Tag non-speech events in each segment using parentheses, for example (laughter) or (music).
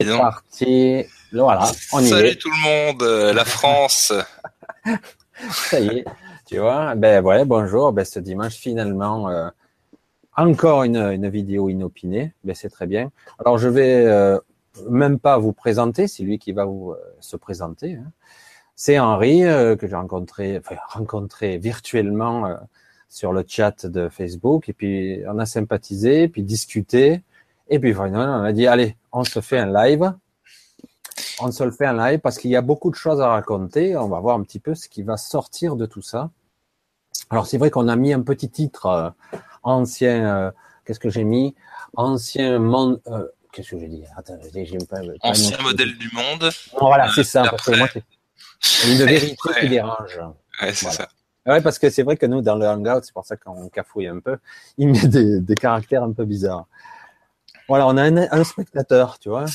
C'est parti. Voilà, on y Salut tout le monde, euh, la France. (laughs) Ça y est, tu vois. Ben ouais, bonjour. Ben ce dimanche finalement, euh, encore une, une, vidéo inopinée. Ben c'est très bien. Alors je vais euh, même pas vous présenter, c'est lui qui va vous se présenter. Hein. C'est Henri que j'ai rencontré, enfin rencontré virtuellement sur le chat de Facebook et puis on a sympathisé, puis discuté. Et puis on a dit, allez, on se fait un live. On se le fait un live parce qu'il y a beaucoup de choses à raconter. On va voir un petit peu ce qui va sortir de tout ça. Alors c'est vrai qu'on a mis un petit titre euh, ancien. Euh, qu'est-ce que j'ai mis? Ancien monde. Euh, qu'est-ce que j'ai dit? Attends, j'ai pas, Ancien modèle du monde. Voilà, c'est ça. Parce que moi, c'est une vérité (laughs) qui dérange. Ouais, c'est ça. Ouais, parce que c'est vrai que nous, dans le Hangout, c'est pour ça qu'on cafouille un peu, il met des, des caractères un peu bizarres. Voilà, on a un, spectateur, tu vois. (laughs)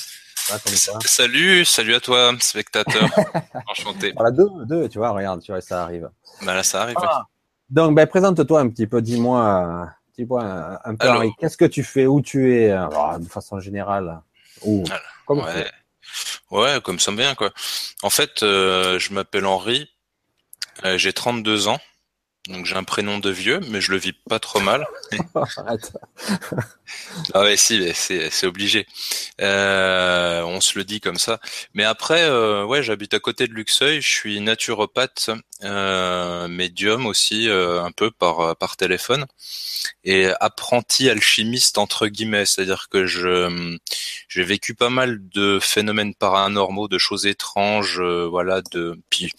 Salut, salut à toi, spectateur. (laughs) Enchanté. Voilà, deux, deux, tu vois, regarde, tu vois, ça arrive. Bah là, ça arrive. Ah. Donc, ben, présente-toi un petit peu, dis-moi, dis-moi un peu, qu'est-ce que tu fais, où tu es, euh, de façon générale, où, comment ouais. ouais, comme ça bien, quoi. En fait, euh, je m'appelle Henri, euh, j'ai 32 ans. Donc j'ai un prénom de vieux, mais je le vis pas trop mal. (laughs) ah ouais, si, c'est obligé. Euh, on se le dit comme ça. Mais après, euh, ouais, j'habite à côté de Luxeuil. Je suis naturopathe, euh, médium aussi, euh, un peu par par téléphone, et apprenti alchimiste entre guillemets. C'est-à-dire que je j'ai vécu pas mal de phénomènes paranormaux, de choses étranges, euh, voilà, de puis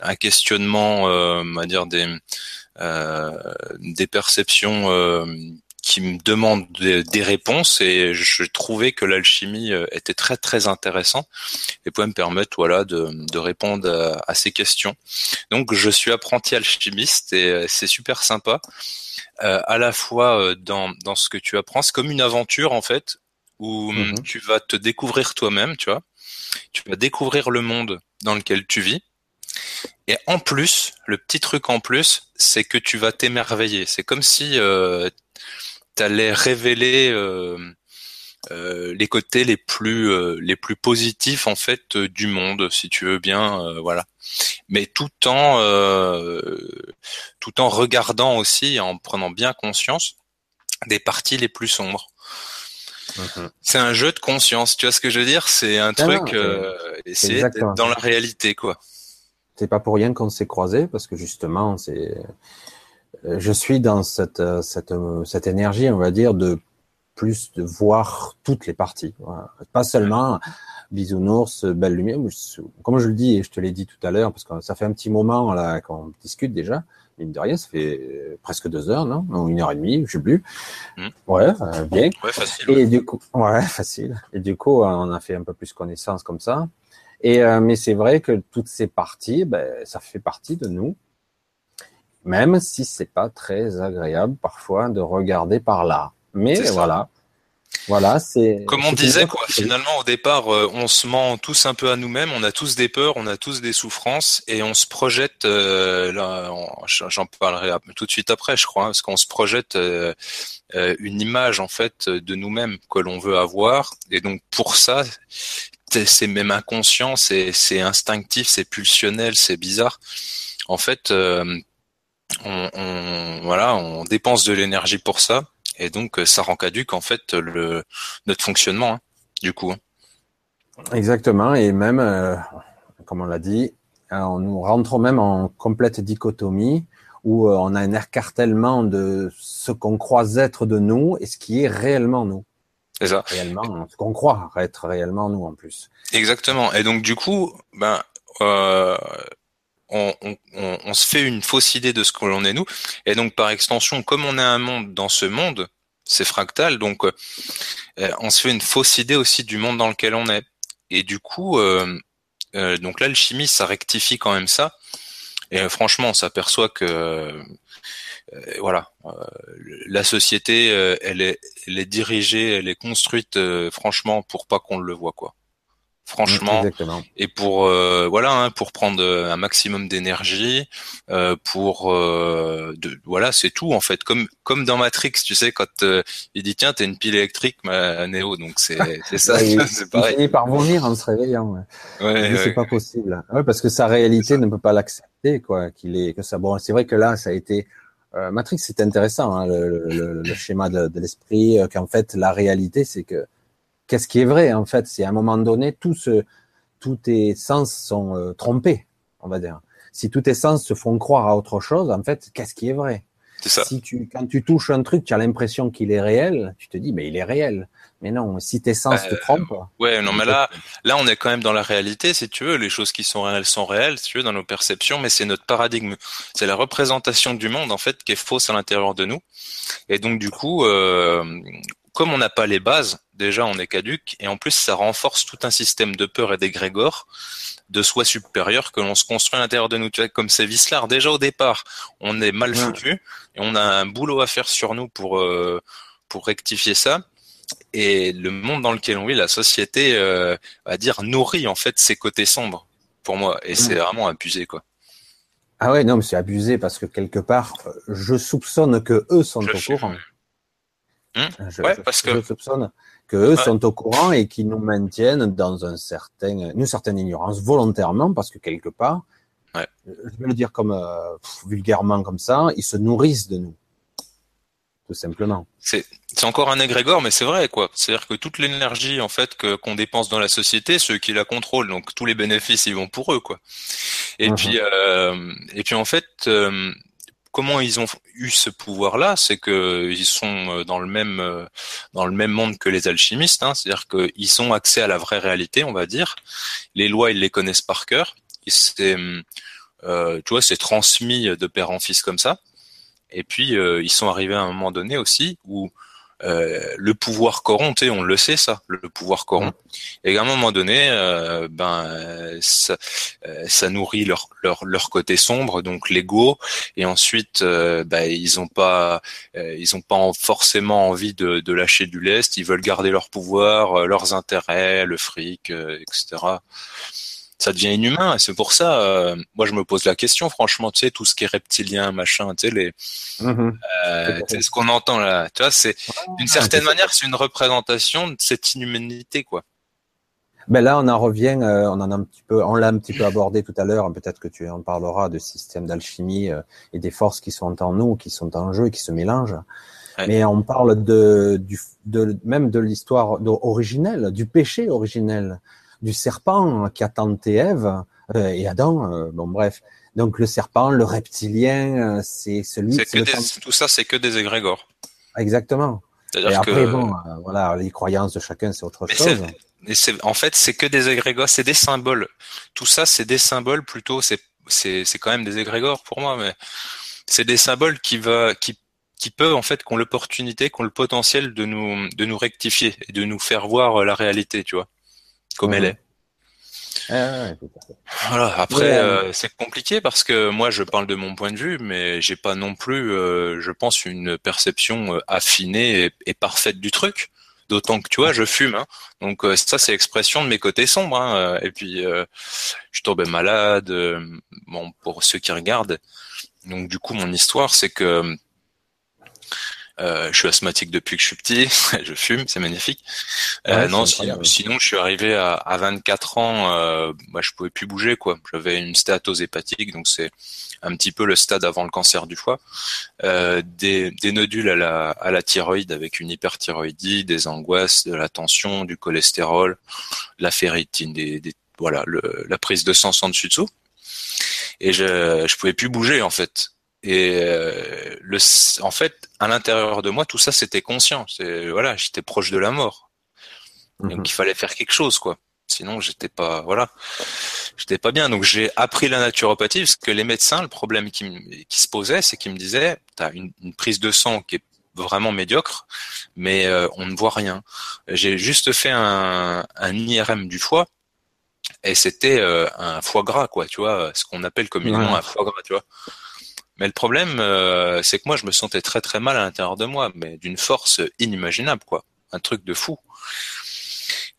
un questionnement, on va dire des euh, des perceptions euh, qui me demandent des, réponses et je trouvais que l'alchimie euh, était très très intéressant et pouvait me permettre voilà de, de répondre à, ces questions. Donc je suis apprenti alchimiste et c'est super sympa. Euh, à la fois dans dans ce que tu apprends, c'est comme une aventure en fait où mm-hmm. tu vas te découvrir toi-même, tu vois. Tu vas découvrir le monde dans lequel tu vis et en plus, le petit truc en plus, c'est que tu vas t'émerveiller. C'est comme si euh, tu allais révéler euh, euh, les côtés les plus euh, les plus positifs en fait du monde, si tu veux bien, voilà. Mais tout en tout en regardant aussi, en prenant bien conscience des parties les plus sombres. Mhm. C'est un jeu de conscience, tu vois ce que je veux dire? C'est un ah truc, euh, essayer d'être dans la réalité, quoi. C'est pas pour rien qu'on s'est croisés parce que justement, c'est, euh, je suis dans cette, euh, cette, euh, cette énergie, on va dire, de plus de voir toutes les parties. Pas seulement bisounours, belle lumière. Comme je le dis et je te l'ai dit tout à l'heure, parce que ça fait un petit moment là qu'on discute déjà. Mine de rien, ça fait presque deux heures, non? Ou une heure et demie, je sais plus. Hmm. Ouais, bien. Ouais, facile. Et du coup, ouais, (laughs) facile. Et du coup, on a fait un peu plus connaissance comme ça. Et euh, mais c'est vrai que toutes ces parties, ben, ça fait partie de nous, même si c'est pas très agréable parfois de regarder par là. Mais voilà, voilà, c'est. Comme on disait, quoi. Finalement, au départ, euh, on se ment tous un peu à nous-mêmes. On a tous des peurs, on a tous des souffrances, et on se projette. Euh, là, j'en parlerai tout de suite après, je crois, hein, parce qu'on se projette une image en fait de nous-mêmes que l'on veut avoir, et donc pour ça, c'est même inconscient, c'est instinctif, c'est pulsionnel, c'est bizarre. En fait, euh, on, voilà, on dépense de l'énergie pour ça, et donc ça rend caduque en fait notre fonctionnement, hein, du coup. Hein. Exactement, et même, euh, comme on l'a dit, euh, on nous rentre même en complète dichotomie où on a un écartèlement de ce qu'on croit être de nous et ce qui est réellement nous. C'est ça. Réellement, ce qu'on croit être réellement nous en plus. Exactement. Et donc du coup, ben, euh, on, on, on, se fait une fausse idée de ce que l'on est nous. Et donc par extension, comme on est un monde dans ce monde, c'est fractal, donc euh, on se fait une fausse idée aussi du monde dans lequel on est. Et du coup, euh, euh donc l'alchimie, ça rectifie quand même ça. Et euh, franchement, on s'aperçoit que euh, voilà, euh, la société, euh, elle est, elle est dirigée, elle est construite, franchement, pour pas qu'on le voit, quoi. franchement. Et pour euh, voilà, hein, pour prendre euh, un maximum d'énergie, euh, pour de, voilà, c'est tout en fait. Comme comme dans Matrix, tu sais, quand il dit tiens, t'as une pile électrique, ma Néo, donc c'est (laughs) c'est ça, c'est pareil. Il finit par vomir en se réveillant. Ouais, c'est pas possible. Ouais, parce que sa réalité ne peut pas l'accepter, quoi. Qu'il est que ça. Bon, c'est vrai que là, ça a été Matrix, c'est intéressant, hein, le, le, le, schéma de, de l'esprit, qu'en fait la réalité, c'est que qu'est-ce qui est vrai en fait? Si à un moment donné, tout ce, tous tes sens sont euh, trompés, on va dire. Si tous tes sens se font croire à autre chose, en fait, qu'est-ce qui est vrai? C'est ça. Si tu, quand tu touches un truc, tu as l'impression qu'il est réel, tu te dis, mais il est réel. Mais non, si tes sens te euh, trompent. Ouais, non, mais là, là, on est quand même dans la réalité, si tu veux. Les choses qui sont réelles sont réelles, si tu veux, dans nos perceptions, mais c'est notre paradigme. C'est la représentation du monde, en fait, qui est fausse à l'intérieur de nous. Et donc, du coup, euh, comme on n'a pas les bases, déjà on est caduque, et en plus ça renforce tout un système de peur et d'égrégore de soi supérieur que l'on se construit à l'intérieur de nous. Tu vois, comme c'est Vislar, déjà au départ, on est mal foutu, et on a un boulot à faire sur nous pour, euh, pour rectifier ça. Et le monde dans lequel on vit, la société, euh, va dire, nourrit en fait ses côtés sombres, pour moi, et c'est vraiment abusé, quoi. Ah ouais, non, mais c'est abusé parce que quelque part, je soupçonne que eux sont au courant. Hum je, ouais, parce que je soupçonne que eux sont au courant et qui nous maintiennent dans un certain, une certaine ignorance volontairement parce que quelque part, ouais. je vais le dire comme euh, vulgairement comme ça, ils se nourrissent de nous, tout simplement. C'est encore un égrégore, mais c'est vrai quoi. C'est-à-dire que toute l'énergie en fait que qu'on dépense dans la société, ceux qui la contrôlent, donc tous les bénéfices ils vont pour eux quoi. Et uh-huh. puis euh, et puis en fait euh, comment ils ont eu ce pouvoir-là, c'est que ils sont euh, dans le même dans le même monde que les alchimistes, hein, c'est-à-dire qu'ils ont accès à la vraie réalité, on va dire. Les lois, ils les connaissent par cœur. C'est, euh, tu vois, c'est transmis de père en fils comme ça. Et puis ils sont arrivés à un moment donné aussi où euh, le pouvoir corrompt, on le sait ça, le, pouvoir corrompt. Et à un moment donné, euh, ben ça, euh, ça, nourrit leur, leur, leur côté sombre, donc l'ego. Et ensuite, ben, ils ont pas ils ont pas forcément envie de, de, lâcher du lest. Ils veulent garder leur pouvoir, leurs intérêts, le fric, etc ça devient inhumain. Et c'est pour ça, euh, moi, je me pose la question, franchement, tu sais, tout ce qui est reptilien, machin, tu sais, les, mhm. euh, ce qu'on entend là, tu vois, c'est d'une certaine manière, c'est une représentation de cette inhumanité, quoi. Ben là, on en revient, euh, on en a un petit peu, on l'a un petit peu abordé tout à l'heure. Peut-être que tu en parleras de système d'alchimie et des forces qui sont en nous, qui sont en jeu, qui se mélangent. Mais on parle de, du, de même de l'histoire originelle, du péché originel du serpent qui a tenté Ève euh, et Adam. Euh, bon, bref. Donc le serpent, le reptilien, euh, c'est celui. Que Tout ça, c'est que des égrégores. Exactement. Et après, bon, voilà, les croyances de chacun, c'est autre chose. en fait, c'est que des égrégores, c'est des symboles. Tout ça, c'est des symboles plutôt. C'est c'est c'est quand même des égrégores pour moi, mais c'est des symboles qui va qui qui peuvent en fait, qui ont l'opportunité, qui ont le potentiel de nous de nous rectifier et de nous faire voir la réalité, tu vois comme elle est. voilà. Après, euh, c'est compliqué parce que moi, je parle de mon point de vue, mais j'ai pas non plus, euh, je pense, une perception euh, affinée et, parfaite du truc. D'autant que tu vois, je fume, hein. donc ça, c'est l'expression de mes côtés sombres. Hein. Et puis, je tombais malade. bon, pour ceux qui regardent. Donc, du coup, mon histoire, c'est que euh, je suis asthmatique depuis que je suis petit, (laughs) je fume, c'est magnifique. Euh, non, sinon, je suis arrivé à, à 24 ans, euh, bah, je pouvais plus bouger quoi. J'avais une stéatose hépatique, donc c'est un petit peu le stade avant le cancer du foie. Euh, des, des, nodules à la, à la thyroïde avec une hyperthyroïdie, des angoisses, de la tension, du cholestérol, la ferritine, des, des voilà, le, la prise de sang sans dessus dessous. Et je, je pouvais plus bouger en fait. Et euh, le, en fait, à l'intérieur de moi, tout ça, c'était conscient. C'est voilà, j'étais proche de la mort. Donc mhm. il fallait faire quelque chose, quoi. Sinon, j'étais pas, voilà, j'étais pas bien. Donc j'ai appris la naturopathie parce que les médecins, le problème qui, qui se posait, c'est qu'ils me disaient, t'as une, une prise de sang qui est vraiment médiocre, mais euh, on ne voit rien. J'ai juste fait un, un IRM du foie et c'était euh, un foie gras, quoi, tu vois, ce qu'on appelle communément un foie gras, tu vois. Mais le problème, euh, c'est que moi, je me sentais très très mal à l'intérieur de moi, mais d'une force inimaginable, quoi. Un truc de fou.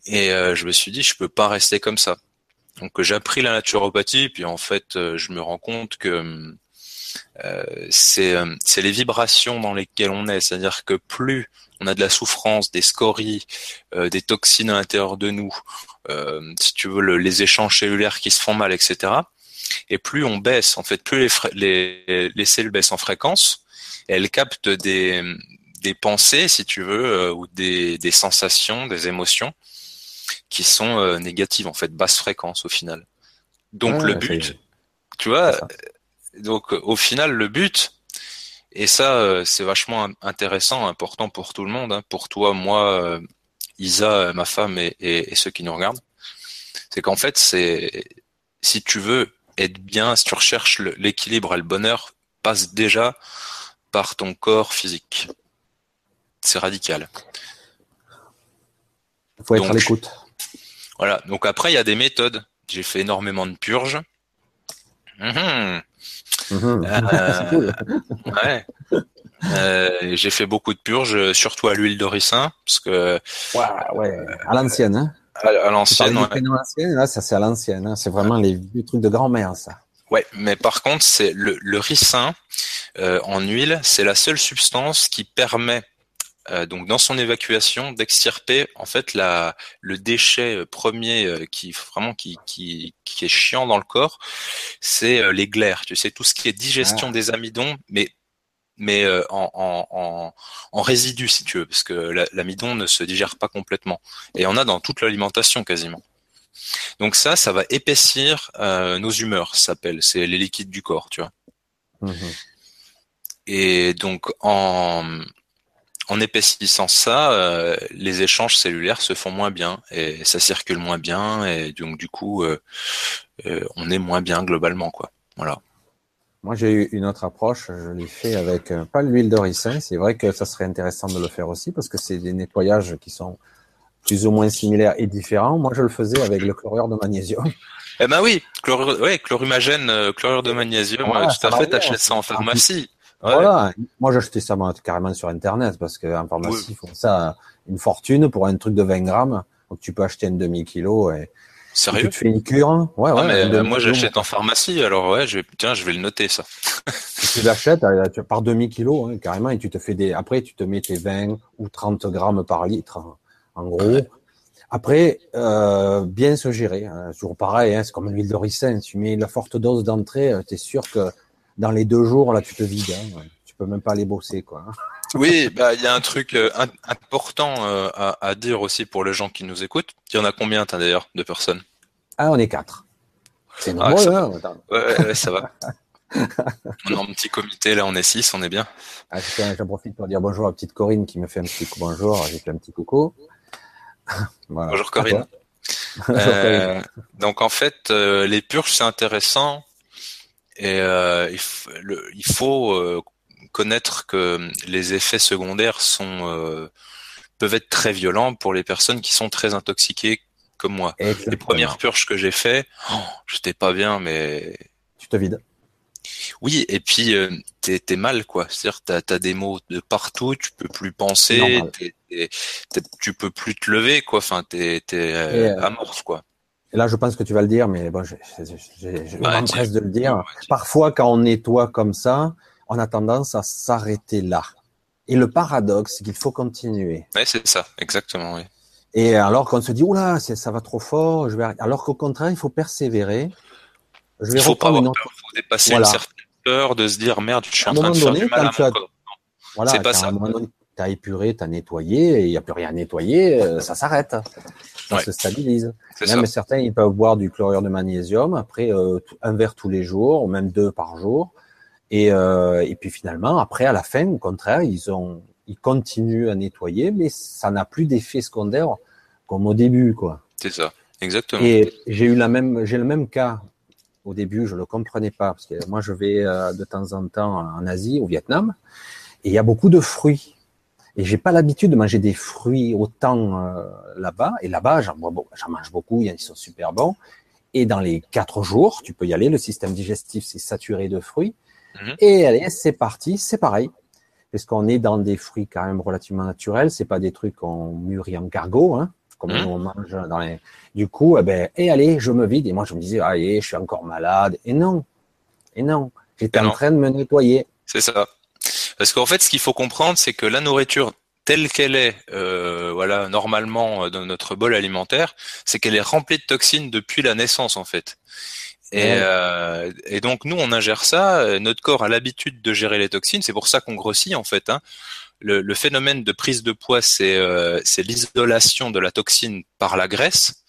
Et euh, je me suis dit, je peux pas rester comme ça. Donc j'ai appris la naturopathie, puis en fait, euh, je me rends compte que euh, c'est c'est les vibrations dans lesquelles on est. C'est-à-dire que plus on a de la souffrance, des scories, des toxines à l'intérieur de nous, si tu veux, les échanges cellulaires qui se font mal, etc. Et plus on baisse, en fait, plus les, les, les cellules baissent en fréquence, et elles captent des, des pensées, si tu veux, ou des, des sensations, des émotions qui sont euh, négatives en fait, basse fréquence au final. Donc le but, tu vois, donc au final le but, et ça euh, c'est vachement intéressant, important pour tout le monde, hein, pour toi, moi, euh, Isa, ma femme et, et, ceux qui nous regardent, c'est qu'en fait c'est si tu veux être bien, si tu recherches l'équilibre et le bonheur, passe déjà par ton corps physique. C'est radical. Il faut être à l'écoute. Voilà. Donc après, il y a des méthodes. J'ai fait énormément de purges. (laughs) Euh, ouais. Euh, j'ai fait beaucoup de purges, surtout à l'huile de ricin, parce que. Ouais, ouais. À l'ancienne, hein. À, l'ancienne, ouais. Là, ça c'est à l'ancienne. Hein. C'est vraiment les trucs de grand-mère, ça. Ouais, mais par contre, c'est le, le ricin euh, en huile, c'est la seule substance qui permet euh, donc dans son évacuation d'extirper en fait la le déchet euh, premier euh, qui vraiment qui, qui qui est chiant dans le corps, c'est les glaires. Tu sais tout ce qui est digestion ah. des amidons, mais mais en, en, en, en, résidu si tu veux, parce que l'amidon ne se digère pas complètement. Et on a dans toute l'alimentation quasiment. Donc ça, ça va épaissir nos humeurs, ça s'appelle. C'est les liquides du corps, tu vois. Mmh Et donc en en épaississant ça, euh, les échanges cellulaires se font moins bien et ça circule moins bien et donc du coup, euh, euh, on est moins bien globalement, quoi. Voilà. Moi, j'ai eu une autre approche. Je l'ai fait avec pas l'huile de ricin. C'est vrai que ça serait intéressant de le faire aussi parce que c'est des nettoyages qui sont plus ou moins similaires et différents. Moi, je le faisais avec le chlorure de magnésium. Eh ben oui, chlorure, ouais, chlorumagène, chlorure de magnésium, tout à fait, t'achètes ça en pharmacie. Voilà. Moi, j'ai acheté ça carrément sur Internet parce qu'en pharmacie, ils font ça une fortune pour un truc de 20 grammes. Donc, tu peux acheter un demi-kilo et. Sérieux? Tu te fais une cure. Ouais, ouais. Mais moi, j'achète en pharmacie. Alors, ouais, je vais, tiens, je vais le noter, ça. tu l'achètes par demi-kilo, hein, carrément, et tu te fais des, après, tu te mets tes 20 ou 30 grammes par litre, en gros. Après, euh, bien se gérer. Hein. Toujours pareil, hein, c'est comme l'huile de ricin. Tu mets la forte dose d'entrée, euh, tu es sûr que dans les deux jours, là, tu te vides. Hein. Tu peux même pas aller bosser, quoi. (laughs) oui, bah il y a un truc euh, important euh, à, à, dire aussi pour les gens qui nous écoutent. Il y en a combien, d'ailleurs, de personnes? Ah, on est quatre. C'est ah, normal, ça... hein ouais, ouais, ça va. (laughs) on est en petit comité, là, on est six, on est bien. Ah, J'en profite pour dire bonjour à petite Corinne qui me fait un petit bonjour. J'ai fait un petit coucou. (laughs) Bonjour Corinne. euh, donc en fait, euh, les purges c'est intéressant et euh, il, faut connaître que les effets secondaires sont euh, peuvent être très violents pour les personnes qui sont très intoxiquées comme moi. Les premières purges que j'ai fait, oh, j'étais pas bien, mais tu te vides. Oui, et puis euh, t'es es mal quoi. C'est-à-dire t'as as des mots de partout, tu peux plus penser, tu peux plus te lever quoi. Enfin, t'es es, euh, amorphe quoi. Et là, je pense que tu vas le dire, mais bon, je, je, je bah, de le dire. Parfois, quand on nettoie comme ça, on a tendance à s'arrêter là. Et le paradoxe, c'est qu'il faut continuer. Oui, c'est ça, exactement, oui. Et alors qu'on se dit, oula, ça va trop fort, je vais... alors qu'au contraire, il faut persévérer. Je vais il faut pas avoir peur, il faut dépasser une certaine peur de se dire, merde, je suis en train de faire du mal à mon corps. Voilà, c'est pas ça. Tu as épuré, tu as nettoyé, et il n'y a plus rien à nettoyer, euh, ça s'arrête ça se stabilise. Même certains, ils peuvent boire du chlorure de magnésium, après euh, un verre tous les jours, ou même deux par jour. Et, euh, et puis finalement, après, à la fin, au contraire, ils ont, ils continuent à nettoyer, mais ça n'a plus d'effet secondaire comme au début, quoi. C'est ça, exactement. Et j'ai eu la même, j'ai le même cas. Au début, je le comprenais pas parce que moi, je vais euh, de temps en temps en Asie, au Vietnam, et il y a beaucoup de fruits. Et j'ai pas l'habitude de manger des fruits autant euh, là-bas. Et là-bas, j'en mange beaucoup, ils sont super bons. Et dans les quatre jours, tu peux y aller. Le système digestif, c'est saturé de fruits. Mhm. Et allez, c'est parti, c'est pareil. Parce qu'on est dans des fruits quand même relativement naturels. C'est pas des trucs qu'on mûrit en cargo. Hein. comme mmh. on mange dans les. Du coup, eh ben, et allez, je me vide. Et moi, je me disais, allez, je suis encore malade. Et non, et non, j'étais en train de me nettoyer. C'est ça. Parce qu'en fait, ce qu'il faut comprendre, c'est que la nourriture telle qu'elle est, euh, voilà, normalement euh, dans notre bol alimentaire, c'est qu'elle est remplie de toxines depuis la naissance, en fait. Et, euh, et, donc nous, on ingère ça. Notre corps a l'habitude de gérer les toxines. C'est pour ça qu'on grossit en fait. Hein. Le, le, phénomène de prise de poids, c'est euh, l'isolation de la toxine par la graisse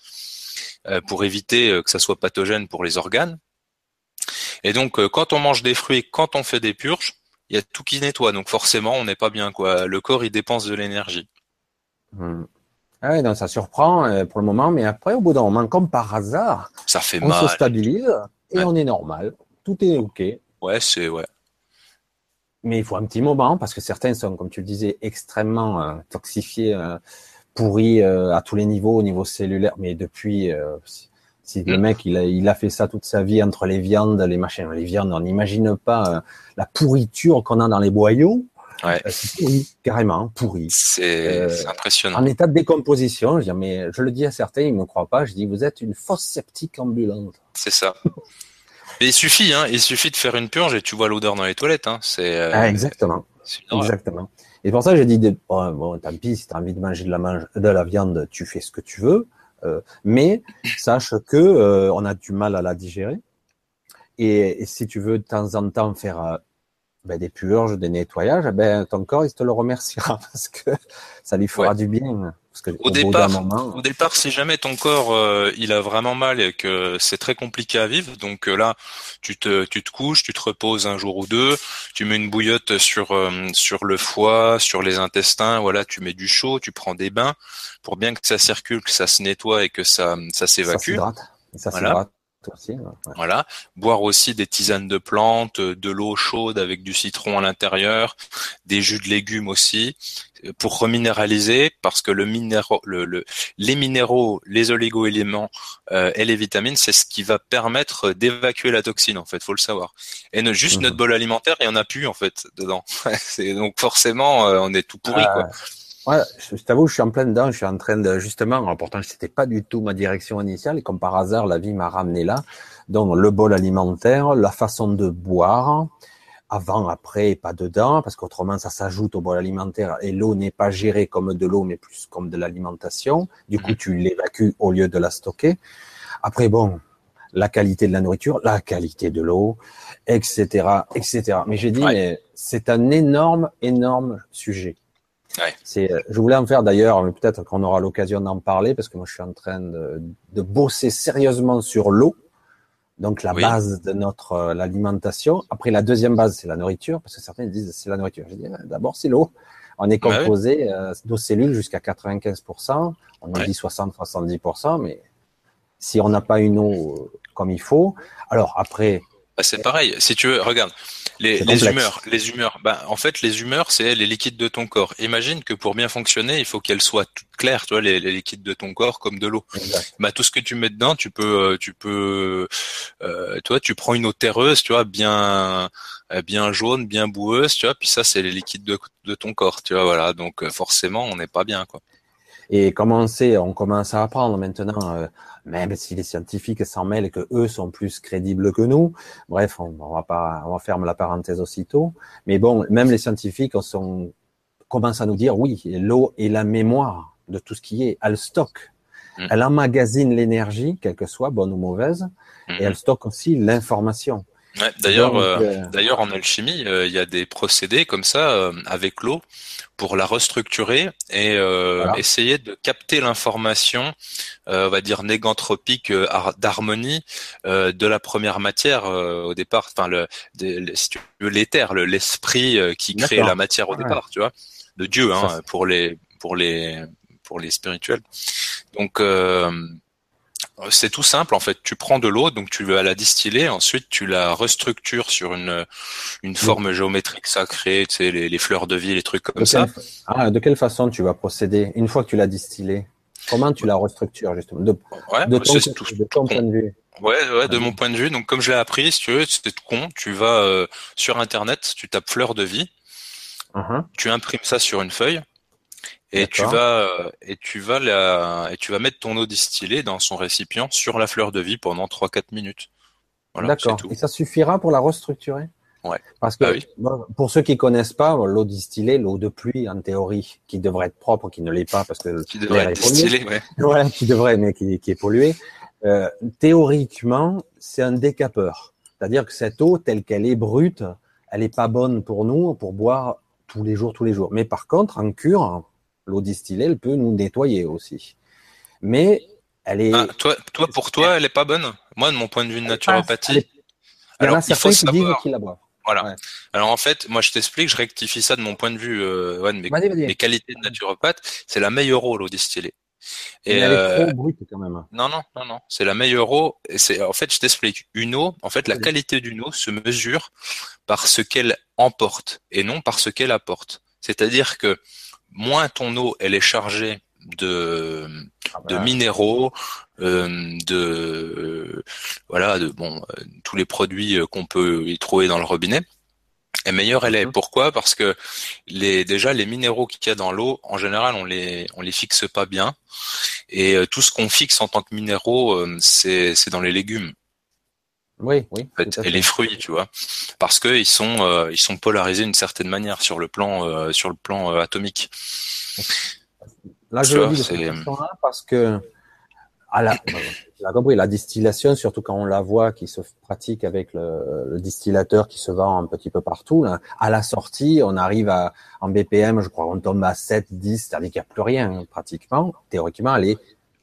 euh, pour éviter euh, que ça soit pathogène pour les organes. Et donc, euh, quand on mange des fruits, quand on fait des purges, il y a tout qui nettoie. Donc forcément, on n'est pas bien. quoi. Le corps, il dépense de l'énergie. Hmm. Ah oui, donc ça surprend euh, pour le moment, mais après, au bout d'un moment, comme par hasard, ça fait on se stabilise et on est normal. Tout est OK. Ouais, c'est ouais. Mais il faut un petit moment parce que certains sont, comme tu le disais, extrêmement euh, toxifiés, euh, pourris à tous les niveaux, au niveau cellulaire. Mais depuis, si le mm. mec il a, il a fait ça toute sa vie entre les viandes, les machins, les viandes, on n'imagine pas la pourriture qu'on a dans les boyaux. Ouais. Euh, c'est pourri, carrément, pourri. C'est euh, impressionnant. En état de décomposition, je, dis, mais je le dis à certains, ils me croient pas, je dis, vous êtes une fausse sceptique ambulante. C'est ça. mais il suffit, hein, il suffit de faire une purge et tu vois l'odeur dans les toilettes. Hein, c'est euh, ah, exactement. Exactement. Et pour ça, j'ai dit, bon, bon, tant pis, si tu as envie de manger de la, mange, de la viande, tu fais ce que tu veux. Euh, mais sache que euh, on a du mal à la digérer. Et, et, si tu veux de temps en temps faire ben, des purges, des nettoyages, eh ben, ton corps, il te le remerciera (laughs) parce que ça lui fera du bien. Parce que, au, départ, au départ, si jamais ton corps euh, il a vraiment mal et que c'est très compliqué à vivre, donc euh, là, tu te, tu te couches, tu te reposes un jour ou deux, tu mets une bouillotte sur euh, sur le foie, sur les intestins, voilà, tu mets du chaud, tu prends des bains pour bien que ça circule, que ça se nettoie et que ça ça s'évacue. Ça s'hydrate. Voilà. Boire aussi des tisanes de plantes, de l'eau chaude avec du citron à l'intérieur, des jus de légumes aussi, pour reminéraliser, parce que le minéraux, le, les minéraux, les oligo-éléments euh, et les vitamines, c'est ce qui va permettre d'évacuer la toxine, en fait, faut le savoir. Et ne, juste notre mhm. bol alimentaire, il y en a plus, en fait, dedans. (laughs) donc forcément, euh, on est tout pourri, quoi. Ouais, je, t'avoue, je suis en plein dedans. Je suis en train de justement. Pourtant, c'était pas du tout ma direction initiale. Et comme par hasard, la vie m'a ramené là. Donc le bol alimentaire, la façon de boire, avant, après, pas dedans, parce qu'autrement ça s'ajoute au bol alimentaire et l'eau n'est pas gérée comme de l'eau, mais plus comme de l'alimentation. Du coup, mhm. tu l'évacues au lieu de la stocker. Après, bon, la qualité de la nourriture, la qualité de l'eau, etc., etc. Mais j'ai dit, mais c'est un énorme, énorme sujet. C'est, euh, je voulais en faire d'ailleurs, mais peut-être qu'on aura l'occasion d'en parler parce que moi je suis en train de, de bosser sérieusement sur l'eau, donc la base de notre euh, l'alimentation. Après la deuxième base c'est la nourriture parce que certains disent c'est la nourriture. Je dis d'abord c'est l'eau. On est bah composé euh, nos cellules jusqu'à 95%, on nous dit 60-70%, mais si on n'a pas une eau comme il faut, alors après. Bah, c'est pareil. Si tu veux, regarde, les, les humeurs, les humeurs. Ben, en fait, les humeurs, c'est les liquides de ton corps. Imagine que pour bien fonctionner, il faut qu'elles soient toutes claires, tu vois, les, les, liquides de ton corps comme de l'eau. Ben, tout ce que tu mets dedans, tu peux, euh, tu peux, euh, toi, tu prends une eau terreuse, tu vois, bien, euh, bien jaune, bien boueuse, tu vois, puis ça, c'est les liquides de, de ton corps, tu vois, voilà. Donc, euh, forcément, on n'est pas bien, quoi. Et comment on sait, on commence à apprendre maintenant, euh, même si les scientifiques s'en mêlent et que eux sont plus crédibles que nous. Bref, on, on va pas, on va fermer la parenthèse aussitôt. Mais bon, même les scientifiques sont, commencent à nous dire, oui, l'eau est la mémoire de tout ce qui est. Elle stocke. Mm. Elle emmagasine l'énergie, quelle que soit, bonne ou mauvaise, et elle stocke aussi l'information. Ouais, d'ailleurs, euh, euh, d'ailleurs en alchimie, euh, il y a des procédés comme ça avec l'eau pour la restructurer et essayer de capter l'information, on va dire négantropique d'harmonie de la première matière au départ, enfin le, l'éther, l'esprit qui crée la matière au départ, tu vois, de Dieu, hein, pour les pour les pour les spirituels. Donc c'est tout simple en fait. Tu prends de l'eau, donc tu vas la distiller, ensuite tu la restructures sur une une forme géométrique sacrée, tu sais les, fleurs de vie, les trucs comme ça. Ah, de quelle façon tu vas procéder une fois que tu l'as distillée Comment tu la restructures justement? De, de ton, point de vue Ouais, ouais, de mon point de vue. Donc comme je l'ai appris, si tu veux, c'est con. Tu vas euh, sur internet, tu tapes fleurs de vie, uh-huh. tu imprimes ça sur une feuille et tu vas et tu vas la, et tu vas mettre ton eau distillée dans son récipient sur la fleur de vie pendant 3-4 minutes. Voilà, D'accord. Et ça suffira pour la restructurer? Ouais. Parce que bah pour ceux qui connaissent pas, l'eau distillée, l'eau de pluie en théorie, qui devrait être propre, qui ne l'est pas parce que qui devrait être distillée, ouais. (laughs) Voilà, qui devrait, mais qui, qui est polluée. Euh, théoriquement, c'est un décapeur. C'est-à-dire que cette eau, telle qu'elle est brute, elle n'est pas bonne pour nous pour boire tous les jours, tous les jours. Mais par contre, en cure, l'eau distillée, elle peut nous nettoyer aussi. Mais elle est. Ah, toi, toi, pour toi, elle est pas bonne. Moi, de mon point de vue de naturopathie. Alors, il faut savoir. Qui la boivent. Voilà. Alors en fait, moi je t'explique, je rectifie ça de mon point de vue, euh, ouais, mes, qualités de naturopathe, c'est la meilleure eau l'eau distillée. Et elle est trop euh, brute quand même. Non non non non, c'est la meilleure eau. C'est en fait, je t'explique. Une eau, en fait, la qualité d'une eau se mesure par ce qu'elle emporte et non par ce qu'elle apporte. C'est-à-dire que moins ton eau elle est chargée de ah de bah. minéraux, euh, de euh, voilà, de bon euh, tous les produits qu'on peut y trouver dans le robinet. Et meilleure elle est. Mhm. Pourquoi? Parce que les déjà les minéraux qu'il y a dans l'eau, en général, on les on les fixe pas bien. Et tout ce qu'on fixe en tant que minéraux, c'est c'est dans les légumes. Oui, oui. et les fruits, tu vois, parce que ils sont ils sont polarisés d'une certaine manière sur le plan sur le plan atomique. Là, je le dis de cette façon-là parce que à la, compris, la distillation, surtout quand on la voit qui se pratique avec le, le distillateur qui se vend un petit peu partout, là, à la sortie, on arrive à, en BPM, je crois qu'on tombe à 7, 10, c'est-à-dire qu'il n'y a plus rien, hein, pratiquement. Théoriquement, elle est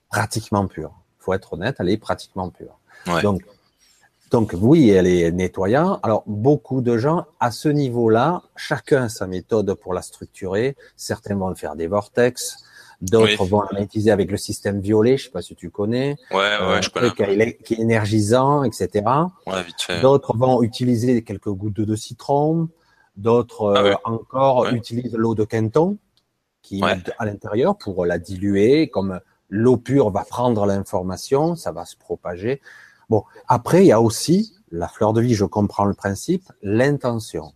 pratiquement pure. faut être honnête, elle est pratiquement pure. Ouais. Donc, donc oui, elle est nettoyante. Alors beaucoup de gens à ce niveau-là, chacun sa méthode pour la structurer. Certains vont faire des vortex, D'autres vont la utiliser avec le système violet, je sais pas si tu connais. Ouais, ouais, euh, je connais. Qui est, énergisant, etc. Ouais, vite fait. D'autres vont utiliser quelques gouttes de citron. D'autres ah euh, encore utilisent l'eau de Quinton qui est à l'intérieur pour la diluer. Comme l'eau pure va prendre l'information, ça va se propager. Bon, après il y a aussi la fleur de vie. Je comprends le principe, l'intention.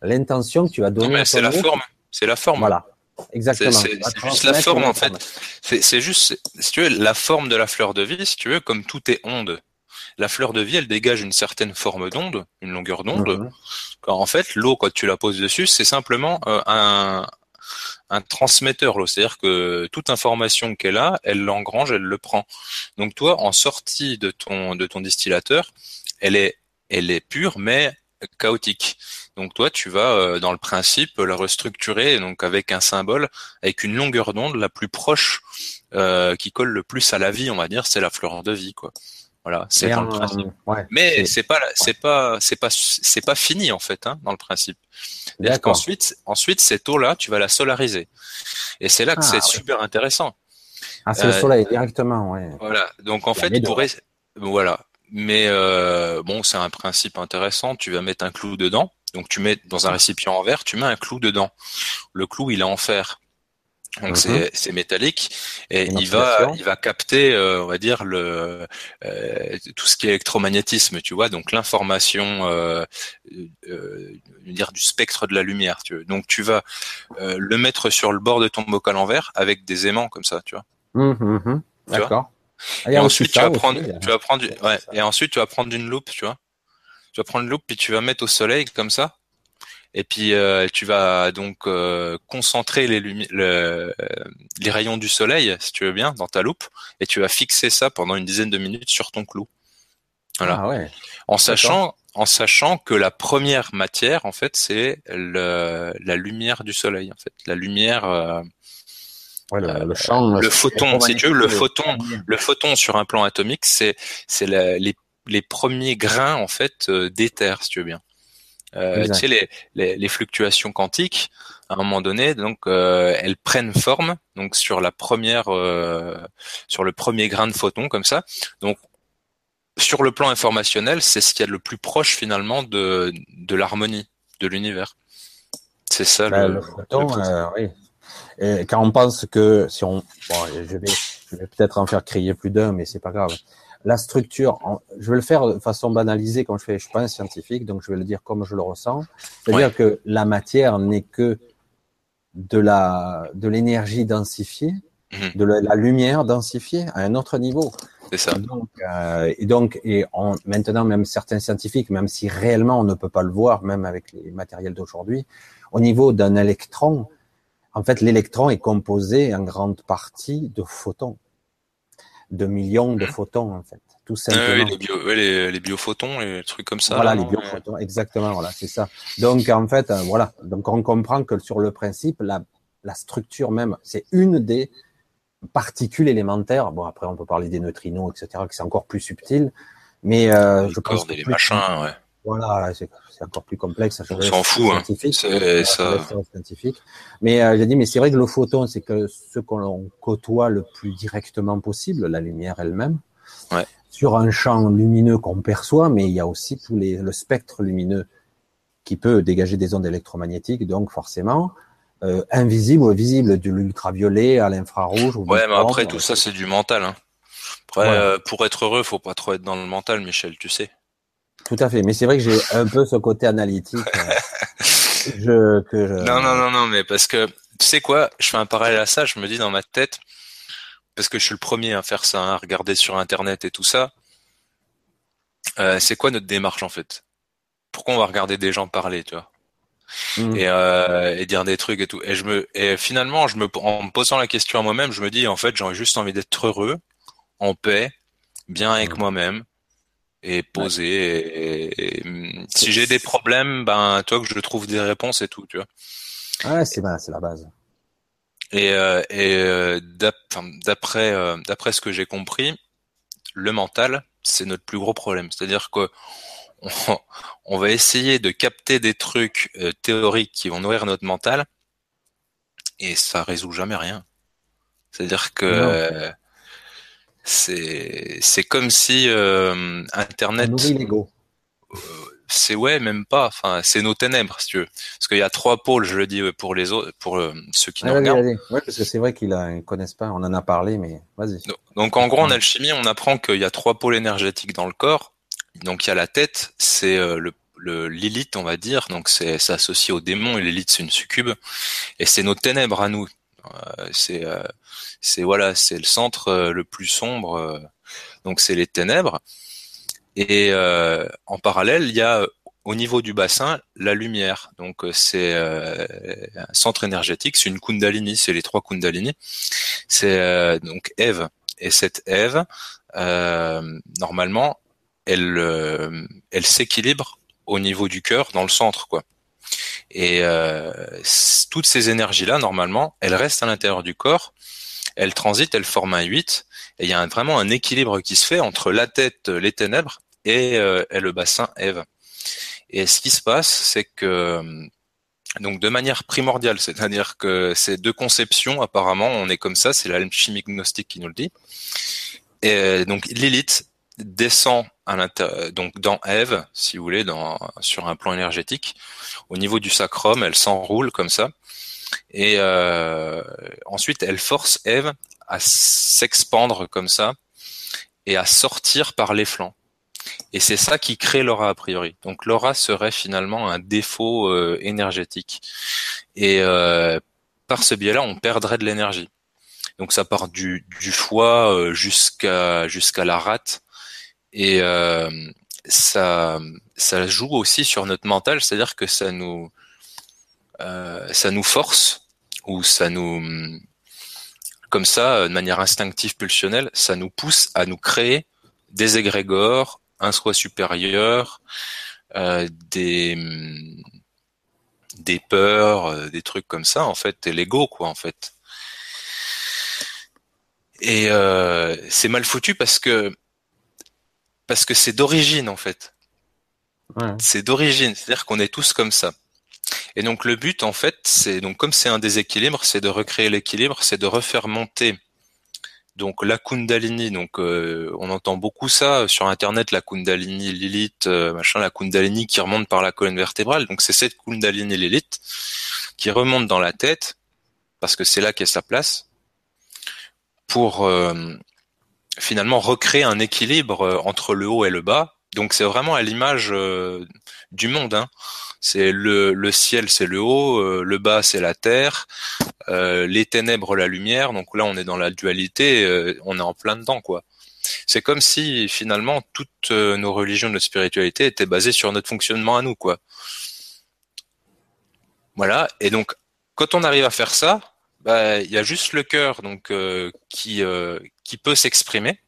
L'intention que tu as donnée. C'est la forme. C'est la forme. Voilà. Exactement. C'est juste la forme en fait. C'est juste, si tu veux, la forme de la fleur de vie, si tu veux, comme tout est onde. La fleur de vie, elle dégage une certaine forme d'onde, une longueur d'onde. Mhm. En fait, l'eau, quand tu la poses dessus, c'est simplement euh, un, un transmetteur. C'est-à-dire que toute information qu'elle a, elle l'engrange, elle le prend. Donc toi, en sortie de ton de ton distillateur, elle est elle est pure, mais chaotique. Donc toi, tu vas euh, dans le principe la restructurer donc avec un symbole, avec une longueur d'onde la plus proche, euh, qui colle le plus à la vie, on va dire, c'est la fleur de vie, quoi. Voilà, c'est dans le principe. Mais c'est pas, c'est pas, c'est pas, c'est pas fini en fait, hein, dans le principe. Ensuite, ensuite cette eau-là, tu vas la solariser, et c'est là que c'est ah, super intéressant. Ah, c'est le euh, soleil directement, ouais. Voilà. Donc en fait, pour voilà. Mais euh, bon, c'est un principe intéressant. Tu vas mettre un clou dedans. Donc tu mets dans un récipient en verre, tu mets un clou dedans. Le clou, il est en fer. Donc mhm. c'est métallique et il va il va capter euh, on va dire le euh, tout ce qui est électromagnétisme tu vois donc l'information euh, euh dire du spectre de la lumière tu veux. donc tu vas le mettre sur le bord de ton bocal en verre avec des aimants comme ça tu vois mhm, mhm. d'accord et ensuite tu vas prendre tu vas prendre ouais et ensuite tu vas prendre une loupe tu vois tu vas prendre une loupe puis tu vas mettre au soleil comme ça. Et puis euh, tu vas donc euh, concentrer les, le, les rayons du soleil, si tu veux bien, dans ta loupe, et tu vas fixer ça pendant une dizaine de minutes sur ton clou. Voilà. Ah ouais. En sachant, en sachant que la première matière, en fait, c'est le, la lumière du soleil, en fait, la lumière. Euh, ouais, le, le, champ, le photon, si tu veux, le photon, le photon sur un plan atomique, c'est c'est les les premiers grains en fait euh, d'éther, si tu veux bien. Euh, tu sais les, les, les, fluctuations quantiques, à un moment donné, donc euh, elles prennent forme donc sur la première, euh, sur le premier grain de photon comme ça. Donc sur le plan informationnel, c'est ce qui est le plus proche finalement de, de l'harmonie de l'univers. C'est ça ben, le, photon. Euh, oui. Et quand on pense que si on, bon, je vais, je vais peut-être en faire crier plus d'un, mais c'est pas grave la structure, je vais le faire de façon banalisée comme je fais, je suis pas un scientifique, donc je vais le dire comme je le ressens. C'est-à-dire que la matière n'est que de la de l'énergie densifiée, Mhm. de la, la lumière densifiée à un autre niveau. C'est ça. Donc, euh, et donc, et on, maintenant, même certains scientifiques, même si réellement on ne peut pas le voir, même avec les matériels d'aujourd'hui, au niveau d'un électron, en fait, l'électron est composé en grande partie de photons, de millions de Mhm. photons, en fait, tout ouais, simplement. les, bio, ouais, les, les biophotons les trucs comme ça. voilà, là, les biophotons, exactement, voilà, c'est ça. Donc, en fait, euh, voilà, donc on comprend que sur le principe, la, la structure même, c'est une des particules élémentaires. Bon, après, on peut parler des neutrinos, etc., que c'est encore plus subtil, mais euh, je pense plus- machins, ouais. Voilà, c'est encore plus complexe. On s'en fout, hein. C'est ça. Mais euh, j'ai dit, mais c'est vrai que le photon, c'est que ce qu'on côtoie le plus directement possible, la lumière elle-même, Ouais. sur un champ lumineux qu'on perçoit, mais il y a aussi tous les, le spectre lumineux qui peut dégager des ondes électromagnétiques, donc forcément euh, invisible ou visible, de l'ultraviolet à l'infrarouge. ou Ouais, mais après tout ça c'est du mental. Hein. Après, euh, pour être heureux, faut pas trop être dans le mental, Michel, tu sais. Tout à fait. Mais c'est vrai que j'ai (laughs) un peu ce côté analytique. euh, je, que je... Non, non, non, non, mais parce que tu sais quoi, je fais un parallèle à ça, je me dis dans ma tête, parce que je suis le premier à faire ça, hein, à regarder sur Internet et tout ça. euh, c'est quoi notre démarche en fait? Pourquoi on va regarder des gens parler, tu vois? Mm. et, euh, et dire des trucs et tout. Et je me, et finalement, je me, en me posant la question à moi-même, je me dis en fait, j'ai juste envie d'être heureux, en paix, bien avec Mm. moi-même et posé. Et, et- et, si j'ai des problèmes, ben toi que je trouve des réponses et tout, tu vois. Ouais, c'est c'est la base. Et, euh, et euh, d'après euh, d'après ce que j'ai compris, le mental, c'est notre plus gros problème. C'est-à-dire que (laughs) on, on va essayer de capter des trucs euh, théoriques qui vont nourrir notre mental, et ça résout jamais rien. C'est-à-dire que c'est c'est comme si euh, Internet l'ego. c'est ouais même pas enfin c'est nos ténèbres si tu veux parce qu'il y a trois pôles je le dis ouais, pour les autres pour euh, ceux qui nous Ah, vas-y, regardent. Ouais, parce que c'est vrai qu'ils ne connaissent pas. On en a parlé, mais vas-y. Donc- Donc en gros, en alchimie, on apprend qu'il y a trois pôles énergétiques dans le corps. Donc il y a la tête, c'est euh, le, le l'élite, on va dire. Donc c'est c'est associé au démon et l'élite c'est une succube. Et c'est nos ténèbres à nous. Euh, c'est euh, c'est voilà, c'est le centre euh, le plus sombre. donc c'est les ténèbres. Et euh, en parallèle, il y a au niveau du bassin la lumière. Donc c'est euh, un centre énergétique, c'est une kundalini, c'est les trois kundalini. C'est euh, donc Ève. Et cette Ève, normalement, elle, elle s'équilibre au niveau du cœur, dans le centre, quoi. Et euh, toutes ces énergies-là, normalement, elles restent à l'intérieur du corps, elles transitent, elles forment un 8, et il y a vraiment un équilibre qui se fait entre la tête, euh, les ténèbres, et, euh, et le bassin Ève. Et ce qui se passe, c'est que euh, donc de manière primordiale, c'est-à-dire que ces deux conceptions, apparemment, on est comme ça, c'est l'alchimie gnostique qui nous le dit. Et euh, donc Lilith descend donc dans Ève, si vous voulez, dans, sur un plan énergétique. Au niveau du sacrum, elle s'enroule comme ça. Et euh, ensuite, elle force Ève à s'expandre comme ça et à sortir par les flancs. Et c'est ça qui crée l'aura a priori. Donc l'aura serait finalement un défaut euh, énergétique. Et euh, par ce biais-là, on perdrait de l'énergie. Donc ça part du, du foie euh, jusqu'à jusqu'à la rate. Et euh, ça, ça joue aussi sur notre mental, c'est-à-dire que ça nous, euh, ça nous force ou ça nous, comme ça, de manière instinctive, pulsionnelle, ça nous pousse à nous créer des égrégores, un soi supérieur, euh, des des peurs, euh, des trucs comme ça, en fait, et l'ego, quoi, en fait. Et euh, c'est mal foutu parce que parce que c'est d'origine, en fait. Ouais. C'est d'origine, c'est-à-dire qu'on est tous comme ça. Et donc le but, en fait, c'est donc comme c'est un déséquilibre, c'est de recréer l'équilibre, c'est de refaire monter donc la Kundalini. Donc euh, on entend beaucoup ça sur Internet, la Kundalini Lilith, euh, machin, la Kundalini qui remonte par la colonne vertébrale. Donc c'est cette Kundalini Lilith qui remonte dans la tête parce que c'est là qu'est sa place pour euh, finalement recréer un équilibre euh, entre le haut et le bas Donc c'est vraiment à l'image du monde. Hein. C'est le, le ciel, c'est le haut, le bas, c'est la terre, les ténèbres, la lumière. Donc là, on est dans la dualité, on est en plein dedans, quoi. C'est comme si finalement toutes nos religions, notre spiritualité étaient basées sur notre fonctionnement à nous, quoi. Voilà. Et donc, quand on arrive à faire ça, bah, il y a juste le cœur donc euh, qui euh, qui peut s'exprimer.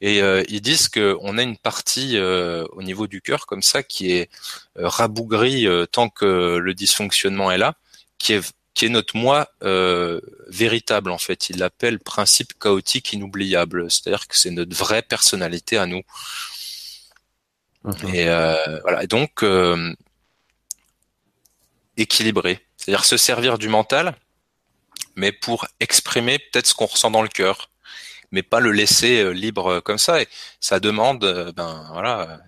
Et euh, ils disent qu'on a une partie au niveau du cœur comme ça qui est rabougrie tant que le dysfonctionnement est là, qui est qui est notre moi véritable en fait. Ils l'appellent principe chaotique inoubliable, c'est-à-dire que c'est notre vraie personnalité à nous. Et voilà. Et donc équilibré. C'est-à-dire se servir du mental, mais pour exprimer peut-être ce qu'on ressent dans le cœur, mais pas le laisser euh, libre euh, comme ça. Et ça demande, euh, ben voilà,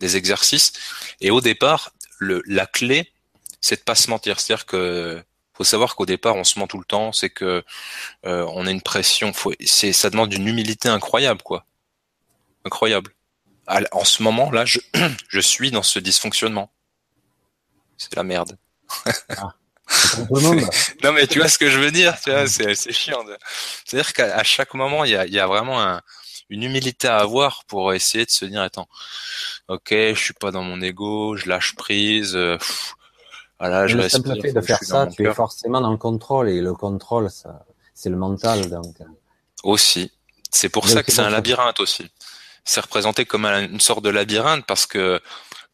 des exercices. Et au départ, le, la clé, c'est de pas se mentir. C'est-à-dire que faut savoir qu'au départ, on se ment tout le temps. C'est que on a une pression. Faut, c'est, ça demande une humilité incroyable, quoi. Incroyable. En ce moment, là, je, (clears throat) je suis dans ce dysfonctionnement. C'est la merde. Ah, (laughs) non mais tu vois ce que je veux dire, tu vois, c'est, c'est chiant. C'est-à-dire qu'à chaque moment, il y a, y a vraiment un, une humilité à avoir pour essayer de se dire attends, ok, je suis pas dans mon ego, je lâche prise. Euh, voilà, je le simple fait de faire ça, tu es forcément dans le contrôle et le contrôle, ça, c'est le mental donc. Euh. Aussi, c'est pour ça que c'est un labyrinthe aussi. C'est représenté comme une sorte de labyrinthe parce que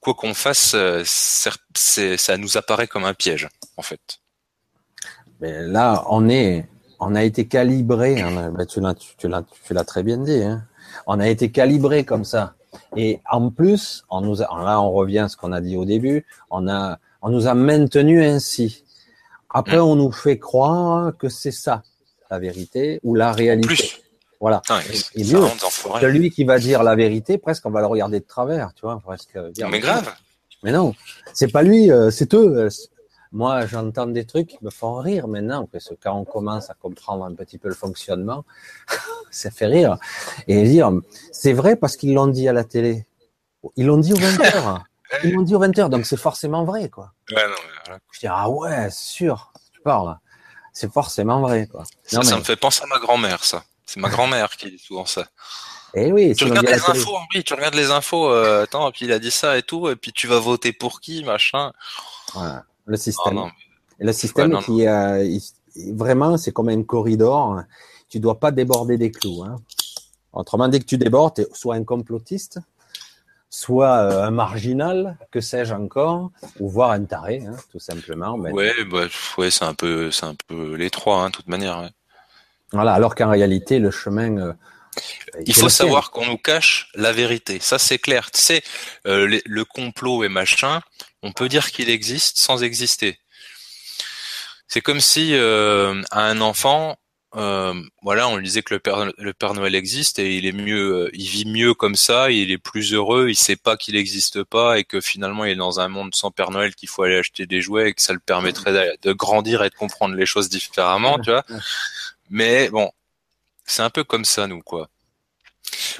quoi qu'on fasse, euh, ça nous apparaît comme un piège, en fait. Mais là, on est, on a été calibré. Hein, ben, tu l'as, très bien dit. Hein. On a été calibré comme ça. Et en plus, on nous a, là, on revient à ce qu'on a dit au début. On a, on nous a maintenu ainsi. Après, on nous fait croire que c'est ça la vérité ou la réalité. Voilà. et, celui qui va dire la vérité, presque on va le regarder de travers, tu vois, presque. mais grave. Mais non, c'est pas lui, euh, c'est eux. Moi, j'entends des trucs qui me font rire maintenant, parce que quand on commence à comprendre un petit peu le fonctionnement, (laughs) ça fait rire. Et dire, c'est vrai parce qu'ils l'ont dit à la télé. Ils l'ont dit aux 20 heures. (laughs) Ils l'ont dit aux 20 heures, donc c'est forcément vrai, quoi. Ouais, non, Je dis, ah ouais, sûr, tu parles. C'est forcément vrai, quoi. Ça, ça me fait penser à ma grand-mère, ça. C'est ma grand-mère qui dit souvent ça. Et eh oui, tu regardes les infos, oui, tu regardes les infos, euh, attends, puis il a dit ça et tout, et puis tu vas voter pour qui, machin. Voilà, le système. Oh, le système qui, euh, vraiment, c'est comme un corridor. Tu dois pas déborder des clous. Hein. Autrement, dès que tu débordes, es soit un complotiste, soit euh, un marginal, que sais-je encore, ou voire un taré, hein, tout simplement. Mais... Ouais, bah, ouais, c'est un peu, c'est un peu les trois, hein, de toute manière. Voilà, alors qu'en réalité, le chemin. Euh, il faut savoir qu'on nous cache la vérité. Ça, c'est clair. Tu sais, euh, le, complot et machin, on peut dire qu'il existe sans exister. C'est comme si euh, à un enfant, voilà, on lui disait que le Père, le Père Noël existe et il est mieux, il vit mieux comme ça, il est plus heureux, il sait pas qu'il n'existe pas et que finalement il est dans un monde sans Père Noël qu'il faut aller acheter des jouets et que ça le permettrait de, de grandir et de comprendre les choses différemment, tu vois. Mais bon, c'est un peu comme ça, nous, quoi.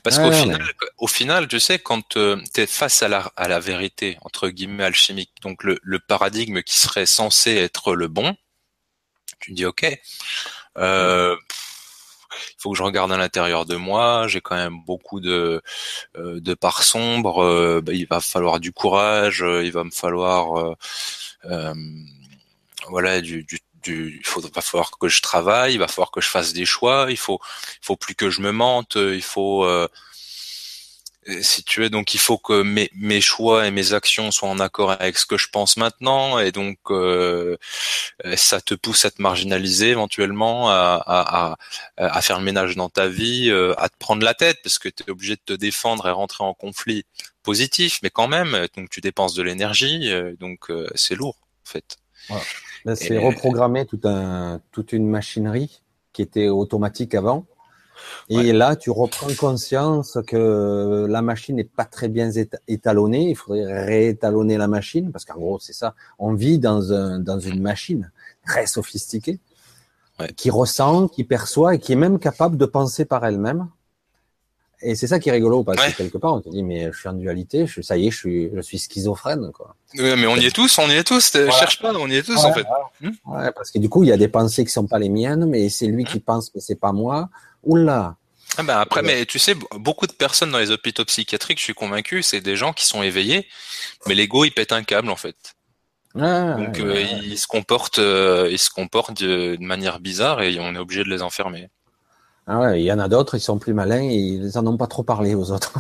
Parce qu'au final, au final, tu sais, quand euh, tu es face à la, à la vérité, entre guillemets, alchimique, donc le, le paradigme qui serait censé être le bon, tu dis, OK, euh, il faut que je regarde à l'intérieur de moi, j'ai quand même beaucoup de, euh, de parts sombres, euh, bah, il va falloir du courage, il va me falloir... voilà du, du il va falloir que je travaille, il va falloir que je fasse des choix, il faut, il faut plus que je me mente, il faut, euh, si tu veux, donc il faut que mes, mes choix et mes actions soient en accord avec ce que je pense maintenant, et donc euh, ça te pousse à te marginaliser éventuellement, à, à, à, faire le ménage dans ta vie, euh, à te prendre la tête parce que tu es obligé de te défendre et rentrer en conflit positif, mais quand même, donc tu dépenses de l'énergie, donc c'est lourd en fait. C'est reprogrammer tout un, toute une machinerie qui était automatique avant. Et là, tu reprends conscience que la machine n'est pas très bien étalonnée. Il faudrait réétalonner la machine parce qu'en gros, c'est ça. On vit dans, un, dans une machine très sophistiquée qui ressent, qui perçoit et qui est même capable de penser par elle-même. Et c'est ça qui est rigolo parce que quelque part on te dit mais je suis en dualité, je, ça y est, je suis, je suis schizophrène quoi. mais on y est tous, on y est tous. Cherche pas, on y est tous en fait. Ouais, parce que du coup il y a des pensées qui sont pas les miennes, mais c'est lui qui hmm pense que c'est pas moi. Oula. Ah ben après, mais tu sais, beaucoup de personnes dans les hôpitaux psychiatriques, je suis convaincu, c'est des gens qui sont éveillés, mais l'ego il pète un câble en fait. Ah, Donc euh, ils se comportent, euh, ils se comportent de, manière bizarre et on est obligé de les enfermer. Ah ouais, il y en a d'autres, ils sont plus malins et ils en ont pas trop parlé aux autres.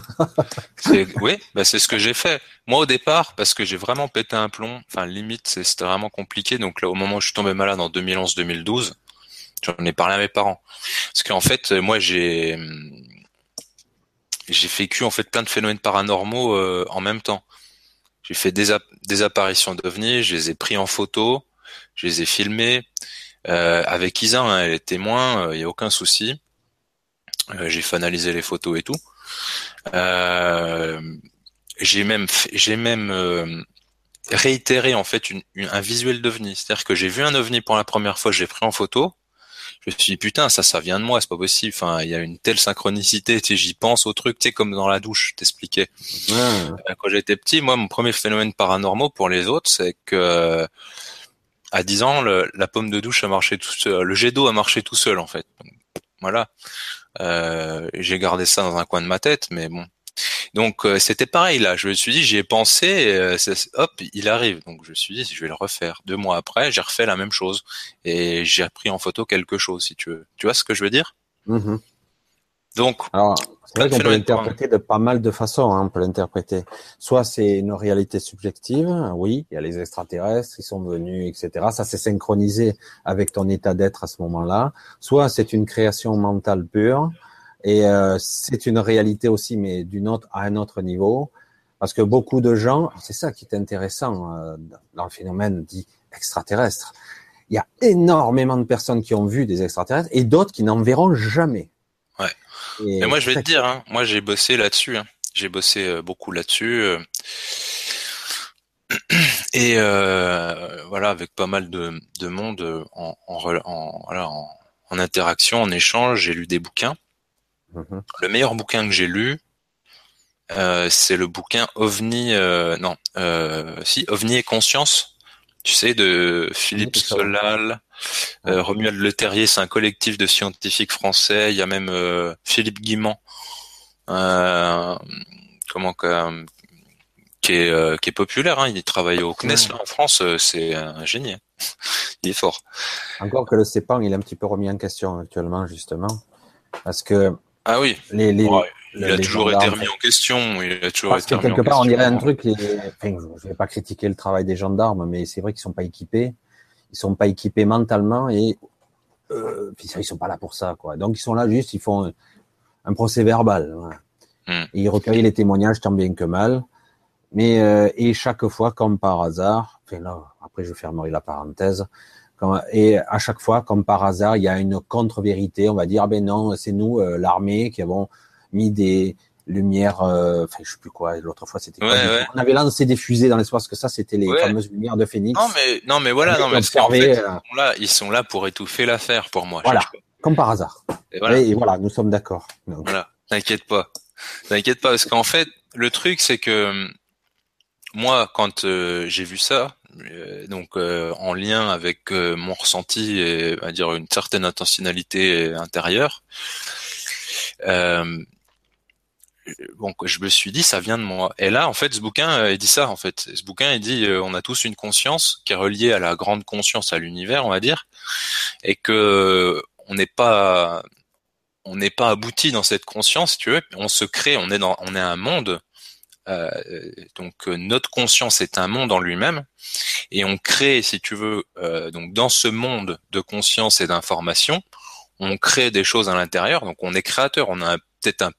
(laughs) oui, bah c'est ce que j'ai fait. Moi au départ, parce que j'ai vraiment pété un plomb, enfin limite c'était vraiment compliqué. Donc là, au moment où je suis tombé malade en 2011-2012, j'en ai parlé à mes parents. Parce qu'en fait, moi j'ai j'ai vécu en fait plein de phénomènes paranormaux euh, en même temps. J'ai fait des, des apparitions d'ovnis, je les ai pris en photo, je les ai filmés. Euh, avec Isa, hein, elle est témoin, il euh, n'y a aucun souci. Euh, j'ai fait analyser les photos et tout. Euh, j'ai même, j'ai même euh, réitéré en fait une, un visuel d'ovni. C'est-à-dire que j'ai vu un ovni pour la première fois, j'ai pris en photo. Je me suis dit putain ça ça vient de moi, c'est pas possible. Enfin il y a une telle synchronicité. Tu sais, j'y pense au truc, tu sais comme dans la douche, je t'expliquais. Quand j'étais petit, moi mon premier phénomène paranormal pour les autres, c'est que à 10 ans, le, la pomme de douche a marché tout seul, le jet d'eau a marché tout seul en fait. Voilà. Euh, j'ai gardé ça dans un coin de ma tête, mais bon. Donc euh, c'était pareil là. Je me suis dit, j'y ai pensé, euh, hop, il arrive. Donc je me suis dit, je vais le refaire. Deux mois après, j'ai refait la même chose et j'ai pris en photo quelque chose, si tu veux. Tu vois ce que je veux dire? Mm-hmm. Donc, alors, c'est vrai qu'on peut l'interpréter de pas mal de façons. Hein, on peut l'interpréter. Soit c'est une réalité subjective, oui, il y a les extraterrestres, ils sont venus, etc. Ça s'est synchronisé avec ton état d'être à ce moment-là. Soit c'est une création mentale pure, et euh, c'est une réalité aussi, mais d'une autre à un autre niveau. Parce que beaucoup de gens, c'est ça qui est intéressant euh, dans le phénomène dit extraterrestre. Il y a énormément de personnes qui ont vu des extraterrestres et d'autres qui n'en verront jamais. Ouais. Mais moi, je vais te dire, hein, moi, j'ai bossé là-dessus. Hein. J'ai bossé euh, beaucoup là-dessus. Euh. (clears throat) Et euh, voilà, avec pas mal de, de monde en, en, en, voilà, en, interaction, en échange, j'ai lu des bouquins. Mm-hmm. Le meilleur bouquin que j'ai lu, euh, c'est le bouquin OVNI, euh, non, euh, si OVNI et conscience, tu sais, de Philippe Solal, euh, Romuald Le Terrier, c'est un collectif de scientifiques français. Il y a même euh, Philippe Guimand, euh, comment qui est, qui est populaire. Hein. Il travaille au CNES là, en France. C'est un génie. Hein. (laughs) il est fort. Encore que le CEPAN, il est un petit peu remis en question actuellement, justement, parce que ah oui. Les, les, il a toujours été remis en question. Il a toujours Parce que quelque part, on dirait un truc. Les... Enfin, je vais pas critiquer le travail des gendarmes, mais c'est vrai qu'ils sont pas équipés ils sont pas équipés mentalement et euh, ils sont pas là pour ça, quoi. Donc ils sont là juste, ils font un, procès verbal. Hmm. ils recueillent les témoignages tant bien que mal. Mais euh, et chaque fois, comme par hasard, enfin là, après je fermerai la parenthèse. et à chaque fois, comme par hasard, il y a une contre-vérité. On va dire, ah ben non, c'est nous, euh, l'armée, qui avons mis des, lumière, euh, enfin je sais plus quoi. L'autre fois c'était. On avait lancé des fusées dans l'espace, que ça c'était les fameuses lumières de Phoenix. Non mais non mais voilà, non mais en fait, ils, sont là, ils sont là pour étouffer l'affaire pour moi. Voilà, comme par hasard. Et voilà, et, voilà nous sommes d'accord. Voilà, t'inquiète pas, t'inquiète pas parce qu'en fait le truc c'est que moi quand euh, j'ai vu ça, euh, donc euh, en lien avec mon ressenti et à dire une certaine intentionnalité intérieure. Euh, bon, je me suis dit, ça vient de moi. Et là, en fait, ce bouquin, euh, il dit ça, en fait. Ce bouquin, il dit, euh, on a tous une conscience qui est reliée à la grande conscience, à l'univers, on va dire, et que on n'est pas, on n'est pas abouti dans cette conscience, tu veux. On se crée, on est dans, on est un monde. Euh, donc notre conscience est un monde en lui-même et on crée, si tu veux, donc dans ce monde de conscience et d'information, on crée des choses à l'intérieur. Donc on est créateur, on a peut-être un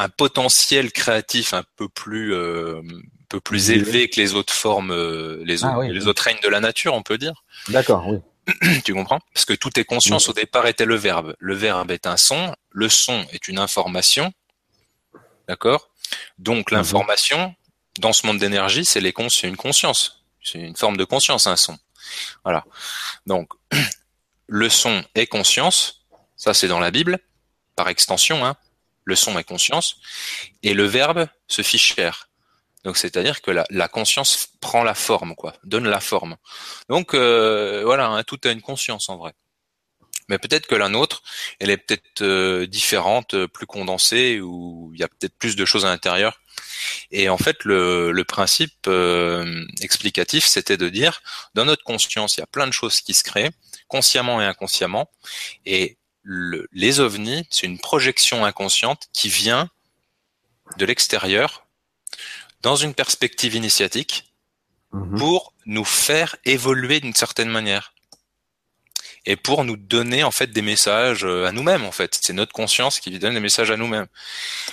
un potentiel créatif un peu plus euh, peu plus élevé que les autres formes, euh, les, ah les autres règnes de la nature, on peut dire. D'accord, oui. (clears throat) tu comprends? Parce que tout est conscience au départ était le verbe. Le verbe est un son, le son est une information, d'accord? Donc mhm. l'information dans ce monde d'énergie, c'est les c'est une conscience, c'est une forme de conscience, un son. Voilà. Donc (clears throat) le son est conscience, ça c'est dans la Bible, par extension, hein le son est conscience, et le verbe se fiche cher. Donc c'est-à-dire que la, conscience prend la forme, quoi, donne la forme. Donc euh, voilà, hein, tout a une conscience en vrai. Mais peut-être que la nôtre, elle est peut-être euh, différente, euh, plus condensée, ou il y a peut-être plus de choses à l'intérieur. Et en fait, le, principe explicatif, c'était de dire, dans notre conscience, il y a plein de choses qui se créent, consciemment et inconsciemment, et le, les ovnis, c'est une projection inconsciente qui vient de l'extérieur dans une perspective initiatique mhm. pour nous faire évoluer d'une certaine manière et pour nous donner en fait des messages euh, à nous-mêmes en fait c'est notre conscience qui donne des messages à nous-mêmes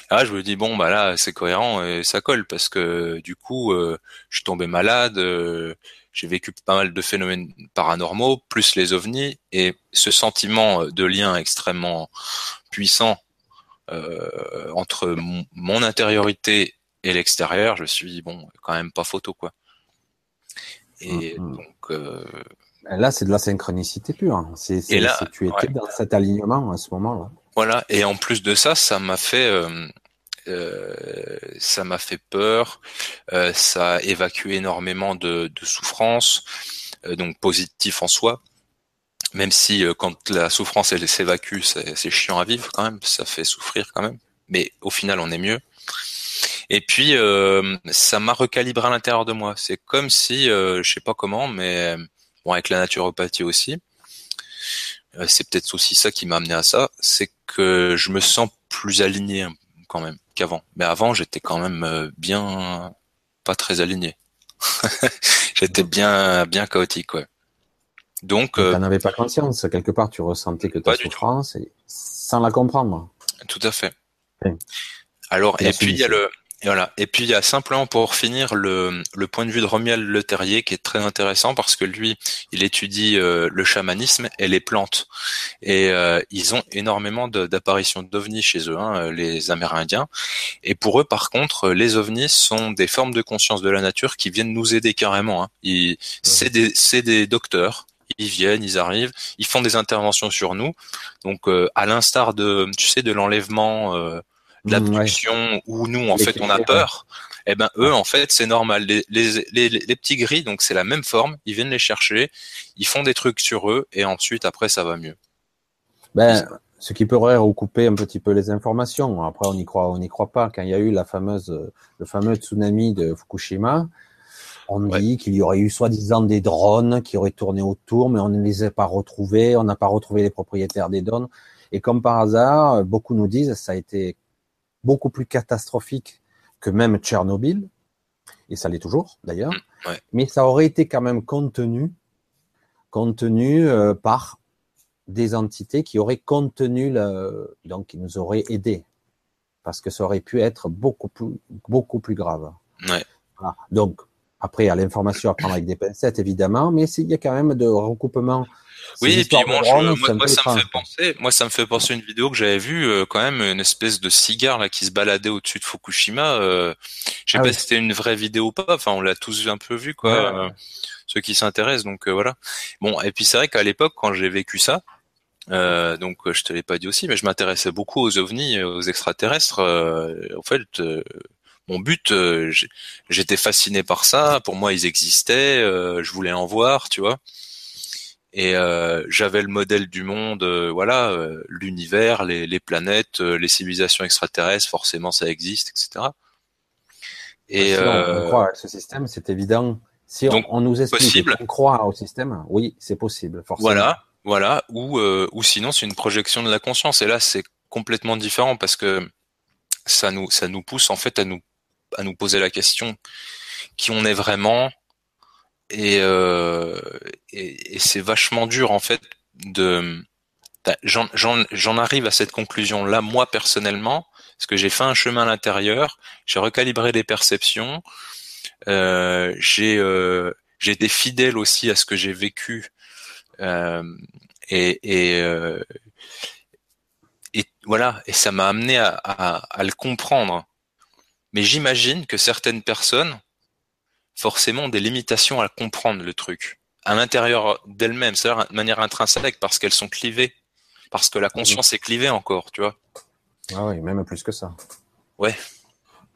là je me dis bon bah là c'est cohérent et ça colle parce que du coup euh, je suis tombé malade euh, j'ai vécu pas mal de phénomènes paranormaux plus les ovnis et ce sentiment de lien extrêmement puissant entre mon intériorité et l'extérieur, je suis bon, quand même pas photo quoi. Et mm-hmm. donc euh, là, c'est de la synchronicité pure. C'est et là, tu étais dans cet alignement à ce moment-là. Voilà. Et en plus de ça, ça m'a fait euh, euh, ça m'a fait peur. Euh, ça a évacué énormément de, de souffrance, euh, donc positif en soi. Même si quand la souffrance elle s'évacue, c'est chiant à vivre quand même, ça fait souffrir quand même. Mais au final, on est mieux. Et puis euh, ça m'a recalibré à l'intérieur de moi. C'est comme si, euh, je sais pas comment, mais bon avec la naturopathie aussi, euh, c'est peut-être aussi ça qui m'a amené à ça, c'est que je me sens plus aligné quand même qu'avant. Mais avant j'étais quand même euh, bien pas très aligné. (laughs) j'étais bien bien chaotique, ouais. Donc, tu n'en avais pas conscience quelque part, tu ressentais que ta souffrance et sans la comprendre. Tout à fait. Alors et puis il y a le et voilà. Et puis il y a simplement pour finir le, le point de vue de Romiel Le Terrier qui est très intéressant parce que lui, il étudie euh, le chamanisme et les plantes. Et euh, ils ont énormément d'apparitions d'ovnis chez eux, hein, les Amérindiens. Et pour eux, par contre, les ovnis sont des formes de conscience de la nature qui viennent nous aider carrément. Hein. C'est des, des docteurs ils viennent, ils arrivent, ils font des interventions sur nous. Donc, euh, à l'instar de, tu sais, de l'enlèvement de l'abduction mmh, où nous en fait on a peur, eh ben eux en fait c'est normal. Les, les, les, petits gris donc c'est la même forme, ils viennent les chercher, ils font des trucs sur eux et ensuite après ça va mieux. Ben ce qui pourrait recouper un petit peu les informations. Après on y croit, on n'y croit pas. Quand il y a eu la fameuse le fameux tsunami de Fukushima, on dit qu'il y aurait eu soi-disant des drones qui auraient tourné autour, mais on ne les a pas retrouvés, on n'a pas retrouvé les propriétaires des drones. Et comme par hasard, beaucoup nous disent ça a été beaucoup plus catastrophique que même Tchernobyl, et ça l'est toujours d'ailleurs, mm, mais ça aurait été quand même contenu, contenu euh, par des entités qui auraient contenu le, donc qui nous auraient aidés, parce que ça aurait pu être beaucoup plus, beaucoup plus grave. Donc après, à l'information à prendre avec des pincettes, évidemment, mais il y a quand même de recoupement. Oui, et puis moi, moi, ça me fait penser, moi, ça me fait penser une vidéo que j'avais vue, euh, quand même, une espèce de cigare là qui se baladait au-dessus de Fukushima. Euh, je sais ah pas si c'était une vraie vidéo ou pas. Enfin, on l'a tous un peu vu, quoi. Euh, ceux qui s'intéressent, donc euh, voilà. Bon, et puis c'est vrai qu'à l'époque, quand j'ai vécu ça, euh, donc je te l'ai pas dit aussi, mais je m'intéressais beaucoup aux ovnis, aux extraterrestres. en fait, mon but, euh, j'étais fasciné par ça. Pour moi, ils existaient. Euh, je voulais en voir, tu vois. Et euh, j'avais le modèle du monde, voilà, l'univers, les, planètes, les civilisations extraterrestres. Forcément, ça existe, etc. Et on croit à ce système, c'est évident. Si on, nous explique qu'on croit au système, oui, c'est possible. Forcément. Voilà, voilà. Ou ou sinon, c'est une projection de la conscience. Et là, c'est complètement différent parce que ça nous ça nous pousse en fait à nous à nous poser la question qui on est vraiment. Et, euh, et, c'est vachement dur en fait de j'en arrive à cette conclusion là moi personnellement parce que j'ai fait un chemin à l'intérieur j'ai recalibré les perceptions euh, j'ai euh, j'ai été fidèle aussi à ce que j'ai vécu euh, et et, euh, et voilà et ça m'a amené à, à, à le comprendre mais j'imagine que certaines personnes, forcément, ont des limitations à comprendre le truc à l'intérieur d'elles-mêmes, c'est-à-dire de manière intrinsèque, parce qu'elles sont clivées, parce que la conscience est clivée encore, tu vois. Ah oui, même plus que ça. Ouais.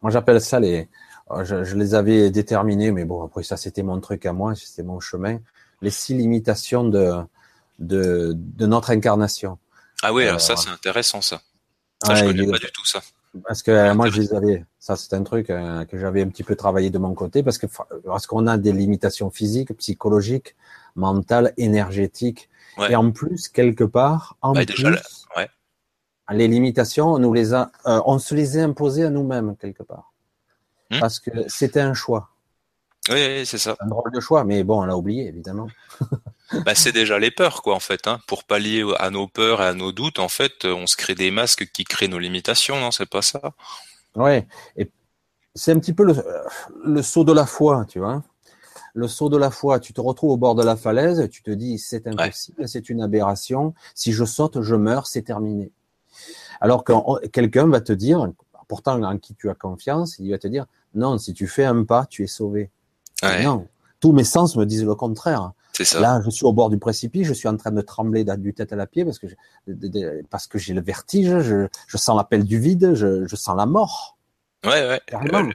Moi, j'appelle ça les. Euh, je, je, les avais déterminés, mais bon, après ça, c'était mon truc à moi, c'était mon chemin. Les six limitations de de, de notre incarnation. Ah oui, alors ça, c'est intéressant, ça. Ça, je connais pas du tout ça. Parce que moi, je les avais. Ça, c'est un truc euh, que j'avais un petit peu travaillé de mon côté, parce que parce qu'on a des limitations physiques, psychologiques, mentales, énergétiques, et en plus quelque part, en plus, déjà, ouais. les limitations, on nous les a, euh, on se les a imposées à nous-mêmes quelque part, hmm. parce que c'était un choix. Oui, c'est ça. Un drôle de choix, mais bon, on l'a oublié évidemment. (laughs) bah, c'est déjà les peurs, quoi, en fait. Hein. Pour pallier à nos peurs et à nos doutes, en fait, on se crée des masques qui créent nos limitations, non C'est pas ça? Ouais. Et c'est un petit peu le, le saut de la foi, tu vois. Le saut de la foi, tu te retrouves au bord de la falaise, tu te dis c'est impossible, c'est une aberration. Si je saute, je meurs, c'est terminé. Alors que quelqu'un va te dire, pourtant en qui tu as confiance, il va te dire non, si tu fais un pas, tu es sauvé. Non, tous mes sens me disent le contraire. Ça. Là, je suis au bord du précipice, je suis en train de trembler du tête à la pied parce que parce que j'ai le vertige, je, je sens l'appel du vide, je, je, sens la mort. Ouais, ouais.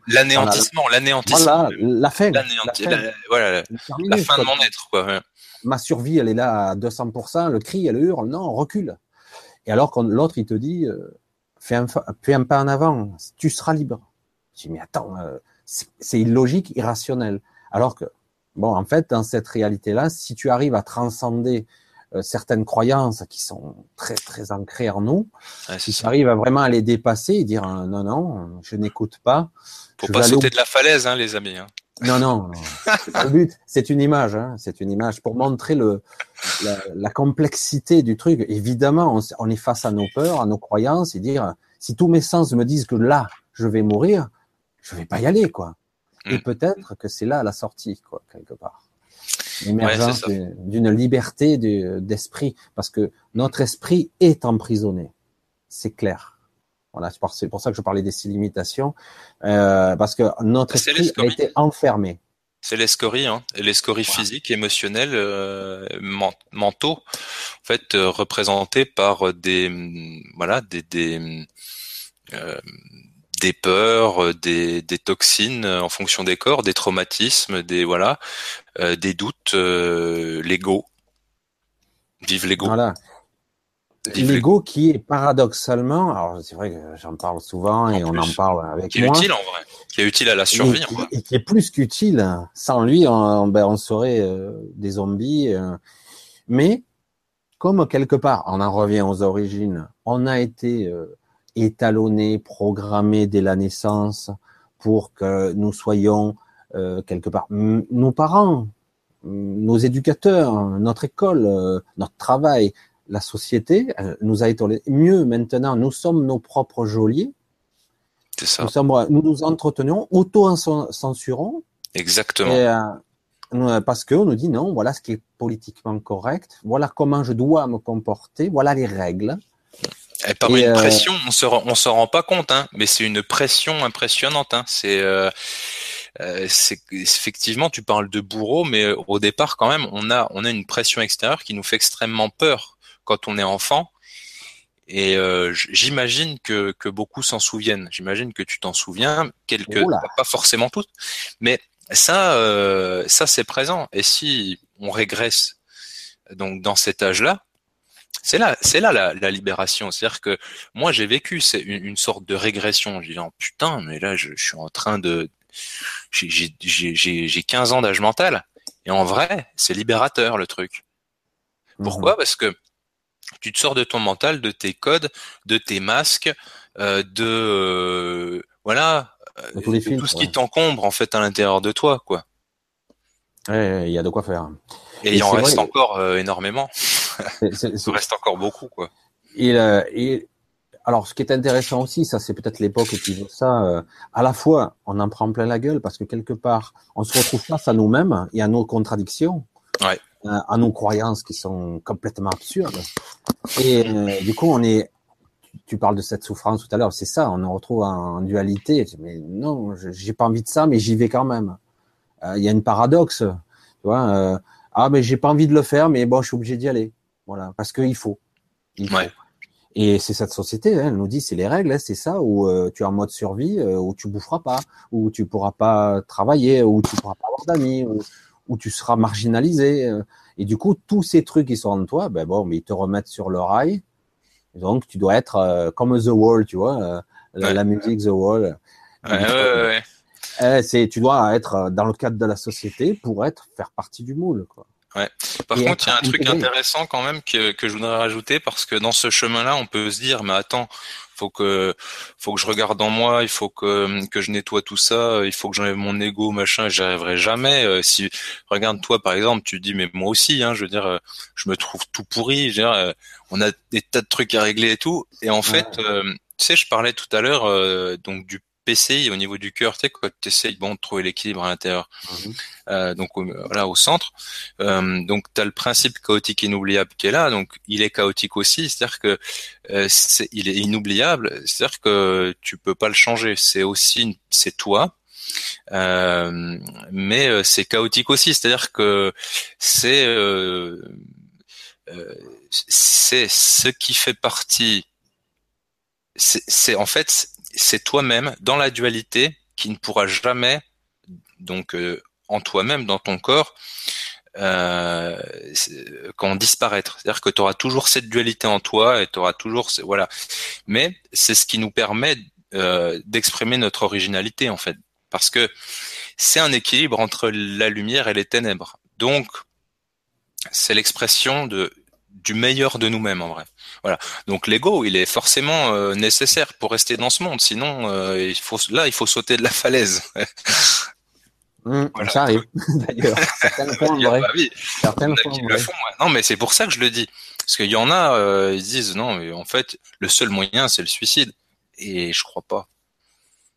L'anéantissement, l'anéantissement. Voilà, la fin. La, voilà, la fin de mon être, quoi. Ma survie, elle est là à 200%, le cri, elle hurle, non, recule. Et alors, quand l'autre, il te dit, euh, fais, un, fais un pas en avant, tu seras libre. Je dis, mais attends, euh, c'est illogique, irrationnel. Alors que, bon, en fait, dans cette réalité-là, si tu arrives à transcender euh, certaines croyances qui sont très très ancrées en nous, si tu arrives à vraiment à les dépasser et dire euh, non non, je n'écoute pas. Pour pas sauter de la falaise, hein, les amis. Hein. Non non, (laughs) le but. C'est une image, hein, c'est une image pour montrer le la, la complexité du truc. Évidemment, on, on, est face à nos peurs, à nos croyances et dire si tous mes sens me disent que là je vais mourir, je vais pas y aller quoi. Et mm. peut-être que c'est là la sortie, quoi, quelque part. L'émergence d'une liberté d'esprit, parce que notre esprit est emprisonné. C'est clair. Voilà, c'est pour ça que je parlais des six limitations, euh, parce que notre esprit a été enfermé. C'est l'escorie, hein, l'escorie physique, émotionnelle, euh, mentaux, en fait, euh, représentés par des, voilà, des, des euh, des peurs, euh, des, des, toxines euh, en fonction des corps, des traumatismes, des voilà, euh, des doutes, euh, l'ego. Vive l'ego. Voilà. L'ego qui est paradoxalement, alors c'est vrai que j'en parle souvent et on en parle avec qui est utile en vrai, qui est utile à la survie. Et, qui est plus qu'utile. Sans lui, on, ben, on serait des zombies. mais comme quelque part, on en revient aux origines, on a été étalonné, programmé dès la naissance pour que nous soyons euh, quelque part nos parents, nos éducateurs, notre école, euh, notre travail, la société euh, nous a étalonné. Mieux maintenant, nous sommes nos propres geôliers. C'est ça. Nous, sommes, nous nous entretenons, auto-censurons. Exactement. Et, parce qu'on nous dit non, voilà ce qui est politiquement correct, voilà comment je dois me comporter, voilà les règles. Et par une euh, pression, on se on s'en rend pas compte, hein, mais c'est une pression impressionnante. Hein. C'est euh, euh, c'est effectivement, tu parles de bourreau, mais au départ, quand même, on a on a une pression extérieure qui nous fait extrêmement peur quand on est enfant. Et euh, j'imagine que, que beaucoup s'en souviennent. J'imagine que tu t'en souviens, quelques, pas forcément toutes, mais ça, euh, ça c'est présent. Et si on régresse donc dans cet âge-là, c'est là, c'est là la, libération. C'est-à-dire que moi j'ai vécu c'est une, sorte de régression. J'ai dit oh, putain, mais là je, suis en train de, j'ai 15 ans d'âge mental. Et en vrai, c'est libérateur le truc. Pourquoi? Mmh. Parce que tu te sors de ton mental, de tes codes, de tes masques, euh, de euh, voilà, de, tout ce qui t'encombre en fait à l'intérieur de toi, quoi. il y a de quoi faire. Et, il en reste encore euh, énormément. Il reste encore beaucoup, quoi. Et, euh, et, alors, ce qui est intéressant aussi, ça c'est peut-être l'époque qui veut ça, euh, à la fois on en prend plein la gueule parce que quelque part on se retrouve face à nous-mêmes et à nos contradictions, ouais. à nos croyances qui sont complètement absurdes. Et du coup, on est, tu parles de cette souffrance tout à l'heure, c'est ça, on se retrouve en, dualité. Mais non, j'ai pas envie de ça, mais j'y vais quand même. Il y a une paradoxe, tu vois ah mais j'ai pas envie de le faire, mais bon, je suis obligé d'y aller. Voilà, parce qu'il faut. Il faut. Et c'est cette société, hein, elle nous dit c'est les règles, hein, c'est ça, où euh, tu es en mode survie, euh, où tu boufferas pas, où tu pourras pas travailler, où tu pourras pas avoir d'amis, où, où, tu seras marginalisé. Euh. et du coup, tous ces trucs qui sont en toi, ben bon, mais ils te remettent sur le rail. donc, tu dois être comme The Wall, tu vois, la, musique The Wall. Ouais, ouais, ouais. c'est, tu dois être dans le cadre de la société pour être faire partie du moule, quoi. Ouais. Par contre, il y a un truc intéressant quand même que, que je voudrais rajouter parce que dans ce chemin-là, on peut se dire, mais attends, faut que faut que je regarde en moi, il faut que que je nettoie tout ça, il faut que j'enlève mon ego, machin, j'y arriverai jamais. Euh, si regarde toi par exemple, tu dis mais moi aussi, hein, je veux dire, euh, je me trouve tout pourri. Je veux dire, euh, on a des tas de trucs à régler et tout, et en fait, tu sais, je parlais tout à l'heure donc du PCI au niveau du cœur, tu sais, quand tu essayes bon, de trouver l'équilibre à l'intérieur, mhm. euh, donc voilà, au centre. Euh, donc tu as le principe chaotique inoubliable qui est là, donc il est chaotique aussi, c'est-à-dire que euh, c'est, il est inoubliable, c'est-à-dire que tu peux pas le changer, c'est aussi, c'est toi, euh, mais euh, c'est chaotique aussi, c'est-à-dire que c'est euh, c'est ce qui fait partie. C'est en fait c'est toi-même dans la dualité qui ne pourra jamais, donc euh, en toi-même, dans ton corps, euh, quand disparaître. C'est-à-dire que tu auras toujours cette dualité en toi et tu auras toujours voilà. Mais c'est ce qui nous permet euh, d'exprimer notre originalité en fait, parce que c'est un équilibre entre la lumière et les ténèbres. Donc c'est l'expression du meilleur de nous-mêmes en vrai. Voilà. Donc l'ego, il est forcément euh, nécessaire pour rester dans ce monde. Sinon, euh, il faut là, il faut sauter de la falaise. (laughs) Mmh, Ça arrive. (laughs) D'ailleurs, (laughs) certaines fois, vrai. Certaines fois, le font, Non, mais c'est pour ça que je le dis. Parce qu'il y en a, euh, ils disent non, mais en fait, le seul moyen, c'est le suicide. Et je crois pas.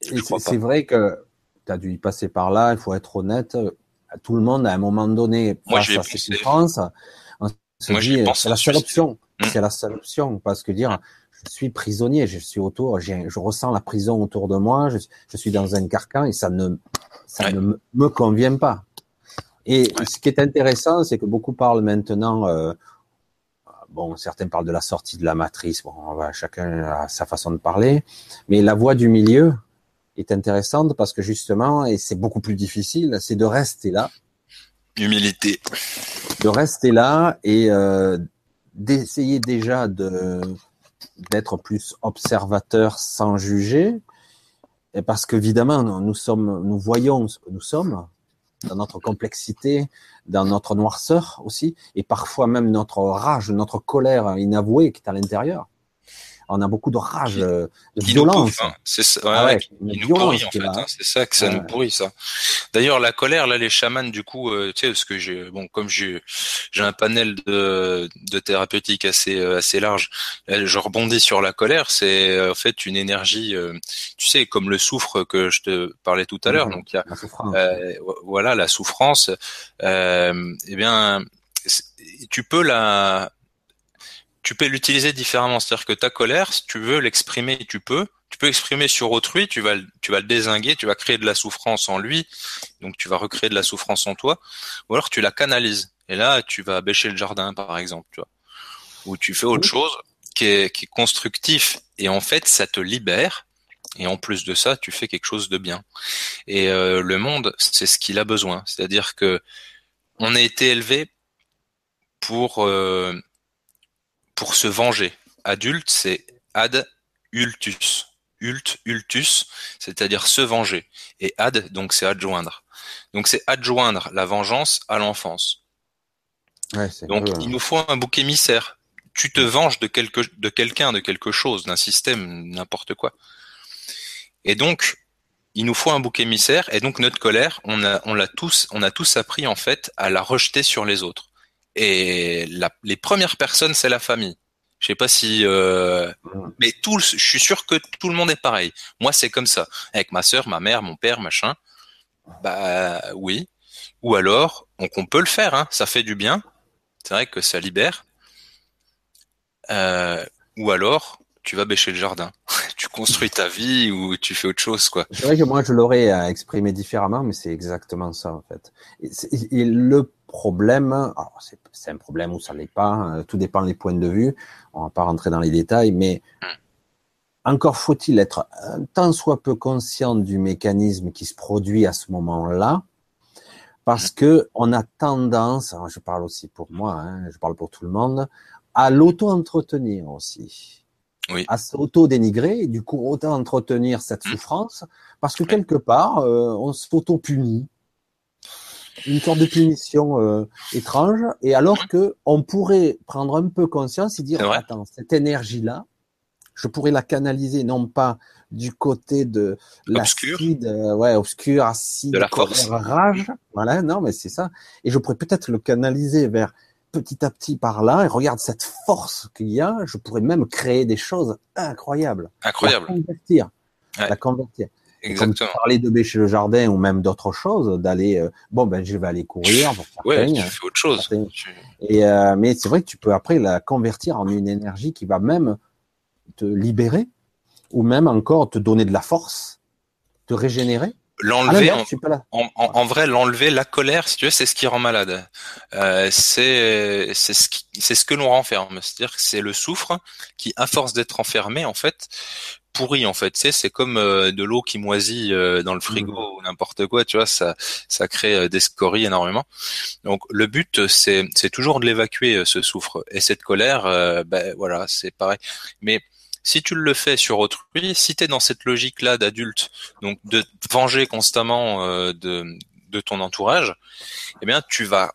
C'est vrai que tu as dû y passer par là. Il faut être honnête. Tout le monde, à un moment donné, Moi, face à ses souffrances, c'est la seule option. Hmm. C'est la seule option parce que dire je suis prisonnier, je suis autour, je ressens la prison autour de moi, je, je, suis dans un carcan et ça ne ça ne me convient pas. Et ce qui est intéressant, c'est que beaucoup parlent maintenant. Euh, bon, certains parlent de la sortie de la matrice. Bon, chacun a sa façon de parler, mais la voie du milieu est intéressante parce que justement, et c'est beaucoup plus difficile, c'est de rester là. Humilité de rester là et euh, d'essayer déjà de d'être plus observateur sans juger, parce qu'évidemment nous sommes, nous voyons ce que nous sommes dans notre complexité, dans notre noirceur aussi, et parfois même notre rage, notre colère inavouée qui est à l'intérieur on a beaucoup de rage, euh, de violence. c'est ça, ouais, ah nous pourrit en fait. Hein, c'est ça que ça nous pourrit ça. D'ailleurs, la colère, là, les chamans, du coup, euh, tu sais, parce que j'ai, bon, comme j'ai, j'ai un panel de, de thérapeutique assez, euh, assez large, je rebondis sur la colère. C'est en fait une énergie, tu sais, comme le soufre que je te parlais tout à l'heure. Mhm. Donc il y a, voilà, la souffrance. eh bien, tu peux la tu peux l'utiliser différemment. C'est-à-dire que ta colère, si tu veux l'exprimer, tu peux. Tu peux exprimer sur autrui, tu vas, tu vas le désinguer, tu vas créer de la souffrance en lui, donc tu vas recréer de la souffrance en toi, ou alors tu la canalises. Et là, tu vas bêcher le jardin, par exemple, tu vois. Ou tu fais autre chose qui est, qui est constructif, et en fait, ça te libère, et en plus de ça, tu fais quelque chose de bien. Et euh, le monde, c'est ce qu'il a besoin. C'est-à-dire que on a été élevé pour euh, pour se venger. Adulte, c'est ad ultus. Ult, ultus, c'est-à-dire se venger. Et ad, donc c'est adjoindre. Donc c'est adjoindre la vengeance à l'enfance. donc il hein. nous faut un bouc émissaire. Tu te venges de quelque, de quelqu'un, de quelque chose, d'un système, n'importe quoi. Et donc, il nous faut un bouc émissaire. Et donc notre colère, on a, on l'a tous, on a tous appris en fait à la rejeter sur les autres. Et les premières personnes, c'est la famille. Je sais pas si, euh, mais tout, je suis sûr que tout le monde est pareil. Moi, c'est comme ça. Avec ma sœur, ma mère, mon père, machin. Bah oui. Ou alors, donc on peut le faire. Hein, ça fait du bien. C'est vrai que ça libère. Euh, ou alors, tu vas bêcher le jardin. (laughs) tu construis ta vie ou tu fais autre chose, quoi. C'est vrai que moi, je l'aurais exprimé différemment, mais c'est exactement ça, en fait. Et, le problème. C'est un problème ou ça l'est pas. Hein, tout dépend des points de vue. On va pas rentrer dans les détails, mais encore faut-il être un tant soit peu conscient du mécanisme qui se produit à ce moment-là, parce que on a tendance, je parle aussi pour moi, hein, je parle pour tout le monde, à l'auto-entretenir aussi. Oui. À s'auto-dénigrer et du coup auto-entretenir cette mmh. souffrance parce que quelque part, euh, on s'auto-punit. Une sorte de punition euh, étrange et alors que on pourrait prendre un peu conscience et dire attends, cette énergie-là, je pourrais la canaliser non pas du côté de l'acide, euh, ouais, obscur, acide, de la force. rage, voilà, non, mais c'est ça. Et je pourrais peut-être le canaliser vers petit à petit par là, et regarde cette force qu'il y a, je pourrais même créer des choses incroyables. Incroyable. La convertir. La convertir. Exactement. Comme de bêcher le jardin ou même d'autres choses, d'aller, euh, bon ben je vais aller courir. Pour ouais, tu fais autre chose. Et euh, mais c'est vrai que tu peux après la convertir en une énergie qui va même te libérer ou même encore te donner de la force, te régénérer. L'enlever, ah en, en, vrai, l'enlever, la colère, si tu veux, c'est ce qui rend malade. Euh, c'est c'est ce qui, c'est ce que l'on renferme. C'est-à-dire que c'est le soufre qui, à force d'être enfermé, en fait, pourrit. En fait, c'est c'est comme euh, de l'eau qui moisit euh, dans le frigo mmh. ou n'importe quoi. Tu vois, ça ça crée euh, des scories énormément. Donc le but, c'est c'est toujours de l'évacuer ce soufre et cette colère. ben voilà, c'est pareil. Mais si tu le fais sur autrui, si tu es dans cette logique-là d'adulte, donc de venger constamment euh, de, de ton entourage, eh bien tu vas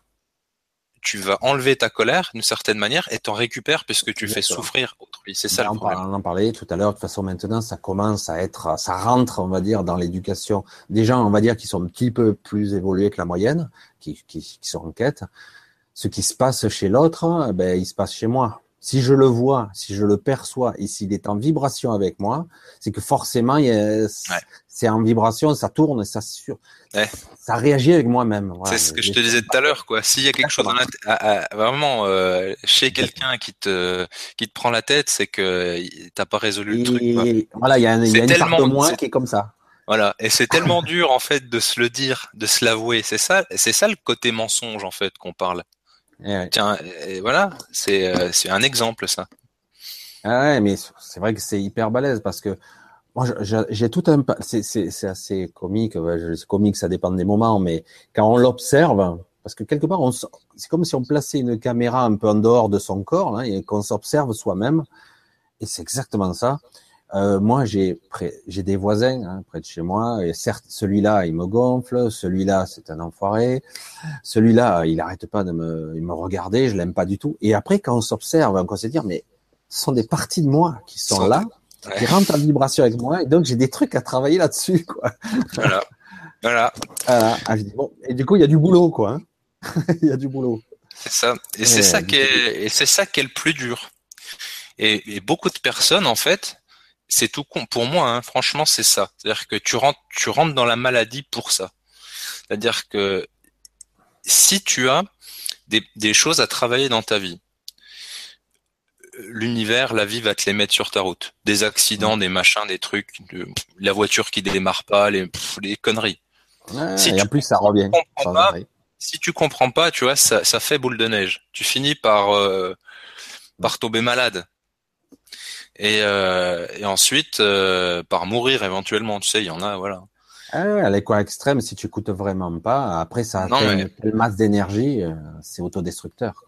tu vas enlever ta colère d'une certaine manière et t'en récupères puisque tu fais souffrir autrui. C'est ça le problème. On en parlait tout à l'heure. De toute façon, maintenant, ça commence à être, ça rentre, on va dire, dans l'éducation des gens, on va dire, qui sont un petit peu plus évolués que la moyenne, qui, qui, qui sont en quête. Ce qui se passe chez l'autre, ben, il se passe chez moi si je le vois, si je le perçois et s'il est en vibration avec moi, c'est que forcément c'est en vibration, ça tourne, ça sur, ça réagit avec moi-même. c'est ce que je te disais tout à l'heure, quoi. S'il y a quelque chose dans la vraiment euh, chez quelqu'un qui te qui te prend la tête, c'est que t'as pas résolu le truc. Voilà, il y a, y a une part de moi qui est comme ça. Voilà, et c'est tellement (laughs) dur en fait de se le dire, de se l'avouer. C'est ça, c'est ça le côté mensonge en fait qu'on parle. Eh Tiens, voilà, c'est euh, c'est un exemple ça. Ah ouais, mais c'est vrai que c'est hyper balèze parce que moi j'ai tout un c'est assez comique, c'est comique, ça dépend des moments, mais quand on l'observe, parce que quelque part c'est comme si on plaçait une caméra un peu en dehors de son corps et qu'on s'observe soi-même, et c'est exactement ça. Euh, moi, j'ai j'ai des voisins hein, près de chez moi, et certes, celui-là, il me gonfle, celui-là, c'est un enfoiré, celui-là, il arrête pas de me, il me regarder, je l'aime pas du tout. Et après, quand on s'observe, on se dire, mais ce sont des parties de moi qui sont là, qui rentrent en vibration avec moi, et donc j'ai des trucs à travailler là-dessus, quoi. Voilà. Voilà. Ah, je dis, bon, et du coup, il y a du boulot, quoi. Hein. (laughs) il y a du boulot. C'est ça. Et c'est ça qui est, et c'est ça qui est le plus dur. Et, et beaucoup de personnes, en fait, c'est tout con. Pour moi, hein, franchement, c'est ça. C'est-à-dire que tu rentres, tu rentres dans la maladie pour ça. C'est-à-dire que si tu as des, des choses à travailler dans ta vie, l'univers, la vie va te les mettre sur ta route. Des accidents, mmh. des machins, des trucs, de, la voiture qui démarre pas, les, les conneries. si et en plus, ça revient. si tu comprends pas, tu vois, ça, ça fait boule de neige. Tu finis par, euh, par tomber malade et, euh, et ensuite euh, par mourir éventuellement. Tu sais, il y en a, voilà. Ah, les quoi extrême, si tu coûtes vraiment pas, après ça a une masse d'énergie, euh, c'est autodestructeur.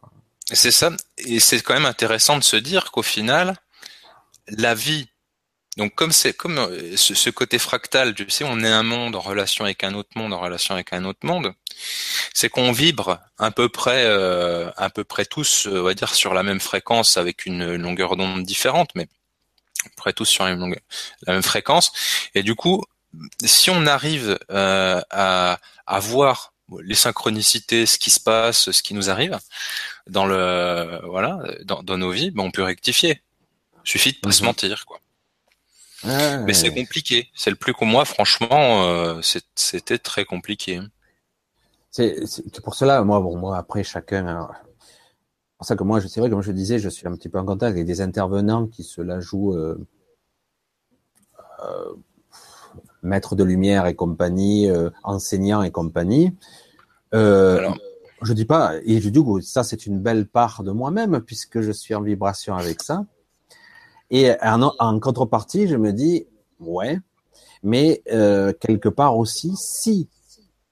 C'est ça, et c'est quand même intéressant de se dire qu'au final, la vie, donc comme c'est comme euh, ce, ce, côté fractal, tu sais, on est un monde en relation avec un autre monde, en relation avec un autre monde, c'est qu'on vibre à peu près, euh, à peu près tous, on va dire, sur la même fréquence avec une longueur d'onde différente, mais près tous sur la même, la même fréquence. Et du coup, si on arrive euh, à, à voir les synchronicités, ce qui se passe, ce qui nous arrive dans le voilà dans, dans nos vies, ben on peut rectifier. Il suffit de pas se mhm. mentir, quoi. Mais c'est compliqué. C'est le plus que moi, franchement, euh, c'était très compliqué. C'est pour cela, moi, bon, moi après chacun, pour ça que moi, c'est vrai, comme je disais, je suis un petit peu en contact avec des intervenants qui se la jouent euh, euh, maître de lumière et compagnie, euh, enseignant et compagnie. Euh, je dis pas, et je dis que ça c'est une belle part de moi-même puisque je suis en vibration avec ça. Et en, contrepartie, je me dis, ouais, mais euh, quelque part aussi, si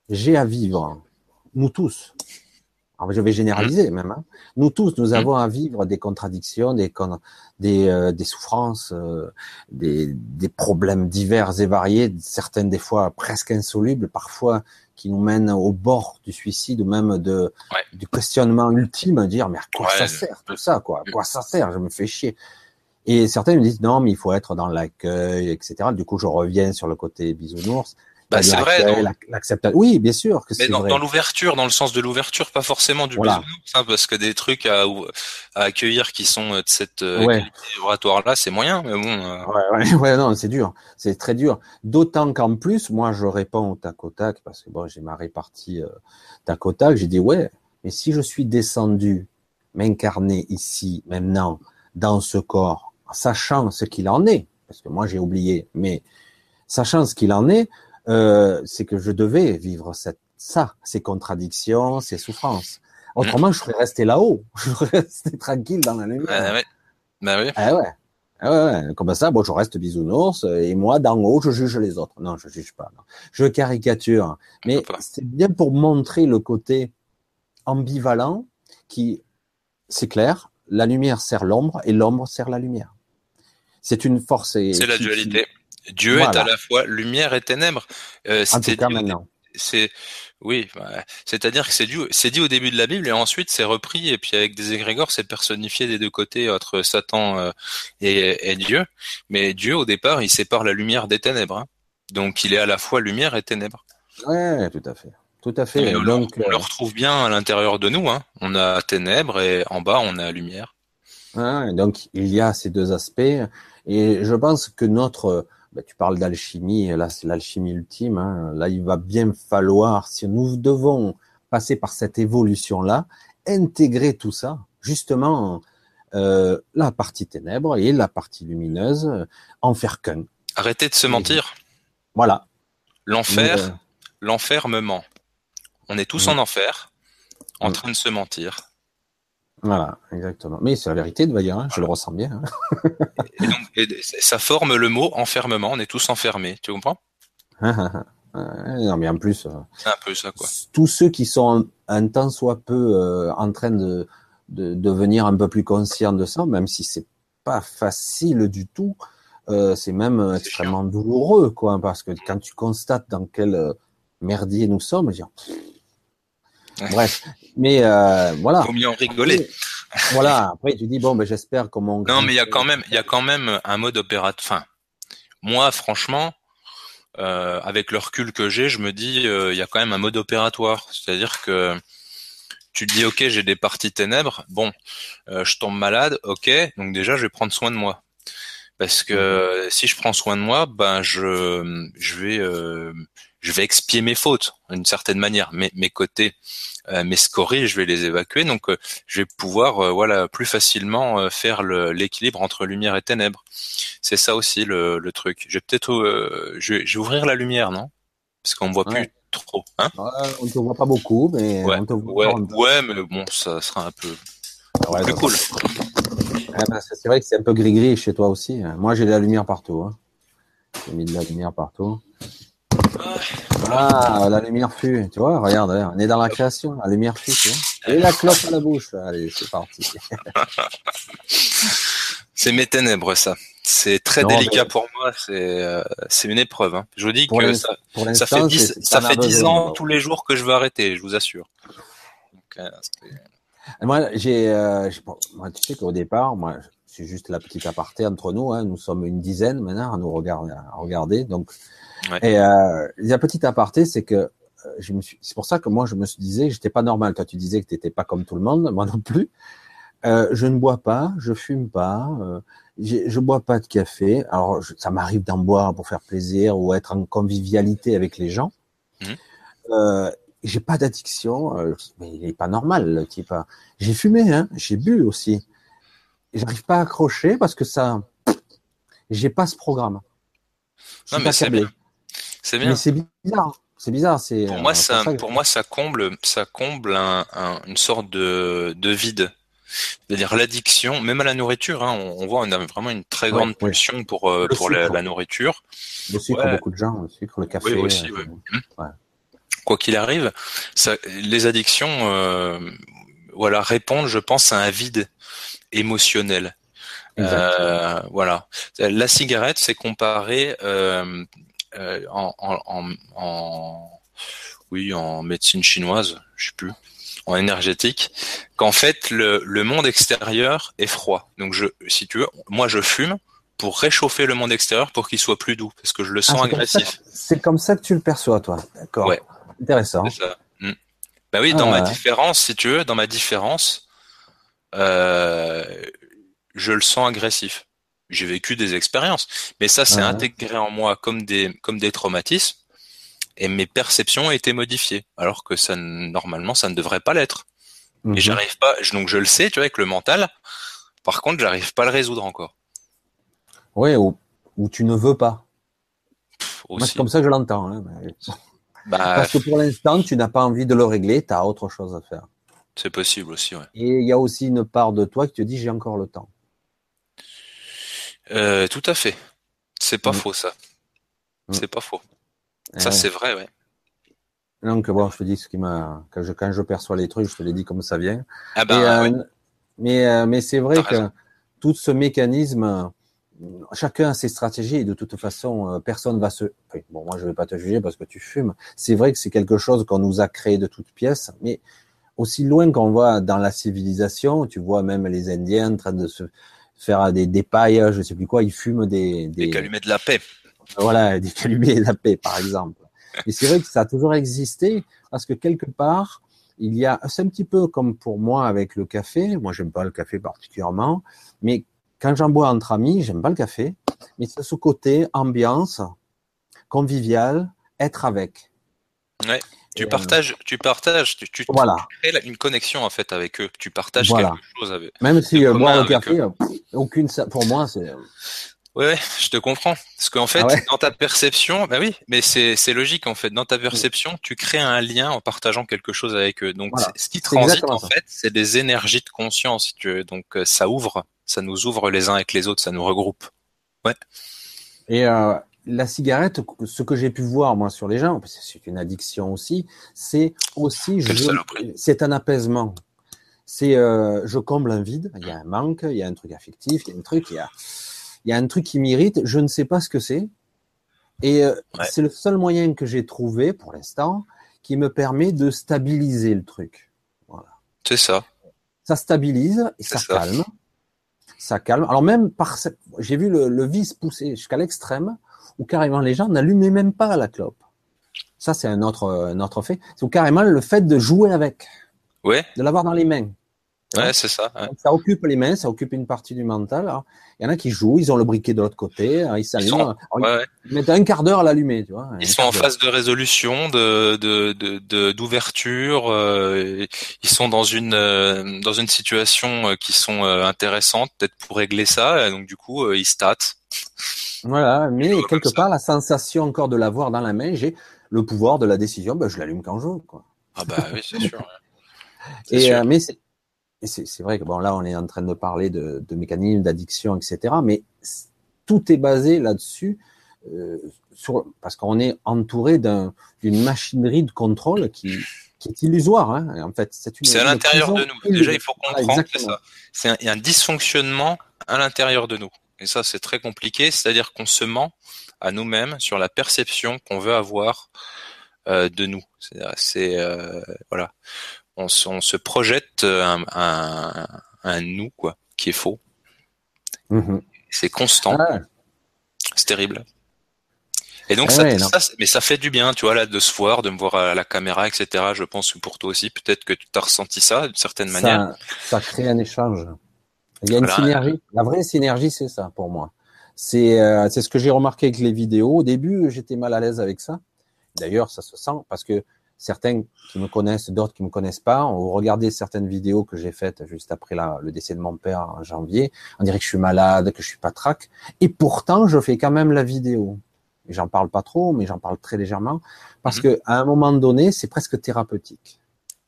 j'ai à vivre, nous tous, alors je vais généraliser même, hein, nous tous, nous avons à vivre des contradictions, des, des, euh, des souffrances, euh, des, des problèmes divers et variés, certaines des fois presque insolubles, parfois qui nous mènent au bord du suicide ou même de du questionnement ultime, dire mais à quoi ça sert tout ça quoi, à quoi ça sert, je me fais chier. Et certains me disent non mais il faut être dans l'accueil, etc. Du coup je reviens sur le côté bisounours. Bah, c'est vrai. Oui, bien sûr que Mais dans, dans l'ouverture, dans le sens de l'ouverture, pas forcément du voilà. hein, parce que des trucs à, à, accueillir qui sont euh, de cette euh, ouais. oratoire-là, c'est moyen, mais bon. Euh... Ouais, ouais, (laughs) ouais, non, c'est dur, c'est très dur. D'autant qu'en plus, moi, je réponds au tac au tac parce que bon, j'ai ma répartie euh, tac au tac. J'ai dit ouais, mais si je suis descendu, m'incarner ici, maintenant, dans ce corps, sachant ce qu'il en est, parce que moi j'ai oublié, mais sachant ce qu'il en est, euh, c'est que je devais vivre cette, ça, ces contradictions, ces souffrances. Autrement, je serais resté là-haut. (laughs) Je serais resté tranquille dans la lumière. Ah, ouais. Bah oui. Ah ouais. Ah ouais, comme ça, bon, je reste bisounours et moi, d'en haut, je juge les autres. Non, je juge pas. Non. Je caricature, mais c'est bien pour montrer le côté ambivalent qui, c'est clair, la lumière sert l'ombre et l'ombre sert la lumière. C'est une force. C'est la dualité. Dieu est à la fois lumière et ténèbres. Euh, en tout cas, maintenant. C'est oui, bah, c'est-à-dire que c'est dit, c'est dit au début de la Bible et ensuite c'est repris et puis avec des égrégores c'est personnifié des deux côtés entre Satan euh, et, et, Dieu. Mais Dieu au départ il sépare la lumière des ténèbres, hein. donc il est à la fois lumière et ténèbres. Ouais, tout à fait, tout à fait. Et on, donc, on le retrouve bien à l'intérieur de nous. Hein. On a ténèbres et en bas on a lumière. Donc il y a ces deux aspects et je pense que notre bah, tu parles d'alchimie, là c'est l'alchimie ultime. Hein. Là, il va bien falloir, si nous devons passer par cette évolution-là, intégrer tout ça, justement euh, la partie ténèbres et la partie lumineuse, en faire qu'un. Arrêtez de se mentir. Voilà. L'enfer, euh... l'enfer me ment. On est tous en enfer, en train de se mentir. Voilà, exactement. Mais c'est la vérité, de dire, hein, je le ressens bien. Hein. et donc, et ça forme le mot enfermement, on est tous enfermés, tu comprends? (laughs) Non, mais en plus, euh, c'est un peu ça, quoi. Tous ceux qui sont un temps soit peu euh, en train de, de devenir un peu plus conscients de ça, même si c'est pas facile du tout, euh, c'est même extrêmement chiant. douloureux, quoi, parce que quand tu constates dans quel merdier nous sommes, dire, Bref, mais euh, voilà. Faut mieux en rigoler. voilà. Après, tu dis bon, ben j'espère comment. Non, mais il y a quand même, il y a quand même un mode opératoire. Enfin, moi, franchement, euh, avec le recul que j'ai, je me dis, euh, il y a quand même un mode opératoire. C'est-à-dire que tu te dis, ok, j'ai des parties ténèbres. Bon, euh, je tombe malade. Ok, donc déjà, je vais prendre soin de moi. Parce que mmh. si je prends soin de moi, ben je, je vais je vais expier mes fautes d'une certaine manière, mes, mes côtés, mes scories, je vais les évacuer, donc euh, je vais pouvoir euh, voilà plus facilement euh, faire l'équilibre entre lumière et ténèbres. C'est ça aussi le, le truc. Je vais peut-être, euh, je, je, vais ouvrir la lumière, non? Parce qu'on me voit ouais. plus trop. Hein? Ouais, on te voit pas beaucoup, mais ouais, on te voit ouais, ouais, mais bon, ça sera un peu ouais, plus cool. Ah ben, c'est vrai que c'est un peu gris-gris chez toi aussi. Moi, j'ai de la lumière partout. Hein. J'ai mis de la lumière partout. Ah, la lumière fut, tu vois, regarde, on est dans la création, la lumière fut, tu vois. Et la clope à la bouche, allez, c'est parti. (laughs) c'est mes ténèbres, ça. C'est très non, délicat mais... pour moi, c'est euh, une épreuve. Hein. Je vous dis pour que ça, ça fait dix ça fait ans tous les jours que je veux arrêter, je vous assure. Donc, euh, moi, j'ai, euh, moi, tu sais qu'au départ, moi, c'est juste la petite aparté entre nous. Hein, nous sommes une dizaine maintenant à nous regarder, à regarder. Donc, Ouais. Et euh, la petite aparté, c'est que euh, je me suis, c'est pour ça que moi je me suis disais, j'étais pas normal. Toi, tu disais que t'étais pas comme tout le monde, moi non plus. Euh, je ne bois pas, je fume pas, euh, je bois pas de café. Alors je, ça m'arrive d'en boire pour faire plaisir ou être en convivialité avec les gens. Mmh. Euh, j'ai pas d'addiction, mais il est pas normal le type. Hein. J'ai fumé, hein, j'ai bu aussi. J'arrive pas à accrocher parce que ça, j'ai pas ce programme. Non mais c'est bien. C'est bien. Mais c'est bizarre. C'est bizarre. C'est pour moi, ça, pour moi, ça comble, ça comble une sorte de, de vide. C'est-à-dire l'addiction, même à la nourriture, hein, on, voit on a vraiment une très grande pulsion pour pour la, nourriture. Le sucre, beaucoup de gens, le sucre, le café. Oui, aussi, mmh. Quoi qu'il arrive, ça, les addictions, euh, voilà, répondent, je pense, à un vide émotionnel. Euh, voilà. La cigarette, c'est comparé euh, euh, en, en, en, oui, en médecine chinoise, je sais plus, en énergétique, qu'en fait le, le monde extérieur est froid. Donc je, si tu veux, moi je fume pour réchauffer le monde extérieur pour qu'il soit plus doux, parce que je le sens ah, agressif. C'est comme ça que tu le perçois, toi. D'accord. Ouais. Intéressant. Bah oui, dans ma ah. différence, si tu veux, dans ma différence, euh, je le sens agressif. J'ai vécu des expériences, mais ça c'est intégré en moi comme des comme des traumatismes et mes perceptions ont été modifiées, alors que ça normalement ça ne devrait pas l'être. Et mhm. j'arrive pas, donc je le sais, tu vois, avec le mental. Par contre, j'arrive pas à le résoudre encore. Oui, ou, tu ne veux pas. c'est comme ça que je l'entends. Hein, bah, Parce que pour l'instant, tu n'as pas envie de le régler, tu as autre chose à faire. C'est possible aussi, ouais. Et il y a aussi une part de toi qui te dit j'ai encore le temps. Euh, tout à fait. C'est pas mm. faux ça. Mm. C'est pas faux. Ça c'est vrai, ouais. Donc bon, je te dis ce qui m'a quand je quand je perçois les trucs, je te les dis comme ça vient. Ah bah, euh, Mais euh, mais c'est vrai que tout ce mécanisme, chacun a ses stratégies et de toute façon, personne va se. bon, moi je vais pas te juger parce que tu fumes. C'est vrai que c'est quelque chose qu'on nous a créé de toutes pièces, mais aussi loin qu'on voit dans la civilisation, tu vois même les Indiens en train de se faire des, des pailles, je sais plus quoi, ils fument des... Des, des calumets de la paix. Voilà, (laughs) des calumets de la paix, par exemple. Et c'est vrai que ça a toujours existé, parce que quelque part, il y a, c'est un petit peu comme pour moi avec le café, moi j'aime pas le café particulièrement, mais quand j'en bois entre amis, j'aime pas le café, mais c'est ce côté ambiance, convivial, être avec. Ouais. Tu euh, partages, tu partages, tu, tu, voilà. crées une connexion en fait avec eux. Tu partages quelque chose avec. Même si euh, boire le café, euh, aucune, pour moi c'est. Ouais, je te comprends. Parce qu'en fait, ah dans ta perception, bah oui, mais c'est logique en fait. Dans ta perception, tu crées un lien en partageant quelque chose avec eux. Donc, ce qui transite en fait, c'est des énergies de conscience. Si tu veux. Donc, ça ouvre, ça nous ouvre les uns avec les autres, ça nous regroupe. Ouais. Et euh, la cigarette, ce que j'ai pu voir moi sur les gens, c'est une addiction aussi, c'est aussi c'est un apaisement. C'est euh, je comble un vide, il y a un manque, il y a un truc affectif, il y a un truc, il y a, il y a un truc qui m'irrite, je ne sais pas ce que c'est. Et euh, c'est le seul moyen que j'ai trouvé pour l'instant qui me permet de stabiliser le truc. Voilà. C'est ça. Ça stabilise et ça, calme. Ça calme. Alors même par j'ai vu le, le vice pousser jusqu'à l'extrême où carrément les gens n'allumaient même pas la clope. Ça, c'est un autre, un autre fait. C'est carrément le fait de jouer avec. Ouais. De l'avoir dans les mains. Ouais, c'est ça. Ça occupe les mains, ça occupe une partie du mental. il y en a qui jouent, ils ont le briquet de l'autre côté, hein, ils s'allument. Ils, mettent un quart d'heure à l'allumer, tu vois. Ils sont en phase de résolution, de de d'ouverture. Euh, ils sont dans une euh, dans une situation euh, qui sont intéressantes, peut-être pour régler ça. donc du coup, ils statent. Voilà, mais quelque part, la sensation encore de l'avoir dans la main, j'ai le pouvoir de la décision, ben, je l'allume quand je veux. Quoi. Ah bah oui, c'est sûr. et mais c'est c'est vrai que bon là on est en train de parler de, de mécanismes d'addiction, etc. Mais tout est basé là-dessus, euh, sur parce qu'on est entouré d'une machinerie de contrôle qui, qui est illusoire. Hein. En fait, c'est à l'intérieur de nous. Déjà, il faut comprendre que ça. C'est un, un dysfonctionnement à l'intérieur de nous. Et ça, c'est très compliqué. C'est-à-dire qu'on se ment à nous-mêmes sur la perception qu'on veut avoir euh, de nous. C'est euh, voilà on, se projette un, un, nous quoi, qui est faux. Mm-hmm. C'est constant. Ah. C'est terrible. Et donc, ah ça, mais ça fait du bien, tu vois, là, de se voir, de me voir à la caméra, etc. Je pense que pour toi aussi, peut-être que tu as ressenti ça d'une certaine manière. Ça crée un échange. Il y a une synergie. La vraie synergie, c'est ça pour moi. C'est euh, c'est ce que j'ai remarqué avec les vidéos. Au début, j'étais mal à l'aise avec ça. D'ailleurs, ça se sent parce que certains qui me connaissent, d'autres qui me connaissent pas, ont regardé certaines vidéos que j'ai faites juste après la, le décès de mon père en janvier, on dirait que je suis malade, que je suis pas trac, et pourtant je fais quand même la vidéo. j'en parle pas trop, mais j'en parle très légèrement, parce mhm. que à un moment donné, c'est presque thérapeutique.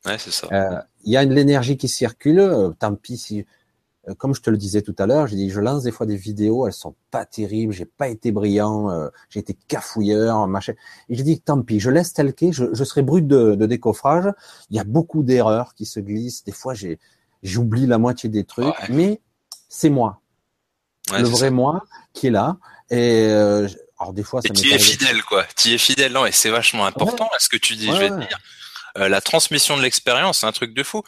Ouais, c'est ça. Euh, il y a de l'énergie qui circule. Euh, tant pis si, comme je te le disais tout à l'heure, j'ai dit, je lance des fois des vidéos, elles sont pas terribles, j'ai pas été brillant, j'ai été cafouilleur, machin. Et j'ai dit, tant pis, je laisse tel quel, je, je serai brut de, de, décoffrage. Il y a beaucoup d'erreurs qui se glissent. Des fois, j'ai, j'oublie la moitié des trucs, mais c'est moi, le vrai moi qui est là. Et alors des fois, ça tu es fidèle, quoi. Tu es fidèle, non Et c'est vachement important. à ce que tu dis, je vais te dire. Euh, la transmission de l'expérience, c'est un truc de fou.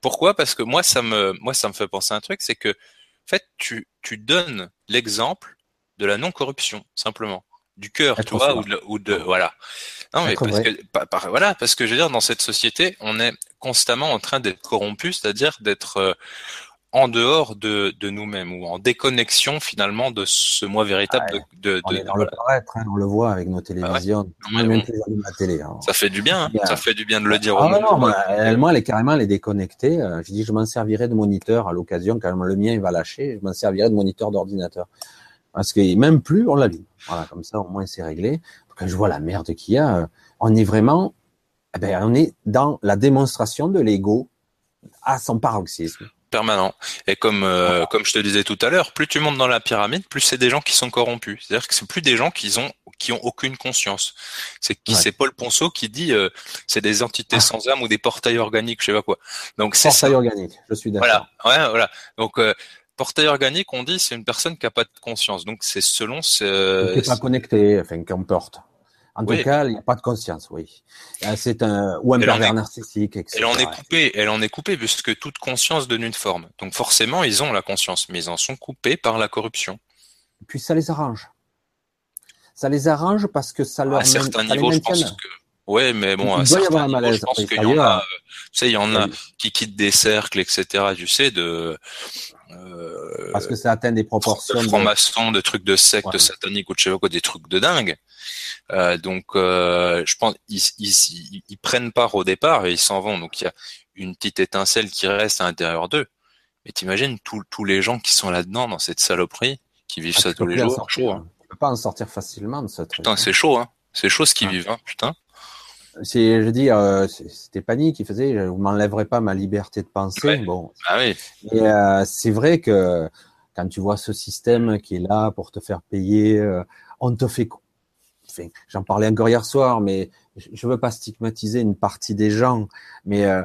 Pourquoi? Parce que moi, ça me, moi, ça me fait penser à un truc, c'est que, en fait, tu, tu donnes l'exemple de la non-corruption, simplement, du cœur, tu vois, ou de, ou de, voilà. Non, mais parce que, voilà, parce que je veux dire, dans cette société, on est constamment en train d'être corrompu, c'est-à-dire d'être euh, en dehors de, de nous-mêmes ou en déconnexion finalement de ce moi véritable de, de, on est dans le paraître, hein, on le voit avec nos ah télévisions, même la télé. Hein. Ça fait du bien, hein. ça fait du bien de le dire. Ah, non, non, elle, moi, elle est carrément, elle est déconnectée. Euh, je dis, je m'en servirai de moniteur à l'occasion quand le mien il va lâcher, je m'en servirai de moniteur d'ordinateur. Parce que même plus, on l'allume. Voilà, comme ça, au moins, c'est réglé. Quand je vois la merde qu'il y a, euh, on est vraiment, eh ben, on est dans la démonstration de l'ego à son paroxysme permanent. Et comme euh, comme je te disais tout à l'heure, plus tu montes dans la pyramide, plus c'est des gens qui sont corrompus. C'est-à-dire que c'est plus des gens qui ont qui ont aucune conscience. C'est qui c'est Paul Ponceau qui dit euh, c'est des entités ah. sans âme ou des portails organiques, je sais pas quoi. Donc c'est portail organique, je suis d'accord. Voilà, ouais, voilà. Donc euh, portail organique, on dit c'est une personne qui a pas de conscience. Donc c'est selon ce. Qui est pas connecté, enfin qui En tout cas, il n'y a pas de conscience, oui. Euh, c'est un ou un pervers narcissique, etc. Elle en est coupée, elle en est coupée puisque toute conscience donne une forme. Donc forcément, ils ont la conscience, mais ils en sont coupés par la corruption. puis ça les arrange. Ça les arrange parce que ça leur. À certains niveaux, je pense que. Ouais, mais bon, à certains niveaux, je pense qu'il y en a. Tu sais, il y en a qui quittent des cercles, etc. Tu sais, de euh, Parce que ça atteint des proportions. De francs-maçons, de... trucs de secte satanique ou de des trucs de dingue. Euh, donc, euh, je pense ils, ils, ils, prennent part au départ et ils s'en vont. Donc, il y a une petite étincelle qui reste à l'intérieur d'eux. Mais t'imagines tous les gens qui sont là-dedans, dans cette saloperie, qui vivent ah, ça tous les jours. chaud, hein. peux pas en sortir facilement de ce truc. Putain, c'est chaud, hein. C'est chaud ce qu'ils vivent, hein, putain. C'est, je dis, euh, c'était Pani qui faisait, vous m'enlèverez pas ma liberté de penser. Bon. Ah oui. Et euh, c'est vrai que quand tu vois ce système qui est là pour te faire payer, euh, on te fait. Enfin, J'en parlais encore hier soir, mais je veux pas stigmatiser une partie des gens, mais euh,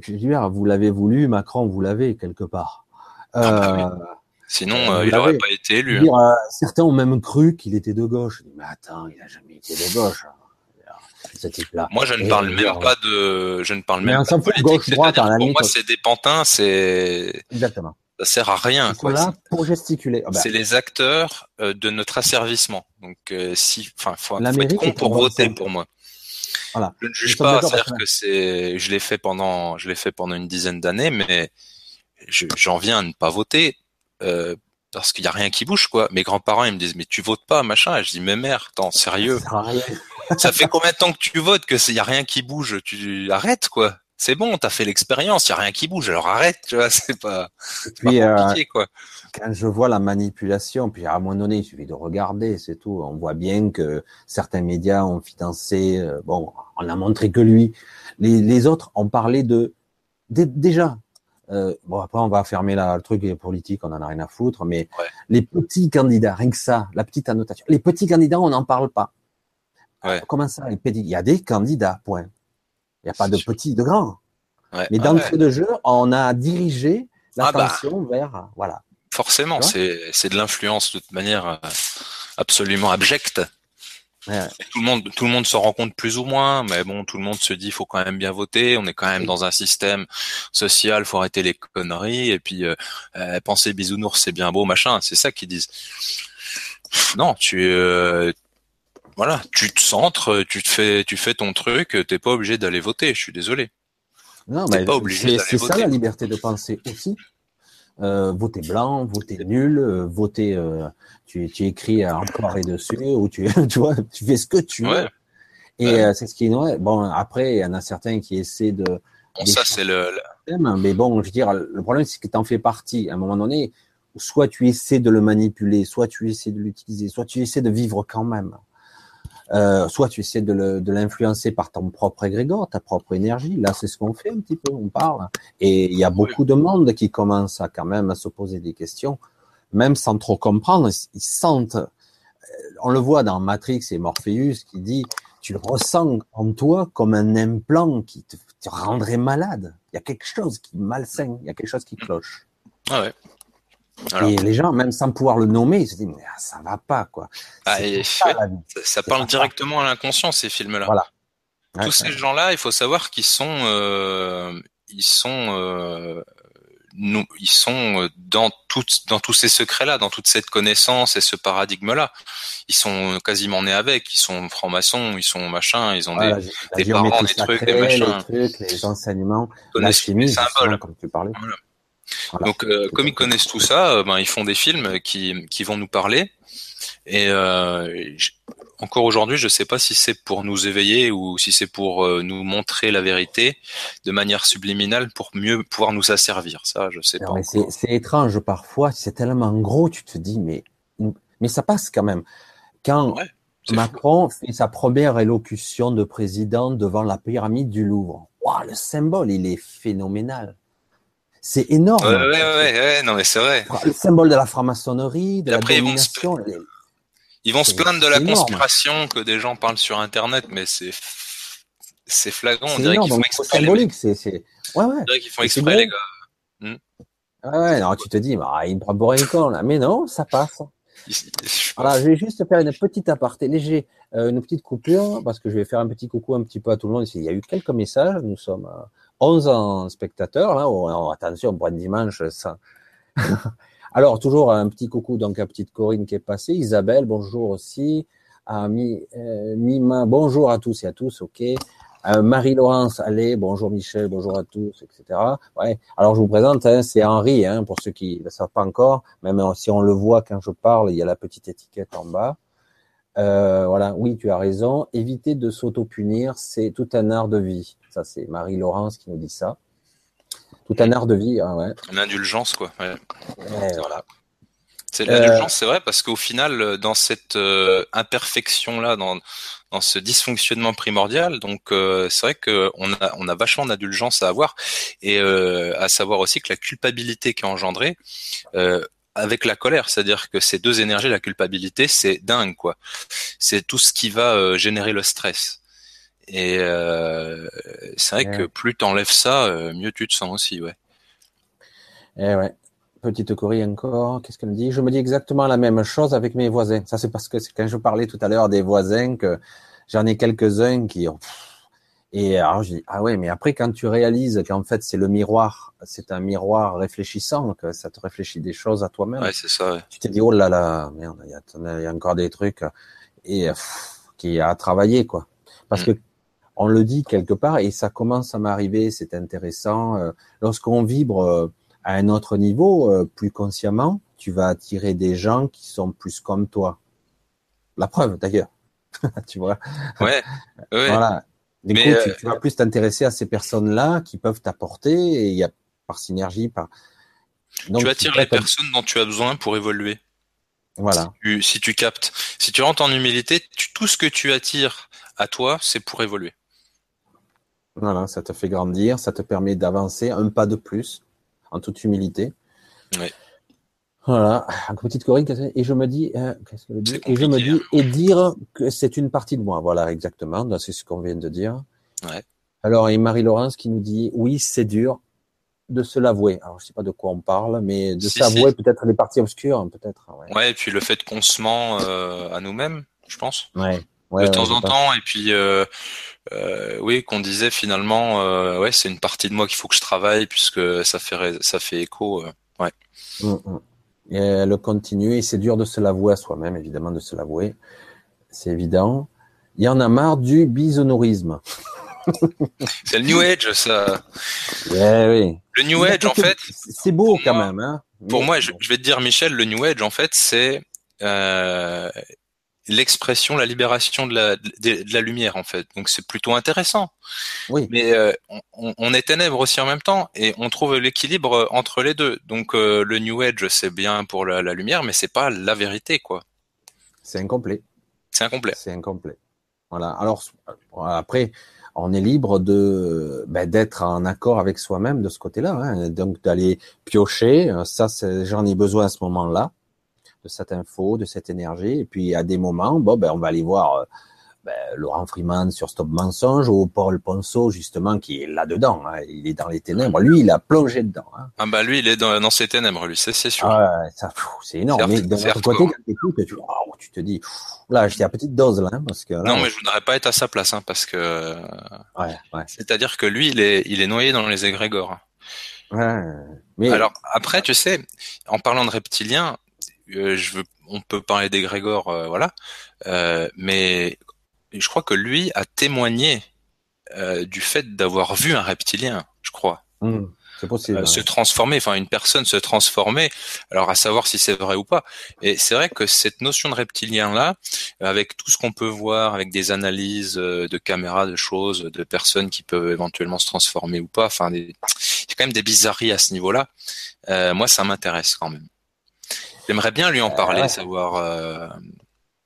je dis, vous l'avez voulu, Macron, vous l'avez quelque part. Ah bah Sinon, il n'aurait pas été élu. Hein. certains ont même cru qu'il était de gauche. Mais attends, il a jamais été de gauche. Moi, je ne parle même pas de, je ne parle même pas de politique. Gauche, droite, pour moi, c'est des pantins, c'est. Exactement. Ça sert à rien. Quoi. Là pour gesticuler. Oh, bah. C'est les acteurs euh, de notre asservissement. Donc, euh, si, enfin, faut, faut être con pour voter pour moi. Voilà. Je ne juge pas, c'est-à-dire que c'est, je l'ai fait pendant, je l'ai fait pendant une dizaine d'années, mais j'en viens à ne pas voter. Euh, parce qu'il y a rien qui bouge quoi. Mes grands-parents ils me disent mais tu votes pas machin. Et je dis mais mère, attends sérieux. Ça fait combien de temps que tu votes que il y a rien qui bouge? Tu arrêtes quoi. C'est bon, t'as fait l'expérience, il y a rien qui bouge, alors arrête, tu vois, (laughs) c'est pas, puis, pas euh, compliqué, quoi. Quand je vois la manipulation, puis à un moment donné, il suffit de regarder, c'est tout. On voit bien que certains médias ont financé, euh, bon, on a montré que lui. Les, les autres ont parlé de, déjà, euh, bon, après, on va fermer la, le truc politique, on en a rien à foutre, mais les petits candidats, rien que ça, la petite annotation. Les petits candidats, on n'en parle pas. Comment ça, les Il y a des candidats, point. Il n'y a pas de petits, de grands. Mais dans le de jeu, on a dirigé ah bah. l'attention vers, voilà. Forcément, c'est de l'influence de toute manière euh, absolument abjecte. Tout le monde, tout le monde se rend compte plus ou moins, mais bon, tout le monde se dit, faut quand même bien voter. On est quand même dans un système social, faut arrêter les conneries. Et puis, euh, euh penser bisounours, c'est bien beau, machin. C'est ça qu'ils disent. Non, tu, euh, voilà, tu te centres, tu te fais, tu fais ton truc. T'es pas obligé d'aller voter. Je suis désolé. Non, mais pas obligé C'est ça la liberté de penser aussi. Euh, voter blanc, voter nul, euh, voter, euh, tu, tu écris un et dessus, ou tu, (laughs) tu vois, tu fais ce que tu veux. Et c'est ce qui est Bon, après, il y en a certains qui essaient de. Bon, ça, c'est le, Mais bon, je veux dire, le problème, c'est que tu en fais partie. À un moment donné, soit tu essaies de le manipuler, soit tu essaies de l'utiliser, soit tu essaies de vivre quand même. Euh, soit tu essaies de l'influencer par ton propre égrégore, ta propre énergie. Là, c'est ce qu'on fait un petit peu, on parle. Et il y a beaucoup de monde qui commence à quand même à se poser des questions, même sans trop comprendre. Ils sentent, euh, on le voit dans Matrix et Morpheus qui dit, tu le ressens en toi comme un implant qui te, rendrait malade. Il y a quelque chose qui malsain, il y a quelque chose qui cloche. Ah. Et les gens, même sans pouvoir le nommer, ils se disent mais ah, ça va pas quoi. Ah, ça, parle directement à l'inconscient ces films-là. Voilà. Tous ces gens-là, il faut savoir qu'ils sont, euh, ils sont, euh, nous, ils sont dans toutes, dans tous ces secrets-là, dans toute cette connaissance et ce paradigme-là. Ils sont quasiment nés avec. Ils sont francs-maçons, ils sont machins, ils ont des, des parents, des trucs, des machins. Les, trucs, les enseignements, la chimie, comme tu parlais. Voilà. Donc, euh, comme ils connaissent tout ça, euh, ben, ils font des films qui, qui vont nous parler. Et euh, encore aujourd'hui, je ne sais pas si c'est pour nous éveiller ou si c'est pour nous montrer la vérité de manière subliminale pour mieux pouvoir nous asservir. Ça, je sais pas. C'est étrange parfois. C'est tellement gros, tu te dis, mais mais ça passe quand même. Quand Macron fait sa première élocution de président devant la pyramide du Louvre, wow, le symbole, il est phénoménal. C'est énorme. Ouais, ouais, ouais, ouais, non, mais c'est vrai. Le symbole de la franc-maçonnerie, de la domination. Ils vont se, plaindre de la conspiration que des gens parlent sur Internet, mais c'est c'est flagrant. On dirait qu'ils font exprès. symbolique, c'est ouais, ouais. On dirait qu'ils font exprès, les gars. Hmm. Ouais, non, tu te dis, bah, il me prend pour un con, là. Mais non, ça passe. Voilà, je vais juste faire une petite aparté léger, euh, une petite coupure, parce que je vais faire un petit coucou un petit peu à tout le monde. Il y a eu quelques messages. Nous sommes 11 en spectateurs, là. Oh, attention, un dimanche, ça. (laughs) Alors, toujours un petit coucou, donc à petite Corinne qui est passée. Isabelle, bonjour aussi. À euh, Mima, bonjour à tous et à tous, ok. Euh, Marie-Laurence, allez, bonjour Michel, bonjour à tous, etc. Ouais. Alors, je vous présente, hein, c'est Henri, hein, pour ceux qui ne le savent pas encore. Même si on le voit quand je parle, il y a la petite étiquette en bas. Euh, voilà, oui, tu as raison. Éviter de s'auto-punir, c'est tout un art de vie. Ça, c'est Marie-Laurence qui nous dit ça. Tout un art de vie, hein, ouais. L'indulgence, quoi. Ouais. voilà. C'est l'indulgence, c'est vrai, parce qu'au final, dans cette euh, imperfection-là, dans, dans ce dysfonctionnement primordial, donc euh, c'est vrai qu'on a, on a vachement d'indulgence à avoir, et à savoir aussi que la culpabilité qui est engendrée, avec la colère, c'est-à-dire que ces deux énergies, la culpabilité, c'est dingue quoi. C'est tout ce qui va euh, générer le stress. Et euh, c'est vrai que plus t'enlèves ça, euh, mieux tu te sens aussi, ouais. Eh ouais. Petite Corinne encore, qu'est-ce qu'elle me dit? Je me dis exactement la même chose avec mes voisins. Ça c'est parce que c'est quand je parlais tout à l'heure des voisins que j'en ai quelques-uns qui ont et alors je dis ah ouais, mais après quand tu réalises qu'en fait c'est le miroir, c'est un miroir réfléchissant, que ça te réfléchit des choses à toi-même. Ouais, c'est ça. Tu te dis oh là là, merde, il y a, encore des trucs et qui a à travailler quoi. Parce mm. que on le dit quelque part et ça commence à m'arriver, c'est intéressant. Euh, lorsqu'on vibre euh, à un autre niveau, euh, plus consciemment, tu vas attirer des gens qui sont plus comme toi. La preuve d'ailleurs. (laughs) tu vois? Ouais. ouais. Voilà. Du coup, tu, euh, vas plus t'intéresser à ces personnes-là qui peuvent t'apporter et il y a par synergie, par. Donc, tu attires les personnes dont tu as besoin pour évoluer. Voilà. Si tu, captes, si tu rentres en humilité, tout ce que tu attires à toi, c'est pour évoluer. Voilà, ça te fait grandir, ça te permet d'avancer un pas de plus, en toute humilité. Oui. Voilà, une petite Corinne, et je me dis, euh, qu'est-ce qu'elle dit Et je me dis, hein. et dire que c'est une partie de moi. Voilà, exactement, c'est ce qu'on vient de dire. Ouais. Alors, et Marie-Laurence qui nous dit, oui, c'est dur de se l'avouer. Alors, je sais pas de quoi on parle, mais de s'avouer peut-être les parties obscures, hein, peut-être. Ouais. ouais. et puis le fait qu'on se ment euh, à nous-mêmes, je pense. Ouais. de temps en temps, et puis euh, euh, oui, qu'on disait finalement, euh, ouais, c'est une partie de moi qu'il faut que je travaille puisque ça fait ça fait écho. Euh, ouais. Mmh, mmh. Et elle continue, et c'est dur de se l'avouer à soi-même, évidemment, de se l'avouer. C'est évident. Il y en a marre du bisonourisme. (laughs) c'est le New Age, ça. Ouais, oui. Le New Age, en fait. C'est beau quand même. Hein pour moi, je, vais te dire, Michel, le New Age, en fait, c'est euh, l'expression, la libération de la, de, la lumière en fait. Donc c'est plutôt intéressant. Oui. Mais euh, on, on, est ténèbres aussi en même temps et on trouve l'équilibre entre les deux. Donc euh, le New Age c'est bien pour la, la lumière, mais c'est pas la vérité quoi. C'est incomplet. C'est incomplet. C'est incomplet. Voilà. Alors après, on est libre de ben, d'être en accord avec soi-même de ce côté-là. Hein. Donc d'aller piocher. Ça, j'en ai besoin à ce moment-là de cette info, de cette énergie. Et puis à des moments, bon, ben, on va aller voir euh, ben, Laurent Freeman sur Stop Mensonge ou Paul Ponceau justement qui est là-dedans. Hein. Il est dans les ténèbres. Lui, il a plongé dedans. Hein. Ah bah lui, il est dans, dans ses ténèbres, lui, c'est sûr. Ah, ça, c'est énorme. Mais d'un autre côté, quand tu, oh, tu te dis, là, j'étais à petite dose là, hein, parce que. non, mais je voudrais pas être à sa place, hein, parce que. Ouais, ouais. C'est-à-dire que lui, il est, il est noyé dans les égrégores. Ouais, mais... Alors après, tu sais, en parlant de reptiliens, je veux, on peut parler des euh, voilà, euh, mais je crois que lui a témoigné du fait d'avoir vu un reptilien, je crois. Mmh, c'est possible. Se transformer, enfin une personne se transformer. Alors à savoir si c'est vrai ou pas. Et c'est vrai que cette notion de reptilien là, avec tout ce qu'on peut voir, avec des analyses de caméras, de choses, de personnes qui peuvent éventuellement se transformer ou pas. Enfin, il y a quand même des bizarreries à ce niveau-là. moi, ça m'intéresse quand même. J'aimerais bien lui en parler, savoir, euh,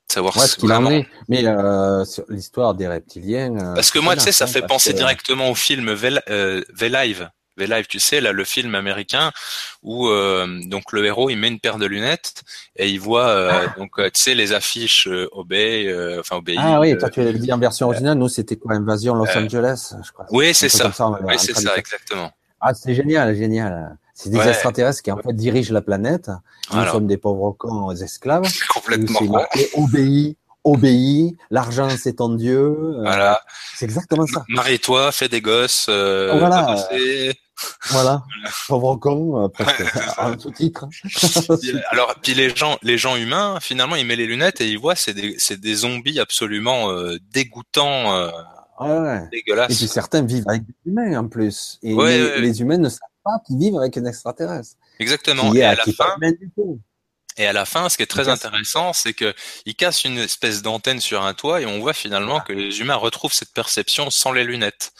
savoir ce qu'il en est. Mais euh, sur l'histoire des reptiliens. Euh, Parce que moi, tu sais, ça fait penser directement au film V-Live. V-Live, tu sais, là, le film américain où donc le héros il met une paire de lunettes et il voit ah. donc tu sais les affiches obey, enfin obéi. Ah oui, toi tu l'as dit en version originale. Nous c'était quoi Invasion Los Angeles, je crois. Oui, c'est ça. oui, c'est ça, exactement. Ah, c'est génial, génial. C'est des extraterrestres qui en fait dirigent la planète. Nous sommes des pauvres cons esclaves. (laughs) Complètement. Marqué obéis, obéis. L'argent c'est ton Dieu. Euh, voilà. C'est exactement ça. Marie-toi, fais des gosses. Euh, voilà. Voilà, pauvre con, euh, presque en tout titre. (laughs) Alors, puis les gens, les gens humains, finalement, ils mettent les lunettes et ils voient, c'est des, c'est des zombies absolument euh, dégoûtants, euh, ouais. dégueulasses. Et puis certains vivent avec des humains en plus. Et les, les, humains ne savent qui vivent avec un extraterrestre. Exactement. et à, la fin, et à la fin, ce qui est très intéressant, c'est que il casse une espèce d'antenne sur un toit et on voit finalement que les humains retrouvent cette perception sans les lunettes.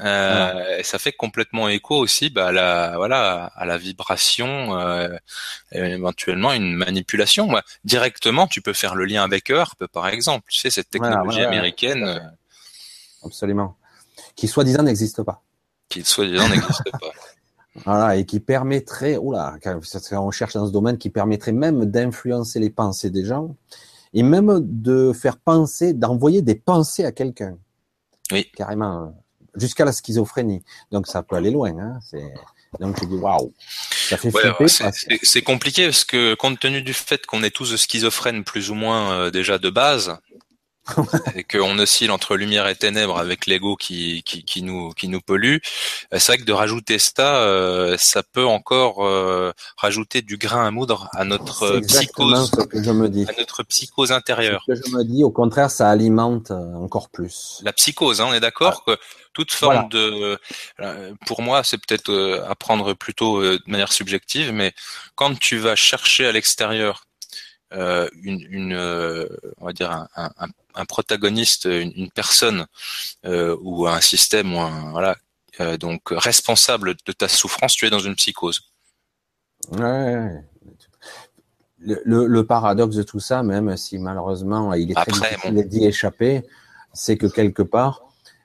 Euh, et ça fait complètement écho aussi bah, à la voilà à la vibration euh, éventuellement une manipulation. Directement tu peux faire le lien avec Earp par exemple. Tu sais cette technologie américaine euh, absolument. Qui soi-disant n'existe pas. qui soi-disant n'existe pas. (laughs) Voilà, et qui permettrait, oula, on cherche dans ce domaine, qui permettrait même d'influencer les pensées des gens, et même de faire penser, d'envoyer des pensées à quelqu'un. Oui. Carrément, jusqu'à la schizophrénie. Donc ça peut aller loin. Hein. C'est... Donc je dis waouh, ça fait flipper. C'est, compliqué parce que compte tenu du fait qu'on est tous schizophrènes plus ou moins euh, déjà de base, (laughs) et qu'on oscille entre lumière et ténèbres avec l'ego qui, qui, qui, nous qui nous pollue. Euh, c'est vrai que de rajouter ça, euh, ça peut encore euh, rajouter du grain à moudre à notre psychose, que je me dis. à notre psychose intérieure. Ce que je me dis, au contraire, ça alimente encore plus. La psychose, hein, on est d'accord que toute forme de, pour moi, c'est peut-être à prendre plutôt de manière subjective, mais quand tu vas chercher à l'extérieur une, une on va dire un, un, un protagoniste, une, personne euh, ou un système ou un voilà, euh, donc responsable de ta souffrance, tu es dans une psychose. Ouais. Le, le, paradoxe de tout ça, même si malheureusement il est très difficile d'y échapper, c'est que quelque part,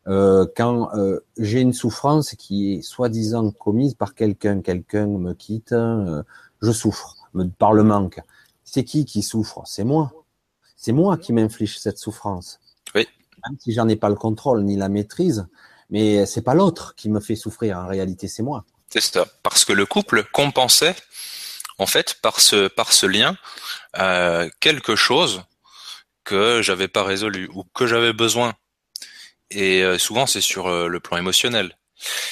euh, quand euh, j'ai une souffrance qui est soi-disant commise par quelqu'un, quelqu'un me quitte, euh, je souffre par le manque. C'est qui qui souffre? C'est moi. C'est moi qui m'inflige cette souffrance. Oui. Même si j'en ai pas le contrôle ni la maîtrise, mais c'est pas l'autre qui me fait souffrir. En réalité, c'est moi. C'est ça. Parce que le couple compensait, en fait, par ce par ce lien, euh, quelque chose que j'avais pas résolu ou que j'avais besoin. Et euh, souvent, c'est sur euh, le plan émotionnel.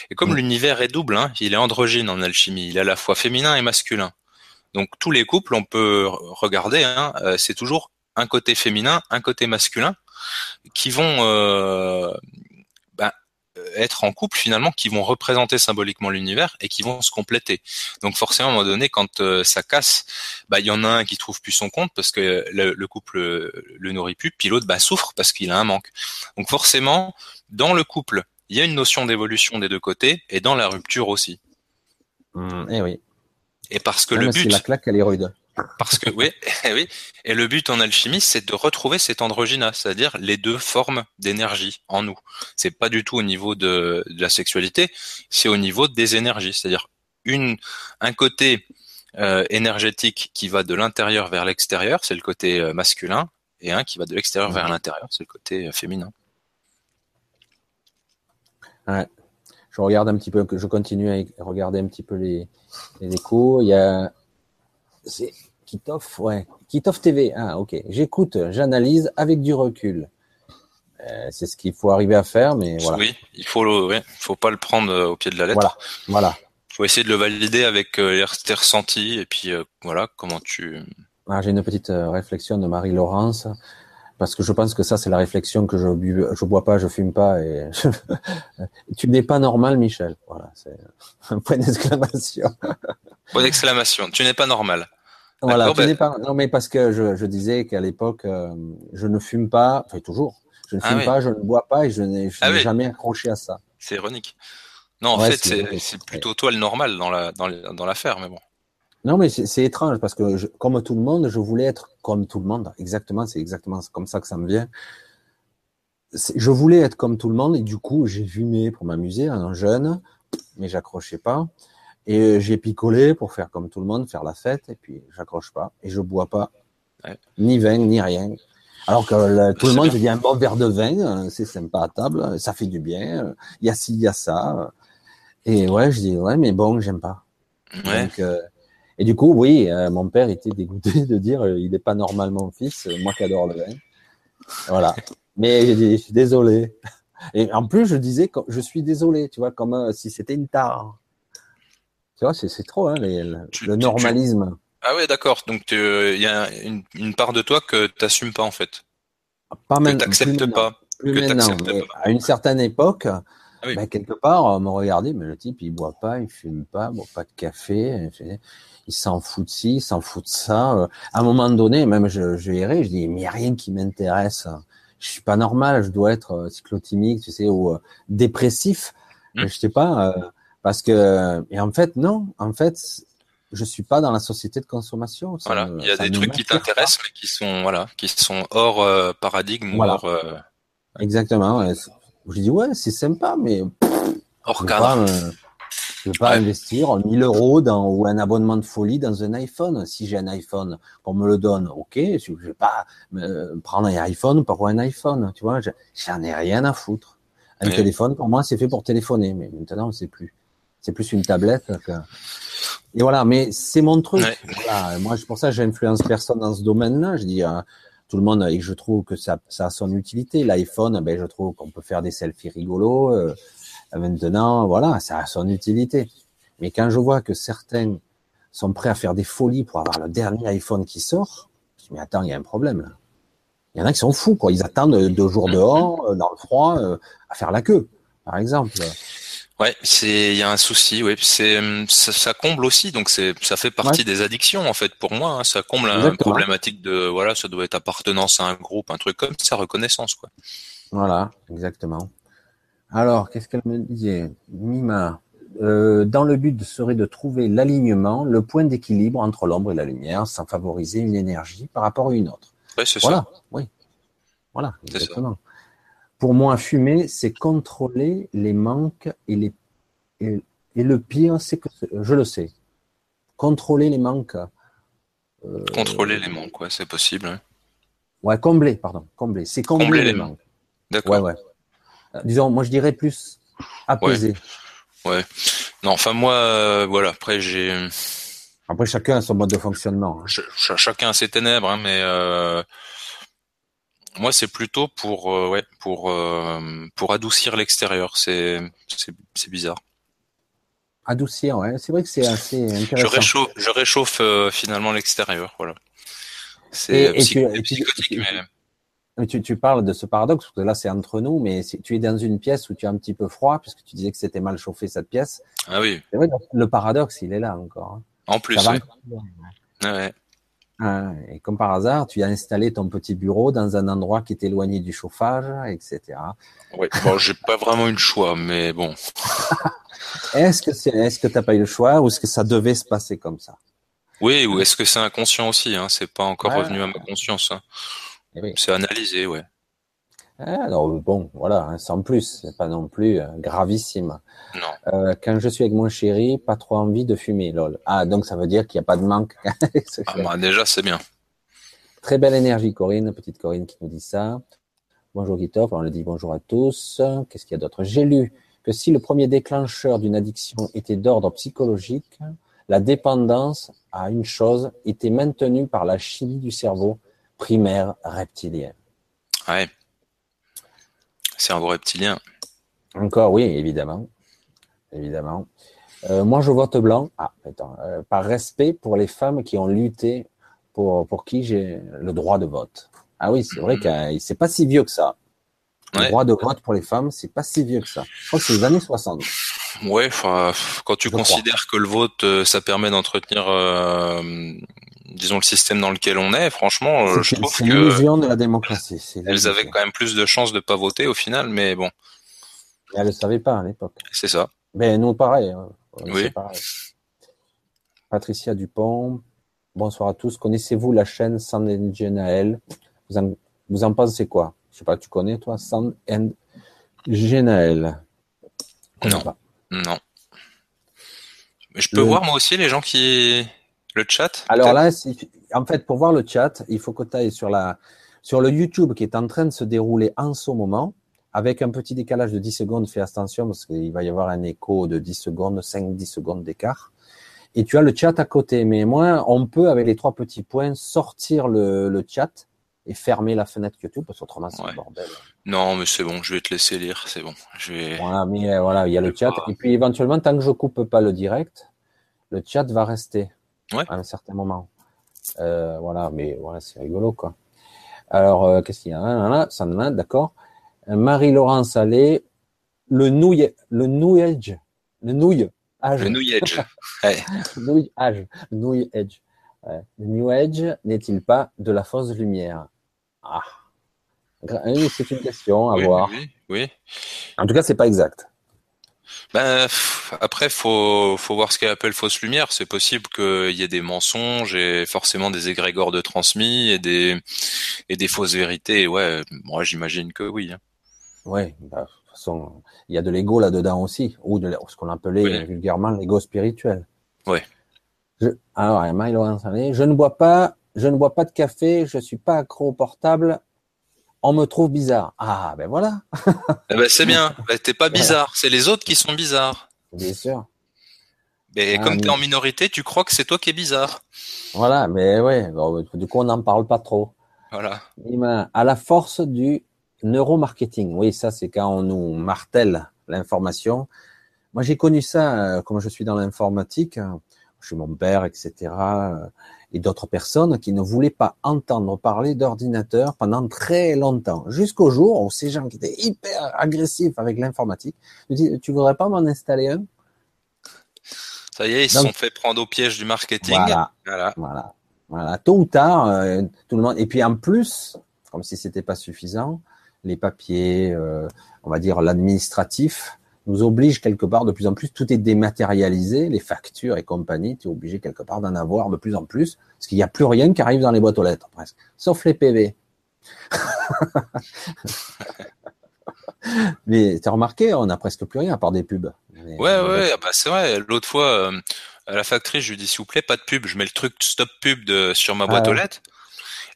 Et comme mm. l'univers est double, hein, il est androgyne en alchimie, il est à la fois féminin et masculin. Donc tous les couples, on peut regarder, hein, c'est toujours un côté féminin, un côté masculin, qui vont euh, euh, être en couple finalement qui vont représenter symboliquement l'univers et qui vont se compléter. Donc forcément à un moment donné quand euh, ça casse, bah il y en a un qui trouve plus son compte parce que le, couple le nourrit plus, puis l'autre bah souffre parce qu'il a un manque. Donc forcément dans le couple il y a une notion d'évolution des deux côtés et dans la rupture aussi. Mmh, eh oui. Et parce que le but. la claque, elle est rude. Parce que oui, (laughs) oui. Et le but en alchimie, c'est de retrouver cet androgyna, c'est-à-dire les deux formes d'énergie en nous. C'est pas du tout au niveau de, la sexualité, c'est au niveau des énergies, c'est-à-dire une un côté euh, énergétique qui va de l'intérieur vers l'extérieur, c'est le côté euh, masculin, et un qui va de l'extérieur vers l'intérieur, c'est le côté euh, féminin. Ouais. Je regarde un petit peu, je continue à regarder un petit peu les, les échos. Il y a, c'est Kitov, ouais, Kitov TV. Ah, ok. J'écoute, j'analyse avec du recul. Euh, c'est ce qu'il faut arriver à faire, mais voilà. Oui, il faut le, faut pas le prendre euh, au pied de la lettre. Voilà, voilà. Faut essayer de le valider avec euh, tes ressentis et puis voilà comment tu. Ah, j'ai une petite réflexion de Marie Laurence parce que je pense que ça c'est la réflexion que je je bois pas, je fume pas et (laughs) tu n'es pas normal, Michel. Voilà, c'est (laughs) un point d'exclamation. (laughs) Point d'exclamation. Tu n'es pas normal. Voilà, tu ben- pas. Non, mais parce que je, je disais qu'à l'époque, euh, je ne fume pas, enfin toujours. Je ne ah fume pas, je ne bois pas et je n'ai ah jamais accroché à ça. C'est ironique. Non, en fait, c'est plutôt toi le normal dans la dans dans l'affaire, mais bon. Non, mais c'est étrange parce que je, comme tout le monde, je voulais être comme tout le monde. Exactement, c'est exactement comme ça que ça me vient. Je voulais être comme tout le monde et du coup, j'ai fumé pour m'amuser, un jeune, mais j'accrochais pas. Et j'ai picolé pour faire comme tout le monde, faire la fête, et puis j'accroche pas. Et je bois pas, ni vin, ni rien. Alors que tout le monde, je dis un bon verre de vin, c'est sympa à table, ça fait du bien. Il y a ci, il y a ça. Et ouais, je dis ouais, mais bon, j'aime pas. Donc, euh, et du coup, oui, euh, mon père était dégoûté (laughs) de dire il n'est pas normal mon fils, moi qui adore le vin. Voilà. Mais j'ai dit, je suis désolé. Et en plus, je disais je suis désolé, tu vois, comme si c'était une tare. Tu vois, c'est trop, hein, le normalisme. Ah ouais, d'accord. Donc il y a une, part de toi que tu n'assumes pas en fait. Pas même. Que t'acceptes pas. Plus que maintenant, pas. À une certaine époque, ah ben, quelque part, on me regardait, mais le type, il boit pas, il fume pas, boit pas de café, il s'en fout de ci, il s'en fout de ça. À un moment donné, même je, je errais, je dis, mais il n'y a rien qui m'intéresse. Je suis pas normal, je dois être euh, cyclotimique, tu sais, ou euh, dépressif. Hum. Je sais pas. Euh, parce que, et en fait, non, en fait, je suis pas dans la société de consommation. voilà, il y a des trucs qui t'intéressent, mais qui sont, voilà, qui sont hors euh, paradigme voilà. hors. Euh, Exactement. Je dis ouais, c'est sympa, mais hors cadre. Je ne veux pas investir 1000 euros dans ou un abonnement de folie dans un iPhone. Si j'ai un iPhone, qu'on me le donne, ok. Je vais pas me prendre un iPhone pour un iPhone. Tu vois, j'en ai rien à foutre. Un téléphone, pour moi, c'est fait pour téléphoner, mais maintenant, sait plus. C'est plus une tablette. Et voilà, mais c'est mon truc. Voilà. Moi, pour ça, j'influence personne dans ce domaine-là. Je dis à tout le monde, et je trouve que ça, ça a son utilité. L'iPhone, ben, je trouve qu'on peut faire des selfies rigolos. Euh, maintenant, voilà, ça a son utilité. Mais quand je vois que certains sont prêts à faire des folies pour avoir le dernier iPhone qui sort, je dis, mais attends, il y a un problème là. Il y en a qui sont fous, quoi. Ils attendent deux jours dehors, euh, dans le froid, euh, à faire la queue, par exemple. Ouais, c'est il y a un souci. Oui, c'est ça, ça, comble aussi. Donc c'est ça fait partie des addictions en fait pour moi. Hein. Ça comble une problématique de voilà, ça doit être appartenance à un groupe, un truc comme ça, reconnaissance quoi. Voilà, exactement. Alors, qu'est-ce qu'elle me disait, Mima? Euh, Dans le but serait de trouver l'alignement, le point d'équilibre entre l'ombre et la lumière, sans favoriser une énergie par rapport à une autre. Ouais, c'est voilà. ça. Oui. Voilà, exactement. Pour moi, fumer, c'est contrôler les manques et les et, le pire, c'est que je le sais. Contrôler les manques. Euh, contrôler les manques, ouais, c'est possible. Ouais. ouais. combler, pardon, combler. C'est combler, les, manques. D'accord. Ouais, ouais. Euh, disons, moi je dirais plus apaiser. Ouais. Non, enfin moi, euh, voilà. Après j'ai. Après chacun a son mode de fonctionnement. Hein. chacun a ses ténèbres, hein, mais moi, c'est plutôt pour, euh, ouais, pour, euh, pour adoucir l'extérieur. C'est, c'est, bizarre. Adoucir, ouais. C'est vrai que c'est assez intéressant. Je réchauffe, je réchauffe euh, finalement l'extérieur, voilà. C'est psychotique, mais... tu, tu, parles de ce paradoxe, parce que là c'est entre nous, mais si tu es dans une pièce où tu as un petit peu froid, puisque tu disais que c'était mal chauffé cette pièce. Ah oui. Vrai, le paradoxe, il est là encore. Hein. En plus. Ouais. Ah ouais. Ah, et comme par hasard, tu as installé ton petit bureau dans un endroit qui est éloigné du chauffage, etc. Oui, bon, j'ai pas vraiment eu le choix, mais bon. (laughs) est-ce que c'est, est-ce que t'as pas eu le choix ou est-ce que ça devait se passer comme ça? Oui, ou est-ce que c'est inconscient aussi hein C'est pas encore revenu à ma conscience. Hein. Eh oui. C'est analysé, ouais. Ah, alors bon, voilà, hein, sans plus, c'est pas non plus euh, gravissime. Non. Euh, quand je suis avec mon chéri, pas trop envie de fumer, lol. Ah, donc ça veut dire qu'il n'y a pas de manque. (laughs) ah, bah, déjà, c'est bien. Très belle énergie, Corinne, petite Corinne qui nous dit ça. Bonjour Guitov, on le dit bonjour à tous. Qu'est-ce qu'il y a d'autre? J'ai lu que si le premier déclencheur d'une addiction était d'ordre psychologique, la dépendance à une chose était maintenue par la chimie du cerveau primaire reptilien. Ouais. Cerveau reptilien. Encore, oui, évidemment. Évidemment. Euh, moi, je vote blanc. Ah, attends, euh, par respect pour les femmes qui ont lutté pour, pour qui j'ai le droit de vote. Ah oui, c'est vrai hmm. que c'est pas si vieux que ça. Le droit de vote pour les femmes, c'est pas si vieux que ça. Je crois que c'est les années 60. Ouais, quand tu considères que le vote, euh, ça permet d'entretenir, euh, disons, le système dans lequel on est, franchement, euh, je trouve que... C'est l'illusion de la démocratie. Elles avaient quand même plus de chances de pas voter au final, mais bon. elles ne savaient pas à l'époque. C'est ça. Mais nous, pareil. Hein. Oui. Patricia Dupont, bonsoir à tous. Connaissez-vous la chaîne Sand Genael vous en, vous en pensez quoi? Je sais pas, tu connais toi Sand and Genael Non. Pas. Non. Je peux voir moi aussi les gens qui le chat. Alors là, en fait, pour voir le chat, il faut que tu ailles sur la sur le YouTube qui est en train de se dérouler en ce moment, avec un petit décalage de 10 secondes. Fais attention parce qu'il va y avoir un écho de 10 secondes, 5-10 secondes d'écart. Et tu as le chat à côté. Mais moi, on peut, avec les trois petits points, sortir le, le chat et fermer la fenêtre YouTube parce qu'autrement c'est un bordel. Non, mais c'est bon, je vais te laisser lire, c'est bon. Je vais... Voilà, mais euh, voilà, il y a le chat. Et puis éventuellement, tant que je coupe pas le direct, le chat va rester ouais. à un certain moment. Euh, voilà, mais voilà, c'est rigolo quoi. Alors, euh, qu'est-ce qu'il y a? Là, Ça d'accord. Marie-Laurence Allais, le nouille, le nouillage, le nouille. Âge. Le nouillage. (laughs) ouais. nouille âge, nouille edge. Le New Age n'est-il pas de la fausse lumière? Ah, c'est une question à voir. Oui, oui. En tout cas, c'est pas exact. Ben, après, faut faut voir ce qu'elle appelle fausse lumière. C'est possible qu'il y ait des mensonges et forcément des égrégores de transmis et des et des fausses vérités. Ouais, moi j'imagine que oui. Hein. Ouais, bah, de toute façon, il y a de l'ego là-dedans aussi, ou de ce qu'on appelait vulgairement l'ego spirituel. Ouais. Je, alors, je ne bois pas, je ne bois pas de café, je suis pas accro au portable. On me trouve bizarre. Ah, ben voilà. eh ben c'est bien. (laughs) Ben, t'es pas bizarre. C'est les autres qui sont bizarres. Bien sûr. Mais ah, comme tu es en minorité, tu crois que c'est toi qui es bizarre. Voilà, mais ouais. du coup, on n'en parle pas trop. Voilà. À la force du neuromarketing. Oui, ça, c'est quand on nous martèle l'information. Moi, j'ai connu ça, euh, comme je suis dans l'informatique chez mon père, etc., et d'autres personnes qui ne voulaient pas entendre parler d'ordinateur pendant très longtemps, jusqu'au jour où ces gens qui étaient hyper agressifs avec l'informatique me disent, tu voudrais pas m'en installer un? Ça y est, ils se sont fait prendre au piège du marketing. Voilà, voilà, voilà. Tôt ou tard, euh, tout le monde. Et puis en plus, comme si c'était pas suffisant, les papiers, euh, on va dire l'administratif, nous oblige quelque part de plus en plus, tout est dématérialisé, les factures et compagnie, tu es obligé quelque part d'en avoir de plus en plus, parce qu'il n'y a plus rien qui arrive dans les boîtes aux lettres, presque, sauf les PV. (laughs) Mais as remarqué, on n'a presque plus rien à part des pubs. ouais, ouais, ah bah c'est vrai. L'autre fois, euh, à la factory, je lui dis s'il vous plaît, pas de pub. Je mets le truc stop pub de, sur ma boîte ah aux lettres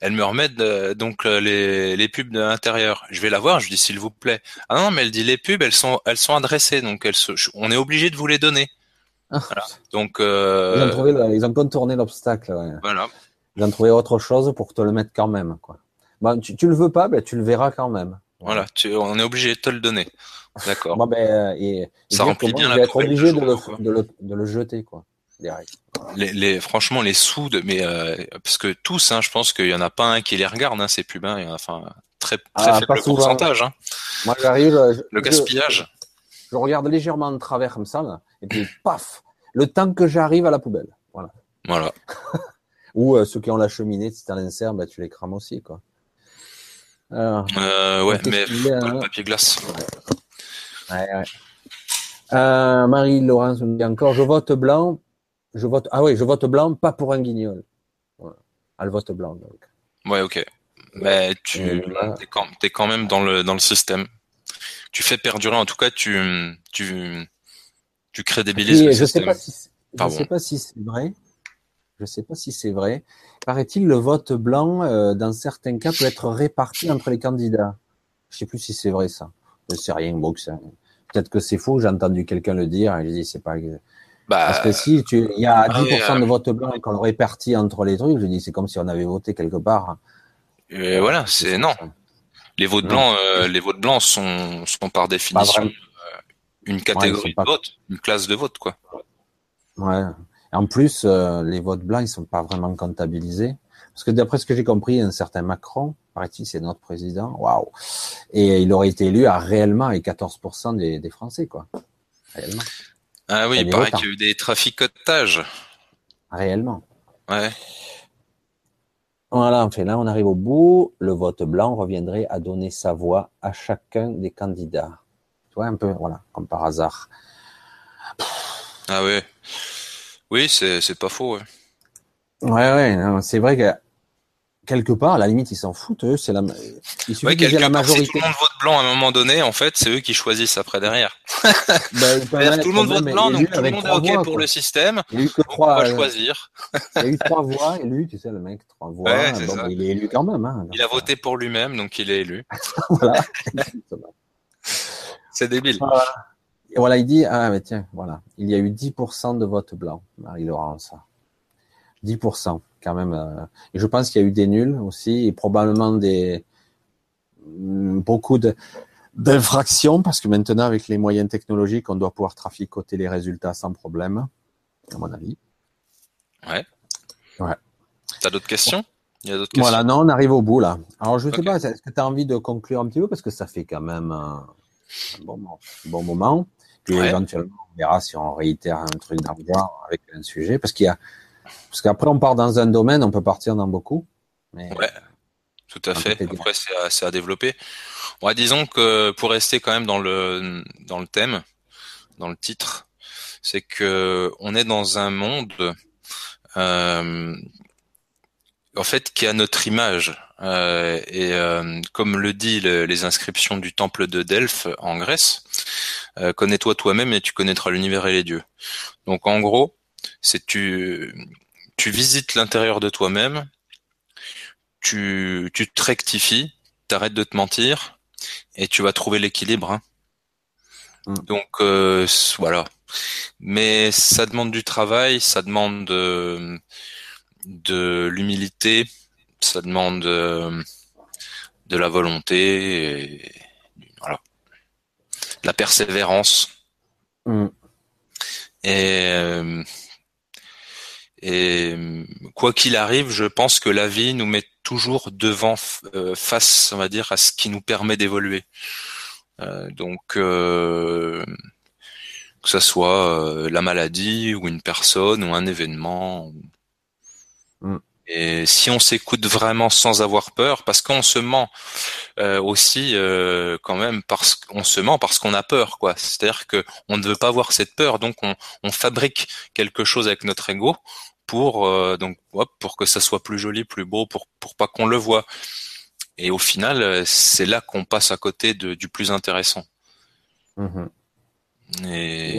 elle me remet donc euh, les, les pubs de l'intérieur. Je vais la voir, je dis s'il vous plaît. Ah non, mais elle dit les pubs, elles sont elles sont adressées, donc elles on est obligé de vous les donner. Ah. Voilà. Donc euh... ils, ont trouvé, ils ont contourné l'obstacle. Ouais. Voilà. Ils ont trouvé autre chose pour te le mettre quand même, quoi. Bon, tu, tu le veux pas, ben tu le verras quand même. Voilà, tu, on est obligé de te le donner. D'accord. Bon, ben, euh, et, ça remplit bien la être obligé de, le, de, le, de le jeter, quoi. Les, les, franchement, les sous de, mais euh, parce que tous, hein, je pense qu'il y en a pas un qui les regarde, hein, ces pubs. Hein, enfin, très, très ah, faible pourcentage. Hein. Moi, j'arrive. Le gaspillage. Je, regarde légèrement de travers comme ça, et puis (clears throat) paf, le temps que j'arrive à la poubelle. Voilà. Voilà. (laughs) Ou euh, ceux qui ont la cheminée, si t'as l'insert, bah, tu les crames aussi, quoi. euh, ouais, mais pas le papier glace. Ouais, ouais. Euh, Marie-Laurence me dit encore, je vote blanc. Je vote, ah oui, je vote blanc, pas pour un guignol. Voilà. Elle vote blanc, donc. Ouais, ok. Mais tu es quand, es quand même dans le, dans le système. Tu fais perdurer, en tout cas, tu, tu, tu crédibilises le je Sais pas si, je sais pas si c'est vrai. Je sais pas si c'est vrai. Paraît-il, le vote blanc, euh, dans certains cas, peut être réparti entre les candidats. Je sais plus si c'est vrai ça. Je sais rien, bon, peut-être que c'est faux. J'ai entendu quelqu'un le dire et j'ai dit c'est pas. Bah, Parce que si tu, il y a 10% ah de vote blanc qu'on le répartit entre les trucs, je dis c'est comme si on avait voté quelque part. Euh, voilà, c'est non. Les votes blancs, euh, les votes blancs sont, sont par définition une catégorie de vote, une classe de vote, quoi. Ouais. En plus, euh, les votes blancs, ils sont pas vraiment comptabilisés. Parce que d'après ce que j'ai compris, un certain Macron, paraît-il, c'est notre président, waouh, et il aurait été élu à réellement avec 14% des, des, Français, quoi. Réellement. Ah oui, il paraît qu'il y a eu des traficotages. Réellement. Ouais. Voilà, enfin là, on arrive au bout. Le vote blanc reviendrait à donner sa voix à chacun des candidats. Tu vois, un peu, voilà, comme par hasard. Ah. Oui, c'est, c'est pas faux, ouais. Ouais, ouais, c'est vrai que quelque part, à la limite, ils s'en foutent, eux, c'est la, il suffit ouais, la majorité. Si tout le monde vote blanc à un moment donné, en fait, c'est eux qui choisissent après derrière. (laughs) (laughs) Ben, tout le monde vote blanc, donc tout le monde est OK pour le système. Il a eu que trois, on va euh, choisir. il a eu trois (laughs) voix élu, tu sais, le mec, trois voix. Ouais, bon, il est élu quand même, hein. Il a voté pour lui-même, donc il est élu. voilà. c'est débile. Voilà. Et voilà, il dit, ah, mais tiens, voilà, il y a eu 10% de vote blanc, Marie-Laurence. 10%, quand même. Euh, et je pense qu'il y a eu des nuls aussi, et probablement des, mm, beaucoup de, d'infractions, parce que maintenant, avec les moyens technologiques, on doit pouvoir traficoter les résultats sans problème, à mon avis. Ouais. Ouais. T'as d'autres questions? Il y a d'autres questions? Voilà, non, on arrive au bout, là. Alors, je sais pas, est-ce que tu as envie de conclure un petit peu, parce que ça fait quand même un bon, bon moment. Puis éventuellement, on verra si on réitère un truc d'envoi avec un sujet, parce qu'il y a, parce qu'après on part dans un domaine, on peut partir dans beaucoup. Mais ouais, tout à fait. Après, c'est à, à, développer. Ouais, disons que pour rester quand même dans le dans le thème, dans le titre, c'est que on est dans un monde euh, en fait qui a notre image. Euh, et euh, comme le dit les inscriptions du temple de Delphes en Grèce, connais-toi toi-même et tu connaîtras l'univers et les dieux. Donc en gros, c'est tu tu visites l'intérieur de toi-même, tu tu te rectifies, t'arrêtes de te mentir et tu vas trouver l'équilibre. Hein. Mm. Donc voilà. Mais ça demande du travail, ça demande de, de l'humilité, ça demande euh, de la volonté, et, voilà, la persévérance. Mm. Et, euh, et quoi qu'il arrive, je pense que la vie nous met toujours devant, euh, face, on va dire, à ce qui nous permet d'évoluer. donc, que ce soit la maladie ou une personne ou un événement. Mm. Et si on s'écoute vraiment sans avoir peur, parce qu'on se ment euh, aussi euh, quand même parce qu'on se ment parce qu'on a peur, quoi. C'est-à-dire que on ne veut pas avoir cette peur, donc on, on fabrique quelque chose avec notre ego pour euh, donc hop, pour que ça soit plus joli, plus beau, pour pour pas qu'on le voit. Et au final, c'est là qu'on passe à côté de, du plus intéressant. Mm-hmm. Et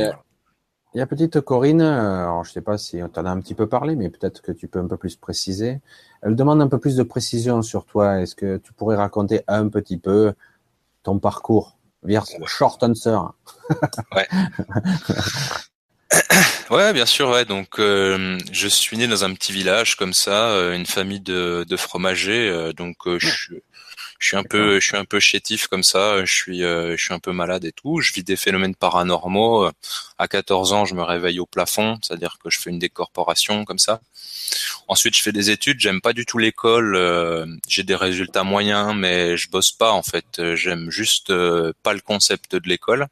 il y a petite Corinne, euh, alors je sais pas si on t'en a un petit peu parlé, mais peut-être que tu peux un peu plus préciser. Elle demande un peu plus de précision sur toi. Est-ce que tu pourrais raconter un petit peu ton parcours? Vers short answer Ouais. (laughs) (coughs) ouais, bien sûr. Ouais. Donc, euh, je suis né dans un petit village comme ça, euh, une famille de, de fromagers. donc, je, Je suis un peu, je suis un peu chétif comme ça. Je suis, je suis un peu malade et tout. Je vis des phénomènes paranormaux. À 14 ans, je me réveille au plafond, c'est-à-dire que je fais une décorporation comme ça. Ensuite, je fais des études. J'aime pas du tout l'école. J'ai des résultats moyens, mais je bosse pas en fait. J'aime juste pas le concept de l'école.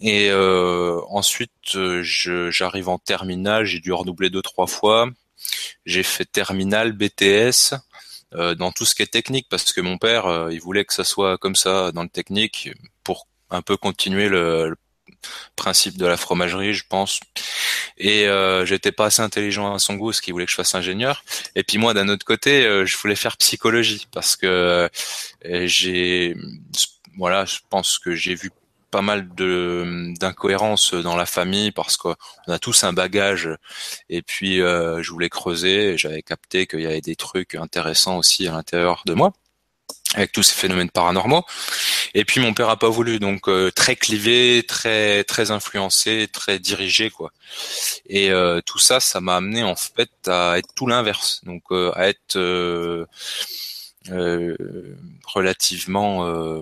Et euh, ensuite, euh, j'arrive en terminale, j'ai dû redoubler deux trois fois. J'ai fait terminale, BTS, euh, dans tout ce qui est technique, parce que mon père, il voulait que ça soit comme ça dans le technique pour un peu continuer le, principe de la fromagerie, je pense. Et euh, j'étais pas assez intelligent à son goût, ce qu'il voulait que je fasse ingénieur. Et puis moi, d'un autre côté, je voulais faire psychologie parce que j'ai, voilà, je pense que j'ai vu pas mal de d'incohérences dans la famille parce qu'on a tous un bagage. Et puis euh, je voulais creuser j'avais capté qu'il y avait des trucs intéressants aussi à l'intérieur de moi avec tous ces phénomènes paranormaux. Et puis mon père a pas voulu donc euh, très clivé très très influencé très dirigé quoi. Et euh, tout ça ça m'a amené en fait à être tout l'inverse. Donc à être relativement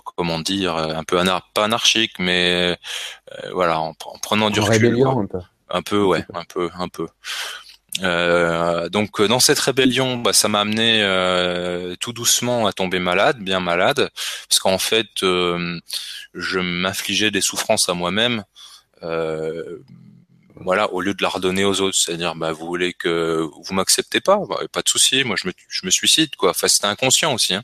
pas comment dire, un peu anar pas anarchique, mais euh, voilà, en, prenant du recul. un peu. Un peu, ouais, un peu, un peu. Euh, donc dans cette rébellion, bah, ça m'a amené euh, tout doucement à tomber malade, bien malade, parce qu'en fait, euh, je m'infligeais des souffrances à moi-même. Euh, voilà, au lieu de la redonner aux autres, c'est-à-dire, bah, vous voulez que vous m'acceptez pas, bah, pas de souci, moi je me, je me suicide, quoi. Enfin, c'était inconscient aussi. Hein.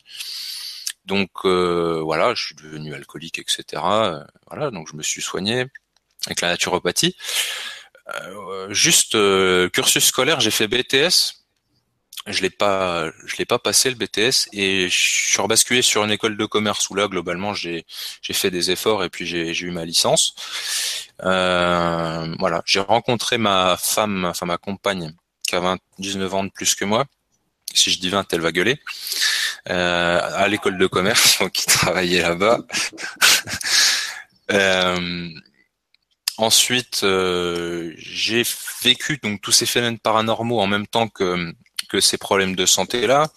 Donc euh, voilà, je suis devenu alcoolique, etc. Euh, voilà, donc je me suis soigné avec la naturopathie. Euh, juste cursus scolaire, j'ai fait BTS. Je l'ai pas, je l'ai pas passé le BTS et je suis rebasculé sur une école de commerce où là globalement j'ai j'ai fait des efforts et puis j'ai eu ma licence. voilà, j'ai rencontré ma femme, enfin ma compagne qui a 19 ans de plus que moi. Si je dis 20, elle va gueuler. Euh, à l'école de commerce, (laughs) qui travaillait là-bas. euh, ensuite, euh, j'ai vécu donc tous ces phénomènes paranormaux en même temps que que ces problèmes de santé là.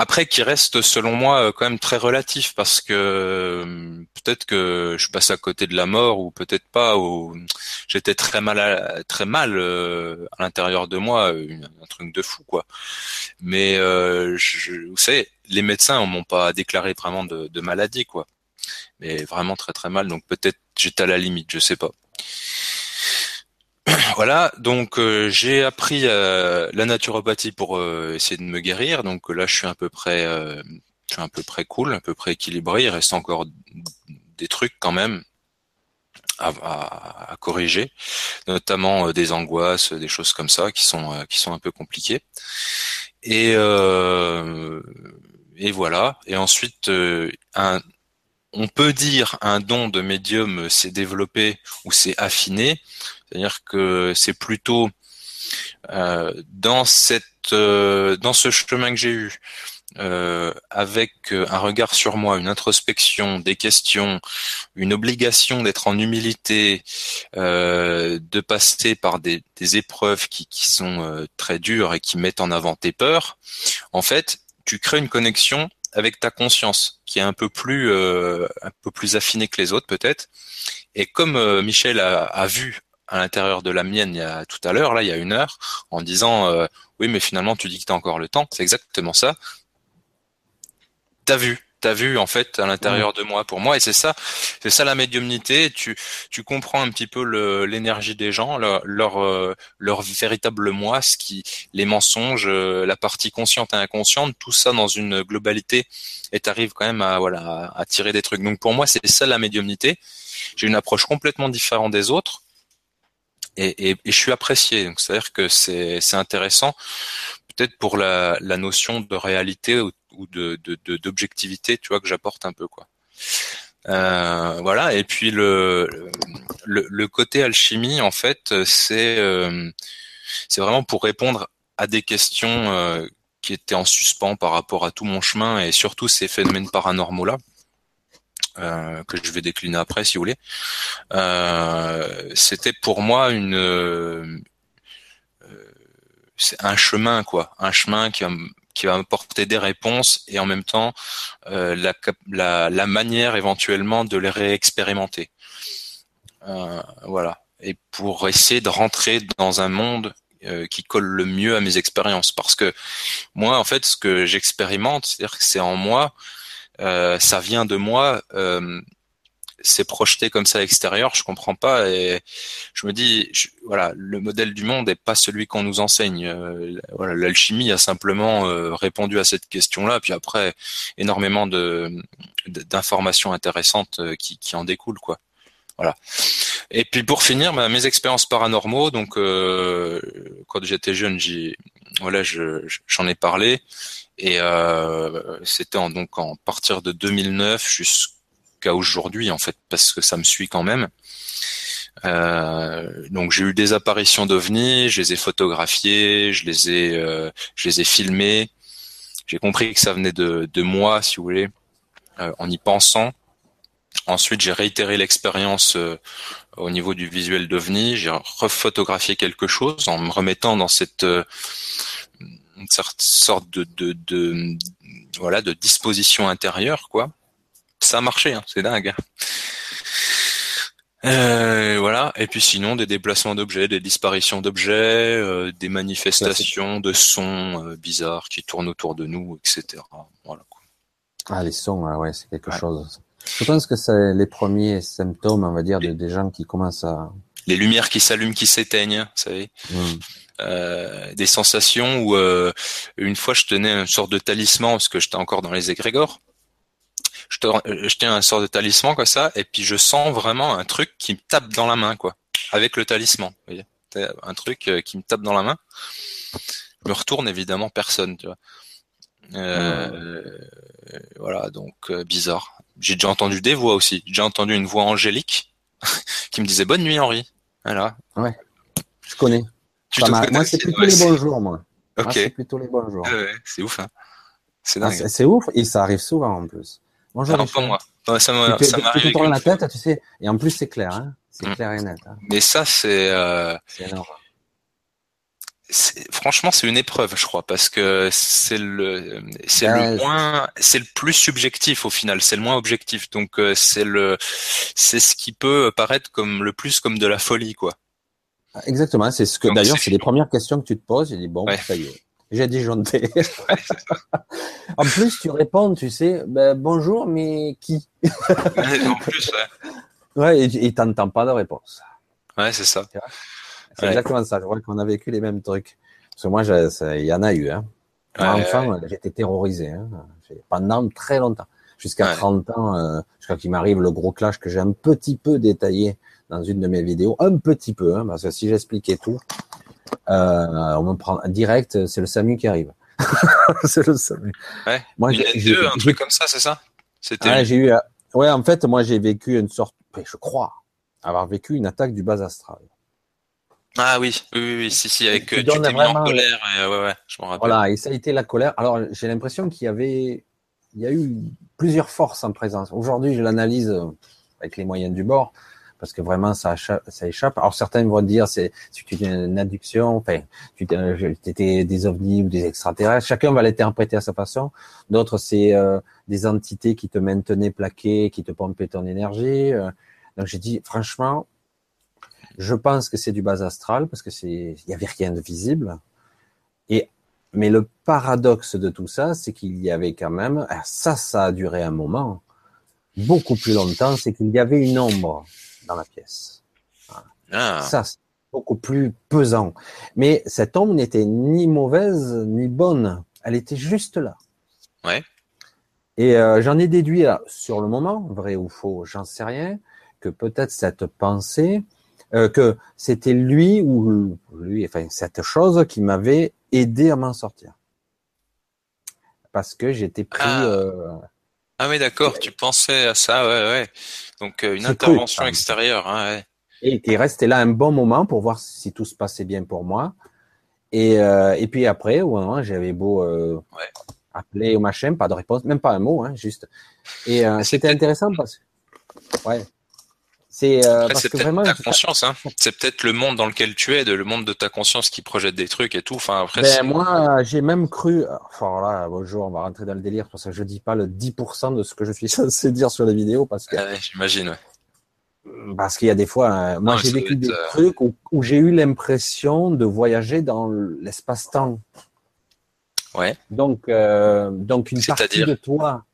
Après, qui reste selon moi euh, quand même très relatif parce que euh, peut-être que je passe à côté de la mort ou peut-être pas. Ou j'étais très mal, très mal euh, à l'intérieur de moi, un truc de fou quoi. Mais je, vous savez, les médecins m'ont pas déclaré vraiment de, de maladie quoi, mais vraiment très très mal. Donc peut-être j'étais à la limite, je sais pas. (clears throat) Voilà, donc euh, j'ai appris euh, la naturopathie pour euh, essayer de me guérir. Donc là, je suis à peu près, je suis à peu près cool, à peu près équilibré. Il reste encore des trucs quand même à, corriger, notamment des angoisses, des choses comme ça qui sont qui sont un peu compliquées. Et voilà. Et ensuite, on peut dire un don de médium s'est développé ou s'est affiné c'est-à-dire que c'est plutôt euh, dans cette euh, dans ce chemin que j'ai eu, euh, avec un regard sur moi, une introspection, des questions, une obligation d'être en humilité, de passer par des, épreuves qui, qui sont très dures et qui mettent en avant tes peurs, en fait, tu crées une connexion avec ta conscience qui est un peu plus un peu plus affinée que les autres peut-être. Et comme Michel a, a vu à l'intérieur de la mienne il y a tout à l'heure, là, il y a une heure, en disant euh, oui, mais finalement tu dis que t'as encore le temps. C'est exactement ça. T'as vu, t'as vu en fait à l'intérieur de moi pour moi. Et c'est ça. C'est ça la médiumnité. Tu tu comprends un petit peu l'énergie des gens leur leur, euh, leur véritable moi ce qui les mensonges euh, la partie consciente et inconsciente tout ça dans une globalité et t'arrives quand même à voilà à tirer des trucs. Donc pour moi c'est ça la médiumnité. J'ai une approche complètement différente des autres et, et, et, je suis apprécié. Donc c'est-à-dire que c'est c'est intéressant, peut-être pour la, la notion de réalité ou, ou de d'objectivité, tu vois, que j'apporte un peu quoi. Euh, voilà. Et puis le, le, le côté alchimie, en fait, c'est euh, c'est vraiment pour répondre à des questions euh, qui étaient en suspens par rapport à tout mon chemin et surtout ces phénomènes paranormaux là. Euh, que je vais décliner après si vous voulez. Euh, c'était pour moi une euh, c'est un chemin quoi, un chemin qui va, qui va apporter des réponses et en même temps euh, la, la, la, manière éventuellement de les réexpérimenter. Euh, voilà. Et pour essayer de rentrer dans un monde qui colle le mieux à mes expériences, parce que moi en fait ce que j'expérimente, c'est-à-dire que c'est en moi, euh, ça vient de moi. Euh, c'est projeté comme ça à l'extérieur, je comprends pas et je me dis voilà, le modèle du monde n'est pas celui qu'on nous enseigne. Euh, voilà, l'alchimie a simplement euh, répondu à cette question-là, puis après énormément de d'informations intéressantes euh, qui, qui en découlent quoi. Voilà. Et puis pour finir, bah, mes expériences paranormaux. Donc euh, quand j'étais jeune, j'y voilà, j'en ai parlé et euh, c'était en, donc en partir de 2009 jusqu'à qu'à aujourd'hui en fait parce que ça me suit quand même. Euh, donc j'ai eu des apparitions d'ovnis, je les ai photographiées, je les ai, euh, je les ai filmées. J'ai compris que ça venait de, de moi, si vous voulez, euh, en y pensant. Ensuite, j'ai réitéré l'expérience euh, au niveau du visuel d'ovni. J'ai refotographié quelque chose en me remettant dans cette euh, une sorte de, de, de, voilà de disposition intérieure, quoi ça a marché, hein, c'est dingue. Euh, voilà. Et puis sinon, des déplacements d'objets, des disparitions d'objets, euh, des manifestations de sons euh, bizarres qui tournent autour de nous, etc. Voilà. Ah, les sons, ouais, c'est quelque chose. Je pense que c'est les premiers symptômes, on va dire, de, des gens qui commencent à... Les lumières qui s'allument, qui s'éteignent, vous savez. Hmm. des sensations où une fois je tenais une sorte de talisman parce que j'étais encore dans les égrégores je, te, je tiens un sort de talisman comme ça, et puis je sens vraiment un truc qui me tape dans la main, quoi, avec le talisman. Vous voyez un truc euh, qui me tape dans la main. Je me retourne évidemment personne, tu vois. Euh, Voilà, donc euh, bizarre. J'ai déjà entendu des voix aussi. J'ai entendu une voix angélique (laughs) qui me disait bonne nuit Henri. Voilà. Ouais. Je connais. Tu moi c'est plutôt les bonjours moi. Ok. c'est plutôt les bonjours. Ouais, c'est ouf. Hein. C'est ah, c'est ouf et ça arrive souvent en plus. Bonjour. Non, pas moi. ça m'arrive. Tu te la tête, tu sais. Et en plus, c'est clair, hein. C'est mm. clair et net. Hein. Mais ça, c'est. Euh... Franchement, c'est une épreuve, je crois, parce que c'est le, c'est le moins, c'est le plus subjectif au final, c'est le moins objectif. Donc euh, c'est le, c'est ce qui peut paraître comme le plus comme de la folie, quoi. Exactement, c'est ce que d'ailleurs, c'est les premières questions que tu te poses. J'ai dit bon, ça y est. J'ai disjoncté. (laughs) en plus, tu réponds, tu sais, ben, bonjour, mais qui? (laughs) En plus, ouais. Ouais, et, et t'entends pas de réponse. Ouais, c'est ça. C'est exactement ça. Je vois qu'on a vécu les mêmes trucs. Parce que moi, il y en a eu. Hein. Enfant, j'étais terrorisé hein, pendant très longtemps. Jusqu'à 30 ans, euh, jusqu'à qu'il m'arrive le gros clash que j'ai un petit peu détaillé dans une de mes vidéos. Un petit peu, hein, parce que si j'expliquais tout, euh, on me prend direct, c'est le SAMU qui arrive. (laughs) c'est le SAMU. Moi, j'ai deux, un truc comme ça, c'est ça? C'était. J'ai eu. Euh, ouais, en fait, moi, j'ai vécu une sorte, je crois, avoir vécu une attaque du bas astral. Ah oui, oui, oui, si, si, avec euh, tu t'es mis en colère, et, ouais, ouais, je m'en rappelle. Voilà, et ça a été la colère. Alors, j'ai l'impression qu'il y avait, il y a eu plusieurs forces en présence. Aujourd'hui, je l'analyse avec les moyens du bord parce que vraiment ça, ça échappe. Alors certains vont dire c'est c'est une adduction, enfin tu étais des ovnis ou des extraterrestres. Chacun va l'interpréter à sa façon. D'autres c'est euh, des entités qui te maintenaient plaqué, qui te pompaient ton énergie. Euh. Donc j'ai dit franchement, je pense que c'est du bas astral parce que c'est il y avait rien de visible. Et mais le paradoxe de tout ça, c'est qu'il y avait quand même, ça, ça a duré un moment, beaucoup plus longtemps, c'est qu'il y avait une ombre dans la pièce. Ah. Ça, c'est beaucoup plus pesant. Mais cette ombre n'était ni mauvaise ni bonne. Elle était juste là. Ouais. Et euh, j'en ai déduit sur le moment, vrai ou faux, j'en sais rien, que peut-être cette pensée, euh, que c'était lui ou lui, enfin cette chose qui m'avait aidé à m'en sortir. Parce que j'étais pris. Ah. Euh, ah oui, d'accord, tu pensais à ça, ouais, ouais. Donc euh, une intervention extérieure, hein, ouais. Et qui restait là un bon moment pour voir si tout se passait bien pour moi. Et, euh, et puis après, ouais, j'avais beau appeler au machin, pas de réponse, même pas un mot, hein, juste. Et c'était intéressant parce que, ouais, C'est euh, peut-être ta conscience, hein. C'est peut-être le monde dans lequel tu es, de, le monde de ta conscience qui projette des trucs et tout. Enfin, après, ben, moi, j'ai même cru. Enfin là, bonjour, on va rentrer dans le délire parce que je dis pas le 10% de ce que je suis (laughs) censé dire sur les vidéos parce que. Ah j'imagine. Parce qu'il y a des fois, hein, moi j'ai vécu des euh, trucs où, où j'ai eu l'impression de voyager dans l'espace-temps. Ouais. Donc, euh, donc une partie de toi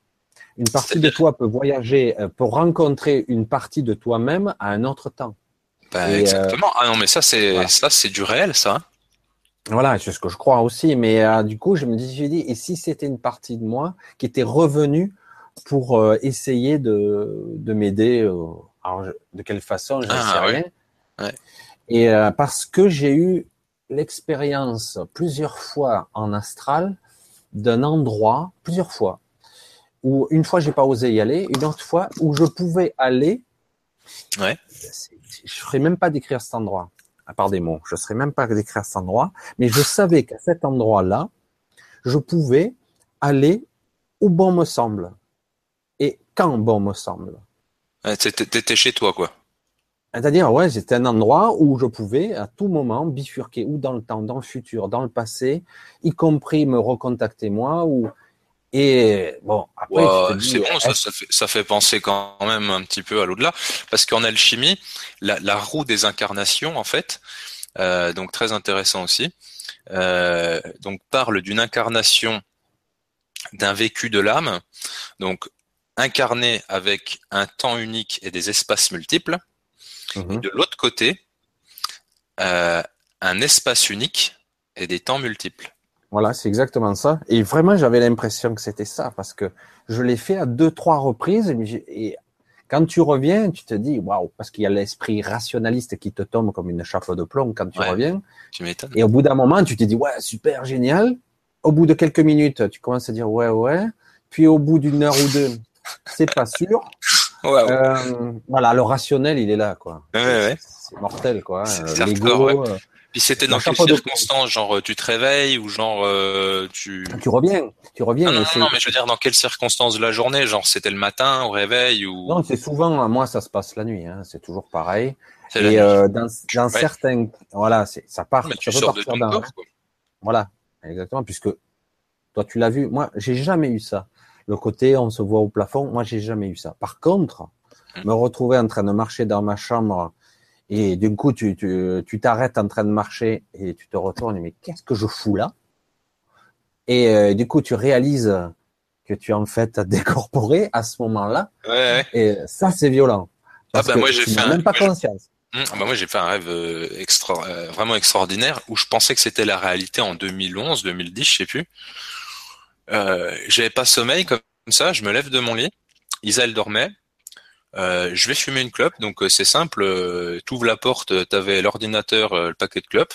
une partie de toi peut voyager, euh, peut rencontrer une partie de toi-même à un autre temps. Bah, exactement. ah non, mais ça, c'est ça, c'est du réel, ça. Voilà, c'est ce que je crois aussi. Mais euh, du coup, je me dis, j'ai dit, et si c'était une partie de moi qui était revenue pour euh, essayer de, de m'aider, alors de quelle façon, je ne ah, sais rien. Ouais. Et parce que j'ai eu l'expérience plusieurs fois en astral d'un endroit, plusieurs fois, où une fois j'ai pas osé y aller, une autre fois où je pouvais aller. Ouais. Je ferais même pas décrire cet endroit, à part des mots. Je serais même pas décrire cet endroit, mais je savais qu'à cet endroit-là, je pouvais aller où bon me semble et quand bon me semble. Ouais, T'étais chez toi, quoi. C'est-à-dire, ouais, c'était un endroit où je pouvais à tout moment bifurquer, ou dans le temps, dans le futur, dans le passé, y compris me recontacter moi, ou et bon, après, c'est bon, ça, ça, fait, ça, fait, penser quand même un petit peu à l'au-delà, parce qu'en alchimie, la, la, roue des incarnations, en fait, euh, donc très intéressant aussi, euh, donc parle d'une incarnation d'un vécu de l'âme, donc incarné avec un temps unique et des espaces multiples. Mhm. de l'autre côté, euh, un espace unique et des temps multiples. Voilà, c'est exactement ça. Et vraiment, j'avais l'impression que c'était ça parce que je l'ai fait à deux, trois reprises. Et quand tu reviens, tu te dis waouh, parce qu'il y a l'esprit rationaliste qui te tombe comme une chape de plomb quand tu reviens. Tu m'étonnes. Et au bout d'un moment, tu te dis ouais, super génial. Au bout de quelques minutes, tu commences à dire ouais, ouais. Puis au bout d'une heure ou deux, c'est pas sûr. (laughs) Euh, voilà, le rationnel, il est là, quoi. C'est mortel, quoi. L'ego. Puis c'était dans quelles circonstances Genre tu te réveilles ou genre euh, tu... Tu reviens, tu reviens. Non, non, mais je veux dire dans quelles circonstances de la journée Genre c'était le matin au réveil ou Non, c'est souvent, moi ça se passe la nuit, hein. c'est toujours pareil. Et euh, dans, dans certains, voilà, c'est ça part. Mais tu sors de ton corps, quoi. Voilà, exactement, puisque toi tu l'as vu. Moi, j'ai jamais eu ça. Le côté on se voit au plafond, moi j'ai jamais eu ça. Par contre, hum. me retrouver en train de marcher dans ma chambre et du coup, tu, tu, tu t'arrêtes en train de marcher et tu te retournes, mais qu'est-ce que je fous là? Et euh, du coup, tu réalises que tu es en fait (laughs) décorporé à ce moment-là. Ouais, Et ça, c'est violent. Ah bah moi j'ai fait un... même pas conscience. Hum, ah bah moi j'ai fait un rêve euh, extra, euh, vraiment extraordinaire où je pensais que c'était la réalité en 2011, 2010, je sais plus. Euh, j'avais pas sommeil comme ça, je me lève de mon lit. Isa elle dormait, euh, je vais fumer une clope, donc euh, c'est simple. Euh, tu ouvres la porte, tu avais l'ordinateur, le paquet de clopes.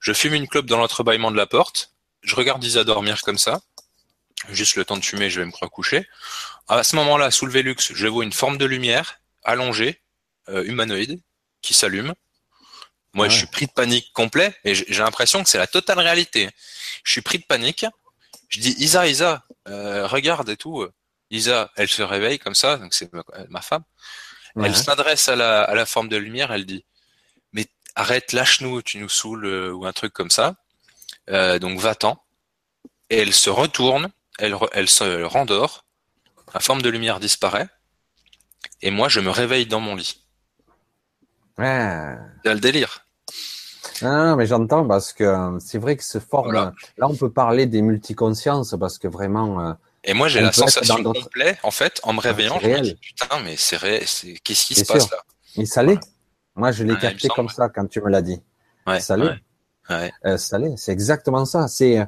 Je fume une clope dans l'entrebâillement de la porte. Je regarde Isa dormir comme ça. Juste le temps de fumer, je vais me coucher. À ce moment-là, sous le Velux, je vois une forme de lumière allongée, humanoïde, qui s'allume. Moi, je suis pris de panique complet et j'ai l'impression que c'est la totale réalité. Je suis pris de panique. Je dis Isa, Isa, regarde et tout. Lisa, elle se réveille comme ça, donc c'est ma, femme. Elle s'adresse à la, à la forme de lumière, elle dit Mais arrête, lâche-nous, tu nous saoules, euh, ou un truc comme ça. Euh, donc va-t'en. Et elle se retourne, elle, elle se rendort, la forme de lumière disparaît, et moi je me réveille dans mon lit. Ouais. C'est le délire. Ah, mais j'entends parce que euh, c'est vrai que ce forme. Là, on peut parler des multiconsciences parce que vraiment, et moi, j'ai la sensation complète, en fait, en me ah, réveillant, je me dis, putain, mais c'est réel, qu'est-ce qui se passe là? Et ça l'est. Moi, je l'ai capté comme ça quand tu me l'as dit. Ouais, ça l'est. Ouais. Euh, ça l'est. C'est exactement ça. C'est,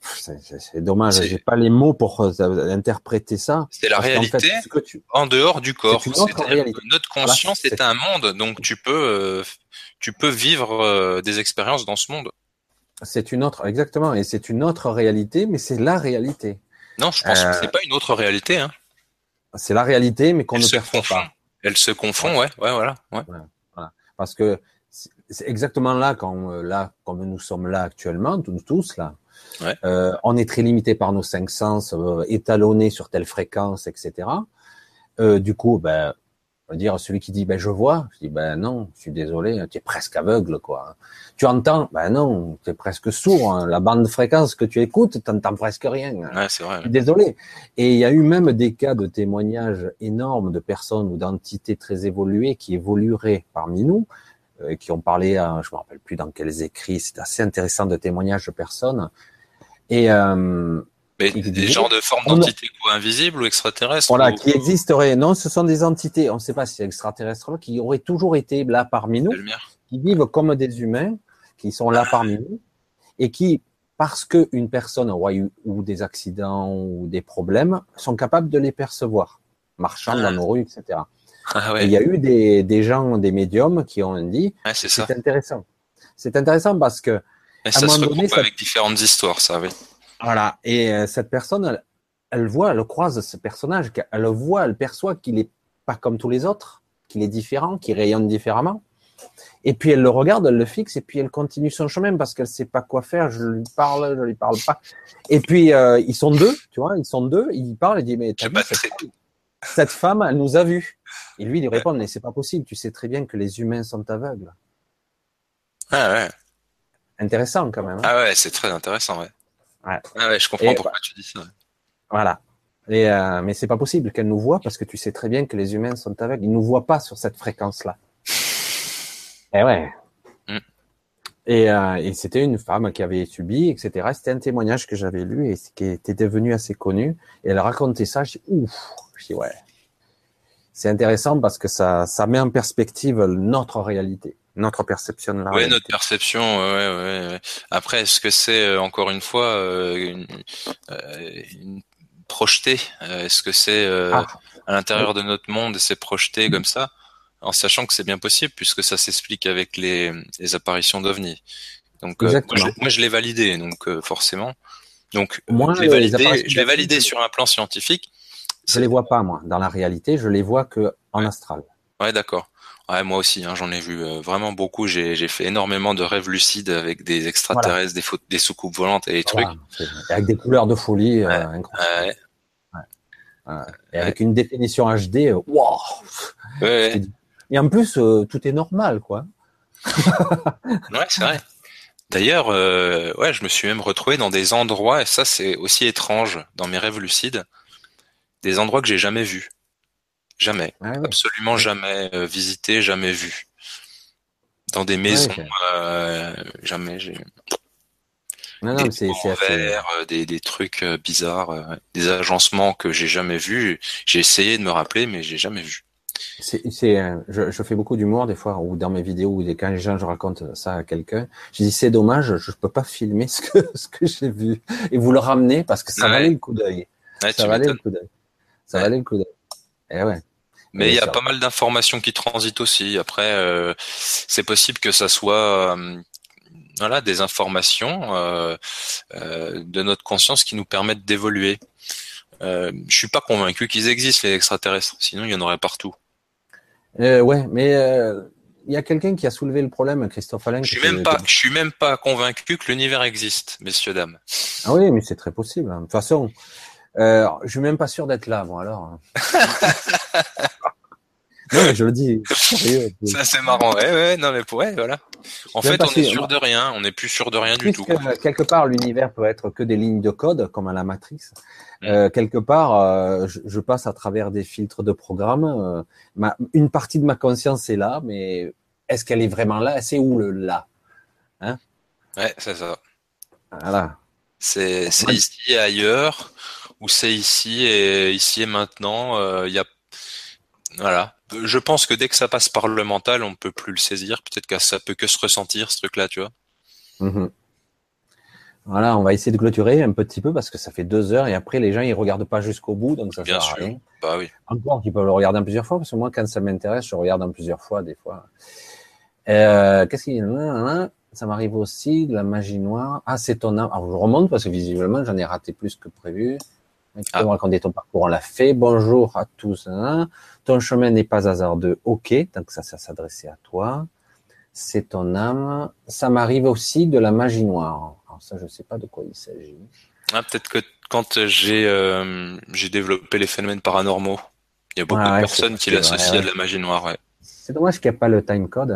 c'est dommage, j'ai pas les mots pour euh, interpréter ça. C'est la réalité en, dehors du corps. Notre conscience est... un monde, donc tu peux, euh, tu peux vivre euh, des expériences dans ce monde. C'est une autre, exactement, et c'est une autre réalité, mais c'est la réalité. Non, je pense que c'est euh, pas une autre réalité. Hein. C'est la réalité, mais qu'on ne perçoit pas. Elle se confond, ouais, ouais, voilà. Ouais. voilà. Parce que c'est exactement là, quand euh, là, comme nous sommes là actuellement, tous, tous là, ouais. euh, on est très limité par nos cinq sens, euh, étalonnés sur telle fréquence, etc. Euh, du coup, ben, Je veux dire, celui qui dit, ben, je vois, je dis, ben non, je suis désolé, tu es presque aveugle, quoi. Tu entends, ben non, tu es presque sourd. Hein. La bande de fréquence que tu écoutes, tu n'entends presque rien. Ouais, c'est vrai. désolé. Et il y a eu même des cas de témoignages énormes de personnes ou d'entités très évoluées qui évolueraient parmi nous, euh, qui ont parlé, je me rappelle plus dans quels écrits, c'est assez intéressant de témoignages de personnes. Et euh, mais des genres de formes d'entités quoi, invisibles ou extraterrestres Voilà, qui existeraient. Non, ce sont des entités, on ne sait pas si c'est extraterrestre, qui auraient toujours été là parmi nous, qui vivent comme des humains, qui sont là parmi nous, et qui, parce qu'une personne aura eu ou des accidents ou des problèmes, sont capables de les percevoir, marchant dans nos rues, etc. Ah ouais. il y a eu des, des gens, des médiums qui ont dit, c'est intéressant. C'est intéressant parce que, et ça se regroupe avec différentes histoires, ça, oui. Voilà. Et euh, cette personne, elle, voit, elle croise ce personnage, elle le voit, elle perçoit qu'il est pas comme tous les autres, qu'il est différent, qu'il rayonne différemment. Et puis elle le regarde, elle le fixe, et puis elle continue son chemin parce qu'elle sait pas quoi faire. Je lui parle, je lui parle pas. Et puis euh, ils sont deux, tu vois, ils sont deux. Il parle, il dit mais cette, femme, cette, femme, elle nous a vus. Et lui il lui répond mais c'est pas possible. Tu sais très bien que les humains sont aveugles. Ah ouais. Intéressant quand même. Hein. ah ouais, c'est très intéressant, ouais. Ouais. Ah ouais, je comprends pourquoi tu dis ça. Voilà. Et euh, mais c'est pas possible qu'elle nous voit parce que tu sais très bien que les humains sont aveugles. Ils nous voient pas sur cette fréquence-là. Et (laughs) eh ouais. Mm. Et, euh, et c'était une femme qui avait subi, etc. C'était un témoignage que j'avais lu et qui était devenu assez connu. Et elle racontait ça. Je dis ouf. Je dis ouais. C'est intéressant parce que ça, ça met en perspective notre réalité notre perception de la Oui, notre perception. Ouais, ouais, Après, est-ce que c'est euh, encore une fois euh, une, euh, une projeté Est-ce que c'est ah. à l'intérieur de notre monde, c'est projeté comme ça, en sachant que c'est bien possible puisque ça s'explique avec les, les apparitions d'ovnis. Donc moi, je, l'ai validé, donc forcément. Donc moi, je l'ai validé, je l'ai validé sur un plan scientifique. Je les vois pas moi dans la réalité, je les vois que en astral. Ouais, d'accord. Ouais, moi aussi, hein, j'en ai vu euh, vraiment beaucoup. J'ai, fait énormément de rêves lucides avec des extraterrestres, des, des soucoupes volantes et des trucs. Avec des couleurs de folie euh. Et avec une définition HD, euh, waouh Et en plus, tout est normal, quoi. (laughs) ouais, c'est vrai. D'ailleurs, ouais, je me suis même retrouvé dans des endroits, et ça c'est aussi étrange dans mes rêves lucides, des endroits que j'ai jamais vus. Jamais. Ah Absolument jamais euh, visité, jamais vu. Dans des maisons, euh, jamais j'ai. Non, non, c'est euh, des, des trucs bizarres, des agencements que j'ai jamais vus. J'ai essayé de me rappeler, mais j'ai jamais vu. C'est, je, je, fais beaucoup d'humour des fois, ou dans mes vidéos, ou quand les gens, je raconte ça à quelqu'un, je dis c'est dommage, je peux pas filmer ce que (laughs) ce que j'ai vu et vous le ramener parce que ça valait le coup d'œil. ça valait le coup d'œil. Ça valait le coup d'œil. Et ouais. Mais il y a pas mal d'informations qui transitent aussi. Après, euh, c'est possible que ça soit euh, voilà des informations euh, de notre conscience qui nous permettent d'évoluer. Euh, je suis pas convaincu qu'ils existent les extraterrestres. Sinon, il y en aurait partout. ouais, mais il y a quelqu'un qui a soulevé le problème, Christophe Alain. Je suis même pas, je suis même pas convaincu que l'univers existe, messieurs dames. Ah oui, mais c'est très possible. Hein. De toute façon, euh, je suis même pas sûr d'être là, bon alors. (laughs) non, mais je le dis. Ça c'est marrant. Ouais, ouais, non mais ouais, voilà. En fait, on est sûr de rien. On n'est plus sûr de rien du tout. quelque part, l'univers peut être que des lignes de code, comme à la matrice. Mm. Euh, quelque part, euh, je, je, passe à travers des filtres de programme. Euh, ma, une partie de ma conscience est là, mais est-ce qu'elle est vraiment là? C'est où le là? Hein? Ouais, c'est ça. Voilà. C'est ici et ailleurs ou c'est ici et ici et maintenant. Euh, il y a voilà. Je pense que dès que ça passe par le mental, on ne peut plus le saisir. Peut-être que ça peut que se ressentir ce truc-là, tu vois. Mhm. Voilà, on va essayer de clôturer un petit peu parce que ça fait deux heures et après les gens ils regardent pas jusqu'au bout, donc ça Bien sert sûr. à rien. Bah oui. Encore qu'ils peuvent le regarder en plusieurs fois parce que moi quand ça m'intéresse, je regarde en plusieurs fois des fois. Euh, Qu'est-ce qu'il y a? Ça m'arrive aussi de la magie noire. Ah, c'est ton âme. Alors je remonte parce que visiblement j'en ai raté plus que prévu. Tu peux ah. raconter ton parcours, on l'a fait. Bonjour à tous. Hein. Ton chemin n'est pas hasardeux. Ok, donc ça, ça s'adressait à toi. C'est ton âme. Ça m'arrive aussi de la magie noire. Alors ça, je sais pas de quoi il s'agit. Ah, peut-être que quand j'ai euh, développé les phénomènes paranormaux, il y a beaucoup Ah ouais, de personnes qui l'associent ouais, à de la magie noire. C'est dommage qu'il n'y ait pas le timecode.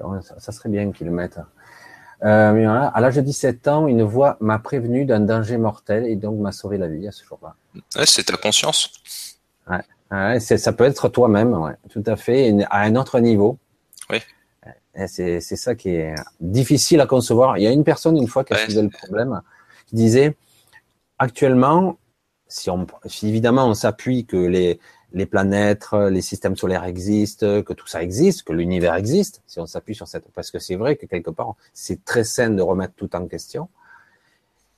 Enfin, ça serait bien qu'ils le mettent. Euh. À l'âge de 17 ans, une voix m'a prévenu d'un danger mortel et donc m'a sauvé la vie à ce jour-là. Ouais, c'est ta conscience. Ouais, ça peut être toi-même, ouais, tout à fait, à un autre niveau. Oui. C'est ça qui est difficile à concevoir. Il y a une personne une fois qui a soulevé le problème, qui disait actuellement, si on, si évidemment on s'appuie que les les planètes, les systèmes solaires existent, que tout ça existe, que l'univers existe, si on s'appuie sur cette, parce que c'est vrai que quelque part c'est très sain de remettre tout en question.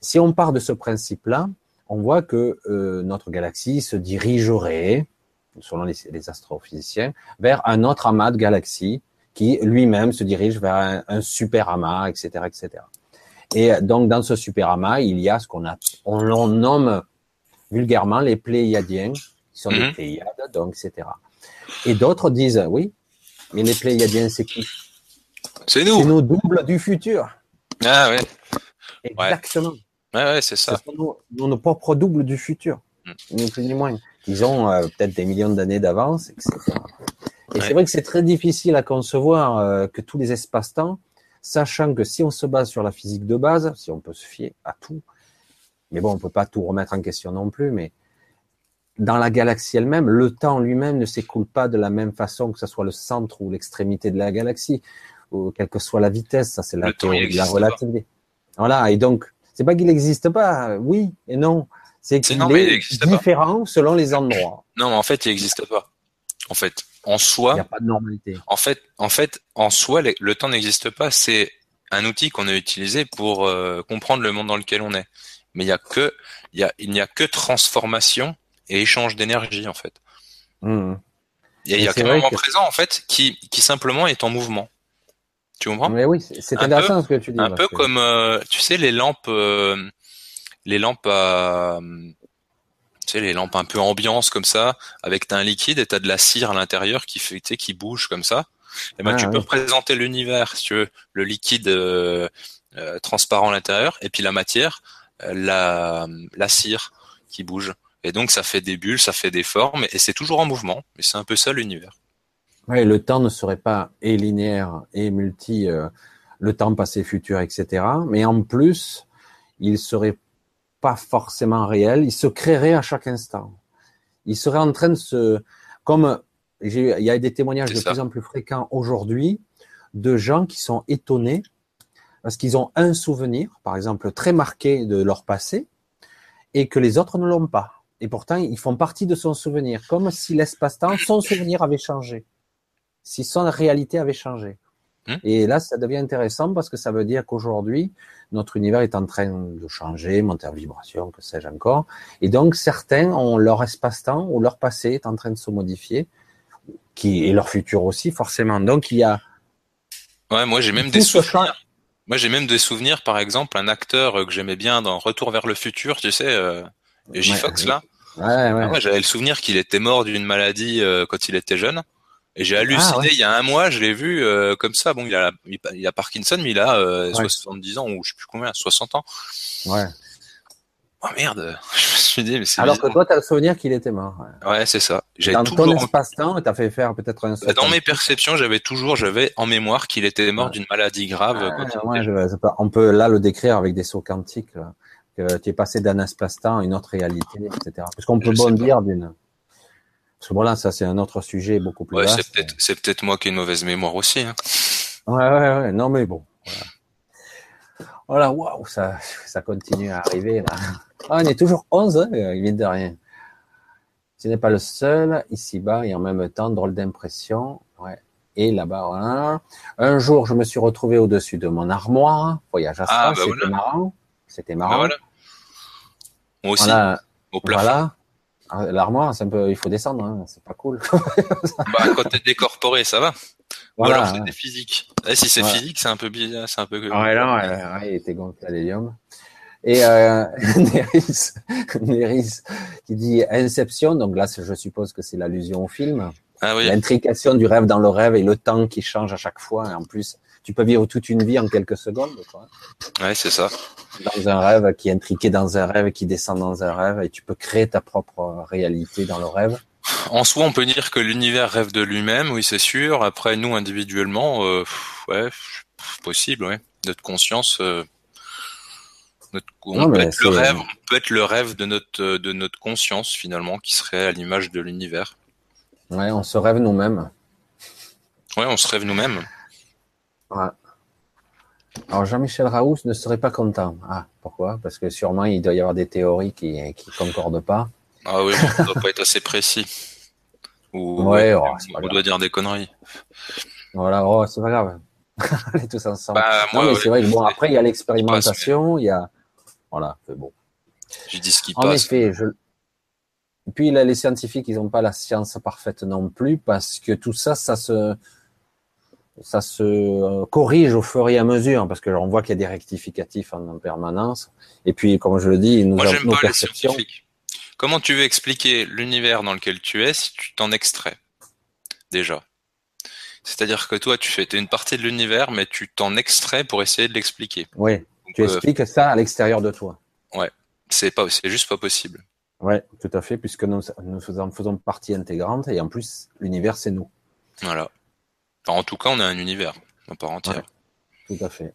Si on part de ce principe-là, on voit que euh, notre galaxie se dirigerait, selon les, astrophysiciens, vers un autre amas de galaxies qui lui-même se dirige vers un, super amas, etc., etc. Et donc dans ce super amas, il y a ce qu'on on l'on nomme vulgairement les Pléiadiens, qui sont des Mhm. Pléiades, donc etc. Et d'autres disent oui, mais les Pléiadiens c'est qui? C'est C'est nous. nos doubles du futur. Ah ouais. Exactement. Ouais, ouais, c'est Ce ça. sont nos, propres doubles du futur, Mm. ni plus ni moins. Ils ont euh, peut-être des millions d'années d'avance, etc. Et Ouais. c'est vrai que c'est très difficile à concevoir euh, que tous les espaces-temps, sachant que si on se base sur la physique de base, si on peut se fier à tout, mais bon, on peut pas tout remettre en question non plus, mais dans la galaxie elle-même, le temps lui-même ne s'écoule pas de la même façon que ce soit le centre ou l'extrémité de la galaxie, ou quelle que soit la vitesse, ça c'est la théorie de relativité. Voilà, et donc, c'est pas qu'il n'existe pas, oui et non, c'est qu'il non, est pas. différent selon les endroits. Non, mais en fait, il n'existe pas. En fait, en Il n'y soi, a pas de normalité. en fait, en fait, en soi, le, temps n'existe pas. C'est un outil qu'on a utilisé pour euh, comprendre le monde dans lequel on est. Mais il y a que, il y a, il n'y a que transformation et échange d'énergie en fait. Mhm. Il y a, il y a moment que- présent en fait qui, qui simplement est en mouvement. Tu comprends? Mais oui, c'est intéressant ce que tu dis. Un peu que- comme, euh, tu sais, les lampes, euh, les lampes à, tu sais, les lampes un peu ambiance comme ça, avec t'as un liquide et t'as de la cire à l'intérieur qui fait, tu sais, qui bouge comme ça. Et ben, Ah, tu peux représenter l'univers, si tu veux, le liquide euh, euh, transparent à l'intérieur, et puis la matière, euh, la, la cire qui bouge. Et donc, ça fait des bulles, ça fait des formes, et c'est toujours en mouvement. Mais c'est un peu ça l'univers. Ouais, le temps ne serait pas et linéaire et multi, euh, le temps passé, futur, etc. Mais en plus, il serait pas forcément réel. Il se créerait à chaque instant. Il serait en train de se, comme il y a des témoignages de ça. plus en plus fréquents aujourd'hui de gens qui sont étonnés parce qu'ils ont un souvenir, par exemple, très marqué de leur passé et que les autres ne l'ont pas. Et pourtant, ils font partie de son souvenir, comme si l'espace-temps, son souvenir avait changé si son réalité avait changé. Hmm. Et là, ça devient intéressant parce que ça veut dire qu'aujourd'hui, notre univers est en train de changer, monter en vibration, que sais-je encore. Et donc, certains ont leur espace-temps ou leur passé est en train de se modifier, qui et leur futur aussi, forcément. Donc, il y a Ouais, moi j'ai même tout des souvenirs. Moi j'ai même des souvenirs, par exemple, un acteur que j'aimais bien dans Retour vers le futur, tu sais, euh, J. Ouais, Fox là. Ouais, ouais. Ah j'avais le souvenir qu'il était mort d'une maladie euh, quand il était jeune. Et j'ai halluciné Ah ouais. il y a un mois, je l'ai vu euh, comme ça. Bon, il a, il a Parkinson, mais il a euh, Ouais. 70 ans ou je sais plus combien, 60 ans. ouais. Oh merde, (laughs) je me suis dit, mais c'est Alors que toi, tu as le souvenir qu'il était mort. ouais. Ouais, c'est ça. Dans ton espace-temps, tu as fait faire peut-être un Bah, dans mes perceptions, j'avais toujours, j'avais en mémoire qu'il était mort Ouais. d'une maladie grave. Ouais, quand ouais, était- je- on peut là le décrire avec des sauts quantiques, là, que tu es passé d'un espace-temps à une autre réalité, etc. Parce qu'on peut bondir d'une. Parce que voilà, ça c'est un autre sujet beaucoup plus Ouais, c'est peut-être, c'est peut-être moi qui ai une mauvaise mémoire aussi. hein. Ouais, ouais, ouais. Non, mais bon. Voilà. Waouh, ça, ça continue à arriver là. Ah, on est toujours 11, hein, euh, mine de rien. Ce n'est pas le seul ici-bas et en même temps drôle d'impression. Ouais. Et là-bas, voilà. Un jour, je me suis retrouvé au-dessus de mon armoire. Voyage astral, Ah, bah c'était voilà. marrant. C'était marrant. voilà. Moi aussi, Voilà, au plafond. voilà. Ah, L'armoire, c'est un peu, il faut descendre, hein, c'est pas cool. (laughs) Bah, quand t'es décorporé, ça va. Ou alors c'était physique. Eh, si c'est Ouais. physique, c'est un peu bizarre, c'est un peu. Ah Ouais, ouais, il était gonflé à l'hélium. Et euh, (laughs) Néris, Néris qui dit Inception, donc là je suppose que c'est l'allusion au film, Ah oui. l'intrication du rêve dans le rêve et le temps qui change à chaque fois. Et en plus, tu peux vivre toute une vie en quelques secondes, quoi. Ouais, c'est ça. dans un rêve qui est intriqué dans un rêve qui descend dans un rêve et tu peux créer ta propre réalité dans le rêve. en soi, on peut dire que l'univers rêve de lui-même, oui, c'est sûr. Après, nous, individuellement, euh, ouais, possible, ouais. Notre conscience, euh, on, peut être le rêve, on peut être le rêve de notre, de notre conscience, finalement, qui serait à l'image de l'univers. Ouais, on se rêve nous-mêmes. Ouais, on se rêve nous-mêmes. Ouais. Alors Jean-Michel Raoult ne serait pas content. Ah, pourquoi? Parce que sûrement il doit y avoir des théories qui ne concordent pas. Ah oui, ça doit pas (laughs) être assez précis. Ou ouais, oh, on doit dire des conneries. Voilà, oh, c'est pas grave. (laughs) on est tous ensemble. Bah, non, mais c'est vrai que bon, après il y a l'expérimentation, il y a voilà, c'est bon. Je dis ce qui en passe. effet, je... puis là, les scientifiques, ils n'ont pas la science parfaite non plus parce que tout ça, ça se ça se euh, corrige au fur et à mesure parce que on voit qu'il y a des rectificatifs en, permanence. Et puis, comme je le dis, nous Moi, avons nos perceptions. Comment tu veux expliquer l'univers dans lequel tu es si tu t'en extrais déjà? C'est-à-dire que toi, tu fais une partie de l'univers, mais tu t'en extrais pour essayer de l'expliquer. Oui. tu euh, expliques ça à l'extérieur de toi. Ouais. C'est pas, c'est juste pas possible. Ouais, tout à fait, puisque nous, nous faisons, faisons partie intégrante et en plus, l'univers, c'est nous. Voilà en tout cas, on a un univers en part entière. tout à fait.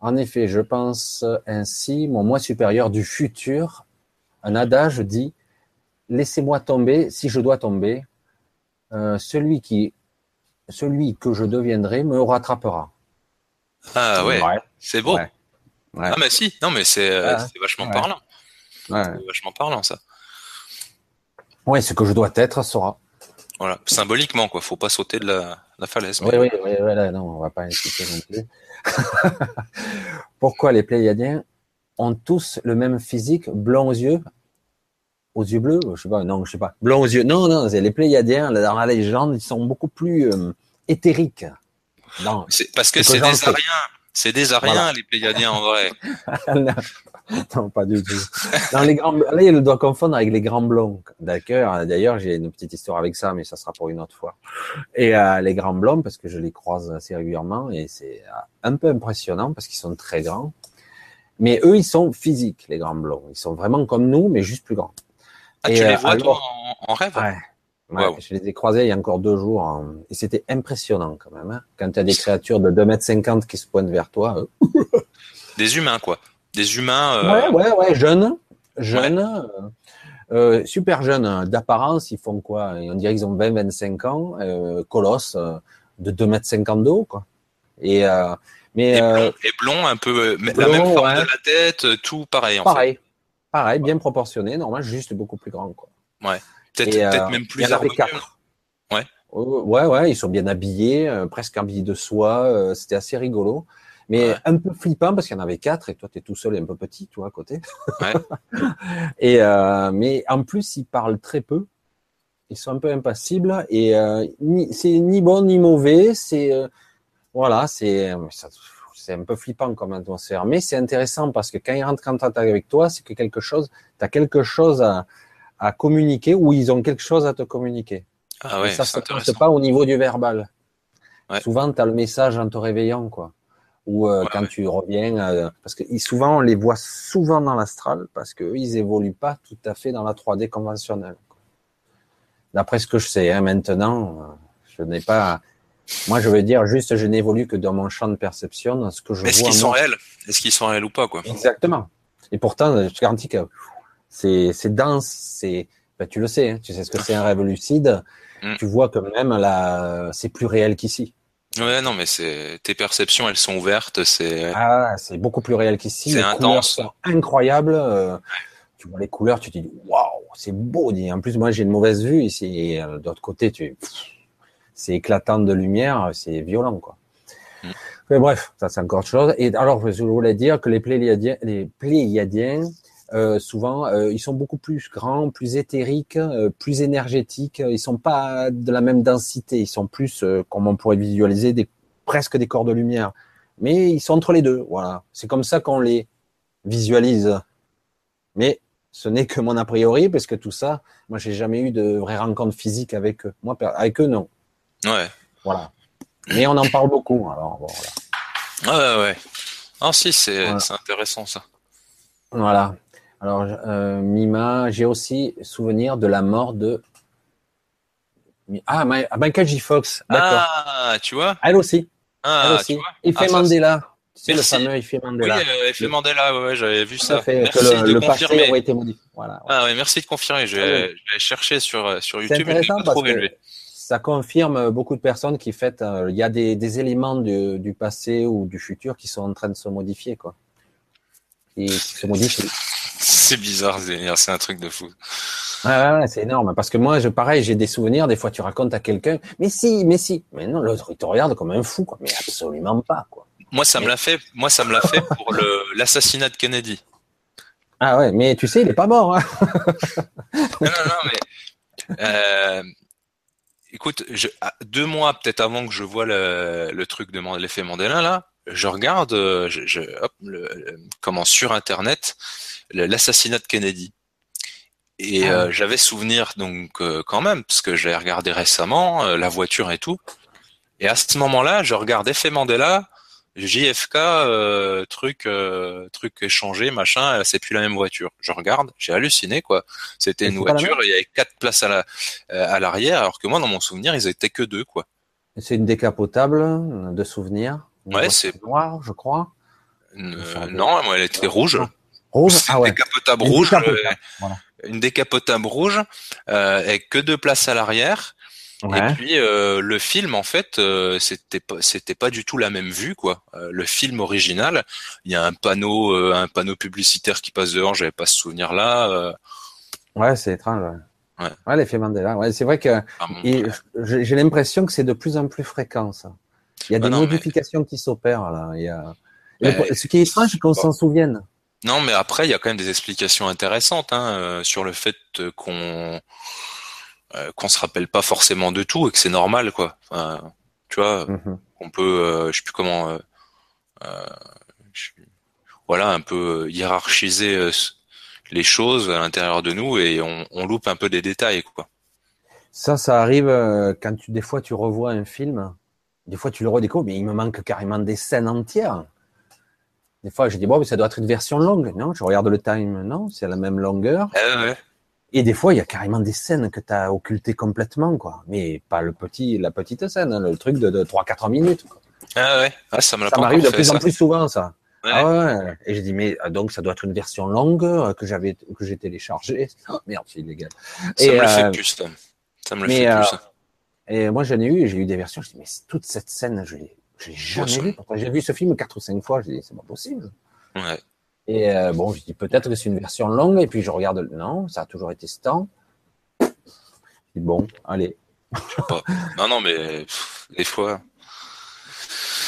En effet, je pense ainsi, mon moi supérieur du futur, un adage dit Laissez-moi tomber si je dois tomber. Euh, celui qui, celui que je deviendrai me rattrapera. Ah ouais, c'est beau. Ah mais si, non mais c'est vachement parlant. C'est vachement parlant ça. Ouais, ce que je dois être sera. Voilà, symboliquement quoi. Faut pas sauter de la, la falaise. Oui, oui, oui, là, non, on va pas expliquer non plus. (laughs) Pourquoi les Pléiadiens ont tous le même physique, blanc aux yeux, aux yeux bleus, je sais pas, non, je sais pas, blanc aux yeux. Non, non, les Pléiadiens dans la légende, ils sont beaucoup plus euh, éthériques. Non, c'est parce que c'est des Ariens. C'est des Ariens, les Pléiadiens, en vrai. (laughs) non, pas du tout. Dans les grands, là, il doit confondre avec les grands blonds. D'accord. D'ailleurs, j'ai une petite histoire avec ça, mais ça sera pour une autre fois. Et euh, les grands blonds, parce que je les croise assez régulièrement, et c'est euh, un peu impressionnant parce qu'ils sont très grands. Mais eux, ils sont physiques, les grands blonds. Ils sont vraiment comme nous, mais juste plus grands. Ah, tu les vois toi en, rêve? Ouais. Je les ai croisés il y a encore deux jours et c'était impressionnant quand même. Hein. Quand tu as des créatures de 2,50 m qui se pointent vers toi. Euh, (laughs) des humains, quoi. Des humains. Euh... Ouais, ouais, ouais, jeunes. Jeunes. Euh, euh super jeunes d'apparence. Ils font quoi? On dirait qu'ils ont 20-25 ans. Euh, colosses de 2,50 m d'eau, quoi. Et. mais, et, blond, et blond, un peu. la même forme de la tête, tout pareil, en pareil. fait. Pareil, bien proportionné. Normal, juste beaucoup plus grand, quoi. Ouais. Peut-être peut même plus harmonieux. Ouais. Ouais, ouais, ils sont bien habillés, presque habillés de soie. C'était assez rigolo. Mais un peu flippant parce qu'il y en avait quatre et toi tu es tout seul et un peu petit, toi à côté. Ouais. (laughs) et euh, mais en plus ils parlent très peu. Ils sont un peu impassibles et euh, c'est ni bon ni mauvais. C'est euh, voilà, c'est c'est un peu flippant comme atmosphère, mais c'est intéressant parce que quand ils rentrent en contact avec toi, c'est que quelque chose, tu as quelque chose à, à communiquer ou ils ont quelque chose à te communiquer. Ah ouais, ça se passe pas au niveau du verbal. Ouais. Souvent, tu as le message en te réveillant, quoi ou euh, quand tu reviens, euh, parce que souvent on les voit souvent dans l'astral parce qu'eux ils évoluent pas tout à fait dans la 3D conventionnelle. D'après ce que je sais, hein, maintenant, euh, je n'ai pas. Moi, je veux dire juste, je n'évolue que dans mon champ de perception, dans ce que je vois. Est-ce qu'ils sont réels? Est-ce qu'ils sont réels ou pas, quoi? Exactement. Et pourtant, je te garantis que c'est dense, c'est. Ben, tu le sais, hein, tu sais ce que c'est un rêve lucide. Mm. Tu vois que même là, c'est plus réel qu'ici. Ouais, non, mais c'est tes perceptions, elles sont ouvertes. C'est ah, c'est beaucoup plus réel qu'ici. C'est intense, incroyable. Euh, tu vois les couleurs, tu te dis waouh, c'est beau. En plus, moi, j'ai une mauvaise vue ici. Et euh, d'autre côté, tu c'est éclatant de lumière, c'est violent, quoi. Mm. Mais bref, ça c'est encore autre chose. Et alors, je voulais dire que les Pléiadiens, les Pléiadiens euh, souvent, euh, ils sont beaucoup plus grands, plus éthériques, euh, plus énergétiques. Ils sont pas de la même densité. Ils sont plus, comme on pourrait visualiser, des, presque des corps de lumière. Mais ils sont entre les deux. Voilà. C'est comme ça qu'on les visualise. Mais ce n'est que mon a priori, parce que tout ça, moi, j'ai jamais eu de vraie rencontre physique avec eux. Moi, avec eux, non. Ouais. Voilà. Mais on en parle beaucoup. Alors, voilà. Ouais, ouais. Ah, si, c'est intéressant, ça. Voilà. Alors, euh, Mima, j'ai aussi souvenir de la mort de Ah, Michael J. Fox. Ah, tu vois Elle aussi. Ah, Elle aussi. tu vois Il fait Ah, ça, Mandela. C'est le fameux effet Mandela. Oui, euh, effet Mandela, ouais, ouais, j'avais vu Tout ça. fait, Merci que le, de le confirmer. été modifié. Voilà. Ah ouais, merci de confirmer. Je Ah vais, oui. je vais chercher sur, euh, sur C'est YouTube, mais je l'ai intéressant pas parce trouvé que lui. ça confirme beaucoup de personnes qui fait, euh, il y a des, des éléments du, du passé ou du futur qui sont en train de se modifier, quoi. Qui se modifient. C'est bizarre, c'est c'est un truc de fou. Ouais, ouais, ouais, c'est énorme. Parce que moi, je, pareil, j'ai des souvenirs. Des fois, tu racontes à quelqu'un, mais si, mais si. Mais non, l'autre, il te regarde comme un fou, quoi. Mais absolument pas, quoi. Moi, ça me l'a fait. Moi, ça me l'a fait pour l'assassinat de Kennedy. Ah ouais, mais tu sais, il est pas mort, hein. Non, non, non, mais euh, écoute, je, à- deux mois peut-être avant que je vois le, le truc de l'effet Mandela là, je regarde, euh, je, je- hop, le, comment sur internet l'assassinat de Kennedy. Et Ah. euh, j'avais souvenir donc euh, quand même parce que j'avais regardé récemment euh, la voiture et tout. Et à ce moment-là, je regarde effet Mandela. JFK, euh, truc, euh, truc échangé, machin, euh, c'est plus la même voiture. Je regarde, j'ai halluciné quoi. C'était une voiture, il y avait quatre places à la, à l'arrière, alors que moi dans mon souvenir ils étaient que deux quoi. C'est une décapotable de souvenirs. Une Ouais, c'est- noire, je crois. Non, moi elle était rouge. Rouge. Ah ouais. décapotable Une rouge, décapotable, euh, voilà. une décapotable rouge, euh, avec que deux places à l'arrière. Ouais. Et puis euh, le film en fait, euh, c'était pas c'était pas du tout la même vue quoi. Euh, le film original, il y a un panneau euh, un panneau publicitaire qui passe dehors, j'avais pas ce souvenir là. Euh, Ouais, c'est étrange. Ouais. Ouais. Ouais, l'effet Mandela. Ouais, c'est vrai que ah, bon, j'ai l'impression que c'est de plus en plus fréquent, ça. Il y a des Ah mais- modifications qui s'opèrent, là. Il y a... Mais- ce qui est étrange, c'est qu'on s'en souvienne. Non, mais après, il y a quand même des explications intéressantes hein, euh, sur le fait euh, qu'on euh, qu'on se rappelle pas forcément de tout et que c'est normal, quoi. Enfin, tu vois, Mhm. on peut, euh, je sais plus comment, voilà, un peu hiérarchiser les choses à l'intérieur de nous et on, on loupe un peu des détails, quoi. Ça, ça arrive quand tu, des fois, tu revois un film. Des fois, tu le redécouvres, mais il me manque carrément des scènes entières. Des fois, je dis, bon, mais ça doit être une version longue. Non, je regarde le time. Non, c'est la même longueur. Ouais. Et des fois, il y a carrément des scènes que tu as occultées complètement, quoi. Mais pas le petit, la petite scène, hein, le truc de, de 3-4 minutes. quoi. Ah ouais. Ah, ça m'arrive de plus en plus souvent, ça. Ouais. Ah ouais. Et j'ai dit, mais euh, donc ça doit être une version longue euh, que j'avais, que j'ai téléchargée. (laughs) Oh, merde, c'est illégal. Ça Et, me le euh, fait plus, ça. Ça me le mais, fait plus. Et moi, j'en ai eu, j'ai eu des versions. Je dis, mais toute cette scène, je l'ai, je l'ai jamais. Pourtant, j'ai vu ce film quatre ou cinq fois. Je dis, c'est pas possible. Ouais. Et euh, bon, je dis peut-être que c'est une version longue. Et puis je regarde, non, ça a toujours été ce temps. Je dis, bon, allez. Non, non, mais pff, des fois.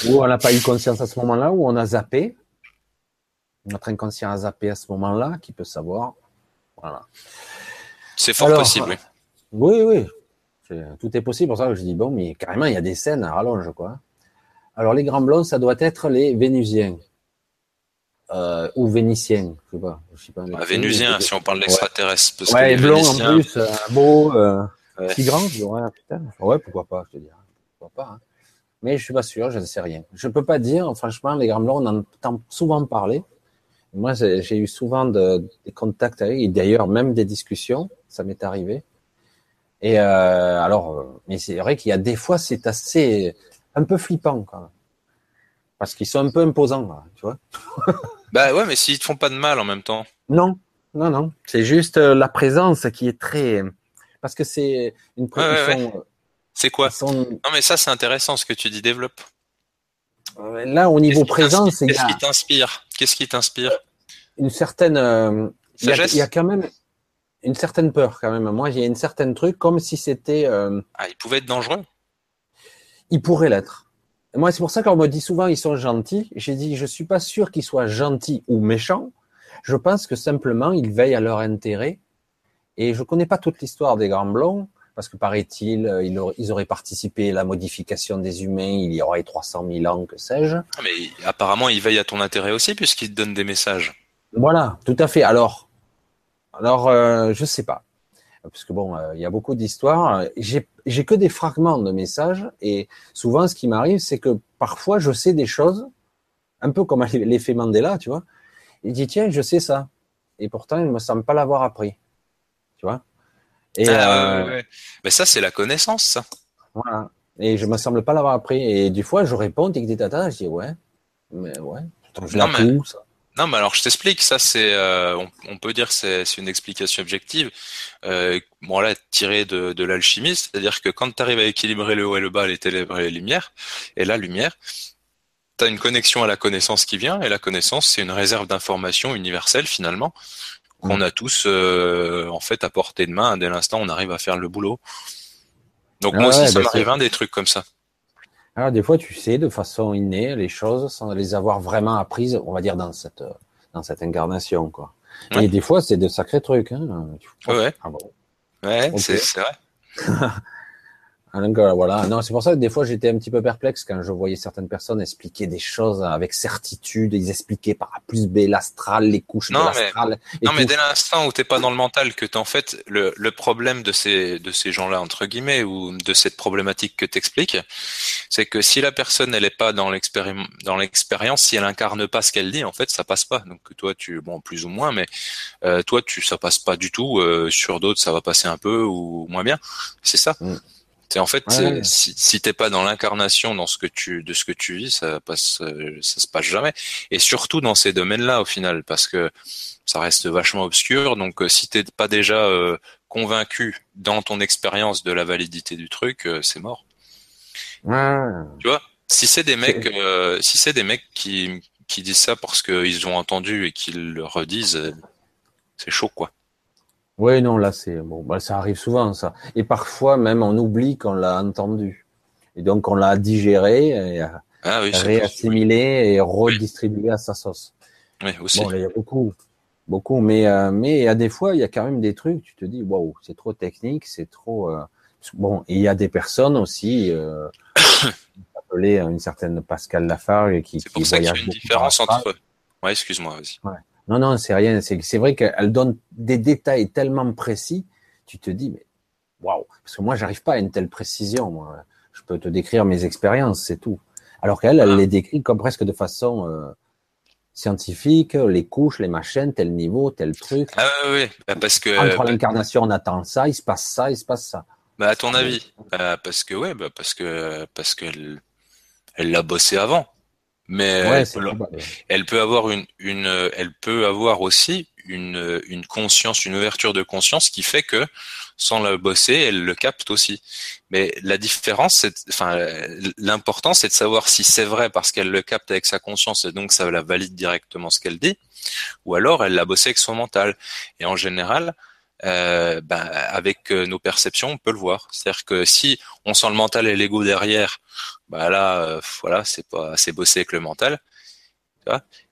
Ou on n'a pas eu conscience à ce moment-là, ou on a zappé. Notre inconscient a zappé à ce moment-là, qui peut savoir. Voilà. C'est fort Alors, possible. oui. Oui, oui. Tout est possible. Pour ça que je dis, bon, mais carrément, il y a des scènes à rallonge, quoi. Alors, les grands blonds, ça doit être les Vénusiens. Euh, ou Vénitiens, je sais pas. Je sais pas Un Vénusien, si on parle d'extraterrestre. Parce Ouais, blond en plus, euh, beau, euh, Ouais. si grand, je ouais, putain. Ouais, pourquoi pas, je te dirais. Pourquoi pas, hein. Mais je suis pas sûr, je ne sais rien. Je peux pas dire, franchement, les grands blonds, on en entend souvent parler. Moi, j'ai eu souvent de- des contacts avec, et d'ailleurs, même des discussions, ça m'est arrivé. Et euh, alors, mais c'est vrai qu'il y a des fois, c'est assez, un peu flippant, quand même. Parce qu'ils sont un peu imposants, là, tu vois. (laughs) Bah ouais, mais s'ils te font pas de mal en même temps. Non, non, non. C'est juste euh, la présence qui est très, parce que c'est une Ouais, C'est quoi sont- Non, mais ça, c'est intéressant ce que tu dis. Développe. euh, là au niveau présence, Qu'est-ce a qui t'inspire? Qu'est-ce qui t'inspire? Une certaine, euh, il y, a, Sagesse? il y a quand même une certaine peur quand même. Moi, il y a une certaine truc comme si c'était, euh, Ah, il pouvait être dangereux? Il pourrait l'être. Moi, c'est pour ça qu'on me dit souvent ils sont gentils. J'ai dit je suis pas sûr qu'ils soient gentils ou méchants. Je pense que simplement ils veillent à leur intérêt. Et je connais pas toute l'histoire des grands blonds parce que paraît-il euh, ils auraient- ils participé à la modification des humains il y aurait 300 000 ans que sais-je. Ah, Mais apparemment, il veille à ton intérêt aussi puisqu'il te donne des messages. Voilà, tout à fait. Alors, alors, euh, je sais pas, parce que bon, euh, il y a beaucoup d'histoires. J'ai, j'ai que des fragments de messages, et souvent, ce qui m'arrive, c'est que parfois, je sais des choses, un peu comme (laughs) l'effet Mandela, tu vois. Il dit tiens, je sais ça, et pourtant, il me semble pas l'avoir appris, tu vois. Et ah, Mais ça, c'est la connaissance, ça. Voilà. Et je me semble pas l'avoir appris. Et du fois, je réponds, tic tata, je dis ouais, mais ouais, je ça. Non, mais alors je t'explique. Ça, c'est, euh, on, peut dire, c'est, c'est une explication objective. Euh, bon là, tirée de, de l'alchimie, c'est-à-dire que quand tu arrives à équilibrer le haut et le bas, les ténèbres et les lumières, et la lumière, tu as une connexion à la connaissance qui vient, et la connaissance, c'est une réserve d'information universelle finalement qu'on mm. a tous euh, en fait à portée de main dès l'instant où on arrive à faire le boulot. Donc moi aussi, ça bah, m'arrive un des trucs comme ça. Alors des fois, tu sais de façon innée les choses sans les avoir vraiment apprises, on va dire dans cette dans cette incarnation, quoi. Et des fois, c'est de sacrés trucs. Hein. Ouais. Ah ouais, c'est vrai. (laughs) Voilà. Non, c'est pour ça que des fois j'étais un petit peu perplexe quand je voyais certaines personnes expliquer des choses avec certitude. Ils expliquaient par A plus B l'astral, les couches non, de l'astral. Non, mais dès l'instant où t'es pas dans le mental, que en fait le, le problème de ces de ces gens-là entre guillemets ou de cette problématique que t'expliques, c'est que si la personne elle est pas dans l'expérience, dans l'expérience, si elle incarne pas ce qu'elle dit, en fait ça passe pas. Donc toi tu bon plus ou moins, mais euh, toi tu ça passe pas du tout. Euh, sur d'autres ça va passer un peu ou moins bien. C'est ça. Mm. C'est en fait, si, si t'es pas dans l'incarnation, dans ce que tu, de ce que tu vis, ça passe, euh, ça se passe jamais. Et surtout dans ces domaines-là, au final, parce que ça reste vachement obscur. Donc, euh, si t'es pas déjà euh, convaincu dans ton expérience de la validité du truc, c'est mort. Tu vois, si c'est des mecs, si c'est des mecs qui qui disent ça parce qu'ils ont entendu et qu'ils le redisent, c'est chaud, quoi. Oui, non, là, c'est bon, bah, ça arrive souvent, ça. Et parfois, même, on oublie qu'on l'a entendu. Et donc, on l'a digéré, et ah réassimilé et redistribué à sa sauce. Oui, aussi. Bon, il y a beaucoup, beaucoup, mais euh, mais a des fois, il y a quand même des trucs, tu te dis, waouh, c'est trop technique, c'est trop. Euh... Bon, il y a des personnes aussi. Euh, (coughs) appelées une certaine Pascal Lafargue qui. C'est pour ça qu'il y a une différence entre. Ouais, excuse-moi, vas-y. Ouais. Non, non, c'est rien. C'est vrai qu'elle donne des détails tellement précis. Tu te dis, mais waouh, parce que moi, j'arrive pas à une telle précision. Moi, je peux te décrire mes expériences, c'est tout. Alors qu'elle, elle ah. les décrit comme presque de façon euh, scientifique, les couches, les machines, tel niveau, tel truc. Ah oui, bah, parce que entre l'incarnation, on attend ça, il se passe ça, il se passe ça. Bah à ton avis, bah, parce que ouais, bah, parce que parce qu'elle elle l'a bossé avant mais elle, peut, avoir une, une, elle peut avoir aussi une, une conscience, une ouverture de conscience qui fait que sans la bosser, elle le capte aussi. Mais la différence, c'est, enfin, l'important, c'est de savoir si c'est vrai parce qu'elle le capte avec sa conscience et donc ça la valide directement ce qu'elle dit, ou alors elle l'a bossé avec son mental. Et en général, euh, ben, avec euh, nos perceptions, on peut le voir. C'est-à-dire que si on sent le mental et l'ego derrière, bah là, euh, voilà, c'est pas assez bossé avec le mental.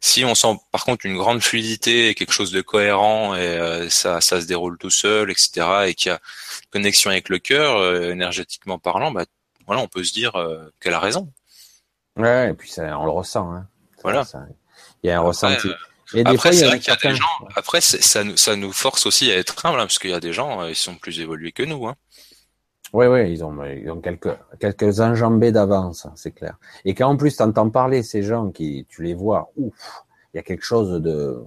si on sent par contre une grande fluidité et quelque chose de cohérent et ça, ça se déroule tout seul, etc., et qu'il y a connexion avec le cœur, énergétiquement parlant, bah voilà, on peut se dire qu'elle a raison. Ouais, et puis ça, on le ressent. Hein. voilà. il y a un ressenti. Et des après, c'est vrai qu'il y a des gens. Après, ça nous, ça nous force aussi à être humble, hein, parce qu'il y a des gens, euh, ils sont plus évolués que nous. Hein. Oui, oui, ils ont, ils ont quelques, quelques enjambées d'avance, hein, c'est clair. Et quand en plus tu entends parler ces gens qui, tu les vois, ouf, il y a quelque chose de.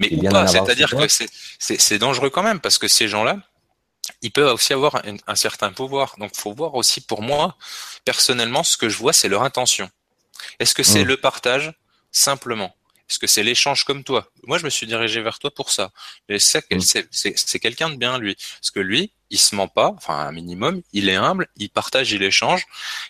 Mais ou pas, c'est-à-dire que c'est dangereux quand même, parce que ces gens-là, ils peuvent aussi avoir un, un certain pouvoir. Donc, faut voir aussi pour moi, personnellement, ce que je vois, c'est leur intention. Est-ce que c'est mmh. le partage simplement? Est-ce que c'est l'échange comme toi Moi, je me suis dirigé vers toi pour ça. Et mm. c'est, c'est, quelqu'un de bien, lui. Parce que lui, il se ment pas, enfin un minimum, il est humble, il partage, il échange,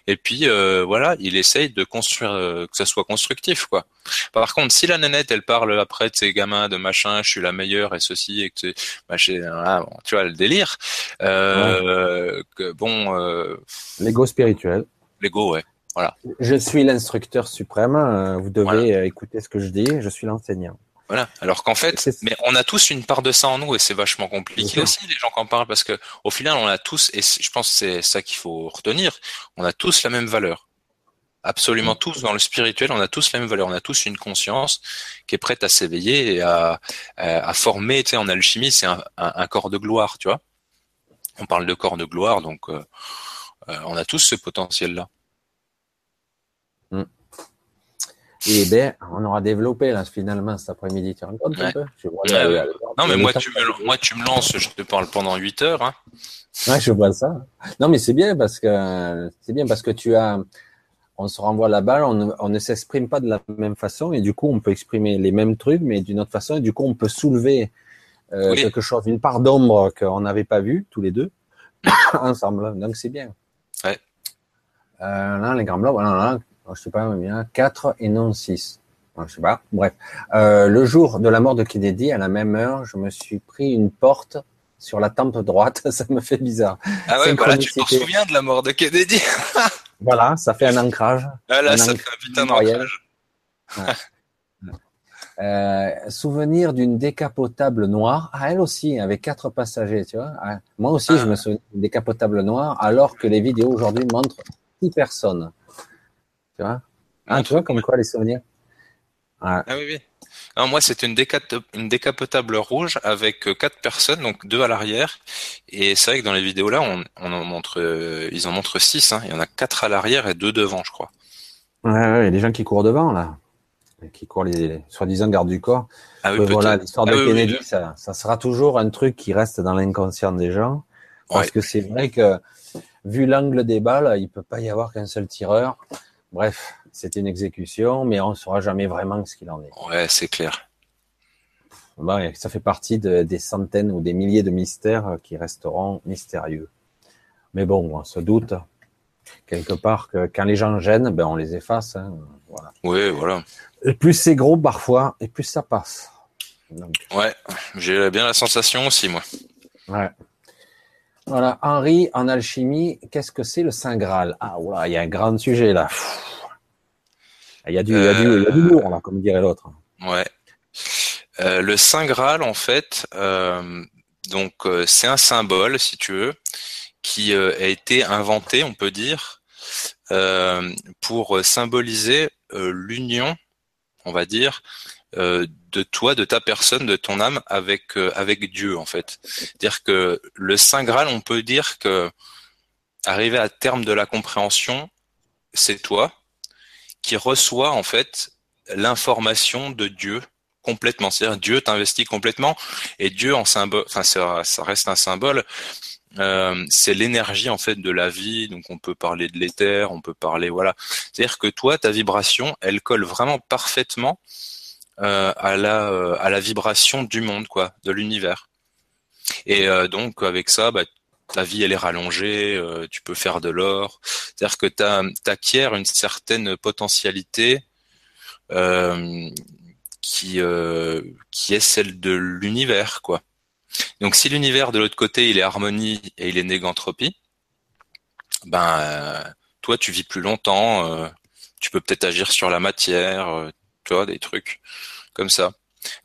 et puis euh, voilà, il essaye de construire, euh, que ça soit constructif, quoi. Par contre, si la nénette, elle parle après de ses gamins, de machin, je suis la meilleure et ceci et que ah, tu vois le délire. Euh, que, bon. Euh, L'ego spirituel. L'ego, ouais. Je suis l'instructeur suprême. Euh, vous devez euh, écouter ce que je dis. Je suis l'enseignant. Voilà. Alors qu'en fait, mais on a tous une part de ça en nous et c'est vachement compliqué aussi les gens qui en parlent parce que au final on a tous et je pense que c'est ça qu'il faut retenir. On a tous la même valeur. Absolument mm. tous dans le spirituel, on a tous la même valeur. On a tous une conscience qui est prête à s'éveiller et à, à, former. Tu sais, en alchimie, c'est un, corps de gloire, tu vois. On parle de corps de gloire, donc euh, on a tous ce potentiel-là. Et ben, on aura développé là finalement cet après-midi. Tu un peu je vois, Non, mais moi tu, me, moi tu me lances, je te parle pendant 8 heures. Hein. Ouais, je vois ça. Non, mais c'est bien parce que c'est bien parce que tu as, on se renvoie la balle, on, on ne s'exprime pas de la même façon et du coup on peut exprimer les mêmes trucs mais d'une autre façon et du coup on peut soulever euh, quelque chose, une part d'ombre qu'on n'avait pas vue tous les deux (coughs) ensemble. Donc c'est bien. Ouais. Euh, là, les grands blancs, voilà, là, je sais pas, bien 4 et non 6. Je sais pas. Bref. Euh, le jour de la mort de Kennedy, à la même heure, je me suis pris une porte sur la tempe droite. (laughs) Ça me fait bizarre. Ah ouais, voilà, tu te souviens de la mort de Kennedy. (laughs) voilà, ça fait un ancrage. Ah là, ça fait un putain d'ancrage. Euh, souvenir d'une décapotable noire, ah, elle aussi, avec quatre passagers, tu vois. Ah, moi aussi, je ah. me souviens d'une décapotable noire, alors que les vidéos aujourd'hui montrent six personnes. Tu vois ah, Tu vois comme quoi les souvenirs Ah oui, oui. Non, moi, c'était une, une, décapotable rouge avec euh, quatre personnes, donc deux à l'arrière. Et c'est vrai que dans les vidéos là, on, on en montre, euh, ils en montrent six. Hein. Il y en a quatre à l'arrière et deux devant, je crois. Ouais, ouais, il y a des gens qui courent devant là, qui courent les, soi-disant gardes du corps. Ah oui, voilà, l'histoire de ah Kennedy, ça, ça, sera toujours un truc qui reste dans l'inconscient des gens, parce que c'est vrai que vu l'angle des balles, il peut pas y avoir qu'un seul tireur. Bref, c'est une exécution, mais on ne saura jamais vraiment ce qu'il en est. Ouais, c'est clair. ça fait partie de, des centaines ou des milliers de mystères qui resteront mystérieux. Mais bon, on se doute quelque part que quand les gens gênent, ben on les efface. Hein, voilà. Oui, voilà. Et plus c'est gros parfois, et plus ça passe. Ouais, j'ai bien la sensation aussi, moi. Ouais. Voilà, Henri, en alchimie, qu'est-ce que c'est le Saint Graal? Ah, voilà, il y a un grand sujet là. Il y a du, il y a du, y a du lourd là, comme dirait l'autre. Ouais. Euh, le Saint Graal, en fait, euh, donc euh, c'est un symbole, si tu veux, qui a été inventé, on peut dire, pour symboliser l'union, on va dire, de toi, de ta personne, de ton âme avec avec Dieu, en fait. C'est-à-dire que le Saint Graal, on peut dire que arriver à terme de la compréhension, c'est toi, qui reçoit en fait l'information de Dieu complètement. C'est-à-dire Dieu t'investit complètement et Dieu en symbole, enfin ça, reste un symbole. Euh, c'est l'énergie en fait de la vie, donc on peut parler de l'éther, on peut parler voilà. C'est-à-dire que toi, ta vibration, elle colle vraiment parfaitement euh, à la euh, à la vibration du monde quoi, de l'univers. Et donc avec ça, bah, ta vie elle est rallongée, euh, tu peux faire de l'or. C'est-à-dire que tu une certaine potentialité euh, qui euh, qui est celle de l'univers quoi. Donc si l'univers de l'autre côté il est harmonie et il est négantropie, ben toi tu vis plus longtemps, tu peux peut-être agir sur la matière, tu vois des trucs comme ça.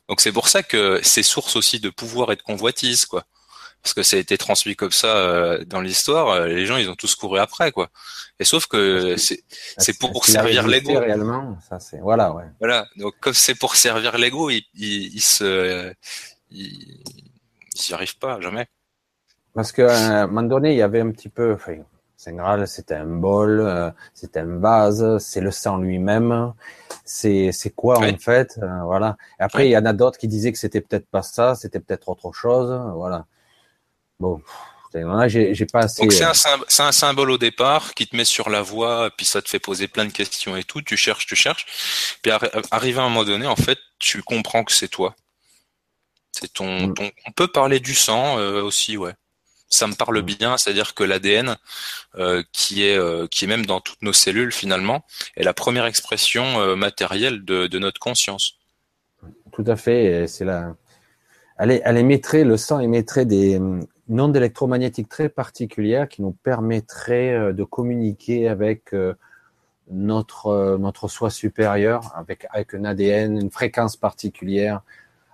Donc c'est pour ça que c'est source aussi de pouvoir et de convoitise quoi parce que ça a été transmis comme ça euh, dans l'histoire, euh, les gens ils ont tous couru après quoi. Et sauf que c'est c'est pour servir l'ego. Réellement, ça c'est voilà ouais. Voilà, donc comme c'est pour servir l'ego, il, il, se il, n'y arrive pas jamais. Parce que à un moment donné, il y avait un petit peu enfin, Graal, c'était un bol, euh, c'était un vase, c'est le sang lui-même. C'est c'est quoi en fait, voilà. Et après, il y en a d'autres qui disaient que c'était peut-être pas ça, c'était peut-être autre chose, voilà. Bon, j'ai pas assez. Donc c'est un, euh, un, symbole au départ qui te met sur la voie, puis ça te fait poser plein de questions et tout. Tu cherches, tu cherches, puis arrivé à un moment donné, en fait, tu comprends que c'est toi. C'est ton, mm. ton, On peut parler du sang euh, aussi, ouais. Ça me parle mm. bien, c'est-à-dire que l'ADN, euh, qui est qui est même dans toutes nos cellules finalement, est la première expression matérielle de, de notre conscience. Tout à fait, c'est la. Elle, elle émettrait, le sang émettrait des, une onde électromagnétique très particulière qui nous permettrait euh, de communiquer avec euh, notre euh, notre soi supérieur, avec avec un ADN, une fréquence particulière.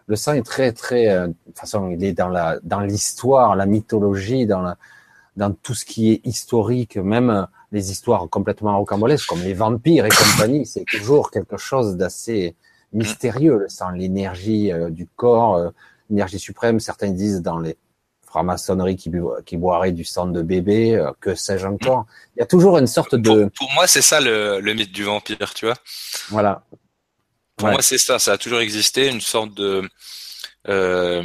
Le sang est très très, de toute façon, il est dans la dans l'histoire, la mythologie, dans la dans tout ce qui est historique, même les histoires complètement rocambolesques comme les vampires et compagnie, c'est toujours quelque chose d'assez mystérieux. Le sang, l'énergie du corps, l'énergie suprême. Certains disent dans les franc-maçonnerie qui, qui boirait du sang de bébé, euh, que sais-je encore. Il y a toujours une sorte de... Pour, moi, c'est ça le, le, mythe du vampire, tu vois. Voilà. Pour moi, c'est ça. Ça a toujours existé, une sorte de euh,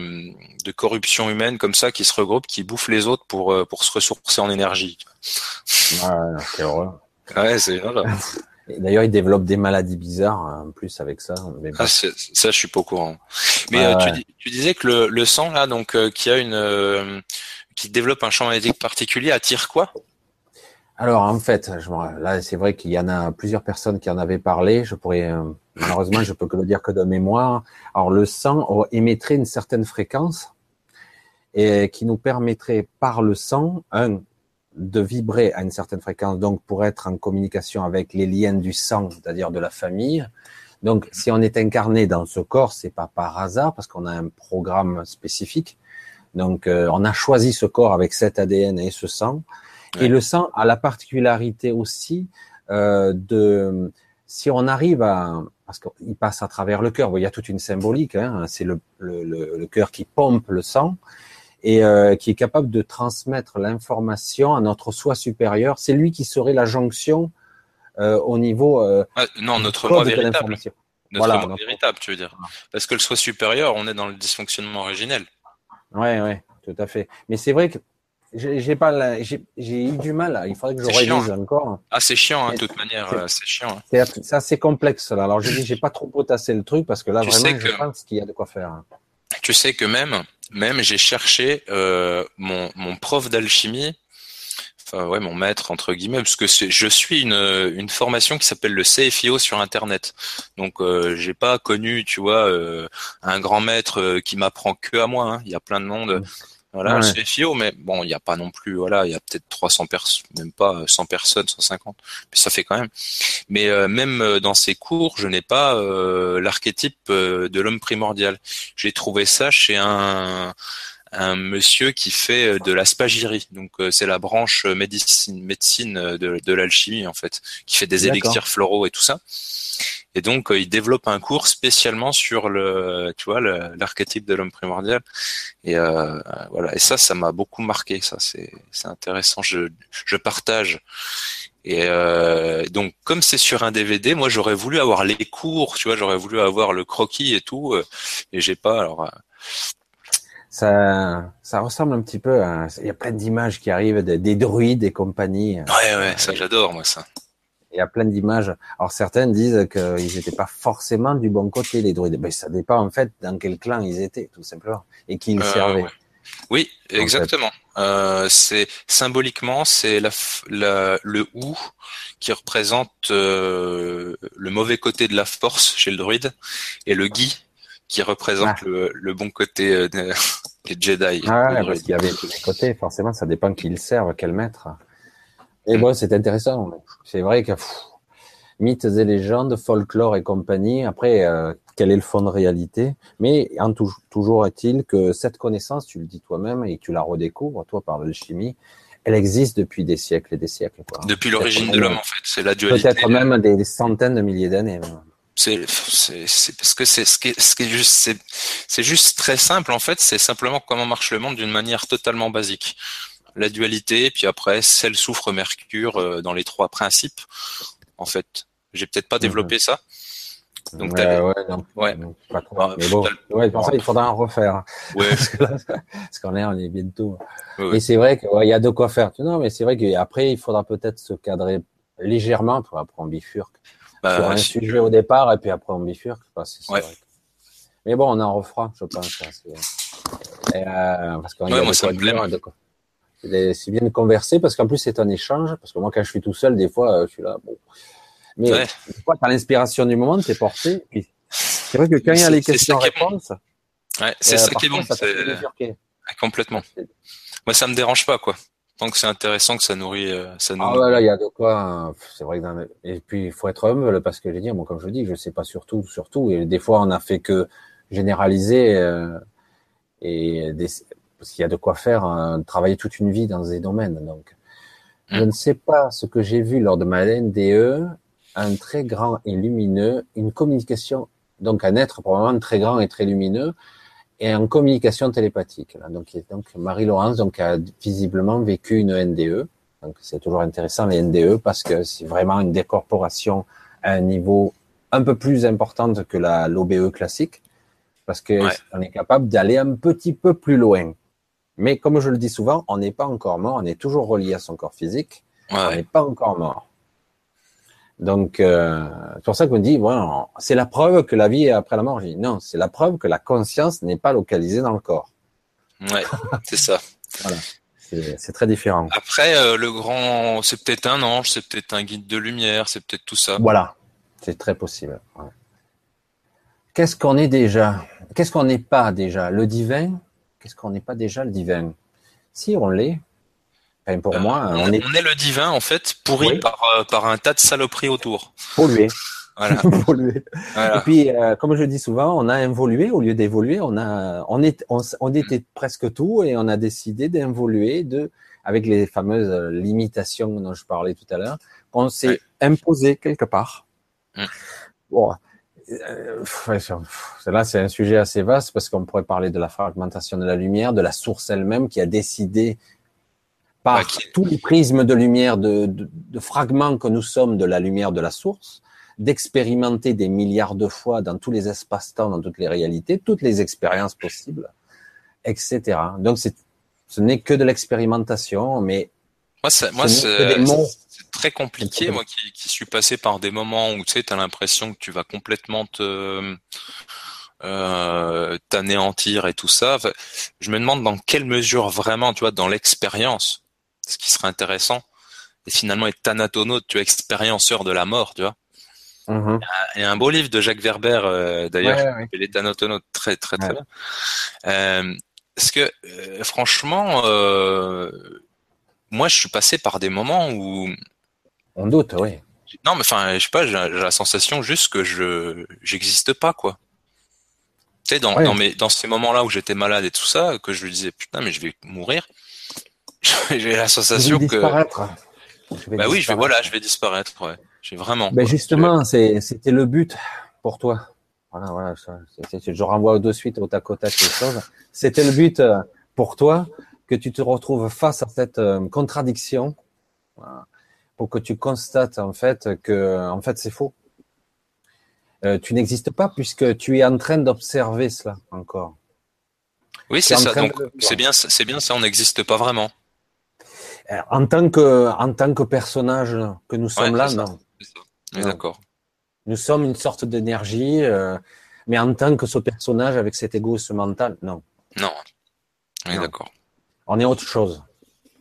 de corruption humaine comme ça qui se regroupe, qui bouffe les autres pour euh, pour se ressourcer en énergie. Ouais, quelle horreur. Ouais, c'est D'ailleurs, ils développent des maladies bizarres en plus avec ça. ah, ça, je suis pas au courant. Mais euh, tu, tu, disais que le, le sang là, donc qui a une qui développe un champ magnétique particulier, attire quoi? Alors en fait, là c'est vrai qu'il y en a plusieurs personnes qui en avaient parlé. Je pourrais euh, malheureusement je peux que le dire que de mémoire. Alors le sang émettrait une certaine fréquence et qui nous permettrait par le sang un de vibrer à une certaine fréquence, donc pour être en communication avec les liens du sang, c'est-à-dire de la famille. Donc si on est incarné dans ce corps, c'est pas par hasard parce qu'on a un programme spécifique. Donc euh, on a choisi ce corps avec cet ADN et ce sang et le sang a la particularité aussi euh, de, si on arrive à, parce qu'il passe à travers le cœur, il y a toute une symbolique, hein, c'est le, le, le, cœur qui pompe le sang et euh, qui est capable de transmettre l'information à notre soi supérieur. C'est lui qui serait la jonction euh, au niveau. Euh, non, notre moi véritable. Notre voilà, moi véritable, tu veux dire. Parce que le soi supérieur, on est dans le dysfonctionnement originel. Ouais, ouais, tout à fait. Mais c'est vrai que j'ai pas, j'ai eu du mal. Il faudrait que je révise hein. encore. Ah, c'est chiant, hein, de toute manière. C'est chiant. Hein. C'est assez complexe là. Alors je dis, j'ai pas trop potassé le truc parce que là vraiment, je pense qu'il y a de quoi faire. Tu sais que même, même j'ai cherché euh, mon, mon prof d'alchimie. Enfin, ouais, mon maître entre guillemets, parce que je suis une, une formation qui s'appelle le CFIO sur Internet. Donc, euh, j'ai pas connu, tu vois, euh, un grand maître euh, qui m'apprend que à moi. Il y a plein de monde. Mm. Voilà, ouais. c'est FIO, mais bon, il n'y a pas non plus, voilà, il y a peut-être 300 personnes, même pas 100 personnes, 150, mais ça fait quand même. Mais euh, même euh, dans ces cours, je n'ai pas euh, l'archétype de l'homme primordial. J'ai trouvé ça chez un, un monsieur qui fait de la spagyrie, donc c'est la branche médecine, médecine de, de l'alchimie en fait, qui fait des élixirs floraux et tout ça. Et donc, euh, il développe un cours spécialement sur le, tu vois, l'archétype de l'homme primordial. Et euh, voilà. Et ça, ça m'a beaucoup marqué. Ça, c'est, c'est intéressant. Je, je partage. Et euh, donc, comme c'est sur un DVD, moi, j'aurais voulu avoir les cours. Tu vois, j'aurais voulu avoir le croquis et tout. Euh, et j'ai pas. Alors. Euh, ça, ça ressemble un peu peu. À, il y a plein d'images qui arrivent des, des druides et compagnie. Ouais, ouais, ça j'adore moi ça. Il y a plein d'images. Alors certains disent qu'ils n'étaient pas forcément du bon côté, les druides. Ben, ça dépend en fait dans quel clan ils étaient, tout simplement, et qui ils euh, servaient. Oui, exactement. Euh, c'est symboliquement, c'est la, la, le ou qui représente euh, le mauvais côté de la force chez le druide, et le gui qui représente ah. le, le, bon côté euh, des Jedi. Ah, parce qu'il y avait tous les côtés. Forcément, ça dépend qui le serve, quel maître. Et bon, c'est intéressant. C'est vrai que mythes et légendes, folklore et compagnie. Après, euh, quel est le fond de réalité? Mais en toujours est-il que cette connaissance, tu le dis toi-même et tu la redécouvres, toi, par l'alchimie, elle existe depuis des siècles et des siècles. Quoi. Depuis l'origine de l'homme, en fait. C'est la dualité. Peut-être même des, centaines de milliers d'années. C'est, c'est, parce que c'est ce qui est, ce qui est juste, c'est, c'est juste très simple en fait. C'est simplement comment marche le monde d'une manière totalement basique la dualité, puis après sel, soufre, mercure euh, dans les trois principes. En fait, j'ai peut-être pas développé ça. Donc ouais, ouais, non, ouais. pas trop. Ah, mais bon, ouais, pour ça, il faudra en refaire. Ouais. (laughs) parce qu'en est, on est bientôt. Et c'est vrai qu'il ouais, y a de quoi faire. Non, mais c'est vrai qu'après, il faudra peut-être se cadrer légèrement pour après on bifurque. Bah, sur un sujet au départ et puis après on bifurque. Que ouais. vrai. Mais bon, on en refera, je pense. Et, euh, parce y a moi, ça me plaît. C'est bien de converser parce qu'en plus c'est un échange. Parce que moi, quand je suis tout seul, des fois, euh, je suis là. Bon. Mais ouais. des fois, t'as l'inspiration du moment, t'es porté. C'est vrai que quand il y a les questions-réponses, ouais, c'est euh, ça qui est bon. C'est complètement. Moi, ça me dérange pas, quoi. Tant que c'est intéressant, que ça nourrit, euh, ça nourrit. Ah voilà, il y a de quoi. Hein. C'est vrai que dans... et puis il faut être humble parce que je dis, moi, comme je dis, je sais pas surtout, surtout. Et des fois, on a fait que généraliser euh, et des parce qu'il y a de quoi faire, hein, travailler toute une vie dans ces domaines. Donc, je mm. ne sais pas ce que j'ai vu lors de ma NDE, un très grand et lumineux, une communication, donc un être probablement très grand et très lumineux, et en communication télépathique. Là. Donc, donc Marie-Laurence donc a visiblement vécu une NDE. Donc c'est toujours intéressant les NDE parce que c'est vraiment une décorporation à un niveau un peu plus importante que la l'OBE classique, parce qu'on on est capable d'aller un petit peu plus loin. Mais comme je le dis souvent, on n'est pas encore mort, on est toujours relié à son corps physique, on n'est pas encore mort. Donc, euh, c'est pour ça qu'on dit, bon, c'est la preuve que la vie est après la mort. Je dis, non, c'est la preuve que la conscience n'est pas localisée dans le corps. Ouais, (laughs) c'est ça. voilà. C'est très différent. Après, euh, le grand, c'est peut-être un ange, c'est peut-être un guide de lumière, c'est peut-être tout ça. Voilà, c'est très possible. Qu'est-ce qu'on est déjà? Qu'est-ce qu'on n'est pas déjà? Le divin? Qu'est-ce qu'on n'est pas déjà le divin? Si on l'est, pour euh, moi, on, est... le divin en fait, pourri par, euh, par un tas de saloperies autour. Pollué. (laughs) Voilà. Et puis, euh, comme je dis souvent, on a évolué au lieu d'évoluer. On a, on est, on, était presque tout et on a décidé d'évoluer de, avec les fameuses limitations dont je parlais tout à l'heure, qu'on s'est imposé quelque part. Mm. Bon, là, c'est un sujet assez vaste parce qu'on pourrait parler de la fragmentation de la lumière, de la source elle-même qui a décidé par tous les prismes de lumière, de, de, fragments que nous sommes de la lumière de la source, d'expérimenter des milliards de fois dans tous les espaces-temps, dans toutes les réalités, toutes les expériences possibles, etc. Donc c'est, ce n'est que de l'expérimentation, mais moi, c'est, moi, c'est, très compliqué. Moi, qui, qui, suis passé par des moments où tu sais, t'as l'impression que tu vas complètement te euh, t'anéantir et tout ça. Je me demande dans quelle mesure vraiment, tu vois, dans l'expérience, ce qui serait intéressant, et finalement être thanatonaute, tu es expérienceur de la mort, tu vois. Mm-hmm. Il y a un beau livre de Jacques Verber, euh, d'ailleurs, ouais, les thanatonautes, très très très bien. Euh, parce que euh, franchement, euh, moi, je suis passé par des moments où on doute, oui. Non, mais enfin, je sais pas, j'ai la sensation juste que je j'existe pas, quoi. Tu sais, dans, dans, mes, dans ces moments-là où j'étais malade et tout ça, que je me disais putain, mais je vais mourir. (laughs) J'ai la sensation que. bah oui, je vais, voilà, je vais disparaître. Ouais. J'ai vraiment. Ben justement, c'était le but pour toi. Voilà, voilà. Je renvoie de suite au tac au tac les choses. C'était le but euh, pour toi que tu te retrouves face à cette euh, contradiction, pour que tu constates en fait que en fait c'est faux. Euh, tu n'existes pas puisque tu es en train d'observer cela encore. Oui, c'est ça. Donc c'est bien, c'est bien ça. On n'existe pas vraiment. Euh, en tant que, en tant que personnage que nous sommes là, non. D'accord. Nous sommes une sorte d'énergie, euh, mais en tant que ce personnage avec cet ego, ce mental, non. Non. Oui, d'accord. On est autre chose.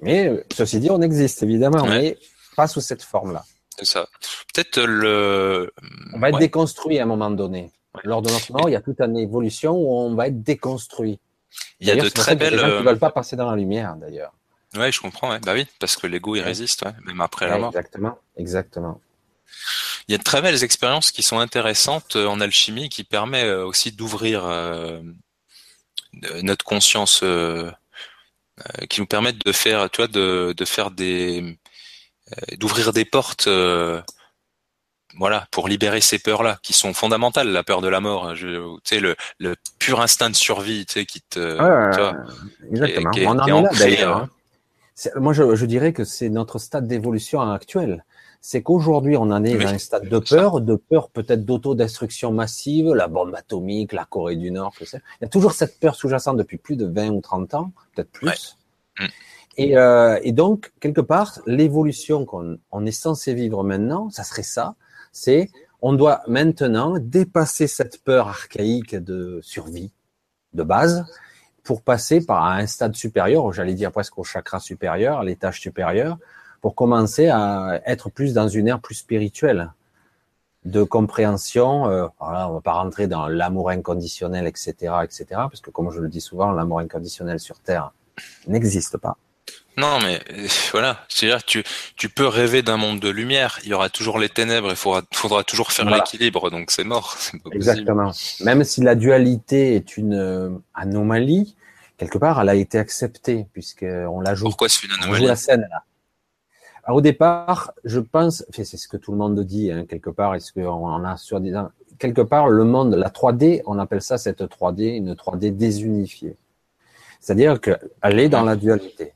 Mais ceci dit, on existe évidemment, mais pas sous cette forme-là. C'est ça. Peut-être le. On va être déconstruit à un moment donné. Lors de notre mort, il y a toute une évolution où on va être déconstruit. Il y a de très belles. Il gens qui euh, veulent pas passer dans la lumière, d'ailleurs. Ouais, je comprends. Ouais. Bah oui, parce que l'ego il résiste, ouais, même après la mort. Exactement, exactement. Il y a de très belles expériences qui sont intéressantes euh, en alchimie, qui permet euh, aussi d'ouvrir euh, notre conscience, euh, qui nous permettent de faire, tu vois, de, de faire des, d'ouvrir des portes. voilà, pour libérer ces peurs-là, qui sont fondamentales, la peur de la mort, tu sais, le, le pur instinct de survie, tu sais, qui te, tu vois, exactement. On en est, là d'ailleurs. Hein. Moi, je, je, dirais que c'est notre stade d'évolution actuel. C'est qu'aujourd'hui, on en est dans un stade de peur, de peur peut-être d'autodestruction massive, la bombe atomique, la Corée du Nord, tout ça. Il y a toujours cette peur sous-jacente depuis plus de 20 ou 30 ans, peut-être plus. Mm. Et, euh, et, donc, quelque part, l'évolution qu'on on est censé vivre maintenant, ça serait ça, c'est on doit maintenant dépasser cette peur archaïque de survie de base pour passer par un stade supérieur, j'allais dire presque au chakra supérieur, à l'étage supérieur, pour commencer à être plus dans une ère plus spirituelle de compréhension. Euh, voilà, on va pas rentrer dans l'amour inconditionnel, etc., etc., parce que comme je le dis souvent, l'amour inconditionnel sur Terre n'existe pas. Non, mais euh, (laughs) voilà, c'est-à-dire tu tu peux rêver d'un monde de lumière. Il y aura toujours les ténèbres. Il faudra faudra toujours faire l'équilibre. Donc c'est mort. (laughs) Exactement. Même si la dualité est une euh, anomalie, quelque part, elle a été acceptée puisque on la joue. Pourquoi c'est une anomalie la scène là. Alors, au départ, je pense, c'est ce que tout le monde dit hein, quelque part. Est-ce qu'on a sur des quelque part le monde, la 3D, on appelle ça cette 3D une 3D désunifiée. C'est-à-dire qu'elle est dans la dualité.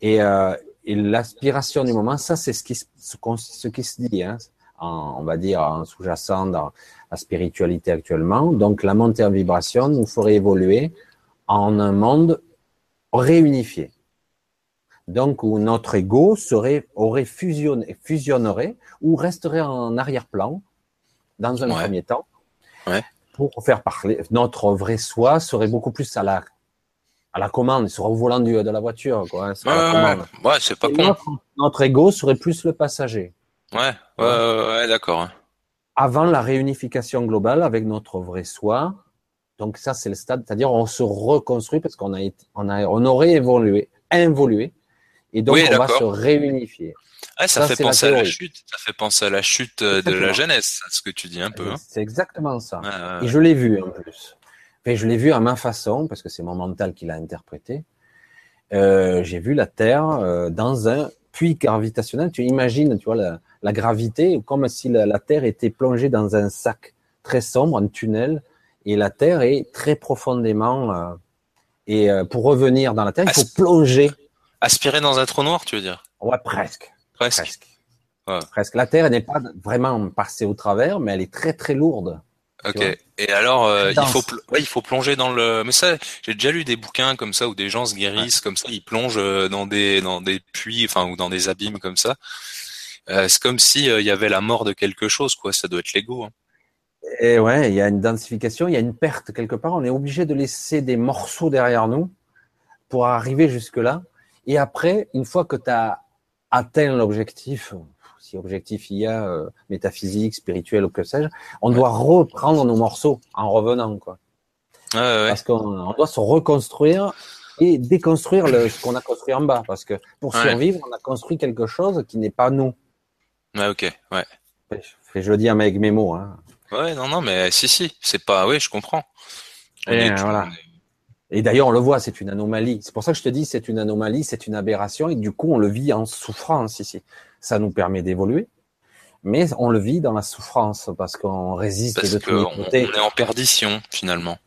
Et, euh, et l'aspiration du moment, ça c'est ce qui, ce, ce, qui se dit. Hein. en, on va dire, en sous-jacent dans la spiritualité actuellement. Donc, la montée en vibration nous ferait évoluer en un monde réunifié. Donc, où notre ego serait, aurait fusionné, fusionnerait ou resterait en arrière-plan dans un premier temps. Ouais. Pour faire parler, notre vrai soi serait beaucoup plus à la, à la commande, il serait au volant du, de la voiture, quoi. Hein, ouais, ouais, c'est pas con. Notre, notre, ego serait plus le passager. Ouais, ouais, ouais, d'accord. Hein. Avant la réunification globale avec notre vrai soi, donc ça c'est le stade, c'est-à-dire on se reconstruit parce qu'on a, on a, on aurait évolué, involué, et donc on va se réunifier. ça, ça, fait penser à la chute. Ça fait penser à la chute de la jeunesse, ce que tu dis un peu. Hein. C'est exactement ça. et je l'ai vu en plus. Enfin, je l'ai vu à ma façon parce que c'est mon mental qui l'a interprété. Euh, j'ai vu la Terre euh, dans un puits gravitationnel. Tu imagines, tu vois, la, la gravité, comme si la, la, Terre était plongée dans un sac très sombre, un tunnel, et la Terre est très profondément. Euh, et pour revenir dans la Terre, il faut plonger. Aspirer dans un trou noir, tu veux dire? Ouais, presque. Presque. Presque. Ouais. presque. La Terre n'est pas vraiment passée au travers, mais elle est très très lourde. Ok. Et alors, euh, il faut, ouais, il faut plonger dans le. Mais ça, j'ai déjà lu des bouquins comme ça où des gens se guérissent comme ça, ils plongent euh, dans des dans des puits, enfin ou dans des abîmes comme ça. Euh, c'est comme si euh, il y avait la mort de quelque chose, quoi. Ça doit être l'ego. Hein. Et ouais, il y a une densification, il y a une perte quelque part. On est obligé de laisser des morceaux derrière nous pour arriver jusque là. Et après, une fois que tu as atteint l'objectif, si objectif il y a, euh, métaphysique, spirituel ou que sais-je, on doit reprendre nos morceaux en revenant, quoi. Ouais, ouais. Parce qu'on doit se reconstruire et déconstruire le, ce qu'on a construit en bas. Parce que pour survivre, on a construit quelque chose qui n'est pas nous. Ouais, ok, ouais. Je, je le dis avec mes mots. Hein. Ouais, non, non, mais si, si, c'est pas, oui, je comprends. et, voilà. et d'ailleurs, on le voit, c'est une anomalie. C'est pour ça que je te dis, c'est une anomalie, c'est une aberration, et du coup, on le vit en souffrance ici ça nous permet d'évoluer, mais on le vit dans la souffrance parce qu'on résiste parce de tous les côtés. On est en perdition finalement.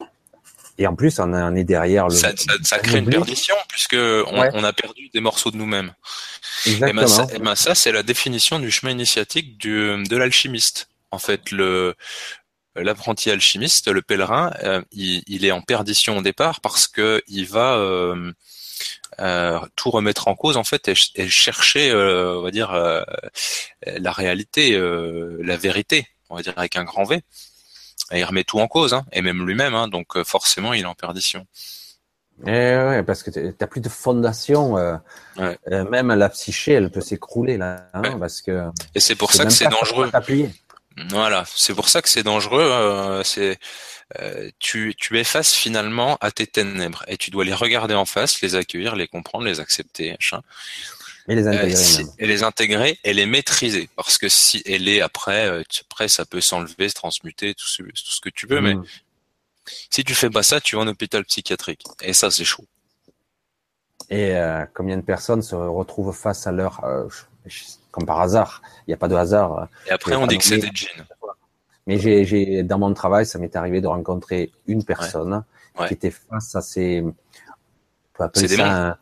Et en plus, on est derrière le. Ça, ça, ça crée une perdition puisque on, ouais. on, a perdu des morceaux de nous-mêmes. Exactement. Et ben ça, et ben ça c'est la définition du chemin initiatique du, de l'alchimiste. En fait, le l'apprenti alchimiste, le pèlerin, euh, il, il, est en perdition au départ parce que il va euh, euh, tout remettre en cause en fait et, et chercher, euh, on va dire, euh, la réalité, la vérité, on va dire avec un grand V. Et il remet tout en cause, hein, et même lui-même, hein, donc forcément il est en perdition. Et eh ouais, parce que t'as plus de fondation. Euh, ouais. euh, même la psyché, elle peut s'écrouler là, hein, ouais. parce que. Et c'est pour ça que c'est dangereux. Voilà, c'est pour ça que c'est dangereux. Euh, c'est euh, tu, tu effaces finalement à tes ténèbres et tu dois les regarder en face, les accueillir, les comprendre, les accepter, machin. Et les intégrer. Euh, si, et les intégrer et les maîtriser. Parce que si elle est après, euh, après ça peut s'enlever, se transmuter, tout ce, tout ce que tu veux, mmh. mais si tu fais pas ça, tu vas en hôpital psychiatrique. Et ça, c'est chaud. Et euh, combien de personnes se retrouvent face à leur, euh, comme par hasard, il n'y a pas de hasard. Et après, on dit que c'est des djinns. Mais j'ai, j'ai, dans mon travail, ça m'est arrivé de rencontrer une personne ouais. Ouais. qui était face à ces, on peut appeler ça un,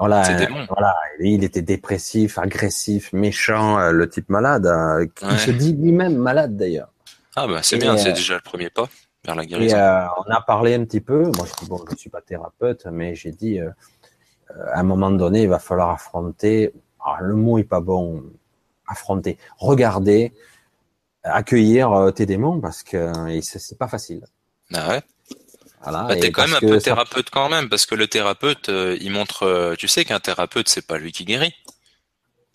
voilà, un, voilà, il était dépressif, agressif, méchant, euh, le type malade, euh, qui ouais. se dit lui-même malade d'ailleurs. Ah bah c'est bien, c'est déjà le premier pas vers la guérison. Et, euh, on a parlé un petit peu. Moi, je dis bon, je suis pas thérapeute, mais j'ai dit euh, à un moment donné, il va falloir affronter. Alors, le mot est pas bon. Affronter, regarder, accueillir euh, tes démons parce que c'est pas facile. Ah ouais. Voilà, bah, t'es quand même un peu thérapeute ça... quand même parce que le thérapeute, euh, il montre. Euh, tu sais qu'un thérapeute, c'est pas lui qui guérit.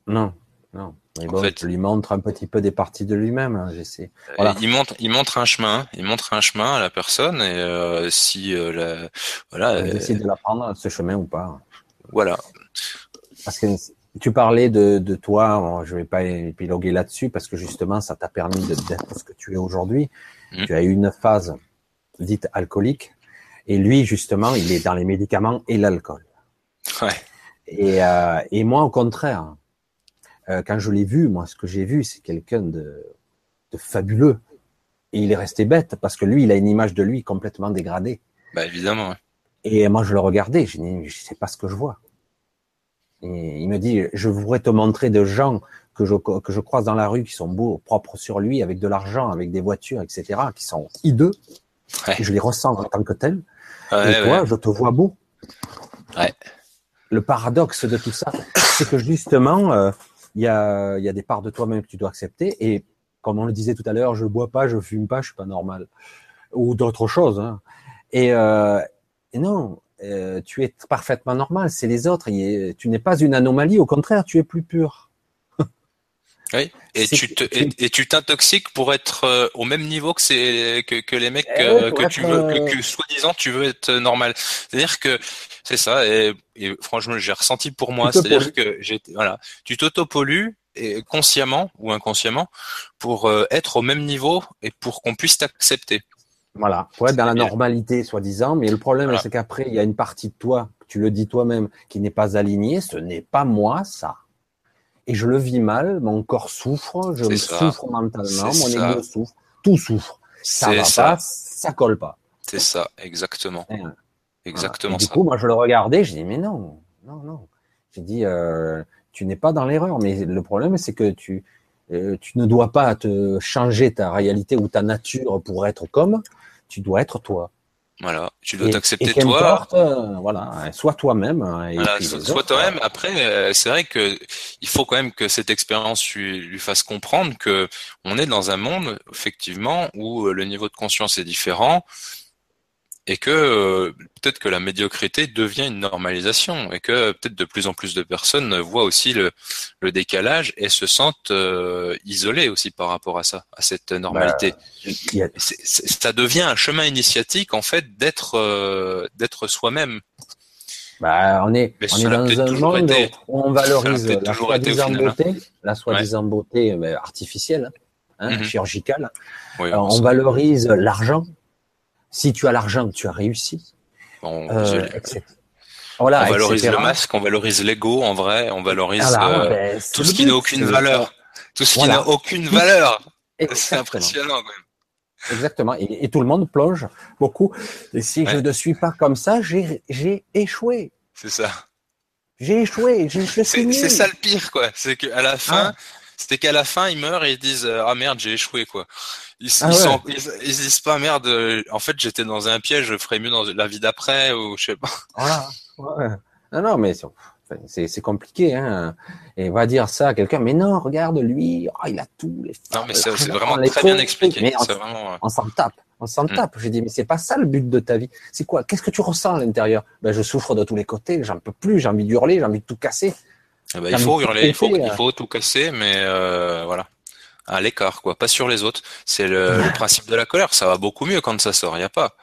Non, non. Mais bon, en fait, il lui montre un petit peu des parties de lui-même. Hein, j'essaie. Voilà. Il montre, il montre un chemin. Il montre un chemin à la personne et euh, si la, voilà. Il décide de l'apprendre ce chemin ou pas. Voilà. Parce que tu parlais de, de toi, je vais pas épiloguer là-dessus parce que justement, ça t'a permis d'être ce que tu es aujourd'hui. Mmh. Tu as eu une phase dite alcoolique et lui, justement, il est dans les médicaments et l'alcool. Ouais. Et, euh, et moi, au contraire, euh, quand je l'ai vu, moi, ce que j'ai vu, c'est quelqu'un de, de fabuleux. Et il est resté bête parce que lui, il a une image de lui complètement dégradée. Bah évidemment. Ouais. Et moi, je le regardais, je dis, je sais pas ce que je vois. Et il me dit, je voudrais te montrer de gens que je, que je croise dans la rue qui sont beaux, propres sur lui, avec de l'argent, avec des voitures, etc., qui sont hideux, et je les ressens en tant que tels. et toi, je te vois beau. Le paradoxe de tout ça, c'est que justement, euh, il y, a, y a des parts de toi-même que tu dois accepter. Et comme on le disait tout à l'heure, je bois pas, je fume pas, je suis pas normal. Ou d'autres choses. Hein. Et, euh, et non, euh, tu es parfaitement normal, c'est les autres. tu n'es pas une anomalie, au contraire, tu es plus pur. (laughs) Oui. Et tu, te, et, tu t'intoxiques pour être euh, au même niveau que c'est que, que les mecs eh euh, que tu veux que, soi-disant tu veux être normal. C'est-à-dire que c'est ça et, et franchement j'ai ressenti pour moi, c'est-à-dire que j'ai voilà, tu t'autopollues et consciemment ou inconsciemment pour être au même niveau et pour qu'on puisse t'accepter. Voilà, pour être dans la normalité, soi-disant. Mais le problème, c'est qu'après, il y a une partie de toi, tu le dis toi-même, qui n'est pas alignée. Ce n'est pas moi, ça. Et je le vis mal, mon corps souffre, je souffre mentalement, mon ego souffre, tout souffre. Ça va ça. pas, ça colle pas. C'est ça, exactement. exactement Du coup, moi, je le regardais, je dis, mais non, non, non. J'ai dit, euh, tu n'es pas dans l'erreur. Mais le problème, c'est que tu, tu ne dois pas te changer ta réalité ou ta nature pour être comme tu dois être toi. Voilà, tu dois t'accepter toi. Euh, voilà, sois toi-même. Hein, voilà, sois toi-même. Après, euh, c'est vrai que il faut quand même que cette expérience lui, lui, fasse comprendre que on est dans un monde effectivement où le niveau de conscience est différent et que euh, peut-être que la médiocrité devient une normalisation et que peut-être de plus en plus de personnes voient aussi le, le décalage et se sentent euh, isolées aussi par rapport à ça, à cette normalité. Bah, ça devient un chemin initiatique en fait d'être euh, d'être soi-même. Bah, on est, on est dans un monde où on valorise la soi-disant beauté, la soi-disant beauté artificielle, hein, hein, mhm. chirurgicale. on valorise l'argent, si tu as l'argent, tu as réussi. euh, voilà, on valorise le masque, on valorise l'ego en vrai, on valorise euh, ben, tout ce qui n'a aucune valeur. Tout ce qui n'a aucune (laughs) valeur. C'est impressionnant quand même. Exactement. Et, tout le monde plonge beaucoup. Et si je ne suis pas comme ça, j'ai échoué. C'est ça. J'ai échoué. C'est ça le pire, quoi. C'est qu'à la fin, ah. C'était qu'à la fin, ils meurent et ils disent ah merde, j'ai échoué, quoi. Ils, ah ils, ils, disent pas merde. En fait, j'étais dans un piège. Je ferais mieux dans la vie d'après ou je sais pas. Voilà. Ouais. Non, non, mais c'est compliqué. Hein. Et on va dire ça à quelqu'un. Mais non, regarde lui. Oh, il a tout. Les non, mais c'est vraiment très bien expliqué. Mais on, vraiment... on s'en tape. On s'en mm. tape. J'ai dit, mais c'est pas ça le but de ta vie. C'est quoi? Qu'est-ce que tu ressens à l'intérieur? Ben, je souffre de tous les côtés. J'en peux plus. J'ai envie d'hurler. J'ai envie de tout casser. Eh ben, il faut hurler. Il faut, il faut tout casser. Mais euh, voilà à l'écart, quoi, pas sur les autres. C'est le, (laughs) principe de la colère. Ça va beaucoup mieux quand ça sort. Il y a pas.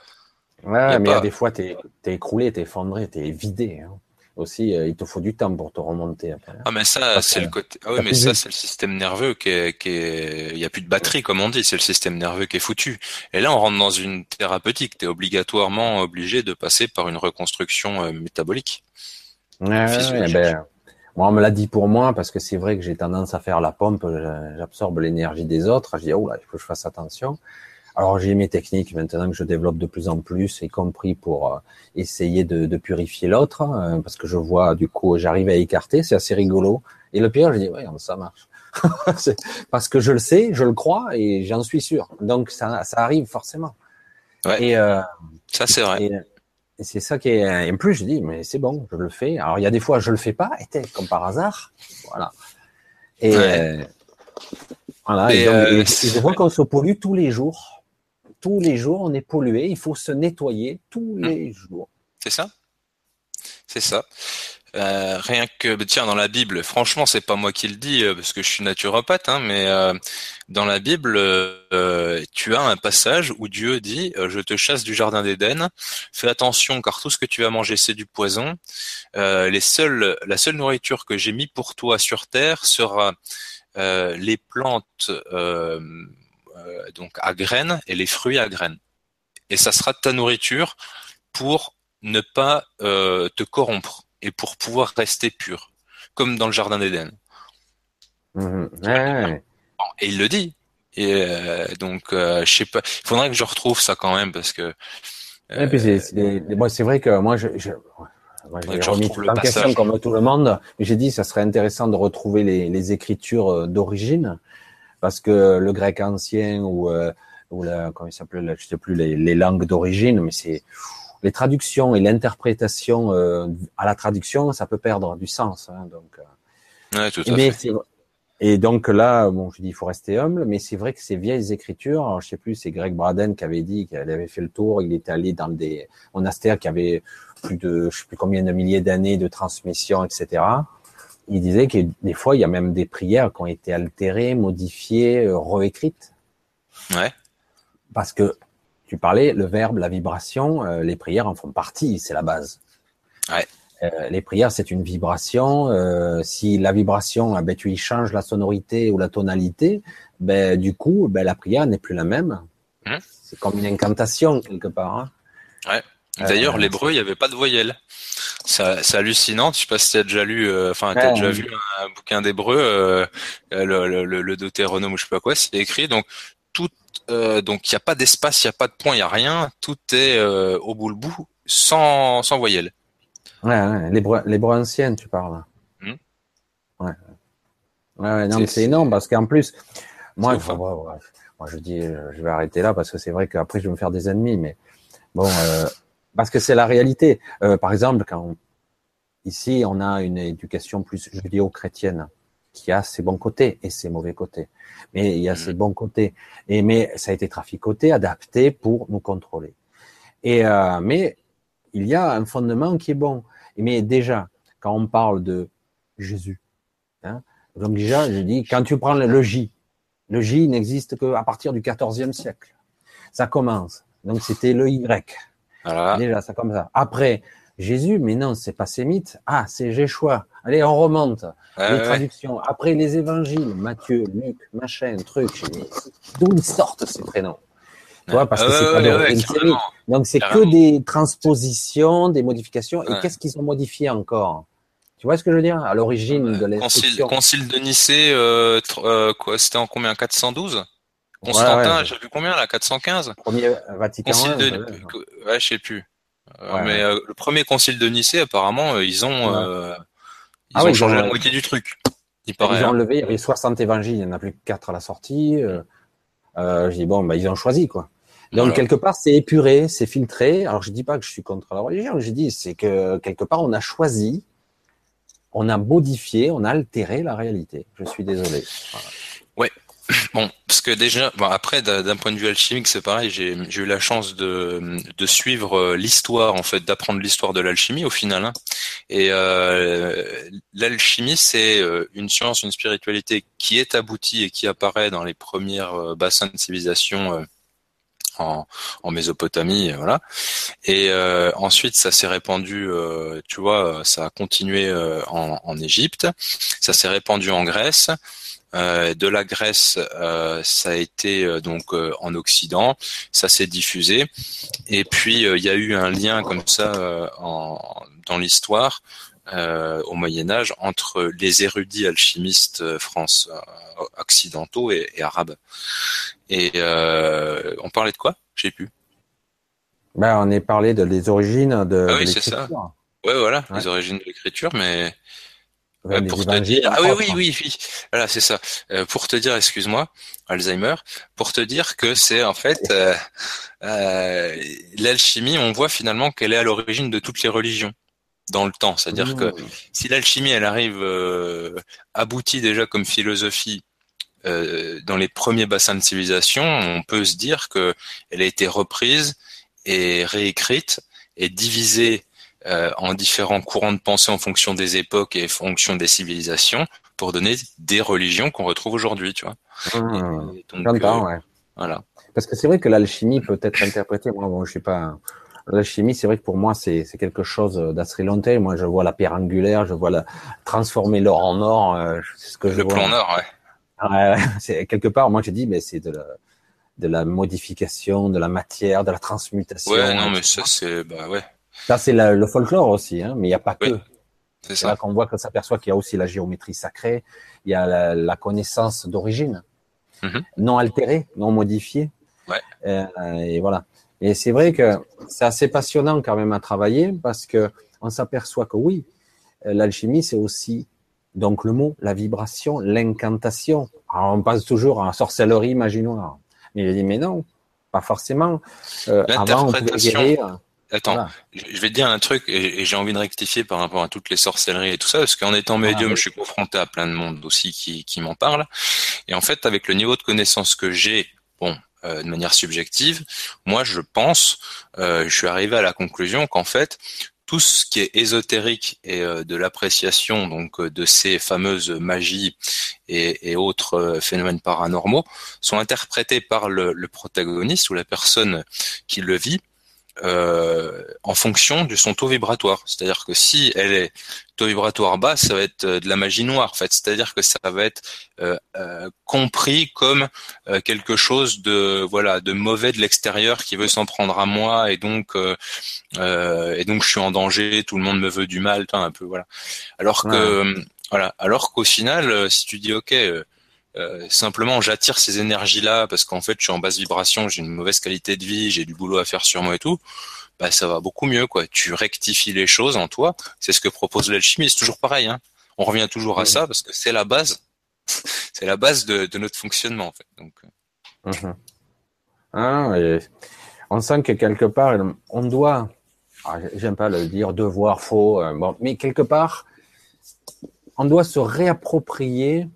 Ouais, mais des fois, t'es es écroulé, t'es effondré, t'es vidé. Hein. Aussi, euh, il te faut du temps pour te remonter. Après. Ah, mais ça, c'est le côté. Ah oui, mais ça, c'est le système nerveux qui est, qui est. Il y a plus de batterie, comme on dit. C'est le système nerveux qui est foutu. Et là, on rentre dans une thérapeutique. T'es obligatoirement obligé de passer par une reconstruction euh, métabolique. Ouais, moi, on me l'a dit pour moi parce que c'est vrai que j'ai tendance à faire la pompe, j'absorbe l'énergie des autres. Je dis, oh là, il faut que je fasse attention. Alors, j'ai mes techniques maintenant que je développe de plus en plus, y compris pour euh, essayer de, de purifier l'autre, hein, parce que je vois, du coup, j'arrive à écarter, c'est assez rigolo. Et le pire, je dis, ouais, ça marche. (laughs) parce que je le sais, je le crois et j'en suis sûr. Donc, ça, ça arrive forcément. Ouais. Et, euh, ça, c'est vrai. Et c'est ça qui est. Et en plus, je dis, mais c'est bon, je le fais. Alors, il y a des fois, je le fais pas, et comme par hasard. Voilà. Et euh, voilà. Et, euh, je vois qu'on se pollue tous les jours. Tous les jours, on est pollué. Il faut se nettoyer tous mmh. les jours. C'est ça? C'est ça. Euh, rien que bah, tiens dans la Bible, franchement c'est pas moi qui le dis euh, parce que je suis naturopathe, hein, mais euh, dans la Bible tu as un passage où Dieu dit je te chasse du jardin d'Éden, fais attention car tout ce que tu vas manger c'est du poison. les seuls, la seule nourriture que j'ai mis pour toi sur terre sera les plantes donc à graines et les fruits à graines. Et ça sera ta nourriture pour ne pas te corrompre et pour pouvoir rester pur, comme dans le jardin d'Éden. Mhm. Et il le dit. Et euh, donc, euh, je sais pas. Il faudrait que je retrouve ça quand même parce que. Euh, c'est vrai que moi, je, Moi, j'ai remis tout en question comme tout le monde. Mais j'ai dit, ça serait intéressant de retrouver les, les écritures euh, d'origine, parce que le grec ancien ou euh, ou la, comment il s'appelait, je sais plus les, les langues d'origine, mais c'est les traductions et l'interprétation euh, à la traduction, ça peut perdre du sens. Hein, donc, ouais, tout à mais fait. Et donc là, bon, je dis, il faut rester humble, mais c'est vrai que ces vieilles écritures, alors, je sais plus, c'est Greg Braden qui avait dit qu'il avait fait le tour, il était allé dans des monastères qui avaient plus de, je sais plus combien de milliers d'années de transmission, etc. Il disait que des fois, il y a même des prières qui ont été altérées, modifiées, euh, réécrites. Ouais. Parce que tu parlais, le verbe, la vibration, euh, les prières en font partie, c'est la base. Ouais. Euh, les prières, c'est une vibration. Euh, si la vibration, ah ben, tu y changes la sonorité ou la tonalité, ben, du coup, ben, la prière n'est plus la même. Mmh. C'est comme une incantation quelque part. Hein. Ouais. D'ailleurs, euh, l'hébreu, il n'y avait pas de voyelle. C'est hallucinant. Je sais pas si tu as déjà lu, enfin, tu as déjà vu un, bouquin d'hébreu, le, le, le, le Deutéronome ou je sais pas quoi, c'est écrit. Donc, tout, donc il n'y a pas d'espace, il n'y a pas de point, il n'y a rien. Tout est au bout le bout, sans, sans voyelle. Ouais, ouais. Les, les anciennes, tu parles. Hmm. Ouais. Ouais, non, c'est énorme parce qu'en plus, moi, moi, je dis, euh, je vais arrêter là parce que c'est vrai qu'après, je vais me faire des ennemis, mais bon, euh, parce que c'est la réalité. Euh, par exemple, quand ici, on a une éducation plus judéo-chrétienne qui a ses bons côtés et ses mauvais côtés. Mais il y a hmm. ses bons côtés. Et mais ça a été traficoté, adapté pour nous contrôler. Et euh, mais il y a un fondement qui est bon. Mais déjà, quand on parle de Jésus, hein, donc déjà, je dis, quand tu prends le J, le J n'existe qu'à partir du XIVe siècle. Ça commence. Donc c'était le Y. Déjà, ça comme ça. Après, Jésus, mais non, c'est pas sémite. Ah, c'est Jéchoua. Allez, on remonte. les traductions. Après les évangiles, Matthieu, Luc, machin, truc. D'où ils sortent ces prénoms? Parce que c'est pas Donc c'est que des transpositions, des modifications. Et qu'est-ce qu'ils ont modifié encore? Tu vois ce que je veux dire? À l'origine de l'instruction. Concile, concile de Nicée, euh, euh, quoi C'était en combien? 412 Constantin, j'ai vu combien là? 415 Premier Vatican. Concile de... ouais, je sais plus. Euh, mais le premier concile de Nicée, apparemment, ils ont ils ah ont changé la moitié du truc. Il paraît, ils ont hein. enlevé, il y avait 60 évangiles, il n'y en a plus que 4 à la sortie. Euh, je dis bon, bah, ils ont choisi quoi. Donc quelque part c'est épuré, c'est filtré. Alors je dis pas que je suis contre la religion, je dis c'est que quelque part on a choisi, on a modifié, on a altéré la réalité. Je suis désolé. Voilà. Ouais. Bon, parce que déjà, bon, après, d'un point de vue alchimique, c'est pareil. J'ai eu la chance de, de suivre euh, l'histoire, en fait, d'apprendre l'histoire de l'alchimie au final. Hein. Et euh, l'alchimie, c'est euh, une science, une spiritualité qui est aboutie et qui apparaît dans les premières euh, bassins de civilisation en, en, Mésopotamie, voilà. Et ensuite, ça s'est répandu, tu vois, ça a continué en, en Égypte, ça s'est répandu en Grèce. Euh, de la Grèce, euh, ça a été euh, donc en Occident, ça s'est diffusé, et puis il y a eu un lien comme ça en, dans l'histoire au Moyen Âge entre les érudits alchimistes France occidentaux et, arabes. Et on parlait de quoi? J'ai plus. Ben, on est parlé de les origines de. Ah oui, c'est ça. Ouais, voilà, les origines de l'écriture, mais euh, pour te dire, ah oui, oui, oui, oui, voilà, c'est ça. Euh, pour te dire, excuse-moi, Alzheimer, pour te dire que c'est en fait euh, euh, l'alchimie, on voit finalement qu'elle est à l'origine de toutes les religions dans le temps. C'est-à-dire que mmh. si l'alchimie, elle arrive aboutie déjà comme philosophie dans les premiers bassins de civilisation, on peut se dire que elle a été reprise et réécrite et divisée euh, en différents courants de pensée en fonction des époques et en fonction des civilisations pour donner des religions qu'on retrouve aujourd'hui, tu vois. Mmh, donc, euh, ouais. Voilà. Parce que c'est vrai que l'alchimie peut être interprétée. Moi, bon, je sais pas. L'alchimie, c'est vrai que pour moi, c'est quelque chose d'assez lointain. Moi, je vois la pierre angulaire, je vois la transformer l'or en or. Euh, ce que le plan nord, ouais. Ouais, (laughs) c'est quelque part. Moi, j'ai dit, mais c'est de la, de la modification, de la matière, de la transmutation. Ouais, non, mais ça, c'est, bah ouais. Ça, c'est le folklore aussi, hein, mais il n'y a pas que. C'est ça. là qu'on voit qu'on s'aperçoit qu'il y a aussi la géométrie sacrée, il y a la, connaissance d'origine, mm-hmm. non altérée, non modifiée. Ouais. Euh, et voilà. Et c'est vrai que c'est assez passionnant quand même à travailler parce que on s'aperçoit que oui, euh, l'alchimie, c'est aussi donc le mot, la vibration, l'incantation. Alors on passe toujours à sorcellerie, magie noire. Mais il dit mais non, pas forcément. Euh, avant, on pouvait guérir. Attends, je vais te dire un truc et, j'ai envie de rectifier par rapport à toutes les sorcelleries et tout ça, parce qu'en étant ah, médium, je suis confronté à plein de monde aussi qui, qui m'en parle. Et en fait, avec le niveau de connaissance que j'ai, bon, euh, de manière subjective, moi je pense, euh, je suis arrivé à la conclusion qu'en fait, tout ce qui est ésotérique et euh, de l'appréciation donc de ces fameuses magies et, et autres phénomènes paranormaux sont interprétés par le, le, protagoniste ou la personne qui le vit euh, en fonction de son taux vibratoire. C'est-à-dire que si elle est taux vibratoire bas, ça va être euh, de la magie noire, en fait. C'est-à-dire que ça va être euh, compris comme quelque chose de voilà de mauvais de l'extérieur qui veut s'en prendre à moi et donc et donc je suis en danger, tout le monde me veut du mal, un peu voilà. Alors que voilà, alors qu'au final, si tu dis ok euh, simplement j'attire ces énergies là parce qu'en fait je suis en basse vibration, j'ai une mauvaise qualité de vie, j'ai du boulot à faire sur moi et tout, bah ça va beaucoup mieux quoi. Tu rectifies les choses en toi, c'est ce que propose l'alchimie, c'est toujours pareil hein. On revient toujours à ça parce que c'est la base, (laughs) c'est la base de, de, notre fonctionnement en fait. Donc ah, on sent que quelque part on doit ah, j'aime pas le dire devoir faux euh, bon mais quelque part on doit se réapproprier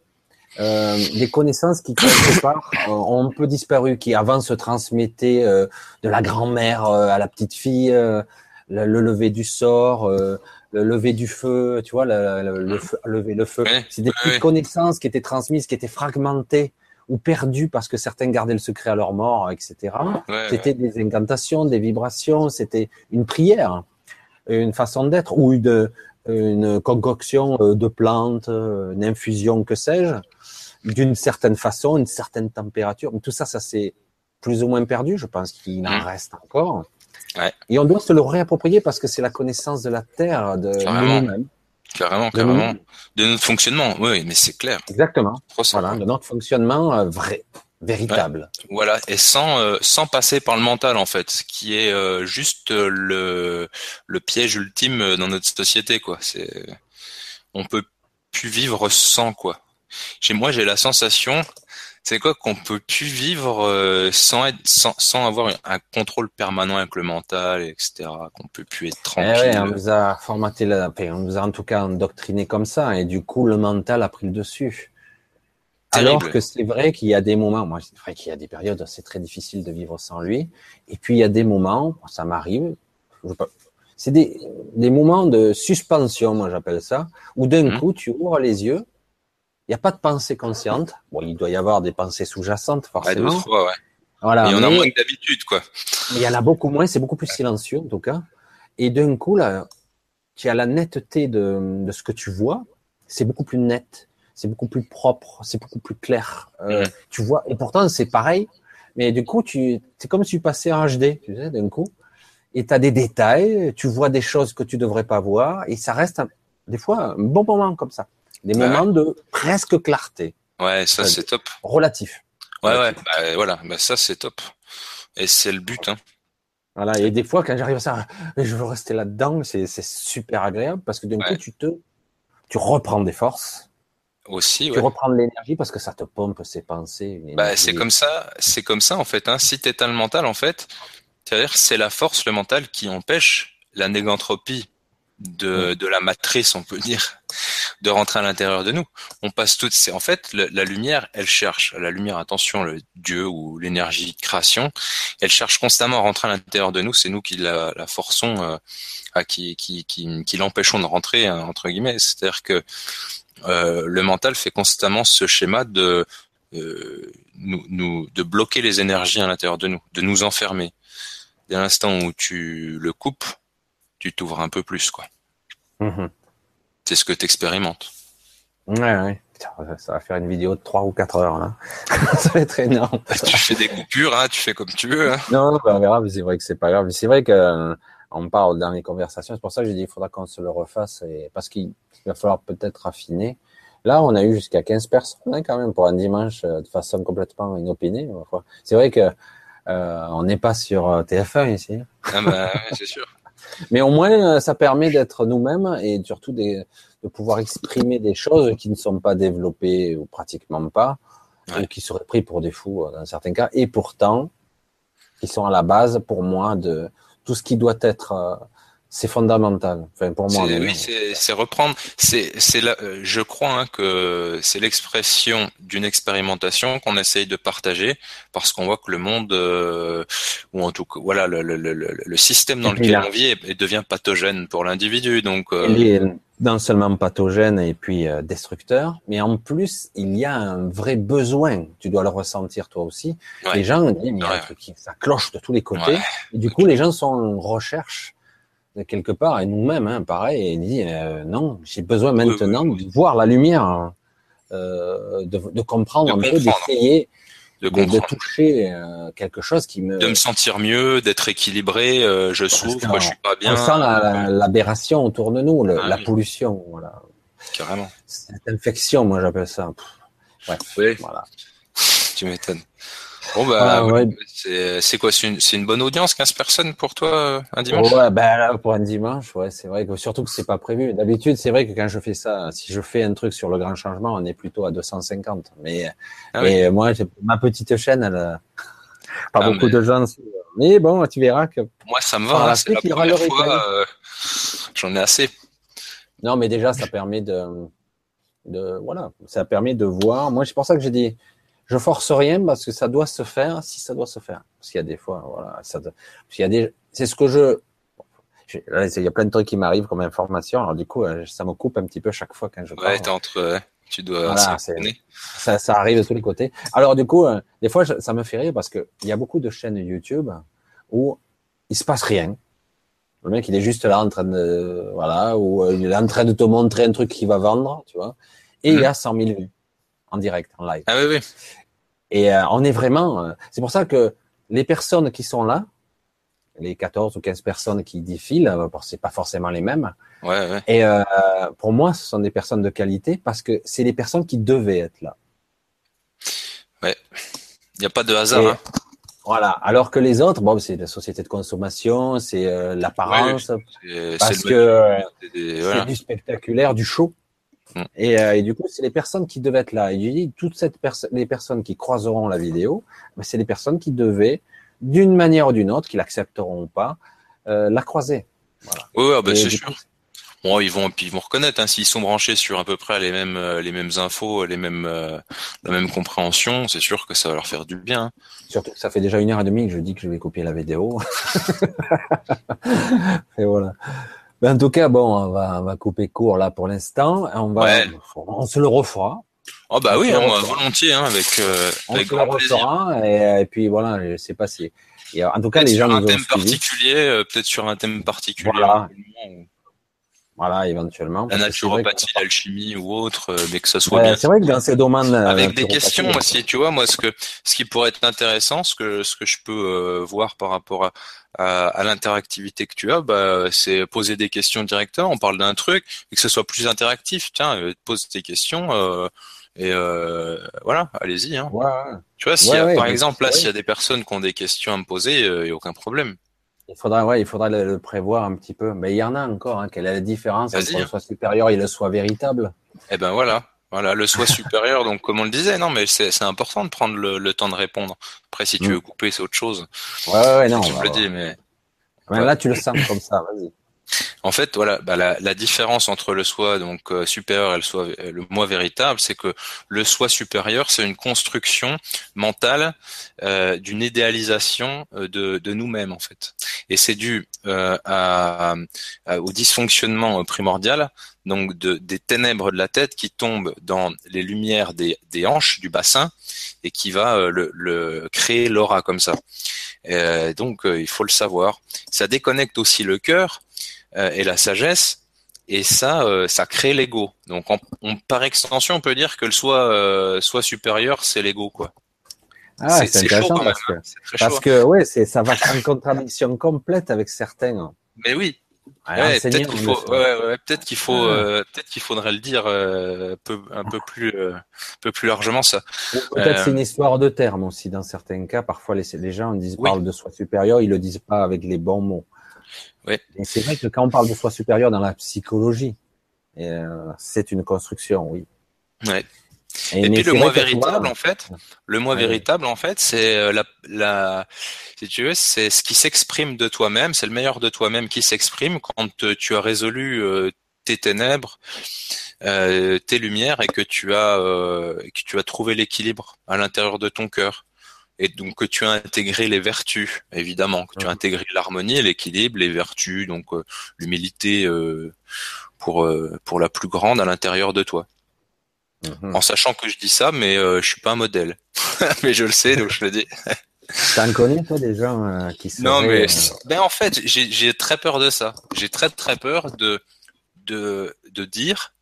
euh, des connaissances qui quelque part euh, ont un peu disparu, qui avant se transmettaient euh, de la grand-mère euh, à la petite fille, le, lever du sort, le lever du feu, tu vois, le, le, feu, lever le feu. C'est des petites connaissances qui étaient transmises, qui étaient fragmentées ou perdues parce que certains gardaient le secret à leur mort, etc. c'était des incantations, des vibrations, c'était une prière, une façon d'être ou une, une concoction de plantes, une infusion, que sais-je d'une certaine façon, une certaine température. Mais tout ça, ça c'est plus ou moins perdu. Je pense qu'il en mmh. reste encore. Ouais. Et on doit se le réapproprier parce que c'est la connaissance de la Terre, de nous-mêmes. Carrément, carrément. De, notre fonctionnement, oui, mais c'est clair. Exactement. Voilà, de notre fonctionnement euh, vrai, véritable. Voilà, et sans euh, sans passer par le mental en fait, ce qui est euh, juste le le piège ultime dans notre société quoi. C'est on peut plus vivre sans quoi. Chez moi, j'ai la sensation, c'est quoi qu'on peut plus vivre euh, sans être, sans, sans avoir un contrôle permanent avec le mental, etc. Qu'on peut plus être tranquille. Eh on nous a formaté la, on nous a en tout cas endoctriné comme ça, et du coup, le mental a pris le dessus. Alors que c'est vrai qu'il y a des moments, moi, c'est vrai qu'il y a des périodes, c'est très difficile de vivre sans lui. Et puis il y a des moments, ça m'arrive, c'est des, des moments de suspension, moi j'appelle ça, où d'un mmh. coup tu ouvres les yeux il n'y a pas de pensée consciente. Bon, il doit y avoir des pensées sous-jacentes, forcément. Ouais, fois, ouais. Voilà. Il y en a moins que d'habitude, quoi. Il y en a beaucoup moins, c'est beaucoup plus silencieux, en tout cas. Et d'un coup, là, tu as la netteté de, de ce que tu vois, c'est beaucoup plus net, c'est beaucoup plus propre, c'est beaucoup plus clair. Euh, Tu vois, et pourtant, c'est pareil. Mais du coup, tu, c'est comme si tu passais en HD, tu sais, d'un coup. Et tu as des détails, tu vois des choses que tu devrais pas voir, et ça reste, des fois, un bon moment comme ça des moments de presque clarté. Ouais, ça c'est top. Relatif. Ouais, ouais, bah, voilà, bah, ça c'est top. Et c'est le but. Hein. Voilà, et des fois quand j'arrive à ça, je veux rester là-dedans, c'est super agréable parce que d'un coup tu te, tu reprends des forces. Aussi, tu reprends de l'énergie parce que ça te pompe ses pensées. Bah, c'est comme ça, c'est comme ça en fait. Hein. Si t'éteins le mental, en fait, c'est-à-dire c'est la force, le mental qui empêche la négantropie de, de la matrice, on peut dire, de rentrer à l'intérieur de nous. On passe toutes ces, en fait, la lumière, elle cherche, la lumière, attention, le Dieu ou l'énergie de création, elle cherche constamment à rentrer à l'intérieur de nous. C'est nous qui la, la forçons, euh, à qui, qui, qui, qui l'empêchons de rentrer hein, entre guillemets. C'est-à-dire que euh, le mental fait constamment ce schéma de euh, nous, nous, de bloquer les énergies à l'intérieur de nous, de nous enfermer. Dès l'instant où tu le coupes, tu t'ouvres un peu plus, quoi. Mhm. C'est ce que tu expérimentes. Ouais, ouais. Ça va faire une vidéo de 3 ou 4 heures. Hein. (laughs) ça va être énorme. (laughs) tu fais des coupures, hein, tu fais comme tu veux. Hein. Non, on verra, mais c'est vrai que c'est pas grave. C'est vrai que euh, on parle dans les conversations. C'est pour ça que j'ai dit il faudra qu'on se le refasse et parce qu'il va falloir peut-être affiner. Là, on a eu jusqu'à 15 personnes hein, quand même pour un dimanche euh, de façon complètement inopinée. C'est vrai que euh, on n'est pas sur TF1 ici. Ah bah, c'est sûr. Mais au moins, ça permet d'être nous-mêmes et surtout de pouvoir exprimer des choses qui ne sont pas développées ou pratiquement pas, ou qui seraient pris pour des fous dans certains cas, et pourtant, qui sont à la base pour moi de tout ce qui doit être c'est fondamental. Enfin, pour moi. Oui, c'est reprendre. C'est, c'est euh, je crois hein, que c'est l'expression d'une expérimentation qu'on essaye de partager parce qu'on voit que le monde, euh, ou en tout cas, voilà, le, le, le, le système dans lequel on vit est, devient pathogène pour l'individu. Donc, euh... il est non seulement pathogène et puis euh, destructeur, mais en plus il y a un vrai besoin. Tu dois le ressentir toi aussi. Les gens disent mais ça cloche de tous les côtés. Et du coup, les gens sont en recherche quelque part, et nous-mêmes, hein, pareil, et dit euh, non, j'ai besoin maintenant de voir la lumière, euh, de, de, comprendre un peu, d'essayer, de, de, toucher euh, quelque chose qui me... De me sentir mieux, d'être équilibré, je souffre, je suis pas bien. On sent l'aberration autour de nous, le, ah la pollution, voilà. Carrément. Cette infection, moi j'appelle ça. Ouais, oui. voilà. Tu m'étonnes. Bon bah, ah, c'est quoi C'est une, une, bonne audience, 15 personnes pour toi un dimanche? Ouais, bah là pour un dimanche, ouais, c'est vrai que surtout que c'est pas prévu. D'habitude, c'est vrai que quand je fais ça, si je fais un truc sur le grand changement, on est plutôt à 250. Mais, ah mais moi, ma petite chaîne, elle, a (laughs) pas ah, beaucoup de gens. Mais bon, tu verras que. Moi, ça me va. C'est la première fois. Euh, J'en ai assez. Non, mais déjà, ça permet de, de, voilà, ça permet de voir. Moi, c'est pour ça que j'ai dit je force rien parce que ça doit se faire si ça doit se faire. Parce qu'il y a des fois, voilà, ça, il y a des, c'est ce que je, là, il y a plein de trucs qui m'arrivent comme information. Alors du coup, euh, ça me coupe un petit peu chaque fois quand je. Ouais, t'es entre, tu dois. Voilà, ça, ça arrive de tous les côtés. Alors du coup, euh, des fois, ça me fait rire parce que il y a beaucoup de chaînes YouTube où il se passe rien. Le mec, il est juste là en train de, voilà, ou euh, il est en train de te montrer un truc qu'il va vendre, tu vois, et il y a 100 000 vues en direct, en live. Ah oui, oui. Et euh, on est vraiment. Euh, c'est pour ça que les personnes qui sont là, les 14 ou 15 personnes qui défilent, euh, c'est pas forcément les mêmes. Ouais, ouais. Et euh, pour moi, ce sont des personnes de qualité parce que c'est les personnes qui devaient être là. Ouais. Il n'y a pas de hasard. hein. Voilà. Alors que les autres, bon, c'est la société de consommation, c'est l'apparence, parce que c'est du spectaculaire, du show. Et, euh, et, du coup, c'est les personnes qui devaient être là. Et je dis, toutes cette les personnes qui croiseront la vidéo, ben, c'est les personnes qui devaient, d'une manière ou d'une autre, qui l'accepteront ou pas, euh, la croiser. Voilà. Oui, ben, c'est sûr. Bon, ils vont, puis ils vont reconnaître hein, s'ils sont branchés sur à peu près les mêmes, euh, les mêmes infos, les mêmes, euh, la même compréhension. C'est sûr que ça va leur faire du bien. Surtout que ça fait déjà une heure et demie que je dis que je vais copier la vidéo. (laughs) et voilà. Ben, en tout cas, bon, on va, on va couper court là pour l'instant. On va, on se le refera. Oh bah oui, on, volontiers, hein, avec, euh, on avec se grand le refera, et, et, puis voilà, je sais pas si. Et en tout cas, les gens sur un thème particulier, euh, peut-être sur un thème particulier. Voilà. Voilà, éventuellement. La naturopathie, l'alchimie ou autre, euh, mais que ça soit bien. C'est vrai que dans ces domaines. Avec des questions aussi, tu vois, moi, ce que, ce qui pourrait être intéressant, ce que, ce que je peux euh, voir par rapport à, à, à l'interactivité que tu as, bah, c'est poser des questions directement. On parle d'un truc et que ce soit plus interactif. Tiens, euh, pose tes questions. Euh, et voilà, allez-y. Hein. Ouais, Tu vois, si par exemple là, s'il y a des personnes qui ont des questions à me poser, il n'y a aucun problème. Il faudra, ouais, il faudra le, prévoir un petit peu. Mais il y en a encore. Hein, quelle est la différence entre le soi supérieur et le soi véritable? Eh ben voilà, voilà, le soi (laughs) supérieur. donc comme on le disait, non, mais c'est important de prendre le, temps de répondre. Après, si tu mm. veux couper, c'est autre chose. Ouais, ouais, non. Tu le dis, mais. là, tu le sens comme ça. Vas-y. En fait, voilà, bah, la, différence entre le soi donc euh, supérieur et le soi, le moi véritable, c'est que le soi supérieur, c'est une construction mentale euh, d'une idéalisation euh, de, nous-mêmes en fait, et c'est dû euh, au dysfonctionnement primordial donc de, des ténèbres de la tête qui tombent dans les lumières des, hanches du bassin et qui va créer l'aura comme ça. donc il faut le savoir. Ça déconnecte aussi le cœur euh, et la sagesse. Et ça, euh, ça crée l'ego. Donc, on, par extension, on peut dire que le soi, euh, soit supérieur, c'est l'ego, quoi. Ah, c'est intéressant parce que, parce que ouais, c'est ça va en contradiction complète avec certains. Mais oui. Ouais, peut-être qu'il faut, ouais, ouais, peut-être qu'il faut, euh, peut-être qu'il faudrait le dire euh, peu, un peu plus, euh, un peu plus largement ça. Peut-être c'est une histoire de termes aussi dans certains cas. Parfois les, les gens disent parlent de soi supérieur, ils le disent pas avec les bons mots. Et c'est vrai que quand on parle de soi supérieur dans la psychologie, euh, c'est une construction, oui. Ouais. Et, puis le moi véritable, en fait, le moi véritable, en fait, c'est euh, la, la, si tu veux, c'est ce qui s'exprime de toi-même, c'est le meilleur de toi-même qui s'exprime quand tu as résolu euh, tes ténèbres, euh, tes lumières et que tu as, que tu as trouvé l'équilibre à l'intérieur de ton cœur. Et donc que tu as intégré les vertus, évidemment, que tu as intégré l'harmonie, l'équilibre, les vertus, donc l'humilité pour pour la plus grande à l'intérieur de toi. Mhm. En sachant que je dis ça, mais euh, je suis pas un modèle. (laughs) mais je le sais, donc je le dis. T'en connais toi des gens euh, qui sont Non, mais euh, ben en fait, j'ai très peur de ça. J'ai très très peur de de de dire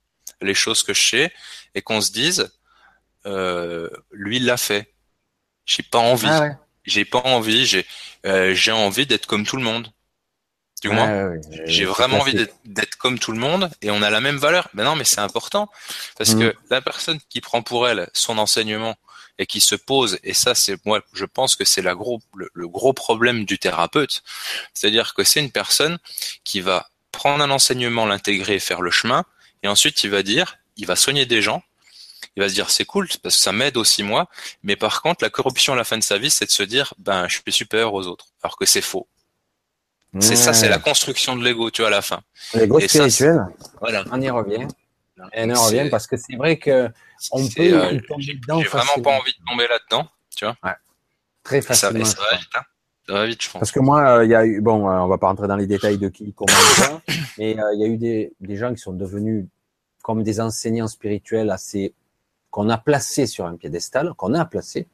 les choses que je sais et qu'on se dise, euh, lui il l'a fait. J'ai pas envie. Ah j'ai pas envie. J'ai j'ai envie d'être comme tout le monde. Du moins, j'ai vraiment envie d'être comme tout le monde et on a la même valeur. Ben non, mais c'est important parce que mm. la personne qui prend pour elle son enseignement et qui se pose, et ça c'est moi, je pense que c'est la gros, le, gros problème du thérapeute, c'est-à-dire que c'est une personne qui va prendre un enseignement, l'intégrer, faire le chemin, et ensuite il va dire, il va soigner des gens, il va se dire c'est cool parce que ça m'aide aussi moi, mais par contre la corruption à la fin de sa vie, c'est de se dire ben je suis supérieur aux autres, alors que c'est faux. C'est ça, c'est la construction de l'ego, tu vois, à la fin. L'ego spirituel. voilà. On y revient. Et on y revient parce que c'est vrai que on peut euh, tomber dedans. J'ai vraiment pas envie de tomber là-dedans, tu vois. Ouais. Très facilement. Ça, va vite, hein. Ça va vite, je pense. Parce que moi, euh, il y a eu, bon, euh, on va pas rentrer dans les détails de qui, comment, (coughs) mais il y a eu des, des gens qui sont devenus comme des enseignants spirituels assez qu'on a placés sur un piédestal, qu'on a placé,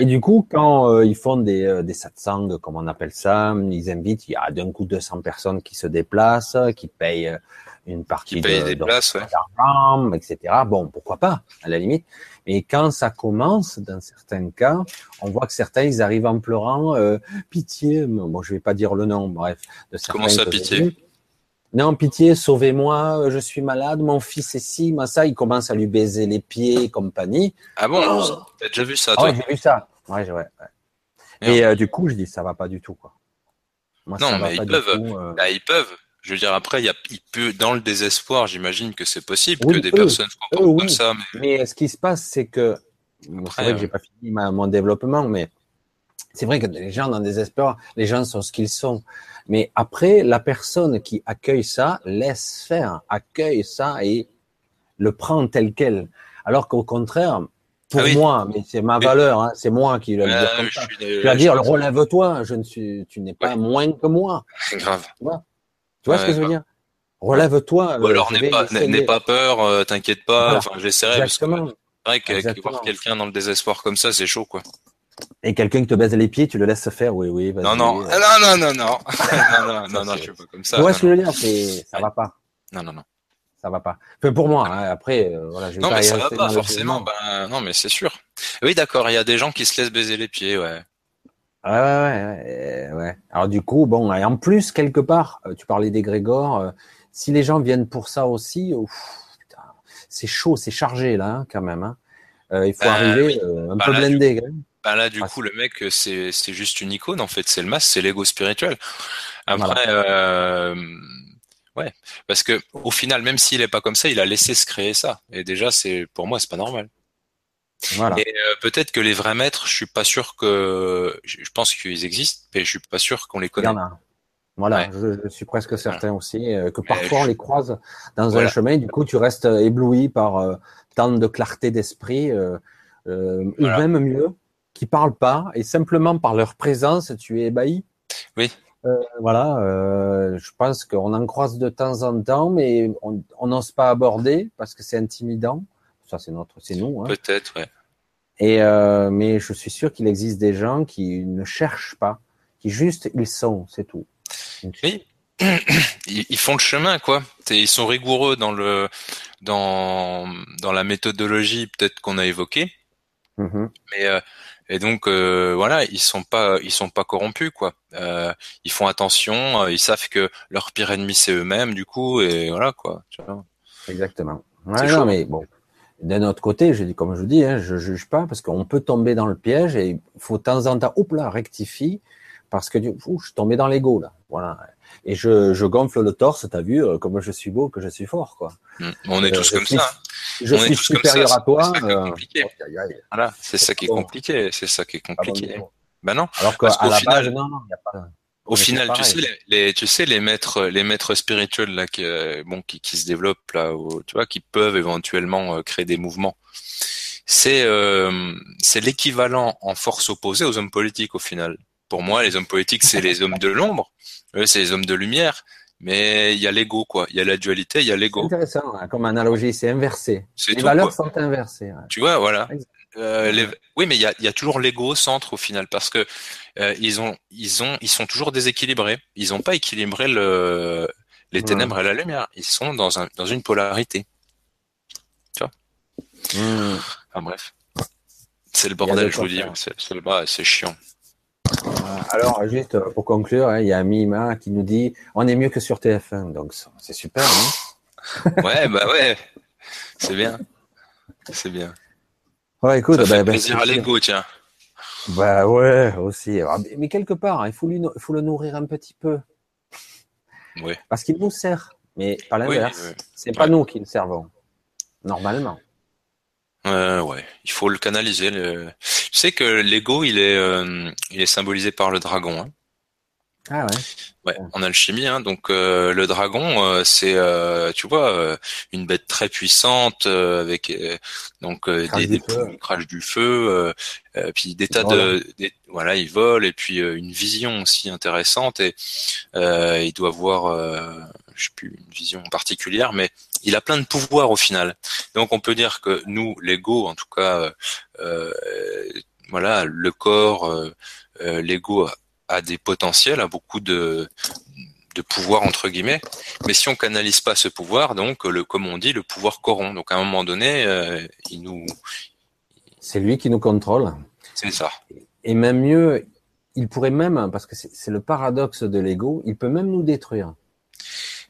et du coup, quand euh, ils font des, euh, des satsangs, comme on appelle ça, ils invitent, il y a d'un coup 200 personnes qui se déplacent, qui payent euh, une partie de, des places, etc. Bon, pourquoi pas, à la limite. Mais quand ça commence, dans certains cas, on voit que certains, ils arrivent en pleurant, pitié, bon, je vais pas dire le nom, bref. De Comment ça, pitié? Non, pitié, sauvez-moi, je suis malade, mon fils est moi ça, il commence à lui baiser les pieds et compagnie. Ah bon, oh. t'as déjà vu ça, toi Ouais, j'ai vu ça. Ouais, ouais. Et euh, du coup, je dis, ça va pas du tout, quoi. Moi, non, mais ils peuvent, euh. bah, ils peuvent. Je veux dire, après, il, y a, il peut, dans le désespoir, j'imagine que c'est possible que des personnes se comportent comme ça. Mais... mais... ce qui se passe, c'est que, c'est vrai que j'ai pas fini mon développement, mais c'est vrai que les gens dans le désespoir, les gens sont ce qu'ils sont. Mais après, la personne qui accueille ça, laisse faire, accueille ça et le prend tel quel. Alors qu'au contraire, pour ah moi, mais c'est ma valeur, hein, c'est moi qui le dire comme ça. Tu vas dire, relève-toi, je ne suis, tu n'es pas moins que moi. C'est grave. Tu vois, tu vois ce que je veux dire? Relève-toi. Ou alors n'aie pas, n'aie pas peur, euh, t'inquiète pas. Enfin, j'essaierai. Exactement. C'est vrai que voir quelqu'un dans le désespoir comme ça, c'est chaud, quoi. Et quelqu'un qui te baise les pieds, tu le laisses faire, oui, oui. Non, non, non, non, non, (laughs) non, non, non, non, je suis pas comme ça. Ouais, ce que je veux dire, c'est, ça va pas. Non, non, non. Ça va pas. Enfin, pour moi, hein, après, euh, voilà, je vais non, pas mais ça va pas forcément. Ben, non, mais c'est sûr. Oui, d'accord. Il y a des gens qui se laissent baiser les pieds, ouais. Ouais, ouais, ouais, ouais. Alors du coup, bon, et en plus quelque part, euh, tu parlais des Grégor. Euh, si les gens viennent pour ça aussi, c'est chaud, c'est chargé là, hein, quand même. Hein. il faut ben, arriver un peu blindé. Quand même. Ben là, du coup, le mec, c'est c'est juste une icône en fait. C'est le masque, c'est l'ego spirituel. Après, euh, ouais, parce que au final, même s'il est pas comme ça, il a laissé se créer ça. Et déjà, c'est pour moi, c'est pas normal. Voilà. Et euh, peut-être que les vrais maîtres, je suis pas sûr que, je pense qu'ils existent, mais je suis pas sûr qu'on les connaît. Voilà, je, suis presque certain aussi euh, que parfois on les croise dans un chemin. Du coup, tu restes ébloui par tant de clarté d'esprit, ou même mieux, qui parlent pas et simplement par leur présence, tu es ébahi. Oui. Euh, voilà, euh, je pense qu'on en croise de temps en temps, mais on n'ose pas aborder parce que c'est intimidant. Ça, c'est notre, c'est nous. Hein. Peut-être, ouais. Et euh, mais je suis sûr qu'il existe des gens qui ne cherchent pas, qui juste ils sont, c'est tout. Oui. (clears throat) Ils font le chemin, quoi. Ils sont rigoureux dans le dans dans la méthodologie peut-être qu'on a évoquée. Mm-hmm. Mais euh, et donc euh, voilà, ils sont pas ils sont pas corrompus quoi. Euh, ils font attention, euh, ils savent que leur pire ennemi c'est eux-mêmes du coup et voilà quoi. Tu vois. Exactement. Ouais, non, mais bon. D'un autre côté, je dis comme je dis, hein, je juge pas parce qu'on peut tomber dans le piège et il faut de temps en temps, hop là, rectifie parce que du coup, je suis tombé dans l'ego là. Voilà. Et je, je gonfle le torse, t'as vu, euh, comme je suis beau, que je suis fort, quoi. Mm. On est tous comme ça. Je On suis supérieur à toi. c'est ça qui est euh, compliqué. Voilà, c'est ça qui est compliqué. C'est ça qui est Ah compliqué. Ben non. Alors qu'à la final- base, non, non, a pas. Au Mais final, tu sais, les, les- tu sais, les maîtres, les maîtres spirituels là, qui, euh, bon, qui, qui se développent là, tu vois, qui peuvent éventuellement euh, créer des mouvements. C'est, euh, c'est l'équivalent en force opposée aux hommes politiques au final. Pour moi, les hommes politiques, c'est les hommes de l'ombre, eux, c'est les hommes de lumière. Mais il y a l'ego, quoi. Il y a la dualité, il y a C'est l'ego. intéressant, hein, comme analogie, c'est inversé. Les tout. valeurs quoi. sont inversées. ouais. Tu vois, voilà. Euh, les- Oui, mais il y a, il y a toujours l'ego au centre au final parce que euh, ils ont, ils ont, ils sont toujours déséquilibrés. Ils n'ont pas équilibré le, les Ouais. ténèbres et la lumière. Ils sont dans un, dans une polarité. Mmh. Enfin bref, c'est le bordel, de je vous dis. faire. C'est, c'est, bah, c'est chiant. Voilà. Alors, juste euh, pour conclure, hein, il y a Mima qui nous dit on est mieux que sur TF1, donc c'est super. Hein (laughs) Ouais, bah ouais, c'est bien, c'est bien. ouais, écoute, Ça fait bah, bah, plaisir à l'ego, tiens. Bah ouais, aussi. Ah, mais- quelque part, il faut, lui, no- il faut le nourrir un petit peu. Oui. Parce qu'il nous sert, mais pas Oui, l'inverse. oui. C'est pas nous qui le servons. Normalement. Euh, ouais, il faut le canaliser. Le... Tu sais que l'ego, il est, euh, il est symbolisé par le dragon. Hein. Ah ouais. Ouais, en alchimie, hein. Donc euh, le dragon, euh, c'est, euh, tu vois, euh, une bête très puissante euh, avec euh, donc euh, Crache des, des poules qui crachent du feu, euh, euh, puis des tas de, des- voilà, il vole et puis euh, une vision aussi intéressante et euh, il doit avoir, euh, je sais plus, une vision particulière, mais il a plein de pouvoirs au final. Donc on peut dire que nous, l'ego, en tout cas, euh, euh, voilà, le corps, euh, euh, l'ego a, a des potentiels, a beaucoup de de pouvoir entre guillemets, mais si on canalise pas ce pouvoir, donc le comme on dit, le pouvoir corrompt. Donc à un moment donné, euh, il nous, C'est lui qui nous contrôle. c'est ça. Et même mieux, il pourrait même, parce que c'est le paradoxe de l'ego, il peut même nous détruire.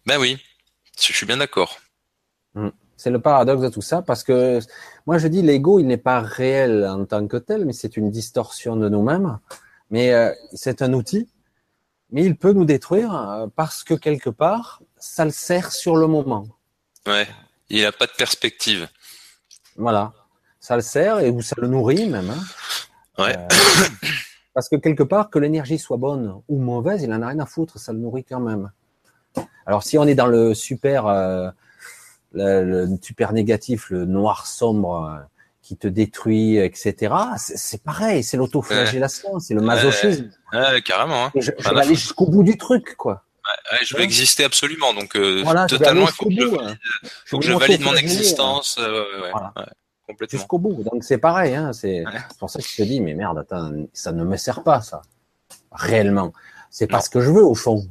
Ben oui, je suis bien d'accord. C'est le paradoxe de tout ça, parce que moi je dis l'ego, il n'est pas réel en tant que tel, mais c'est une distorsion de nous-mêmes. Mais euh, c'est un outil, mais il peut nous détruire euh, parce que quelque part, ça le sert sur le moment. Ouais, il a pas de perspective. Voilà, ça le sert et ou ça le nourrit même. hein. Ouais. Euh, (coughs) parce que quelque part, que l'énergie soit bonne ou mauvaise, il en a rien à foutre, ça le nourrit quand même. Alors si on est dans le super, euh, le, le super négatif, le noir sombre euh, qui te détruit, etc., c'est pareil, c'est l'autoflagellation, c'est le masochisme. Ouais, carrément. Hein. Je, je vais aller jusqu'au bout du truc, quoi. Ouais, je veux Ouais. exister absolument, donc euh, Voilà, je totalement, il faut jusqu'au que je, bout. valide- hein. faut que je valide mon m'autoflageller, hein. existence. euh, Voilà. complètement. Jusqu'au bout. Donc c'est pareil, hein, c'est pour ça que je te dis, mais merde, attends, ça ne me sert pas, ça. Réellement. C'est pas ce que je veux, au fond.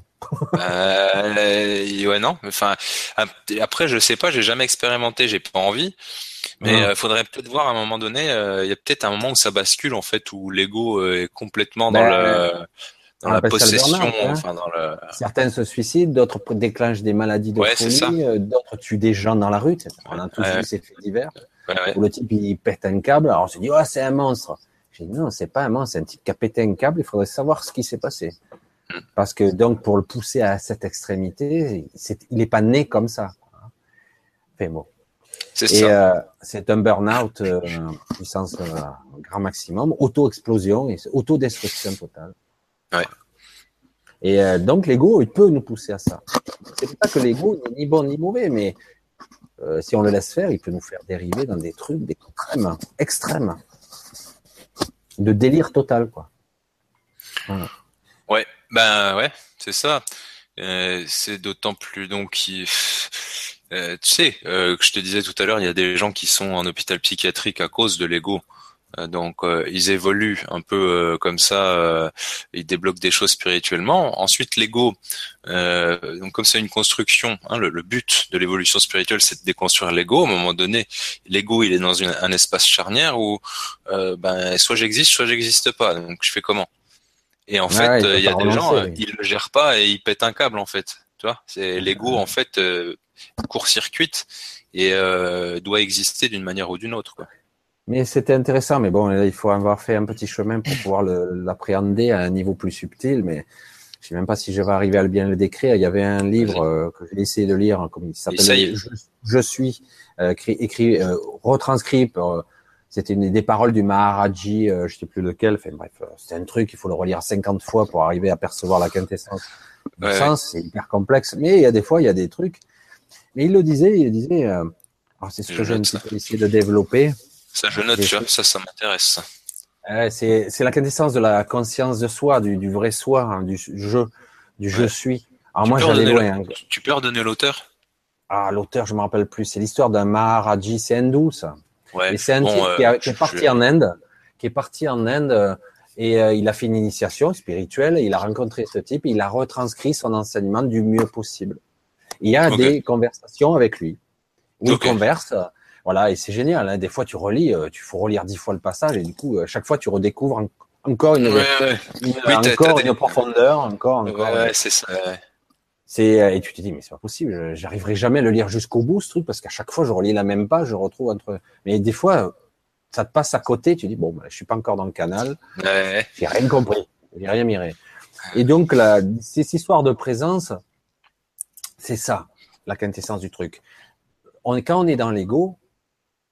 Euh, ouais, non. Enfin, ap- après, je sais pas, j'ai jamais expérimenté, j'ai pas envie. Mais Mhm. euh, faudrait peut-être voir à un moment donné. euh, Il y a peut-être un moment où ça bascule en fait, où l'ego est complètement dans Ben, le dans on la possession, burn-out, hein. enfin dans le. Certains se suicident, d'autres déclenchent des maladies de Ouais, folie, d'autres tuent des gens dans la rue. On a tous vu ces faits divers. Où le type, il pète un câble. Alors on se dit, oh, c'est un monstre. J'ai dit, non, c'est pas un monstre, c'est un type qui a pété un câble. Il faudrait savoir ce qui s'est passé. Parce que donc, pour le pousser à cette extrémité, il n'est pas né comme ça. Fait bon. C'est ça. euh, c'est un burn-out euh, puissance euh, grand maximum, auto-explosion et autodestruction totale. Ouais. Et euh, donc l'ego, il peut nous pousser à ça. C'est pas que l'ego n'est ni bon ni mauvais, mais euh, si on le laisse faire, il peut nous faire dériver dans des trucs d'extrême, extrêmes, de délire total, quoi. Voilà. Ben ouais, c'est ça. Euh, c'est d'autant plus donc (laughs) euh, tu sais, euh, je te disais tout à l'heure, il y a des gens qui sont en hôpital psychiatrique à cause de l'ego. Euh, donc euh, ils évoluent un peu euh, comme ça, euh, ils débloquent des choses spirituellement. Ensuite l'ego, euh, donc comme c'est une construction, hein, le, le but de l'évolution spirituelle c'est de déconstruire l'ego. À un moment donné, l'ego il est dans une- un espace charnière où euh, ben soit j'existe, soit j'existe pas. Donc je fais comment? Et en fait, il euh, il y a des gens, oui. ils le gèrent pas et ils pètent un câble en fait. Tu vois, c'est l'ego en fait euh, court-circuite et euh, doit exister d'une manière ou d'une autre. Quoi. Mais c'était intéressant, mais bon, là, il faut avoir fait un petit chemin pour pouvoir le- l'appréhender à un niveau plus subtil. Mais je sais même pas si je vais arriver à bien le décrire. Il y avait un livre euh, que j'ai essayé de lire, comme il s'appelle je, je, suis, euh, écrit, euh, retranscrit. C'était une des paroles du Maharaji, je sais plus lequel. Enfin bref, c'est un truc, il faut le relire 50 fois pour arriver à percevoir la quintessence. Le sens, c'est hyper complexe, mais il y a des fois, il y a des trucs. Mais il le disait, il disait. alors c'est ce que j'ai essayé de développer. Ça, je note, ça, ça, ça m'intéresse c'est la quintessence de la conscience de soi, du, du vrai soi, hein, du je, du je suis. Alors moi, j'allais loin. Hein. Tu peux redonner l'auteur? Ah, l'auteur, je me rappelle plus. C'est l'histoire d'un Maharaji, c'est hindou, ça. Ouais. c'est un type qui, euh, est parti en Inde, qui est parti en Inde euh, et euh, il a fait une initiation spirituelle. il a rencontré ce type, il a retranscrit son enseignement du mieux possible. Il y a des conversations avec lui où il converse voilà, et c'est génial. Hein. Des fois, tu relis, euh, tu faut relire dix fois le passage, et du coup, euh, chaque fois, tu redécouvres encore une, encore une profondeur, encore, encore. Ouais, c'est ça. C'est euh, et tu te dis mais c'est pas possible, j'arriverai jamais à le lire jusqu'au bout ce truc parce qu'à chaque fois je relis la même page, je retrouve entre. Mais des fois, ça te passe à côté, tu dis bon, ben, je suis pas encore dans le canal, ouais. j'ai rien compris, j'ai rien miré. Et donc la, cette histoire de présence, c'est ça, la quintessence du truc. On, quand on est dans l'ego,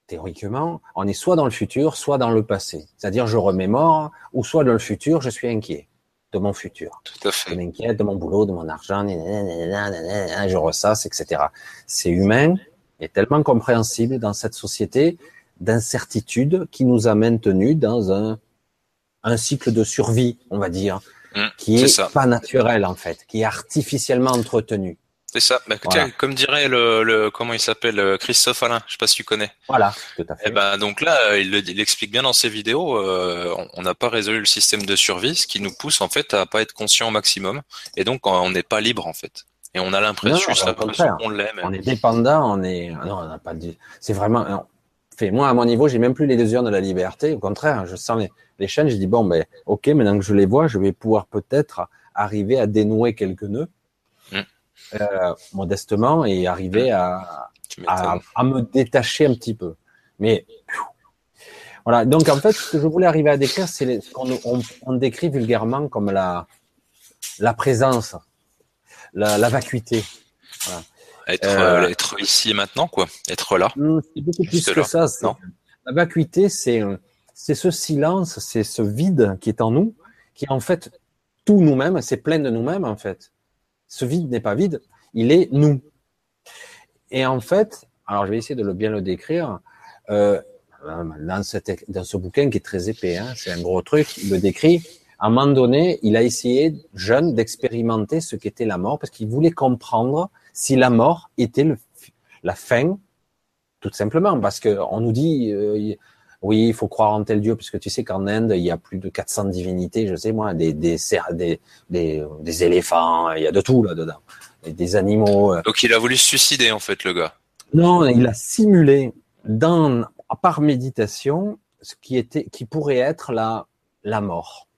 théoriquement, on est soit dans le futur, soit dans le passé. C'est-à-dire, je remémore, ou soit dans le futur, je suis inquiet de mon futur. Tout à fait. Je m'inquiète de mon boulot, de mon argent, je ressasse, etc. C'est humain et tellement compréhensible dans cette société d'incertitude qui nous a maintenus dans un, un cycle de survie, on va dire, mmh, qui est pas naturel en fait, qui est artificiellement entretenu. C'est ça. Bah, comme dirait le, le comment il s'appelle euh, Christophe Alain, je sais pas si tu connais. Voilà, tout à fait. Et eh ben donc là, euh, il, il explique bien dans ses vidéos. Euh, on n'a pas résolu le système de survie, ce qui nous pousse en fait à pas être conscient au maximum, et donc on n'est pas libre en fait. Et on a l'impression, qu'on l'est. On est dépendant, on est. Non, on n'a pas dit. C'est vraiment. Fait, moi, à mon niveau, j'ai même plus les heures de la liberté. Au contraire, je sens les, les chaînes. Je dis bon, ben, ok, maintenant que je les vois, je vais pouvoir peut-être arriver à dénouer quelques nœuds euh, modestement et arriver à, à, me détacher un petit peu. Mais voilà. Donc en fait, ce que je voulais arriver à décrire, c'est ce qu'on on, décrit vulgairement comme la la présence, la, la vacuité. Voilà. Être, euh, être ici et maintenant, quoi. Être là. C'est beaucoup plus que ça. La vacuité, c'est c'est ce silence, c'est ce vide qui est en nous, qui est en fait tout nous-mêmes, c'est plein de nous-mêmes en fait ce vide n'est pas vide, il est nous. Et en fait, alors je vais essayer de bien le décrire. Euh, dans, ce bouquin qui est très épais, hein, c'est un gros truc, il le décrit. À un moment donné, il a essayé, jeune, d'expérimenter ce qu'était la mort, parce qu'il voulait comprendre si la mort était la fin, tout simplement, parce que on nous dit, euh, oui, il faut croire en tel Dieu, puisque tu sais qu'en Inde, il y a plus de 400 divinités, je sais moi, des, des, des, des, des éléphants, il y a de tout là-dedans, des animaux. Euh. Donc il a voulu se suicider en fait, le gars. Non, il a simulé dans, par méditation ce qui était, qui pourrait être la, la mort.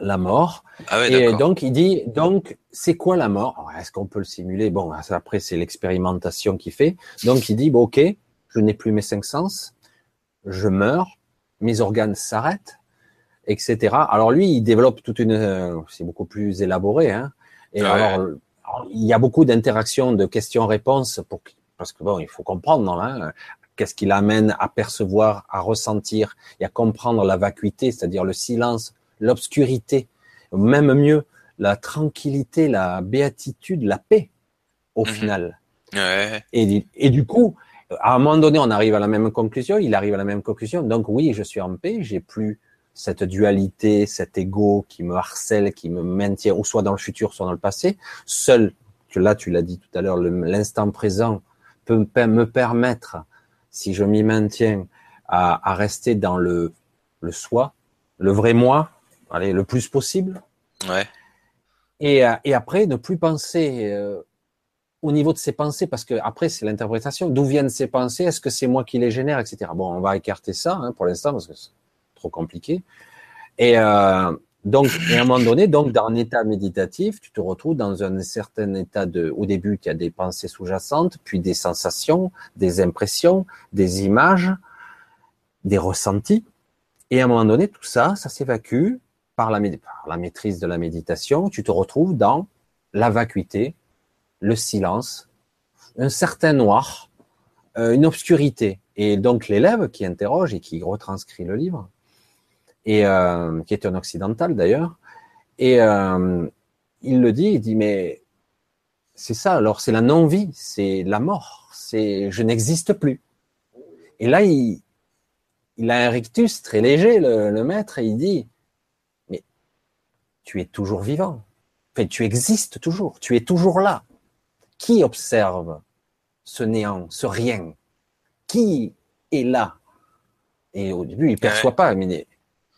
La mort. Ah et donc il dit, donc c'est quoi la mort? Est-ce qu'on peut le simuler? Bon, après c'est l'expérimentation qu'il fait. Donc il dit, bon, ok, je n'ai plus mes cinq sens je meurs, mes organes s'arrêtent, etc. Alors lui, il développe toute une, euh, c'est beaucoup plus élaboré, hein. Et alors, il y a beaucoup d'interactions, de questions-réponses pour, parce que bon, il faut comprendre, hein, qu'est-ce qui l'amène à percevoir, à ressentir et à comprendre la vacuité, c'est-à-dire le silence, l'obscurité, même mieux, la tranquillité, la béatitude, la paix, au mhm. final. Ouais. Et, et du coup, à un moment donné, on arrive à la même conclusion, il arrive à la même conclusion. Donc oui, je suis en paix, j'ai plus cette dualité, cet ego qui me harcèle, qui me maintient, ou soit dans le futur, soit dans le passé. Seul, là tu l'as dit tout à l'heure, l'instant présent peut me permettre, si je m'y maintiens, à, rester dans le, le soi, le vrai moi, allez, le plus possible. Ouais. Et, et après, ne plus penser euh, au niveau de ses pensées, parce que après c'est l'interprétation, d'où viennent ces pensées, est-ce que c'est moi qui les génère, etc. Bon, on va écarter ça hein, pour l'instant parce que c'est trop compliqué. Et euh, donc, à un moment donné, donc dans un état méditatif, tu te retrouves dans un certain état de, au début, tu as des pensées sous-jacentes, puis des sensations, des impressions, des images, des ressentis. Et à un moment donné, tout ça, ça s'évacue par la, par la maîtrise de la méditation, tu te retrouves dans la vacuité, le silence, un certain noir, euh, une obscurité. Et donc l'élève qui interroge et qui retranscrit le livre, et euh, qui est un occidental d'ailleurs, et euh, il le dit, il dit mais c'est ça. Alors c'est la non-vie, c'est la mort, c'est je n'existe plus. Et là il, a un rictus très léger le, le maître et il dit mais tu es toujours vivant. Enfin, tu existes toujours, tu es toujours là. Qui observe ce néant, ce rien? Qui est là? Et au début, il perçoit pas. Mais...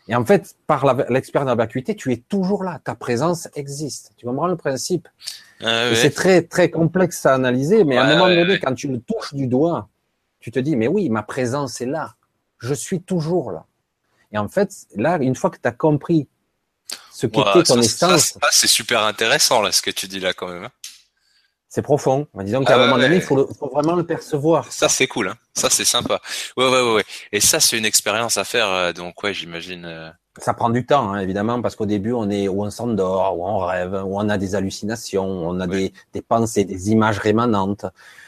Et en fait, par l'expérience vacuité, tu es toujours là. Ta présence existe. Tu comprends le principe? C'est très très complexe à analyser, mais à un moment donné, quand tu le touches du doigt, tu te dis, mais oui, ma présence est là. Je suis toujours là. Et en fait, là, une fois que tu as compris ce qu'était ton essence. c'est super intéressant, là, ce que tu dis là, quand même. C'est profond. Disons qu'à un ah moment donné, il faut, vraiment le percevoir. Ça, c'est cool. Hein. Ça, c'est sympa. Ouais, ouais, ouais, ouais. Et ça, c'est une expérience à faire. Euh, donc, ouais, j'imagine. Euh. Ça prend du temps, hein, évidemment, parce qu'au début, on est où on s'endort, où on rêve, où on a des hallucinations, on a des, des, pensées, des images rémanentes.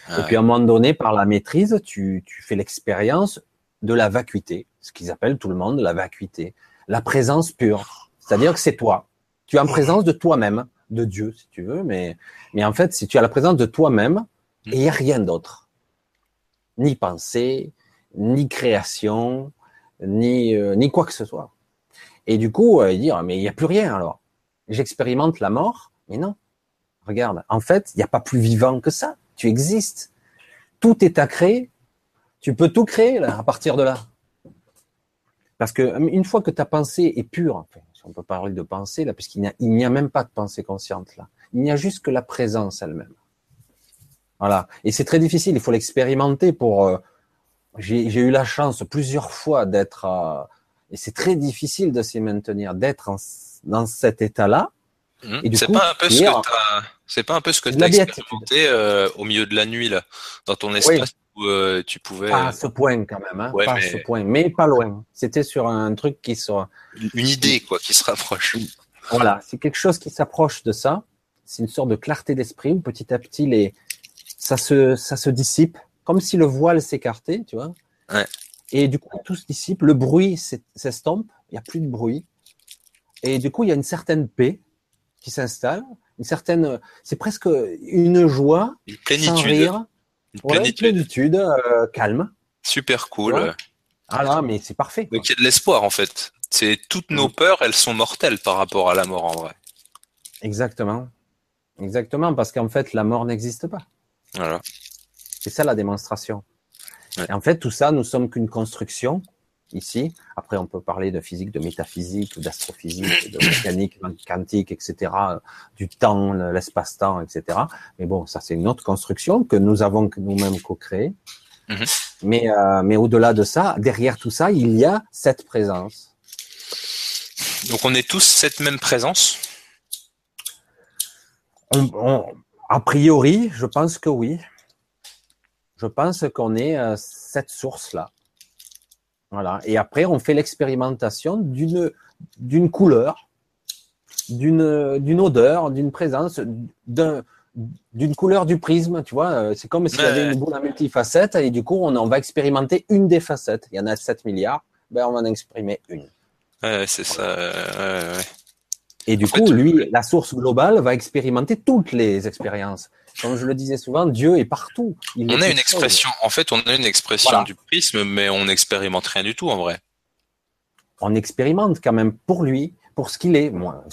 Ah et puis, à un moment donné, par la maîtrise, tu, tu fais l'expérience de la vacuité, ce qu'ils appellent tout le monde la vacuité, la présence pure. C'est-à-dire que c'est toi. Tu es en présence de toi-même de Dieu, si tu veux, mais, mais en fait, si tu as la présence de toi-même, il n'y a rien d'autre. Ni pensée, ni création, ni, euh, ni quoi que ce soit. Et du coup, euh, dire, mais il n'y a plus rien alors. J'expérimente la mort, mais non. Regarde, en fait, il n'y a pas plus vivant que ça. Tu existes. Tout est à créer. Tu peux tout créer là, à partir de là. Parce que une fois que ta pensée est pure, on peut parler de pensée là, puisqu'il n'y a, il n'y a même pas de pensée consciente là. Il n'y a juste que la présence elle-même. Voilà. Et c'est très difficile. Il faut l'expérimenter pour. Euh, j'ai eu la chance plusieurs fois d'être. Euh, et c'est très difficile de s'y maintenir, d'être dans cet état-là. Mmh. C'est pas un peu ce que c'est pas un peu ce que tu as expérimenté euh, au milieu de la nuit là, dans ton espace où euh, tu pouvais. Pas à ce point quand même, hein, pas mais... à ce point, mais pas loin. C'était sur un truc qui soit une idée quoi, qui se rapproche. Voilà, c'est quelque chose qui s'approche de ça. C'est une sorte de clarté d'esprit où petit à petit les ça se ça se dissipe, comme si le voile s'écartait, tu vois. Ouais. Et du coup tout se dissipe, le bruit s'estompe, il y a plus de bruit. Et du coup il y a une certaine paix qui s'installe, une certaine, c'est presque une joie, une plénitude. sans rire, une plénitude, euh, calme. Super cool. Ah là, mais c'est parfait. Donc il y a de l'espoir en fait. C'est toutes nos peurs, elles sont mortelles par rapport à la mort en vrai. Exactement. Exactement, parce qu'en fait, la mort n'existe pas. Voilà. C'est ça la démonstration. Et en fait, tout ça, nous sommes qu'une construction ici. Après, on peut parler de physique, de métaphysique, d'astrophysique, de mécanique quantique, etc., du temps, l'espace-temps, etc. Mais bon, ça, c'est une autre construction que nous avons nous-mêmes co-créée. Mhm. Mais, euh, mais au-delà de ça, derrière tout ça, il y a cette présence. Donc, on est tous cette même présence? A priori, je pense que oui. Je pense qu'on est euh, cette source-là. Voilà. Et après, on fait l'expérimentation d'une d'une couleur, d'une d'une odeur, d'une présence, d'un d'une couleur du prisme, tu vois. Euh, c'est comme s'il y avait une boule à multifacettes et du coup, on, on va expérimenter une des facettes. Il y en a 7 milliards, ben on va en exprimer une. Ouais, c'est ça. Et du coup, lui, la source globale va expérimenter toutes les expériences comme je le disais souvent, Dieu est partout. on a une expression, en fait, on a une expression du prisme, mais on n'expérimente rien du tout en vrai. On expérimente quand même pour lui, pour ce qu'il est. Moi,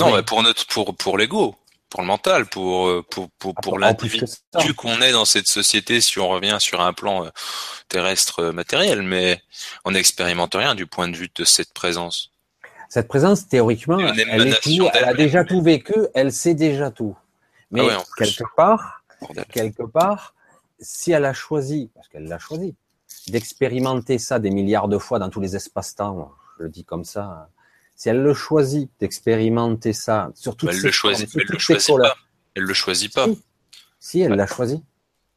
non, mais pour notre, pour pour l'ego, pour le mental, pour euh, pour pour, pour ah, l'individu qu'on est dans cette société, si on revient sur un plan euh, terrestre euh, matériel, mais on n'expérimente rien du point de vue de cette présence. Cette présence, théoriquement, elle, elle a déjà tout vécu, elle sait déjà tout. Mais ah quelque part, quelque part, si elle a choisi, parce qu'elle l'a choisi, d'expérimenter ça des milliards de fois dans tous les espaces-temps, je le dis comme ça, si elle le choisit d'expérimenter ça sur toutes elle le choisit, elle le choisit pas. Elle le choisit pas. Si, elle l'a choisi.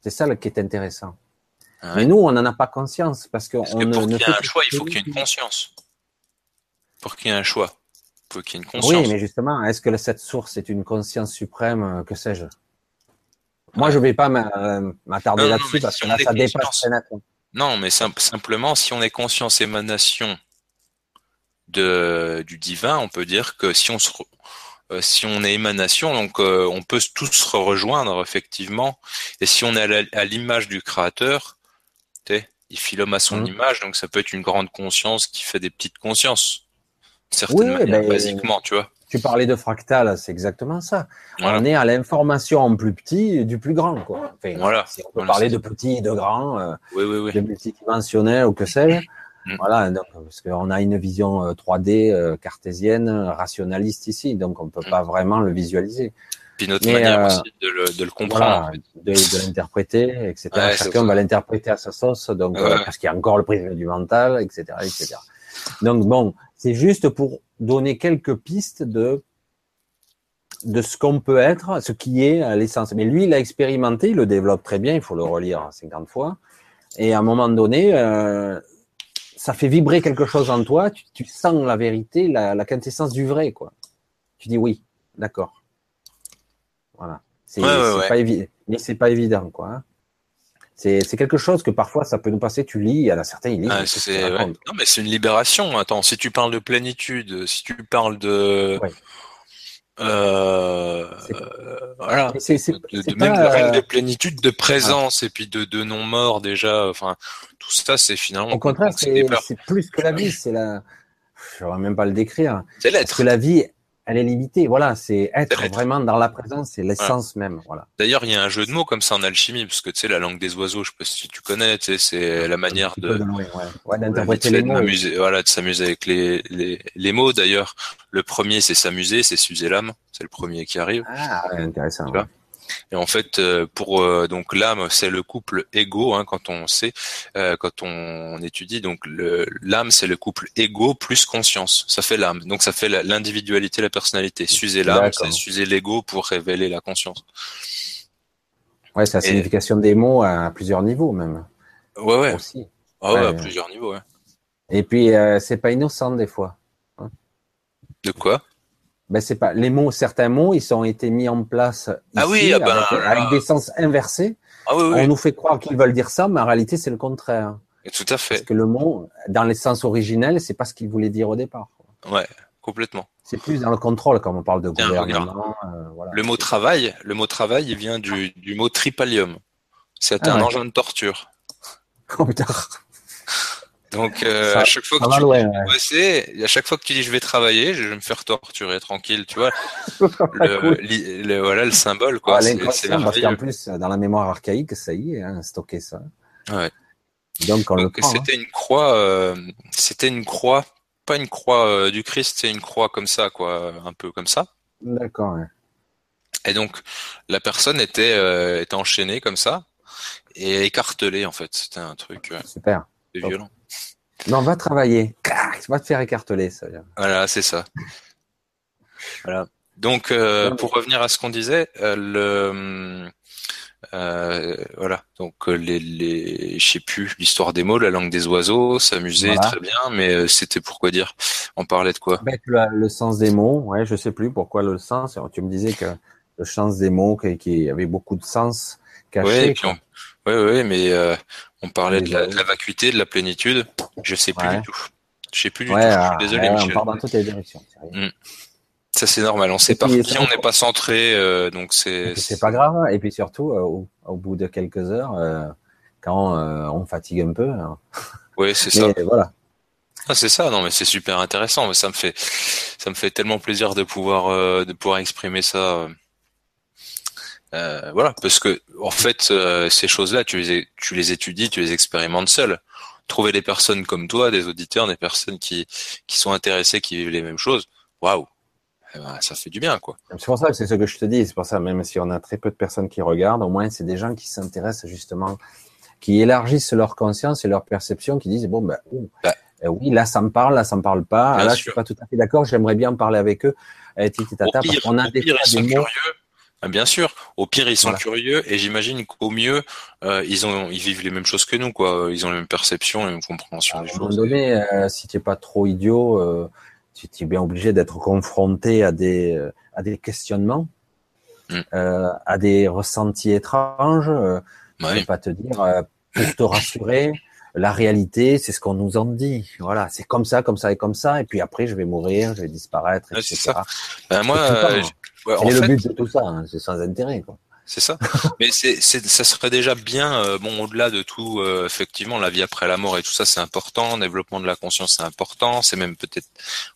C'est ça qui est intéressant. Ah Mais nous, on n'en a pas conscience parce que, pour qu'il y ait un choix, il faut qu'il y ait une conscience. Pour qu'il y ait un choix. peut qu'il y ait une conscience. Oui, mais justement, est-ce que cette source est une conscience suprême, euh, que sais-je? Moi, je vais pas m'attarder là-dessus parce que là, ça dépasse Non, mais simplement, si on est conscience émanation de, du divin, on peut dire que si on se, euh, si on est émanation, donc euh, on peut tous se rejoindre effectivement. Et si on est à l'image du créateur, il filme à son mmh. image, donc ça peut être une grande conscience qui fait des petites consciences, certaines oui, ben, basiquement, tu vois. Tu parlais de fractal, c'est exactement ça. On est à l'information en plus petit du plus grand, quoi. voilà. Si on peut parler de petit et de grand, euh, de multidimensionnel ou que sais-je. Mm. Voilà, donc, parce qu'on a une vision 3D euh, euh, cartésienne, rationaliste ici, donc on peut mm. pas vraiment le visualiser. Puis notre manière euh, aussi de le, de le comprendre, de, de l'interpréter, etc. Chacun va l'interpréter à sa sauce, donc parce qu'il y a encore le prisme du mental, etc., etc. Donc bon, c'est juste pour donner quelques pistes de de ce qu'on peut être, ce qui est à l'essence. Mais lui, il a expérimenté, il le développe très bien, il faut le relire 50 fois. Et à un moment donné, euh, ça fait vibrer quelque chose en toi, tu, tu sens la vérité, la, la, quintessence du vrai, quoi. Tu dis oui, d'accord. Voilà. C'est pas évident, mais c'est pas évident, quoi. C'est quelque chose que parfois ça peut nous passer. Tu lis, il y en a certains ils lisent. Ah, non, mais c'est une libération. Attends, si tu parles de plénitude, si tu parles de euh, voilà. C'est, de, même de, euh, plénitude de présence et puis de, de non mort déjà. Enfin, tout ça, c'est finalement. Au contraire, c'est, plus que la vie. C'est la. Je ne même pas le décrire. C'est l'être. Parce que la vie, elle est limitée. Voilà, c'est être vraiment dans la présence, c'est l'essence même. Voilà. D'ailleurs, il y a un jeu de mots comme ça en alchimie, parce que tu sais, la langue des oiseaux, je sais pas si tu connais, tu sais, c'est la manière de, ouais. d'interpréter les mots. Voilà, de s'amuser avec les, les, les mots. D'ailleurs, le premier, c'est s'amuser, c'est s'user l'âme. C'est le premier qui arrive. Ah, intéressant. Et en fait, euh, pour euh, donc l'âme, c'est le couple égo. Hein, quand on sait, euh, quand on, étudie, donc l'âme, c'est le couple égo plus conscience. Ça fait l'âme. Donc ça fait l'individualité, la personnalité. S'user l'âme, c'est s'user l'ego pour révéler la conscience. Ouais, c'est la signification des mots à plusieurs niveaux même. Ouais, ouais. Aussi. Ah ouais, à plusieurs niveaux. Ouais. Et puis c'est pas innocent des fois. Hein. De quoi? Ben c'est pas les mots, certains mots, ils ont été mis en place ah oui, ah ben, avec, des sens inversés. Ah oui, oui. On nous fait croire qu'ils veulent dire ça, mais en réalité c'est le contraire. Et tout à fait. Parce que le mot, dans les sens originels, c'est pas ce qu'il voulait dire au départ. Ouais, complètement. C'est plus dans le contrôle quand on parle de gouvernement. Euh, voilà. Le mot travail, le mot travail, il vient du, du mot tripalium. C'est ah un engin de torture. (laughs) Oh. Donc euh, à chaque fois que tu ouais, à chaque fois que tu dis je vais travailler, je vais me faire torturer tranquille, tu vois. (laughs) le, voilà le symbole quoi. c'est parce qu'en plus dans la mémoire archaïque, ça y est, hein, stocker ça. Ouais. Donc, on Donc c'était une croix, euh, c'était une croix, pas une croix euh, du Christ, c'est une croix comme ça quoi, un peu comme ça. D'accord. Ouais. Et donc la personne était euh, était enchaînée comme ça et écartelée en fait. C'était un truc. Super. violent. Non, va travailler. Va te faire écarteler, ça. Voilà, c'est ça. Voilà. Donc, euh, pour revenir à ce qu'on disait, euh, le euh, voilà. Donc les, les je sais plus l'histoire des mots, la langue des oiseaux, s'amuser très bien, mais c'était pourquoi dire? On parlait de quoi? Ben, le, sens des mots. Ouais, je sais plus pourquoi le sens. Tu me disais que le sens des mots qui, avait beaucoup de sens caché. Oui, oui, mais on parlait de la, vacuité, de la plénitude. Je sais plus du tout. Je sais plus du tout. Je suis désolé, Michel. On part dans toutes les directions. Hmm. Ça c'est normal. On sait pas qui, on n'est pas centré, euh, donc c'est. C'est pas grave. Et puis surtout, euh, au, bout de quelques heures, euh, quand on fatigue un peu. Hein. Oui, c'est (laughs) ça. Voilà. Ah, c'est ça. Non, mais c'est super intéressant. Mais ça me fait, ça me fait tellement plaisir de pouvoir, de pouvoir exprimer ça euh, voilà, parce que en fait, euh, ces choses-là, tu les, tu les étudies, tu les expérimentes seul. Trouver des personnes comme toi, des auditeurs, des personnes qui, qui sont intéressées, qui vivent les mêmes choses, waouh, eh ben, ça fait du bien, quoi. C'est pour ça que c'est ce que je te dis. C'est pour ça, même si on a très peu de personnes qui regardent, au moins c'est des gens qui s'intéressent justement, qui élargissent leur conscience et leur perception, qui disent bon ben, bah, euh, oui, là ça me parle, là ça me parle pas. là, je suis pas tout à fait d'accord. J'aimerais bien parler avec eux. Euh, parce qu'on a des, des mots. Ah, bien sûr. Au pire, ils sont curieux et j'imagine qu'au mieux, euh, ils ont, ils vivent les mêmes choses que nous, quoi. Ils ont la même perception, la même compréhension à un moment donné, euh, si tu n'es pas trop idiot, euh, tu es bien obligé d'être confronté à des, euh, à des questionnements, mm. euh, à des ressentis étranges. Euh, Je ne vais pas te dire euh, pour te rassurer. La réalité, c'est ce qu'on nous en dit. Voilà, c'est comme ça, comme ça et comme ça. Et puis après, je vais mourir, je vais disparaître, etc. c'est ça. Ben moi, euh, c'est le but de tout ça. Hein, c'est sans intérêt. Quoi. C'est ça. (laughs) Mais c'est, ça serait déjà bien, euh, bon, au-delà de tout, euh, effectivement, la vie après la mort et tout ça, c'est important. Développement de la conscience, c'est important. C'est même peut-être,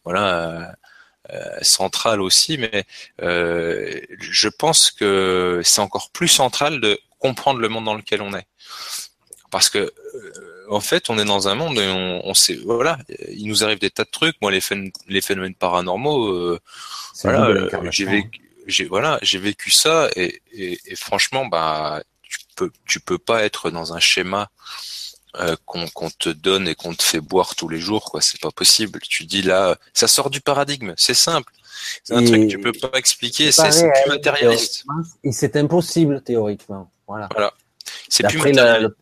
voilà, euh, central aussi. Mais je pense que c'est encore plus central de comprendre le monde dans lequel on est, parce que en fait, on est dans un monde et on, sait, voilà, il nous arrive des tas de trucs. Moi, les, phénomènes, les phénomènes paranormaux, voilà, j'ai vécu j'ai voilà, j'ai vécu ça et, et, et, franchement, bah, tu peux, tu peux pas être dans un schéma euh, qu'on qu'on te donne et qu'on te fait boire tous les jours, quoi. C'est pas possible. Tu dis là, ça sort du paradigme. C'est simple. C'est un truc que tu peux pas expliquer. C'est plus matérialiste. Et c'est impossible théoriquement. Voilà. Voilà. C'est plus matérialiste.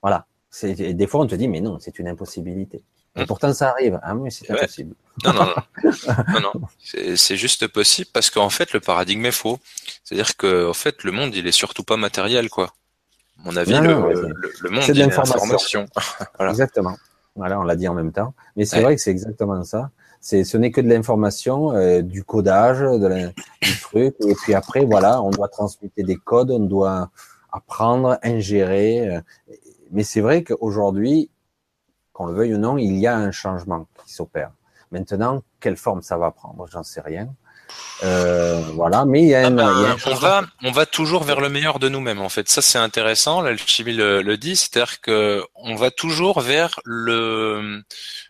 voilà. Des fois, on te dit, mais non, c'est une impossibilité. Et pourtant, ça arrive. Ah oui, c'est impossible. Non, non, non. (laughs) non, non. C'est juste possible parce qu'en fait, le paradigme est faux. C'est-à-dire que, en fait, le monde, il est surtout pas matériel, quoi. À mon avis, le, le, monde, c'est de l'information. (laughs) voilà. Exactement. Voilà, on l'a dit en même temps. Mais c'est vrai que c'est exactement ça. C'est, ce n'est que de l'information, euh, du codage, de la, du truc. Et puis après, voilà, on doit transmettre des codes, on doit apprendre, ingérer. Euh, mais c'est vrai qu'aujourd'hui, qu'on le veuille ou non, il y a un changement qui s'opère. Maintenant, quelle forme ça va prendre, j'en sais rien. Euh, voilà, mais il y a, un, ah ben, on va, on va toujours vers le meilleur de nous-mêmes. En fait, ça c'est intéressant. L'alchimie le, le dit, c'est-à-dire que on va toujours vers le,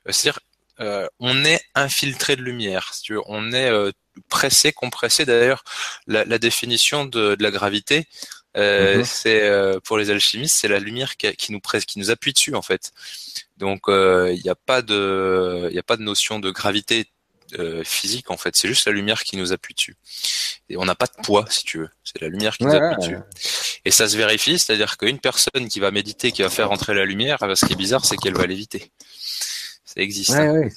c'est-à-dire euh, on est infiltré de lumière. Si tu veux. On est euh, pressé, compressé. D'ailleurs, la, la, définition de, de la gravité, euh, c'est euh, pour les alchimistes, c'est la lumière qui, qui nous presse, qui nous appuie dessus en fait. Donc euh, il n'y a pas de, il a pas de notion de gravité physique en fait. C'est juste la lumière qui nous appuie dessus. Et on n'a pas de poids si tu veux. C'est la lumière qui nous appuie dessus. Et ça se vérifie, c'est-à-dire qu'une personne qui va méditer, qui va faire entrer la lumière, ce qui est bizarre, c'est qu'elle va l'éviter. Ça existe. Hein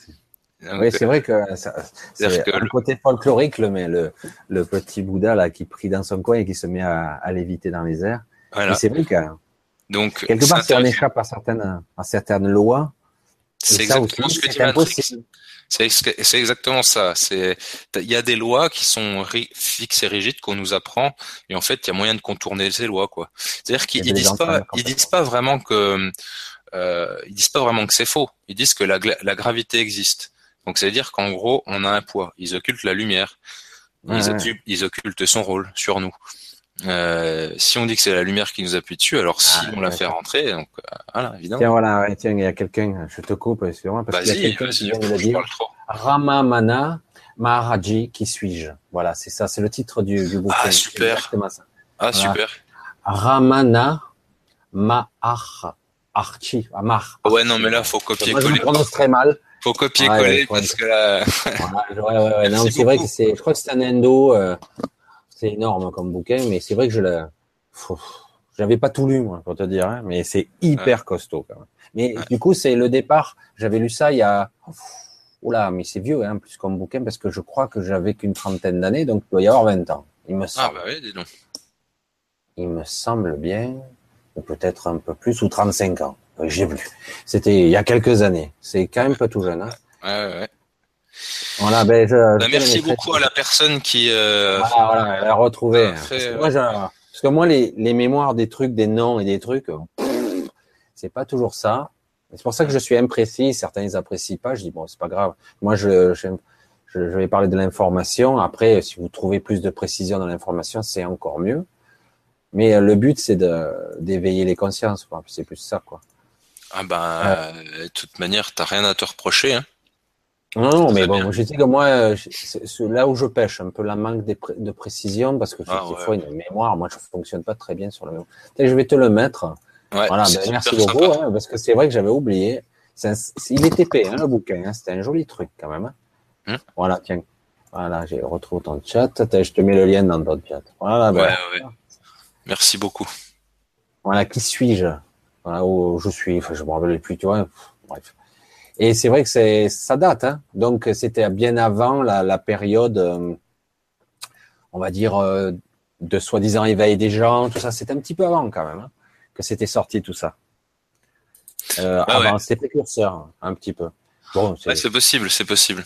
oui, c'est vrai que c'est un côté folklorique, le, mais le, le petit Bouddha là qui prie dans son coin et qui se met à, à léviter dans les airs. Voilà. c'est vrai que donc quelque part, si on échappe à certaines à certaines lois, c'est exactement ce que dit Matrix. C'est exactement ça. C'est il y a des lois qui sont fixes et rigides qu'on nous apprend et en fait il y a moyen de contourner ces lois quoi. C'est-à-dire qu'ils disent pas ils disent pas vraiment que euh, ils disent pas vraiment que c'est faux. Ils disent que la, la gravité existe. Donc ça veut dire qu'en gros, on a un poids. Ils occultent la lumière. Ils, occultent, son rôle sur nous. Euh, si on dit que c'est la lumière qui nous appuie dessus, alors si ah, on la fait rentrer, donc euh, voilà, évidemment. Tiens, voilà, tiens, il y a quelqu'un, je te coupe, excuse-moi, parce qu'il y a quelqu'un qui vient. Ramamana Maharaji, qui suis-je? Voilà, c'est ça, c'est le titre du, du bouquin. Ah, super. Ah, super. Ramana Mahar Archi, Amar. Ouais, non, mais là, faut copier-coller. Je prononce très mal. Faut copier-coller parce que là. ouais, ouais, ouais. (laughs) C'est vrai que c'est, je crois que c'est un endo, euh, c'est énorme comme bouquin, mais c'est vrai que je l'ai, j'avais pas tout lu, moi, pour te dire, hein, mais c'est hyper costaud, quand même. Mais du coup, c'est le départ. J'avais lu ça il y a, oula, mais c'est vieux, hein, plus comme bouquin, parce que je crois que j'avais qu'une trentaine d'années, donc il doit y avoir 20 ans. Il me semble. Ah, bah oui, dis donc. Il me semble bien, ou peut-être un peu plus, ou 35 ans. J'ai vu. C'était il y a quelques années. C'est quand même pas tout jeune. Hein. Ouais, ouais. Voilà, ben je, bah, merci beaucoup à la personne qui. Euh... Voilà, voilà, elle a retrouvé. parce, que moi, parce, que moi, les, les mémoires des trucs, des noms et des trucs, c'est pas toujours ça. C'est pour ça que je suis imprécis. Certains ils apprécient pas. Je dis bon, c'est pas grave. Moi, je, je, je vais parler de l'information. Après, si vous trouvez plus de précision dans l'information, c'est encore mieux. Mais euh, le but, c'est d'éveiller les consciences. C'est plus ça, quoi. Ah ben, de toute manière, t'as rien à te reprocher. Hein. Non, non, mais bon, je dis que moi, c'est là où je pêche, un peu la manque de, précision, parce que ah, des fois, une mémoire, moi, je fonctionne pas très bien sur le mémoire. Je vais te le mettre. voilà, ben, merci beaucoup, hein, parce que c'est vrai que j'avais oublié. il est épais, hein, le bouquin, hein, c'était un joli truc quand même. Hum. Voilà, tiens. Voilà, j'ai retrouvé ton chat. Je te mets le lien dans ton chat. Voilà, ben, ouais, ouais. Merci beaucoup. Voilà, qui suis-je? Voilà, où je suis, enfin, je me rappelle plus, tu vois, bref. Et c'est vrai que c'est ça date, hein. donc c'était bien avant la, la période, euh, on va dire, euh, de soi-disant éveil des gens, tout ça. C'était un petit peu avant quand même hein, que c'était sorti tout ça. Euh, ah avant, c'était précurseur, un petit peu. Bon, c'est possible, c'est possible.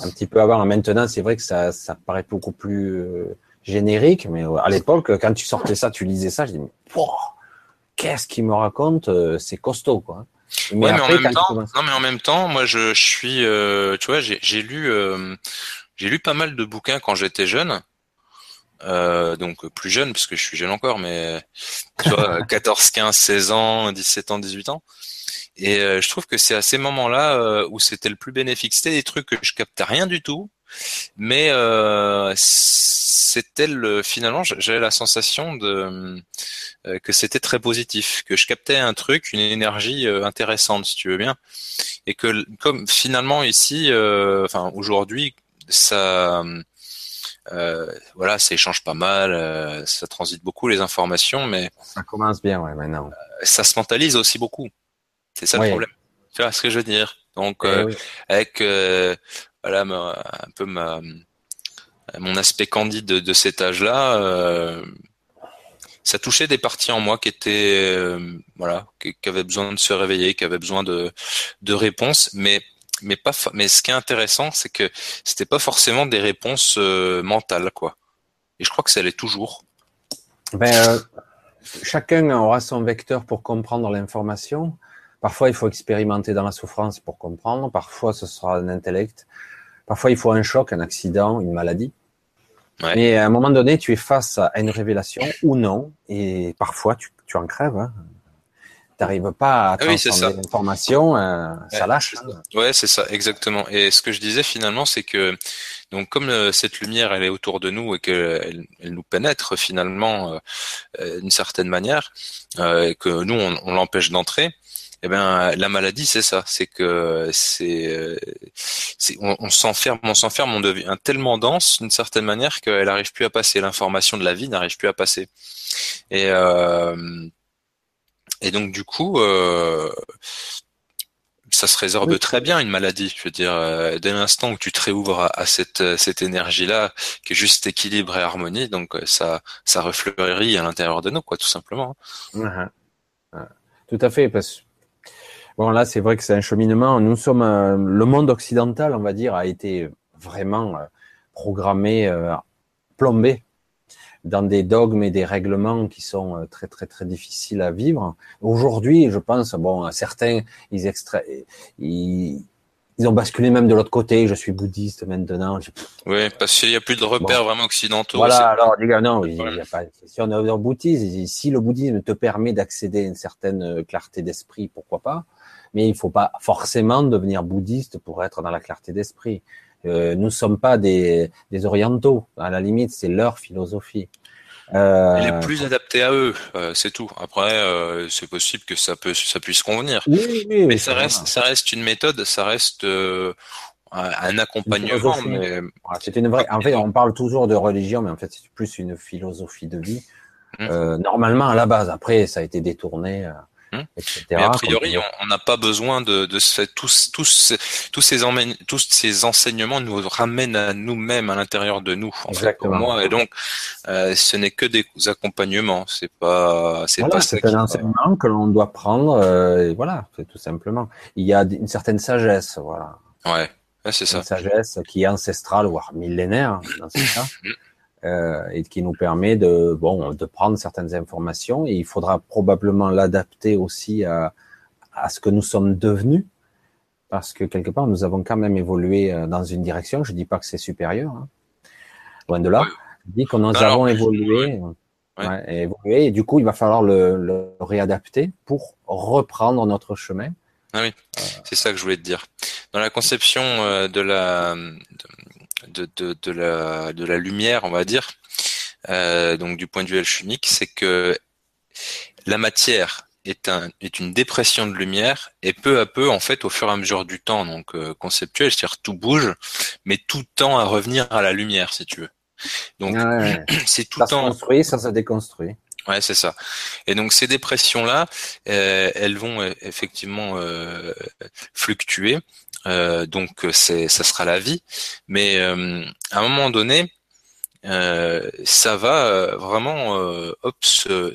Un petit peu avant. Maintenant, c'est vrai que ça, ça paraît beaucoup plus euh, générique, mais à l'époque, quand tu sortais ça, tu lisais ça, je dis, qu'est-ce qu'il me raconte C'est costaud, quoi. Mais, en même temps, non, mais en même temps, moi, je, je suis, euh, tu vois, j'ai lu, euh, j'ai lu pas mal de bouquins quand j'étais jeune. Euh, donc plus jeune parce que je suis jeune encore, mais tu vois, 14, 15, 16 ans, 17 ans, 18 ans. Et je trouve que c'est à ces moments-là où c'était le plus bénéfique. C'était des trucs que je captais rien du tout, mais c'était le finalement j'avais la sensation de euh, que c'était très positif, que je captais un truc, une énergie euh, intéressante si tu veux bien, et que comme finalement ici, euh, enfin aujourd'hui, ça voilà, ça échange pas mal, ça transite beaucoup les informations, mais ça commence bien, ouais, maintenant. ça se mentalise aussi beaucoup. C'est ça le problème. Tu vois ce que je veux dire? Donc eh avec voilà un peu ma mon aspect candide de, cet âge-là, euh, ça touchait des parties en moi qui étaient euh, voilà, qui, avaient besoin de se réveiller, qui avaient besoin de de réponses, mais mais pas mais ce qui est intéressant, c'est que c'était pas forcément des réponses euh, mentales quoi. Et je crois que ça l'est toujours. Ben, chacun aura son vecteur pour comprendre l'information. Parfois, il faut expérimenter dans la souffrance pour comprendre. Parfois, ce sera un intellect. Parfois, il faut un choc, un accident, une maladie. Mais à un moment donné, tu es face à une révélation ou non, et parfois tu, tu en crèves. Hein. Tu n'arrives pas à ah transformer l'information, euh, ça lâche. Hein. Ouais, c'est ça, exactement. Et ce que je disais finalement, c'est que donc comme euh, cette lumière, elle est autour de nous et qu'elle elle nous pénètre finalement euh, d'une certaine manière, et que nous on, on l'empêche d'entrer, eh ben la maladie c'est ça, c'est que c'est, on, on s'enferme, on s'enferme, on devient tellement dense d'une certaine manière qu'elle n'arrive plus à passer, l'information de la vie n'arrive plus à passer. Et euh, et donc du coup, euh, ça se résorbe très bien une maladie. Je veux dire, euh, dès l'instant où tu te réouvres à, cette cette énergie-là, qui est juste équilibre et harmonie, donc ça ça refleurit à l'intérieur de nous, quoi, tout simplement. Tout à fait, parce Bon, là, c'est vrai que c'est un cheminement. Nous sommes, euh, le monde occidental, on va dire, a été vraiment euh, programmé, euh, plombé dans des dogmes et des règlements qui sont très très très difficiles à vivre. Aujourd'hui, je pense, bon, certains, ils ils, ils ont basculé même de l'autre côté. Je suis bouddhiste maintenant. Oui, parce qu'il n'y a plus de repères vraiment occidentaux. Voilà. Alors, les gars, non, il n'y a pas de question de bouddhisme. Si le bouddhisme te permet d'accéder à une certaine clarté d'esprit, pourquoi pas mais il faut pas forcément devenir bouddhiste pour être dans la clarté d'esprit. Euh, nous sommes pas des, des orientaux. À la limite, c'est leur philosophie. Euh... Elle est plus adaptée à eux, euh, c'est tout. Après, euh, c'est possible que ça peut, ça puisse convenir. Oui, oui, mais ça reste, ça reste une méthode, ça reste euh, un accompagnement. Mais... C'est une vraie. En fait, on parle toujours de religion, mais en fait, c'est plus une philosophie de vie. Mmh. normalement, à la base. Après, ça a été détourné. Hum. Mais a priori, on n'a pas besoin de, de se faire tous, tous, tous ces tous ces enseignements nous ramènent à nous-mêmes à l'intérieur de nous. En fait, pour moi, et donc, euh, ce n'est que des accompagnements. C'est pas, c'est pas C'est un enseignement que l'on doit prendre. Euh, et voilà, c'est tout simplement. Il y a une certaine sagesse, voilà. Ouais, c'est ça. Une sagesse qui est ancestrale, voire millénaire dans ce cas. Euh, et qui nous permet de bon de prendre certaines informations et il faudra probablement l'adapter aussi à, à ce que nous sommes devenus parce que quelque part nous avons quand même évolué euh, dans une direction. Je dis pas que c'est supérieur, hein. loin de là. Je dis que nous avons évolué, ouais. évolué et du coup il va falloir le, le réadapter pour reprendre notre chemin. Ah oui, c'est ça que je voulais te dire. Dans la conception euh, de la de, de, de, la, de la lumière, on va dire, euh, donc du point de vue alchimique, c'est que la matière est, un, est une dépression de lumière et peu à peu, en fait, au fur et à mesure du temps, donc euh, conceptuel, c'est-à-dire tout bouge, mais tout tend à revenir à la lumière, si tu veux. Donc, (clears throat) c'est tout ça temps. Se construit, ça se déconstruit. Ouais, c'est ça. Et donc ces dépressions-là, euh, elles vont effectivement euh, fluctuer. Donc c'est, ça sera la vie. Mais à un moment donné, ça va vraiment hop, se,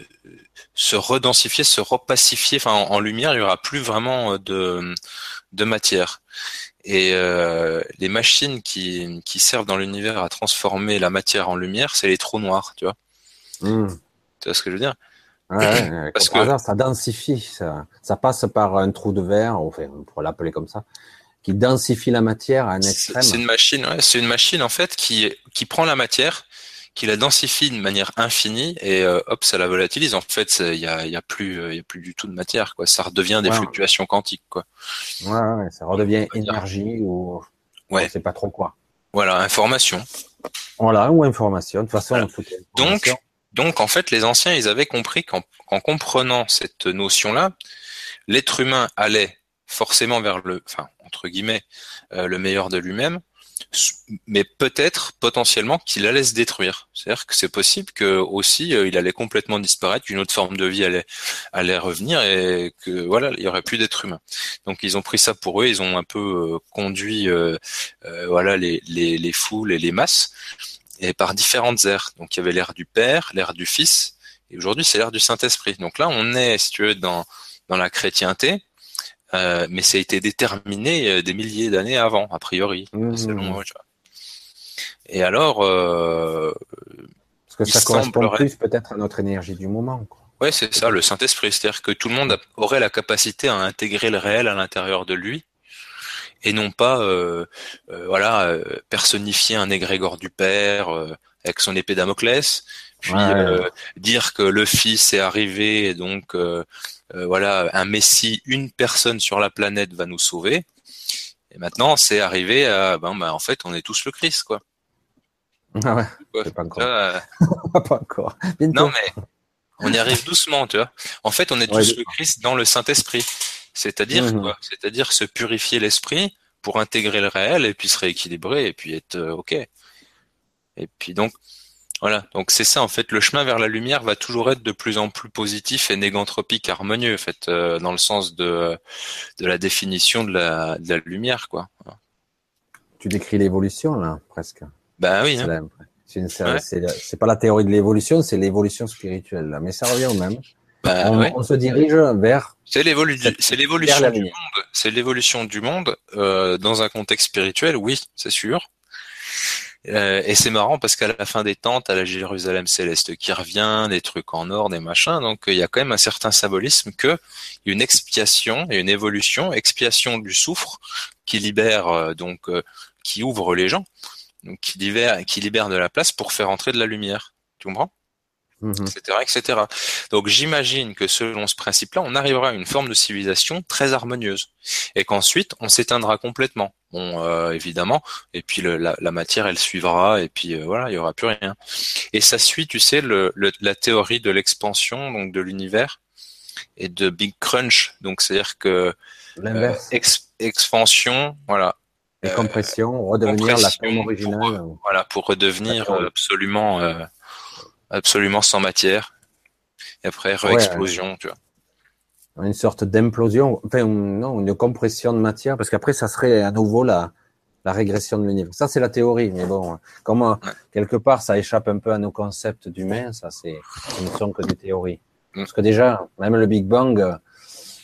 se redensifier, se repacifier. Enfin, en, lumière, il y aura plus vraiment de, de matière. Et les machines qui, qui servent dans l'univers à transformer la matière en lumière, c'est les trous noirs, tu vois. Mmh. Tu vois ce que je veux dire? Ouais, (coughs) Parce que ça densifie, ça, ça, passe par un trou de verre, enfin, on pourrait l'appeler comme ça, qui densifie la matière à un extrême. C'est une machine, ouais, c'est une machine en fait qui qui prend la matière, qui la densifie de manière infinie et euh, hop, ça la volatilise. En fait, il y a, y a plus, il y a plus du tout de matière, quoi. Ça redevient des fluctuations quantiques, quoi. Ouais, ouais ça redevient énergie ou ouais, c'est pas trop quoi. Voilà, information. Voilà, ou information. De toute façon, donc donc en fait, les anciens, ils avaient compris qu'en comprenant cette notion-là, l'être humain allait forcément vers le, enfin entre guillemets, euh, le meilleur de lui-même, mais peut-être potentiellement qu'il allait se détruire. C'est-à-dire que c'est possible que aussi euh, il allait complètement disparaître, qu'une autre forme de vie allait allait revenir et que voilà, il y aurait plus d'être humain. Donc ils ont pris ça pour eux, ils ont un peu euh, conduit voilà les, les les foules et les masses et par différentes ères. Donc il y avait l'ère du Père, l'ère du Fils, et aujourd'hui c'est l'ère du Saint-Esprit. Donc là on est, si tu veux, dans la chrétienté, euh, mais ça a été déterminé euh, des milliers d'années avant, a priori, mmh. selon. Et alors, euh, parce que ça correspond plus peut-être à notre énergie du moment. Quoi. Ouais, c'est ça, le Saint-Esprit, c'est-à-dire que tout le monde aurait la capacité à intégrer le réel à l'intérieur de lui et non pas euh, euh, voilà euh, personnifier un égrégore du père avec son épée Damoclès, puis dire que le fils est arrivé et donc voilà un messie, une personne sur la planète va nous sauver. Et maintenant, c'est arrivé à ben, ben en fait, on est tous le Christ quoi. Ah ouais. (laughs) pas encore. pas encore. Non mais on y arrive doucement, tu vois. En fait, on est tous le Christ dans le Saint-Esprit. C'est-à-dire mhm. quoi? C'est-à-dire se purifier l'esprit pour intégrer le réel et puis se rééquilibrer et puis être euh, ok. Et puis donc voilà, donc c'est ça en fait. Le chemin vers la lumière va toujours être de plus en plus positif et négantropique, harmonieux, en fait, euh, dans le sens de de la définition de la, de la lumière, quoi. Tu décris l'évolution là, presque. Ben oui. Hein. C'est pas la théorie de l'évolution, c'est l'évolution spirituelle. Là. Mais ça revient au même. Bah, on, se dirige vers. C'est l'évolution du monde. C'est l'évolution du monde euh, dans un contexte spirituel, oui, c'est sûr. Euh, et c'est marrant parce qu'à la fin des temps, à la Jérusalem céleste qui revient, des trucs en or, des machins. Donc il y a quand même un certain symbolisme que une expiation et une évolution, expiation du soufre qui libère euh, donc qui ouvre les gens, donc qui libère qui libère de la place pour faire entrer de la lumière. Tu comprends? Etc., mhm. etc. Donc j'imagine que selon ce principe-là, on arrivera à une forme de civilisation très harmonieuse, et qu'ensuite on s'éteindra complètement. Bon, euh, évidemment, et puis le, la, la, matière, elle suivra, et puis euh, voilà, il y aura plus rien. Et ça suit, tu sais, le, la théorie de l'expansion, donc de l'univers, et de Big Crunch. Donc c'est-à-dire que euh, expansion, voilà, et compression, redevenir la forme originale. voilà, pour redevenir absolument absolument sans matière. Et après, re-explosion, tu vois. Une sorte d'implosion, enfin, non, une compression de matière, parce qu'après, ça serait à nouveau la, la régression de l'univers. Ça, c'est la théorie, mais bon, comme quelque part, ça échappe un peu à nos concepts d'humain, ça, c'est, ce ne sont que des théories. Mm. Parce que déjà, même le Big Bang,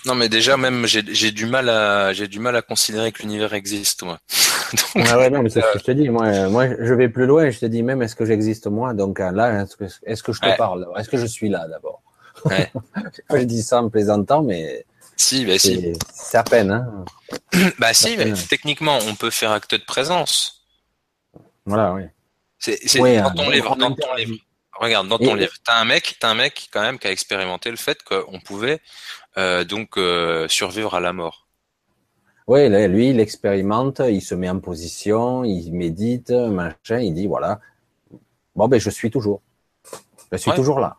non, mais déjà même j'ai du mal à j'ai du mal à considérer que l'univers existe moi. (laughs) ah ouais non mais c'est ce que je te dis moi moi je vais plus loin je te dis même est-ce que j'existe moi? Donc euh, là est-ce que est-ce que je te parle? Est-ce que je suis là d'abord? Ouais. (laughs) je dis ça en plaisantant mais si bah si c'est à peine hein. (clears throat) bah si mais techniquement on peut faire acte de présence. Voilà oui. C'est dans ton livre dans ton livre. Regarde dans ton livre t'as un mec t'as un mec quand même qui a expérimenté le fait qu'on pouvait euh, donc euh, survivre à la mort. Oui, lui, il expérimente, il se met en position, il médite, machin, il dit voilà, bon ben je suis toujours, je suis toujours là.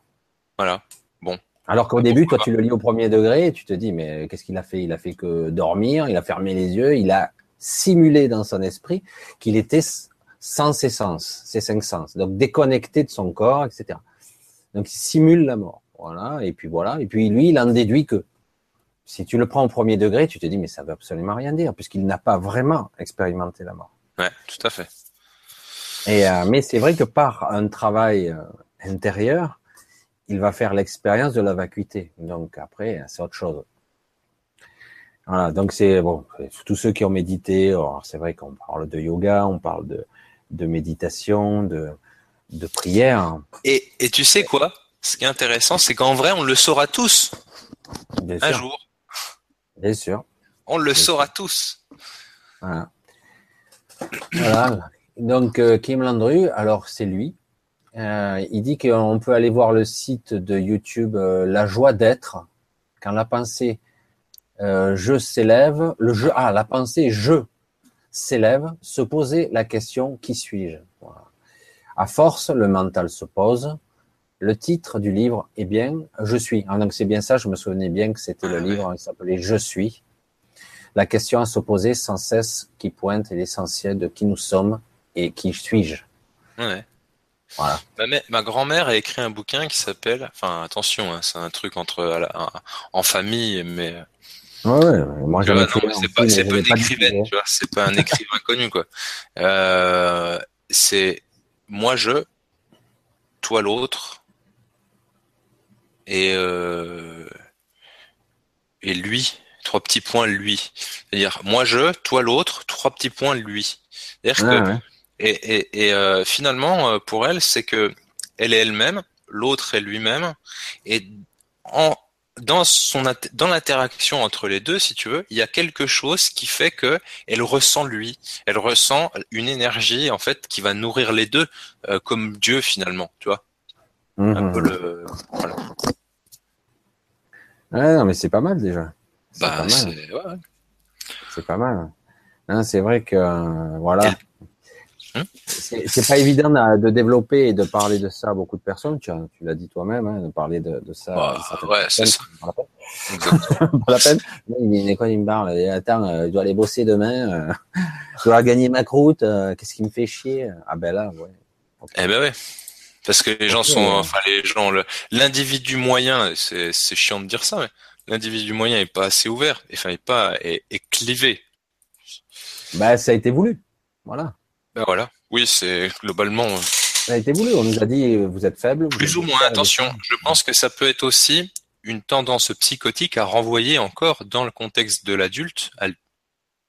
Voilà. Bon. Alors qu'au début, toi, tu le lis au premier degré, et tu te dis mais qu'est-ce qu'il a fait? Il a fait que dormir, il a fermé les yeux, il a simulé dans son esprit qu'il était sans ses sens, ses cinq sens, donc déconnecté de son corps, etc. Donc il simule la mort. Voilà. Et puis voilà. Et puis lui, il en déduit que si tu le prends au premier degré, tu te dis mais ça veut absolument rien dire puisqu'il n'a pas vraiment expérimenté la mort. Ouais, tout à fait. Et euh, mais c'est vrai que par un travail euh, intérieur, il va faire l'expérience de la vacuité. Donc après, c'est autre chose. Voilà, donc c'est bon, tous ceux qui ont médité, c'est vrai qu'on parle de yoga, on parle de, de méditation, de, de prière. Et, et tu sais quoi? Ce qui est intéressant, c'est qu'en vrai, on le saura tous un jour. Bien sûr. On le saura tous. Voilà. voilà. Donc euh, Kim Landru, alors c'est lui. Euh, il dit qu'on peut aller voir le site de YouTube euh, La joie d'être quand la pensée je s'élève, le jeu ah la pensée je s'élève, se poser la question qui suis-je? À force, le mental se pose. Le titre du livre est bien Je suis. Ah, donc c'est bien ça. Je me souvenais bien que c'était le ah, livre qui s'appelait Je suis. La question à se poser sans cesse qui pointe l'essentiel de qui nous sommes et qui suis-je. Ouais. Voilà. Ma, grand-mère a écrit un bouquin qui s'appelle, enfin attention, hein, c'est un truc entre en famille, mais Ouais, moi c'est pas, c'est pas une écrivaine, tu vois, c'est pas un écrivain (laughs) connu quoi. Euh, c'est moi je, toi l'autre et euh, et lui, trois petits points lui. C'est-à-dire moi je, toi l'autre, trois petits points lui. C'est-à-dire que et, et, et euh, finalement, euh, pour elle, c'est que elle est elle-même, l'autre est lui-même, et en, dans son dans l'interaction entre les deux, si tu veux, il y a quelque chose qui fait que elle ressent lui, elle ressent une énergie en fait qui va nourrir les deux, euh, comme Dieu finalement, tu vois. Un mhm. peu le voilà. Ouais, non, mais c'est pas mal déjà. Bah, c'est ouais. C'est pas mal. C'est vrai que euh, voilà. Hein? c'est pas évident de développer et de parler de ça à beaucoup de personnes. Tu, tu l'as dit toi-même, hein, de parler de, de ça. Bah, ouais, c'est ça. Pas la peine. (laughs) Il, il, quoi, il me parle. Attends, euh, je dois aller bosser demain. Euh, (laughs) je dois gagner ma croûte. Euh, qu'est-ce qui me fait chier? Ah ben là, ouais. Eh ben ouais. Parce que les gens sont, enfin les gens, l'individu moyen, c'est chiant de dire ça, mais l'individu moyen est pas assez ouvert, enfin est pas est, est clivé. Bah ça a été voulu, voilà. Ben voilà. Oui, c'est globalement. Euh, ça a été voulu. On nous a dit vous êtes faible. Plus ou moins. Attention. Je pense que ça peut être aussi une tendance psychotique à renvoyer encore dans le contexte de l'adulte,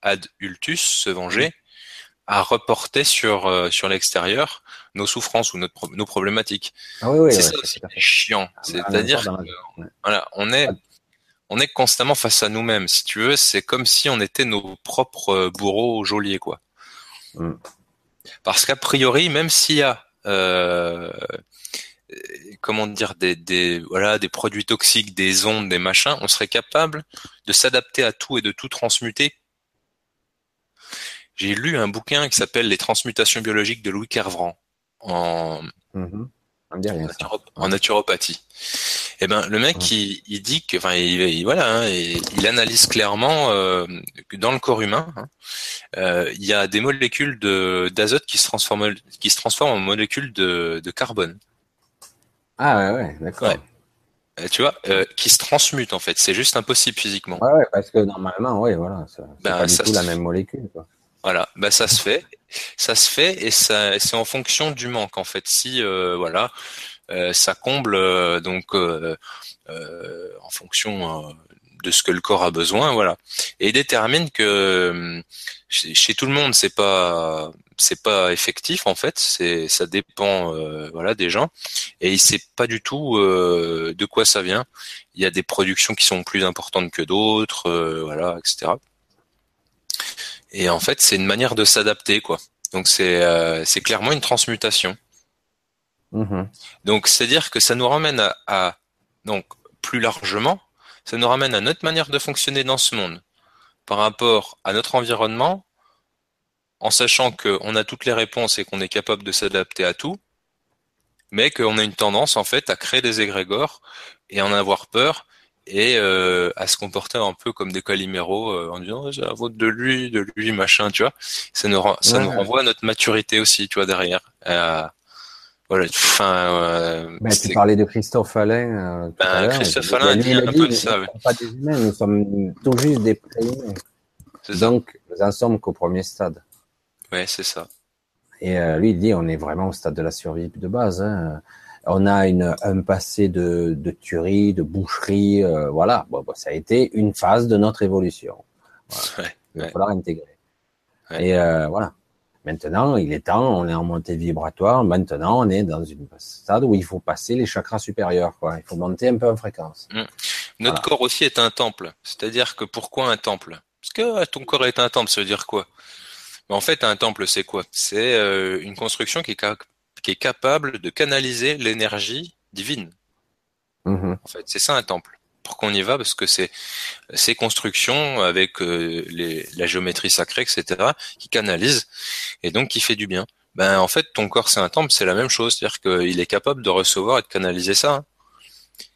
ad ultus, se venger, à reporter sur euh, sur l'extérieur nos souffrances ou notre, nos problématiques. Ah oui, oui, c'est ça aussi chiant. Ah, C'est-à-dire voilà, on est on est constamment face à nous-mêmes. Si tu veux, c'est comme si on était nos propres bourreaux geôliers, quoi. Mm. Parce qu'a priori, même s'il y a euh, comment dire des, des voilà des produits toxiques, des ondes, des machins, on serait capable de s'adapter à tout et de tout transmuter. J'ai lu un bouquin qui s'appelle Les transmutations biologiques de Louis Kervran en mm-hmm en, naturopathie. Et eh ben le mec il, il dit que enfin il, voilà hein, il analyse clairement euh, que dans le corps humain hein, euh, il y a des molécules de d'azote qui se transforment qui se transforment en molécules de, de carbone. Ah ouais ouais d'accord. Euh, tu vois, euh, qui se transmutent en fait. C'est juste impossible physiquement. Ouais, ouais parce que normalement, oui, voilà, c'est ben, pas du tout la même molécule. Quoi. Voilà, bah ça se fait, ça se fait et ça c'est en fonction du manque en fait. Si euh, voilà, euh, ça comble euh, donc en fonction de ce que le corps a besoin, voilà, et il détermine que chez, tout le monde c'est pas c'est pas effectif en fait, c'est ça dépend voilà des gens et il sait pas du tout de quoi ça vient. Il y a des productions qui sont plus importantes que d'autres, voilà, etc. Et en fait, c'est une manière de s'adapter, quoi. Donc c'est euh, c'est clairement une transmutation. Mm-hmm. Donc c'est à dire que ça nous ramène à, donc plus largement, ça nous ramène à notre manière de fonctionner dans ce monde par rapport à notre environnement, en sachant qu'on a toutes les réponses et qu'on est capable de s'adapter à tout, mais qu'on a une tendance en fait à créer des égrégores et en avoir peur et euh, à se comporter un peu comme des caliméros euh, en disant j'ai la vote de lui, de lui, machin, tu vois. Ça nous ça nous renvoie à notre maturité aussi, tu vois, derrière. voilà, enfin, ben, tu parlais de Christophe Alain. Euh, ben, Christophe Alain dit un peu de ça. Nous pas des humains, nous sommes tout juste des préhumains. Donc, nous en sommes qu'au premier stade. Ouais, c'est ça. Et euh, lui, il dit, on est vraiment au stade de la survie de base. Hein. On a une, un passé de, de tuerie, de boucherie, euh, voilà. Bon, bon, ça a été une phase de notre évolution. Voilà. Ouais, il va falloir intégrer. Et euh, voilà. Maintenant, il est temps, on est en montée vibratoire. Maintenant, on est dans une stade où il faut passer les chakras supérieurs. Quoi. Il faut monter un peu en fréquence. Mmh. Notre corps aussi est un temple. C'est-à-dire que pourquoi un temple? Parce que ton corps est un temple, ça veut dire quoi? En fait, un temple, c'est quoi? C'est euh, une construction qui est, qui est capable de canaliser l'énergie divine. Mmh. En fait, c'est ça un temple pour qu'on y va parce que c'est ces constructions avec euh, les, la géométrie sacrée, etc., qui canalise et donc qui fait du bien. Ben en fait, ton corps c'est un temple, c'est la même chose, c'est-à-dire qu'il est capable de recevoir et de canaliser ça. Hein.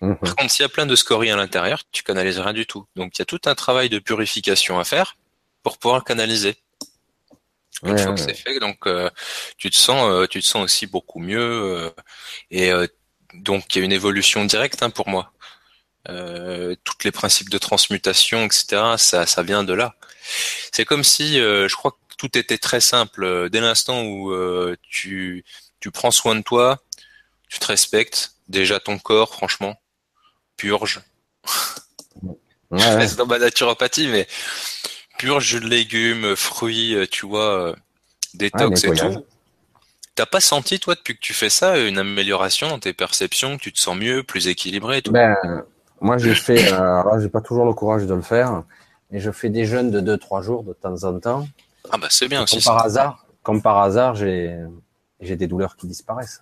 Mhm. Par contre, s'il y a plein de scories à l'intérieur, tu canalises rien du tout. Donc il y a tout un travail de purification à faire pour pouvoir canaliser. Une fois que c'est fait, donc euh, tu te sens, euh, tu te sens aussi beaucoup mieux et donc il y a une évolution directe hein, pour moi. Euh, toutes les principes de transmutation, etc. Ça, ça vient de là. C'est comme si, euh, je crois que tout était très simple dès l'instant où euh, tu tu prends soin de toi, tu te respectes. Déjà ton corps, franchement, purge. Ouais. (laughs) dans ma naturopathie, mais purge jus de légumes, fruits, tu vois, détox et tout. T'as pas senti, toi, depuis que tu fais ça, une amélioration dans tes perceptions, que tu te sens mieux, plus équilibré et tout? Ben, moi, j'ai fait, euh, j'ai pas toujours le courage de le faire, mais je fais des jeûnes de 2-3 jours de temps en temps. Ah bah c'est bien aussi. Comme par hasard, comme par hasard, j'ai j'ai des douleurs qui disparaissent.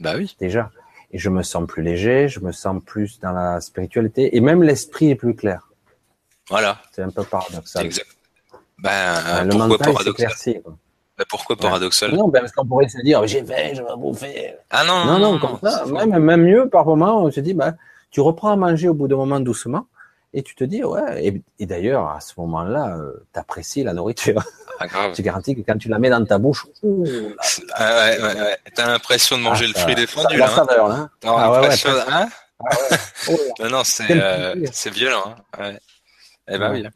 Bah oui. Déjà. Et je me sens plus léger, je me sens plus dans la spiritualité, et même l'esprit est plus clair. Voilà. C'est un peu paradoxal. Exact. Ben, le mental s'éclaircit. Ben pourquoi paradoxal Non, ben parce qu'on pourrait se dire j'ai fait, je vais bouffer. Ah non, non, non, comme ça. Même, même mieux, par moment, on se dit, ben, tu reprends à manger au bout d'un moment doucement et tu te dis ouais et, d'ailleurs à ce moment-là euh, tu apprécies la nourriture ah, grave. tu garantis que quand tu la mets dans ta bouche ouh, ah, ouais, ouais, ouais. t'as l'impression de manger ah, le fruit défendu là, hein. hein. ah, ouais, hein oh non non c'est euh, c'est violent hein. ouais. Eh ben oui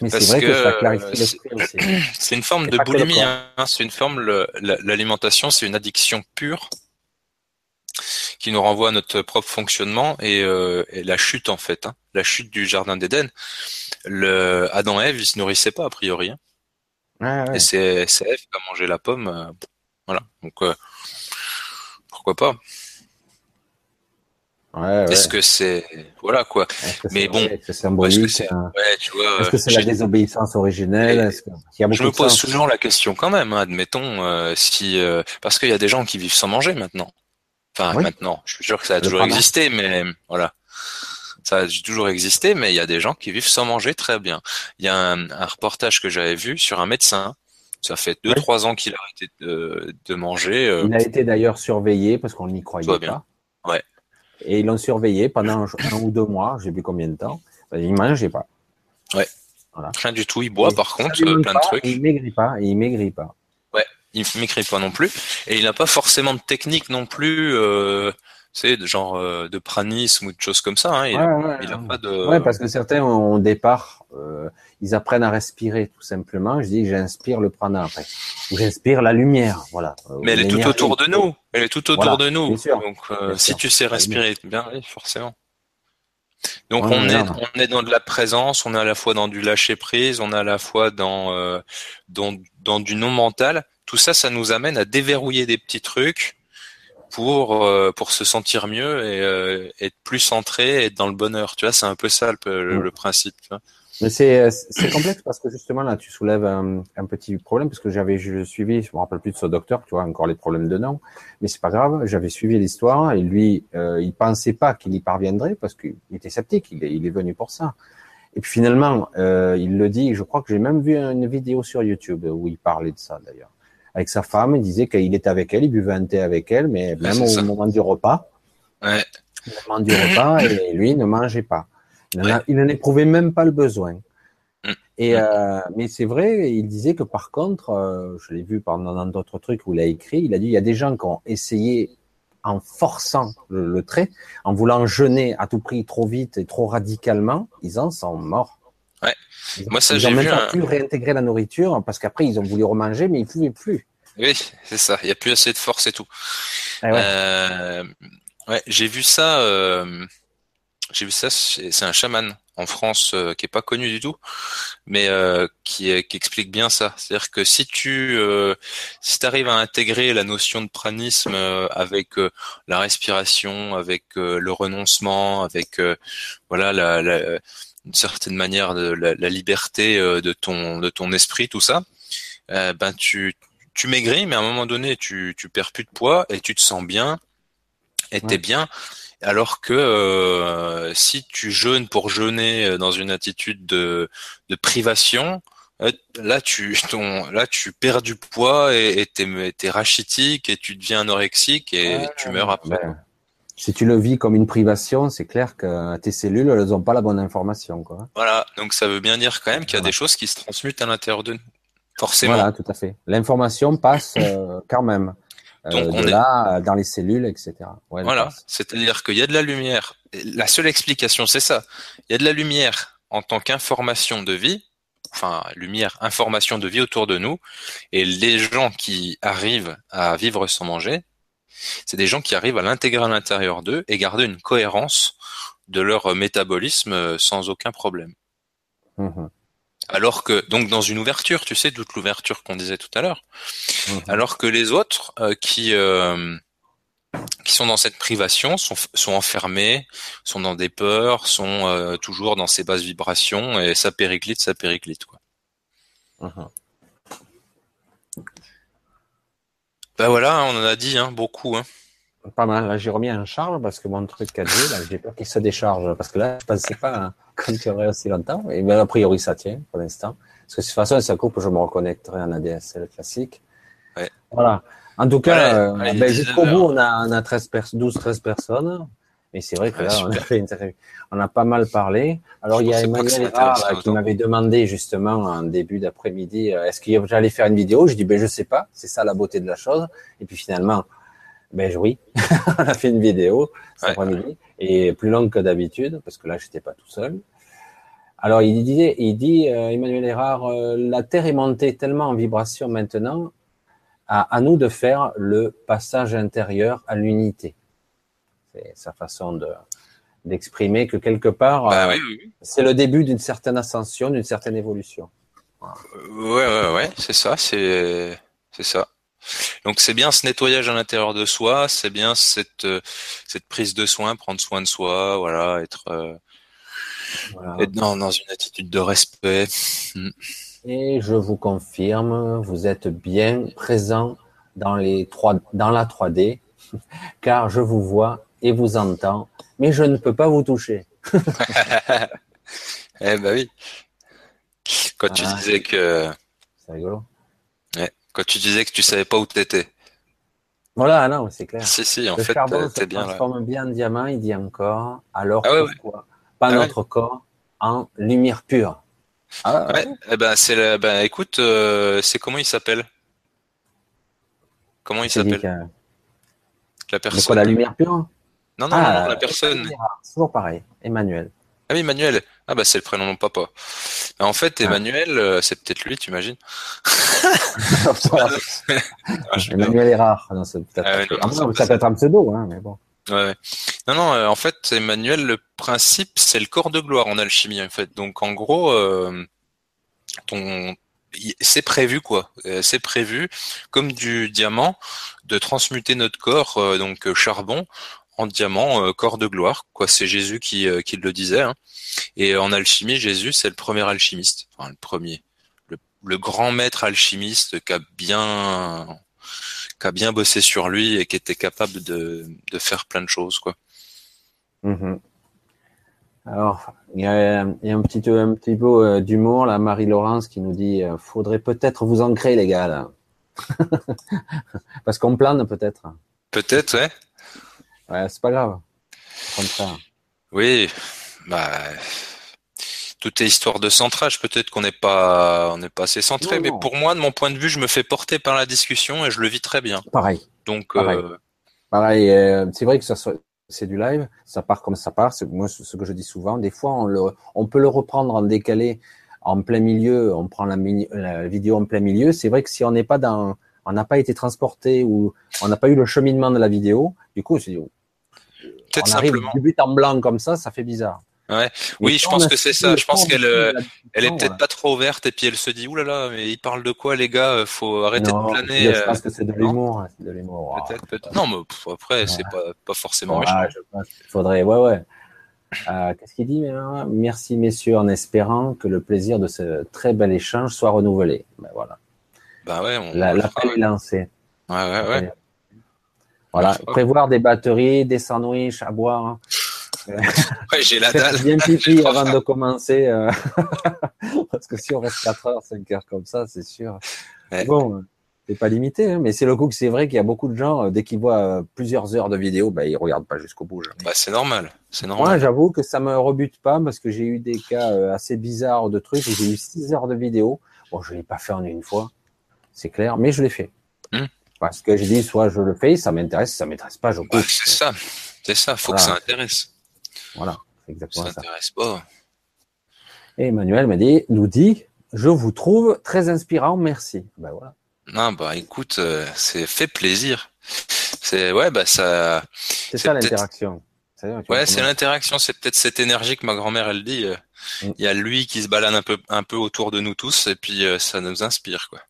mais c'est vrai que, que ça clarifie l'esprit aussi. (clears throat) C'est une forme de boulimie. Hein. C'est une forme. L'alimentation, c'est une addiction pure qui nous renvoie à notre propre fonctionnement et, euh, et la chute en fait, hein, la chute du jardin d'Éden. Le Adam et Ève, ils se nourrissaient pas a priori. Hein. Ouais. Et c'est Ève qui a mangé la pomme. Euh, voilà, donc euh, pourquoi pas. Ouais, Est-ce que c'est voilà quoi Mais bon, est-ce que c'est ouais, tu vois, est-ce que c'est la désobéissance originelle? Est-ce que... y a Je me pose toujours la question quand même. Hein, admettons euh, si parce qu'il y a des gens qui vivent sans manger maintenant. Enfin, maintenant, je suis sûr que ça a toujours existé, mais voilà. Ça a toujours existé, mais il y a des gens qui vivent sans manger très bien. Il y a un, reportage que j'avais vu sur un médecin. Ça fait deux, trois ans qu'il a arrêté de, de manger. Euh, il a été d'ailleurs surveillé parce qu'on n'y croyait pas. Ouais. Et ils l'ont surveillé pendant un, ou deux mois, j'ai vu combien de temps. Il mangeait pas. Ouais. Voilà. Rien du tout. Il boit par contre plein de trucs. Il maigrit pas. Il maigrit pas il m'écrit pas non plus, et il n'a pas forcément de technique non plus. Euh, c'est genre euh, de pranisme ou de choses comme ça. Hein. Il, ouais, a pas de. Ouais, parce que certains au départ, euh, ils apprennent à respirer tout simplement. Je dis, j'inspire le prana après, ou j'inspire la lumière, voilà. Mais elle est tout autour de nous. Elle est tout autour de nous. Donc, euh, si tu sais respirer bien, oui, forcément. Donc on est on est dans de la présence, on est à la fois dans du lâcher prise, on est à la fois dans euh, dans, dans du non mental tout ça, ça nous amène à déverrouiller des petits trucs pour euh, pour se sentir mieux et euh, être plus centré, être dans le bonheur. Tu vois, c'est un peu ça le, le, principe. Tu vois. Mais c'est c'est complexe parce que justement là, tu soulèves un, un petit problème parce que j'avais je suivi, je me rappelle plus de ce docteur, tu vois, encore les problèmes de nom, mais c'est pas grave. J'avais suivi l'histoire et lui, euh, il pensait pas qu'il y parviendrait parce qu'il était sceptique. Il est, il est venu pour ça. Et puis finalement, euh, il le dit. Je crois que j'ai même vu une vidéo sur YouTube où il parlait de ça d'ailleurs avec sa femme. Il disait qu'il était avec elle, il buvait un thé avec elle, mais même au moment du repas, ouais. au moment du repas, (coughs) et lui ne mangeait pas. Il n'en éprouvait même pas le besoin. Mm. Et euh, mais c'est vrai, il disait que par contre, euh, je l'ai vu pendant d'autres trucs où il a écrit, il a dit il y a des gens qui ont essayé en forçant le, trait, en voulant jeûner à tout prix trop vite et trop radicalement, ils en sont morts. Ouais. Ils ont, Moi ça ils j'ai vu. pas un- pu réintégrer la nourriture parce qu'après ils ont voulu remanger mais ils pouvaient plus. Oui, c'est ça. Il y a plus assez de force et tout. Ouais. Euh, ouais, j'ai vu ça. euh, j'ai vu ça. C'est un chaman en France euh, qui est pas connu du tout, mais qui, explique bien ça. C'est-à-dire que si tu si arrives à intégrer la notion de pranisme avec la respiration, avec le renoncement, avec voilà la, la- une certaine manière de la, la liberté euh, de ton de ton esprit, tout ça, euh, ben tu tu maigris, mais à un moment donné, tu, tu perds plus de poids et tu te sens bien et t'es Ouais. bien. Alors que euh, si tu jeûnes pour jeûner dans une attitude de, de privation, là tu (laughs) ton, là tu perds du poids et t'es t'es rachitique et tu deviens anorexique et Ouais, tu meurs après. Ben, si tu le vis comme une privation, c'est clair que tes cellules, elles n'ont pas la bonne information, quoi. Voilà, donc ça veut bien dire quand même qu'il y a Voilà. des choses qui se transmutent à l'intérieur de nous. Forcément. Voilà, tout à fait. L'information passe euh, quand même. Euh, Donc, on de est- là, dans les cellules, etc. Ouais, Voilà, c'est-à-dire qu'il y a de la lumière. La seule explication, c'est ça. Il y a de la lumière en tant qu'information de vie, enfin lumière, information de vie autour de nous, et les gens qui arrivent à vivre sans manger, c'est des gens qui arrivent à l'intégrer à l'intérieur d'eux et garder une cohérence de leur métabolisme euh, sans aucun problème. Mhm, Alors que, donc dans une ouverture, tu sais, toute l'ouverture qu'on disait tout à l'heure, mhm. alors que les autres euh, qui euh, qui sont dans cette privation sont sont enfermés, sont dans des peurs, sont euh, toujours dans ces basses vibrations et ça périclite, ça périclite quoi. Mhm. Ben voilà, on en a dit hein, beaucoup hein. Pas mal. Là, j'ai remis en charge parce que mon truc 4G, là, j'ai peur qu'il se décharge. Parce que là, je pensais pas hein, qu'on tiendrait aussi longtemps. Et bien, a priori, ça tient pour l'instant. Parce que de toute façon, si ça coupe, je me reconnecterai en ADSL classique. Ouais. Voilà. En tout cas, euh, ben, 19 jusqu'au bout, on a, on a 13 pers 12, 13 personnes. Mais c'est vrai que là, on a, fait une- on a pas mal parlé. Alors, Je il y a Emmanuel Erard, intéressait là, qui m'avait demandé justement en début d'après-midi, euh, est-ce que j'allais faire une vidéo? Je dis, ben, je sais pas. C'est ça la beauté de la chose. Et puis finalement, ben oui, (laughs) on a fait une vidéo cet Ouais. après-midi et plus longue que d'habitude parce que là, j'étais pas tout seul. Alors, il disait, il dit, euh, Emmanuel Erard, euh, la Terre est montée tellement en vibration maintenant, à, à nous de faire le passage intérieur à l'unité. C'est sa façon de d'exprimer que quelque part, Bah euh, oui, c'est le début d'une certaine ascension, d'une certaine évolution. Euh, Ouais ouais ouais, c'est ça, c'est c'est ça. Donc c'est bien ce nettoyage à l'intérieur de soi, c'est bien cette euh, cette prise de soin, prendre soin de soi, voilà, être euh, Voilà. être dans dans une attitude de respect. Et je vous confirme, vous êtes bien présent dans les trois, dans la 3D, (laughs) car je vous vois et vous entends, mais je ne peux pas vous toucher. (laughs) Eh ben oui. Quand tu Ah. disais que C'est rigolo. quand tu disais que tu savais pas où t'étais. Voilà, non, c'est clair. Si si, en Le fait charbon euh, se bien là. transforme bien en diamant, il dit encore. Alors Ah ouais, ouais. pourquoi pas Ah ouais. notre corps en lumière pure Ah, Ouais, eh ben c'est la- ben écoute, euh, c'est comment il s'appelle? Comment il s'appelle? La personne. quoi, la lumière pure? Non non, Ah, non, non, la personne. Emmanuel toujours pareil, Emmanuel. Ah oui, Emmanuel. Ah bah c'est le prénom de mon papa. En fait, Ah. Emmanuel, euh, c'est peut-être lui, tu imagines (laughs) Ah, je- Emmanuel Erard, non, c'est peut-être Ah ouais, non, Ah, non, ça peut être un pseudo, hein, mais bon. Ouais. Non, non, euh, en fait, Emmanuel, le principe, c'est le corps de gloire en alchimie, en fait. Donc, en gros, euh, ton, c'est prévu, quoi. Euh, C'est prévu, comme du diamant, de transmuter notre corps, euh, donc charbon, en diamant, euh, corps de gloire, quoi. C'est Jésus qui, euh, qui le disait. hein. Et en alchimie, Jésus, c'est le premier alchimiste. Enfin, le premier. Le, le grand maître alchimiste qui a bien qui a bien bossé sur lui et qui était capable de, de faire plein de choses, quoi. Mhm. Alors, il y a, il y a un petit, un petit peu euh, d'humour, là, Marie-Laurence qui nous dit euh, faudrait peut-être vous ancrer, les gars, là. (laughs) Parce qu'on plane, peut-être. Peut-être, ouais. Ouais, c'est pas grave. Au contraire. Oui, bah, tout est histoire de centrage. Peut-être qu'on n'est pas, on n'est pas assez centré, mais pour moi, de mon point de vue, je me fais porter par la discussion et je le vis très bien. Pareil. Donc, pareil. Euh... pareil euh, c'est vrai que ça c'est du live, ça part comme ça part. C'est moi ce que je dis souvent. Des fois, on, le, on peut le reprendre en décalé, en plein milieu. On prend la, la vidéo en plein milieu. C'est vrai que si on n'est pas dans, on n'a pas été transporté ou on n'a pas eu le cheminement de la vidéo, du coup, c'est peut-être simplement du but en blanc comme ça, ça fait bizarre. Ouais. Oui, je pense que c'est ça. Je pense qu'elle, euh, elle est peut-être pas trop ouverte et puis elle se dit oulala, là là, mais il parle de quoi les gars? Euh, Faut arrêter de planer. Je pense euh, que c'est de l'humour, hein, c'est de l'humour. Peut-être, peut-être. Non, mais après c'est pas pas forcément méchant. Je pense faudrait, ouais, ouais. Euh, Qu'est-ce qu'il dit Merci messieurs, en espérant que le plaisir de ce très bel échange soit renouvelé. Ben voilà. Bah ouais. On, L'appel est lancé. Ouais, ouais, ouais. Voilà, prévoir des batteries, des sandwichs à boire. Hein. (laughs) ouais, j'ai la dalle. Bien (laughs) pipi avant de commencer. Euh... (laughs) Parce que si on reste 4 heures, 5 heures comme ça, c'est sûr. Ouais. Bon, euh, c'est pas limité, hein, mais c'est le coup que c'est vrai qu'il y a beaucoup de gens, euh, dès qu'ils voient euh, plusieurs heures de vidéo, bah, ils regardent pas jusqu'au bout. Bah, c'est normal. C'est normal. Moi, j'avoue que ça me rebute pas parce que j'ai eu des cas assez bizarres de trucs où j'ai eu 6 heures de vidéo. Bon, je l'ai pas fait en une fois, c'est clair, mais je l'ai fait. Parce que je dis, soit je le fais, ça m'intéresse, ça m'intéresse pas, je coupe. Bah, c'est ça. C'est ça. Faut voilà. que ça intéresse. Voilà, c'est exactement ça. Ça intéresse pas. Et Emmanuel m'a dit, nous dit, je vous trouve très inspirant, merci. Ben voilà. Non, bah écoute, euh, c'est fait plaisir. C'est ouais, bah ça. C'est ça l'interaction. Ouais, c'est l'interaction. C'est peut-être cette énergie que ma grand-mère elle dit. Euh, mm. Il y a lui qui se balade un peu, un peu autour de nous tous, et puis euh, ça nous inspire, quoi.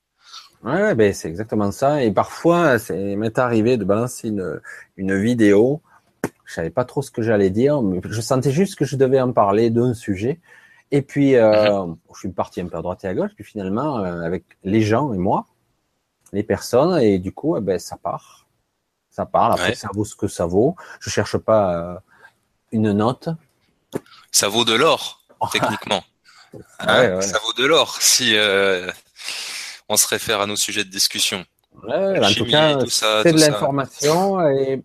Ouais, ouais ben c'est exactement ça. Et parfois, c'est m'est arrivé de balancer une une vidéo je savais pas trop ce que j'allais dire, mais je sentais juste que je devais en parler d'un sujet. Et puis, euh, mhm. je suis parti un peu à droite et à gauche, puis finalement, euh, avec les gens et moi, les personnes, et du coup, eh ben, ça part. Ça part, après, ouais. ça vaut ce que ça vaut. Je cherche pas euh, une note. Ça vaut de l'or, (laughs) techniquement. Hein, ouais, ça vaut de l'or si euh, on se réfère à nos sujets de discussion. Ouais, en tout cas, c'est de l'information et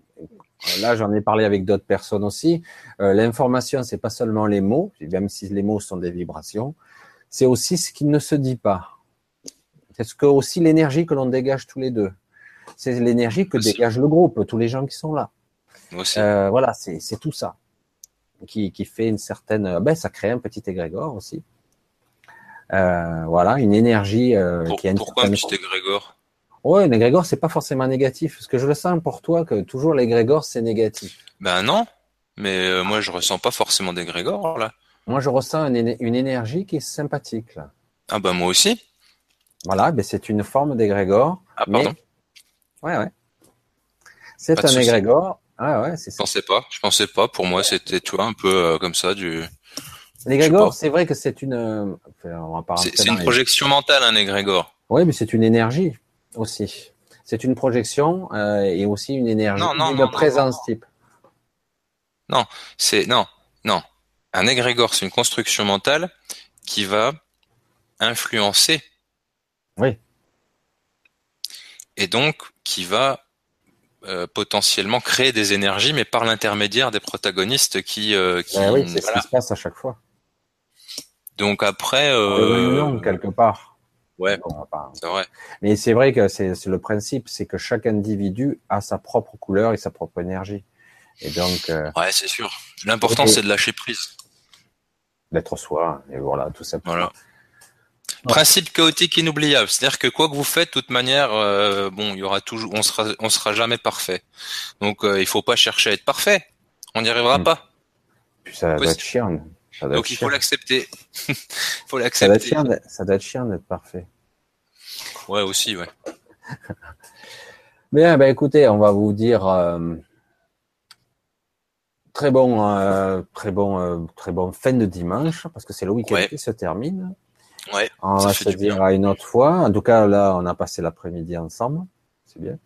là, j'en ai parlé avec d'autres personnes aussi. Euh, L'information, c'est pas seulement les mots, même si les mots sont des vibrations, c'est aussi ce qui ne se dit pas. C'est ce que aussi l'énergie que l'on dégage tous les deux. C'est l'énergie que aussi. dégage le groupe, tous les gens qui sont là. Euh, voilà, c'est tout ça qui, qui, fait une certaine. Ben, ça crée un petit égrégore aussi. Euh, voilà, une énergie euh, Pour, qui a une Pourquoi un petit égrégore Ouais, l'égrégore, c'est pas forcément négatif. Parce que je le sens pour toi que toujours l'égrégore, c'est négatif. Ben non, mais euh, moi, je ressens pas forcément d'égrégore, là. Moi, je ressens une, une, énergie qui est sympathique, là. Ah ben moi aussi. Voilà, ben c'est une forme d'égrégore. Ah pardon. Mais... Ouais, ouais. C'est un égrégore. Ah ouais, c'est ça. Je pensais pas. Je pensais pas. Pour moi, c'était, tu vois, un peu euh, comme ça, du... L'égrégore, c'est vrai que c'est une... Enfin, c'est une projection mentale, un égrégore. Oui, mais c'est une énergie aussi. C'est une projection euh, et aussi une énergie non, non, présence type. Non, c'est non, non. Un égrégore, c'est une construction mentale qui va influencer. Oui. Et donc qui va euh, potentiellement créer des énergies, mais par l'intermédiaire des protagonistes qui. Euh, qui ben oui, c'est voilà. ce qui se passe à chaque fois. Donc après. Euh, non, quelque part. Ouais, c'est vrai. Mais c'est vrai que c'est le principe, c'est que chaque individu a sa propre couleur et sa propre énergie. Et donc. Euh, ouais, c'est sûr. L'important, c'est de lâcher prise. D'être soi, et voilà, tout ça. Voilà. Principe chaotique inoubliable, c'est-à-dire que quoi que vous faites, de toute manière, euh, bon, il y aura toujours, on sera, on sera jamais parfait. Donc, euh, il faut pas chercher à être parfait. On n'y arrivera mmh. pas. Puis ça doit être chiant. Donc il faut l'accepter. il (laughs) faut l'accepter. Ça doit être chiant d'être parfait. Ouais, aussi, ouais. (laughs) Bien, ben écoutez, on va vous dire euh, très bon, euh, très bon, euh, très bon fin de dimanche parce que c'est le week-end ouais. qui se termine. Ouais. On va se dire à une autre fois. En tout cas, là, on a passé l'après-midi ensemble. C'est bien.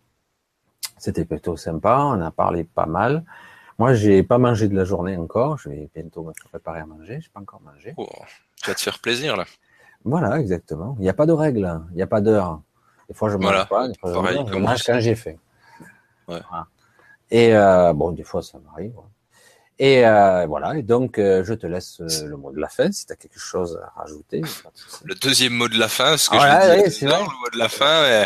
C'était plutôt sympa. On a parlé pas mal. Moi, j'ai pas mangé de la journée encore. Je vais bientôt me préparer à manger. Je pas encore mangé. Oh, tu vas te faire plaisir là. Voilà, exactement. Il n'y a pas de règle. Il n'y a pas d'heure. Des fois, je mange voilà. pas. Des fois, Pareil, je mange quand j'ai fait. Ouais. Voilà. Et euh, bon, des fois, ça m'arrive. Et euh, voilà, et donc euh, je te laisse euh, le mot de la fin si tu as quelque chose à rajouter. Le deuxième mot de la fin, ce que ah, je dis, le mot de la fin,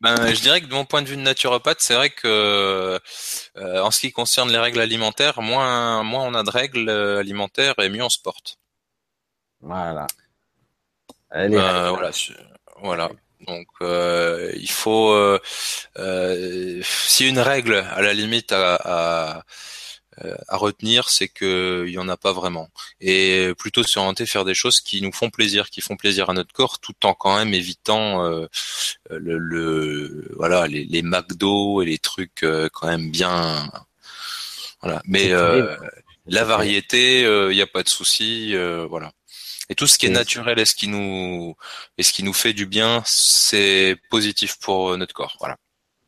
ben, je dirais que de mon point de vue de naturopathe, c'est vrai que en ce qui concerne les règles alimentaires, moins, moins on a de règles alimentaires et mieux on se porte. Voilà. voilà. Voilà. Donc il faut si une règle à la limite à, à euh, à retenir, c'est que il y en a pas vraiment. Et plutôt s'orienter faire des choses qui nous font plaisir, qui font plaisir à notre corps, tout en quand même évitant euh, le, le, voilà les, les McDo et les trucs euh, quand même bien. Voilà. Mais la variété, il n'y a pas de souci, voilà. Et tout ce qui est naturel et ce qui nous et ce qui nous fait du bien, c'est positif pour notre corps. Voilà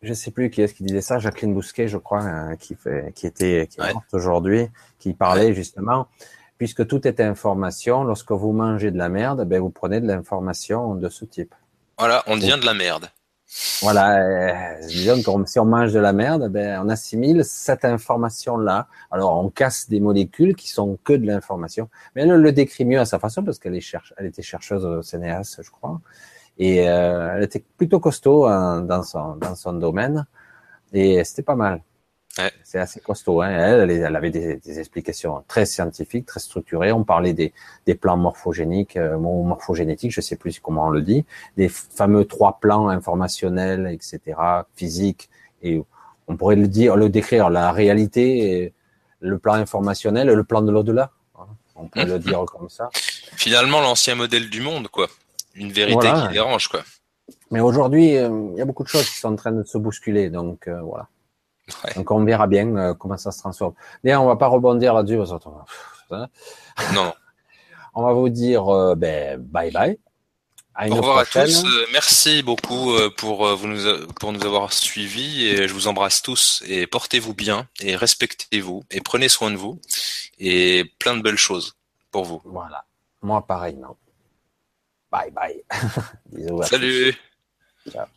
je sais plus qui est-ce qui disait ça, Jacqueline Bousquet, je crois, euh, qui fait, qui était, qui est morte aujourd'hui, qui parlait justement, puisque tout est information. Lorsque vous mangez de la merde, ben vous prenez de l'information de ce type. Voilà, on devient de la merde. Voilà, euh, disons si on mange de la merde, ben on assimile cette information-là. Alors on casse des molécules qui sont que de l'information. Mais elle le décrit mieux à sa façon parce qu'elle est cherche, elle était chercheuse au CNRS, je crois. Et euh, elle était plutôt costaud hein, dans, son, dans son domaine. Et c'était pas mal. Ouais. C'est assez costaud. Hein. Elle, elle, avait des, des, explications très scientifiques, très structurées. On parlait des, des plans morphogéniques, euh, morphogénétiques, je sais plus comment on le dit, des fameux trois plans informationnels, etc., physiques. Et on pourrait le dire, le décrire, la réalité, le plan informationnel et le plan de l'au-delà. On pourrait le (laughs) dire comme ça. Finalement, l'ancien modèle du monde, quoi une vérité qui dérange, quoi. Mais aujourd'hui, euh, il y a beaucoup de choses qui sont en train de se bousculer, donc euh, voilà. Donc on verra bien euh, comment ça se transforme. Mais on va pas rebondir là-dessus Non. (laughs) on va vous dire ben, bye bye. À Au revoir à tous. merci beaucoup pour vous nous pour nous avoir suivis et je vous embrasse tous et portez-vous bien et respectez-vous et prenez soin de vous et plein de belles choses pour vous. Voilà. Moi pareil, non. Bye bye. (laughs) Bisous. Salut. Ciao.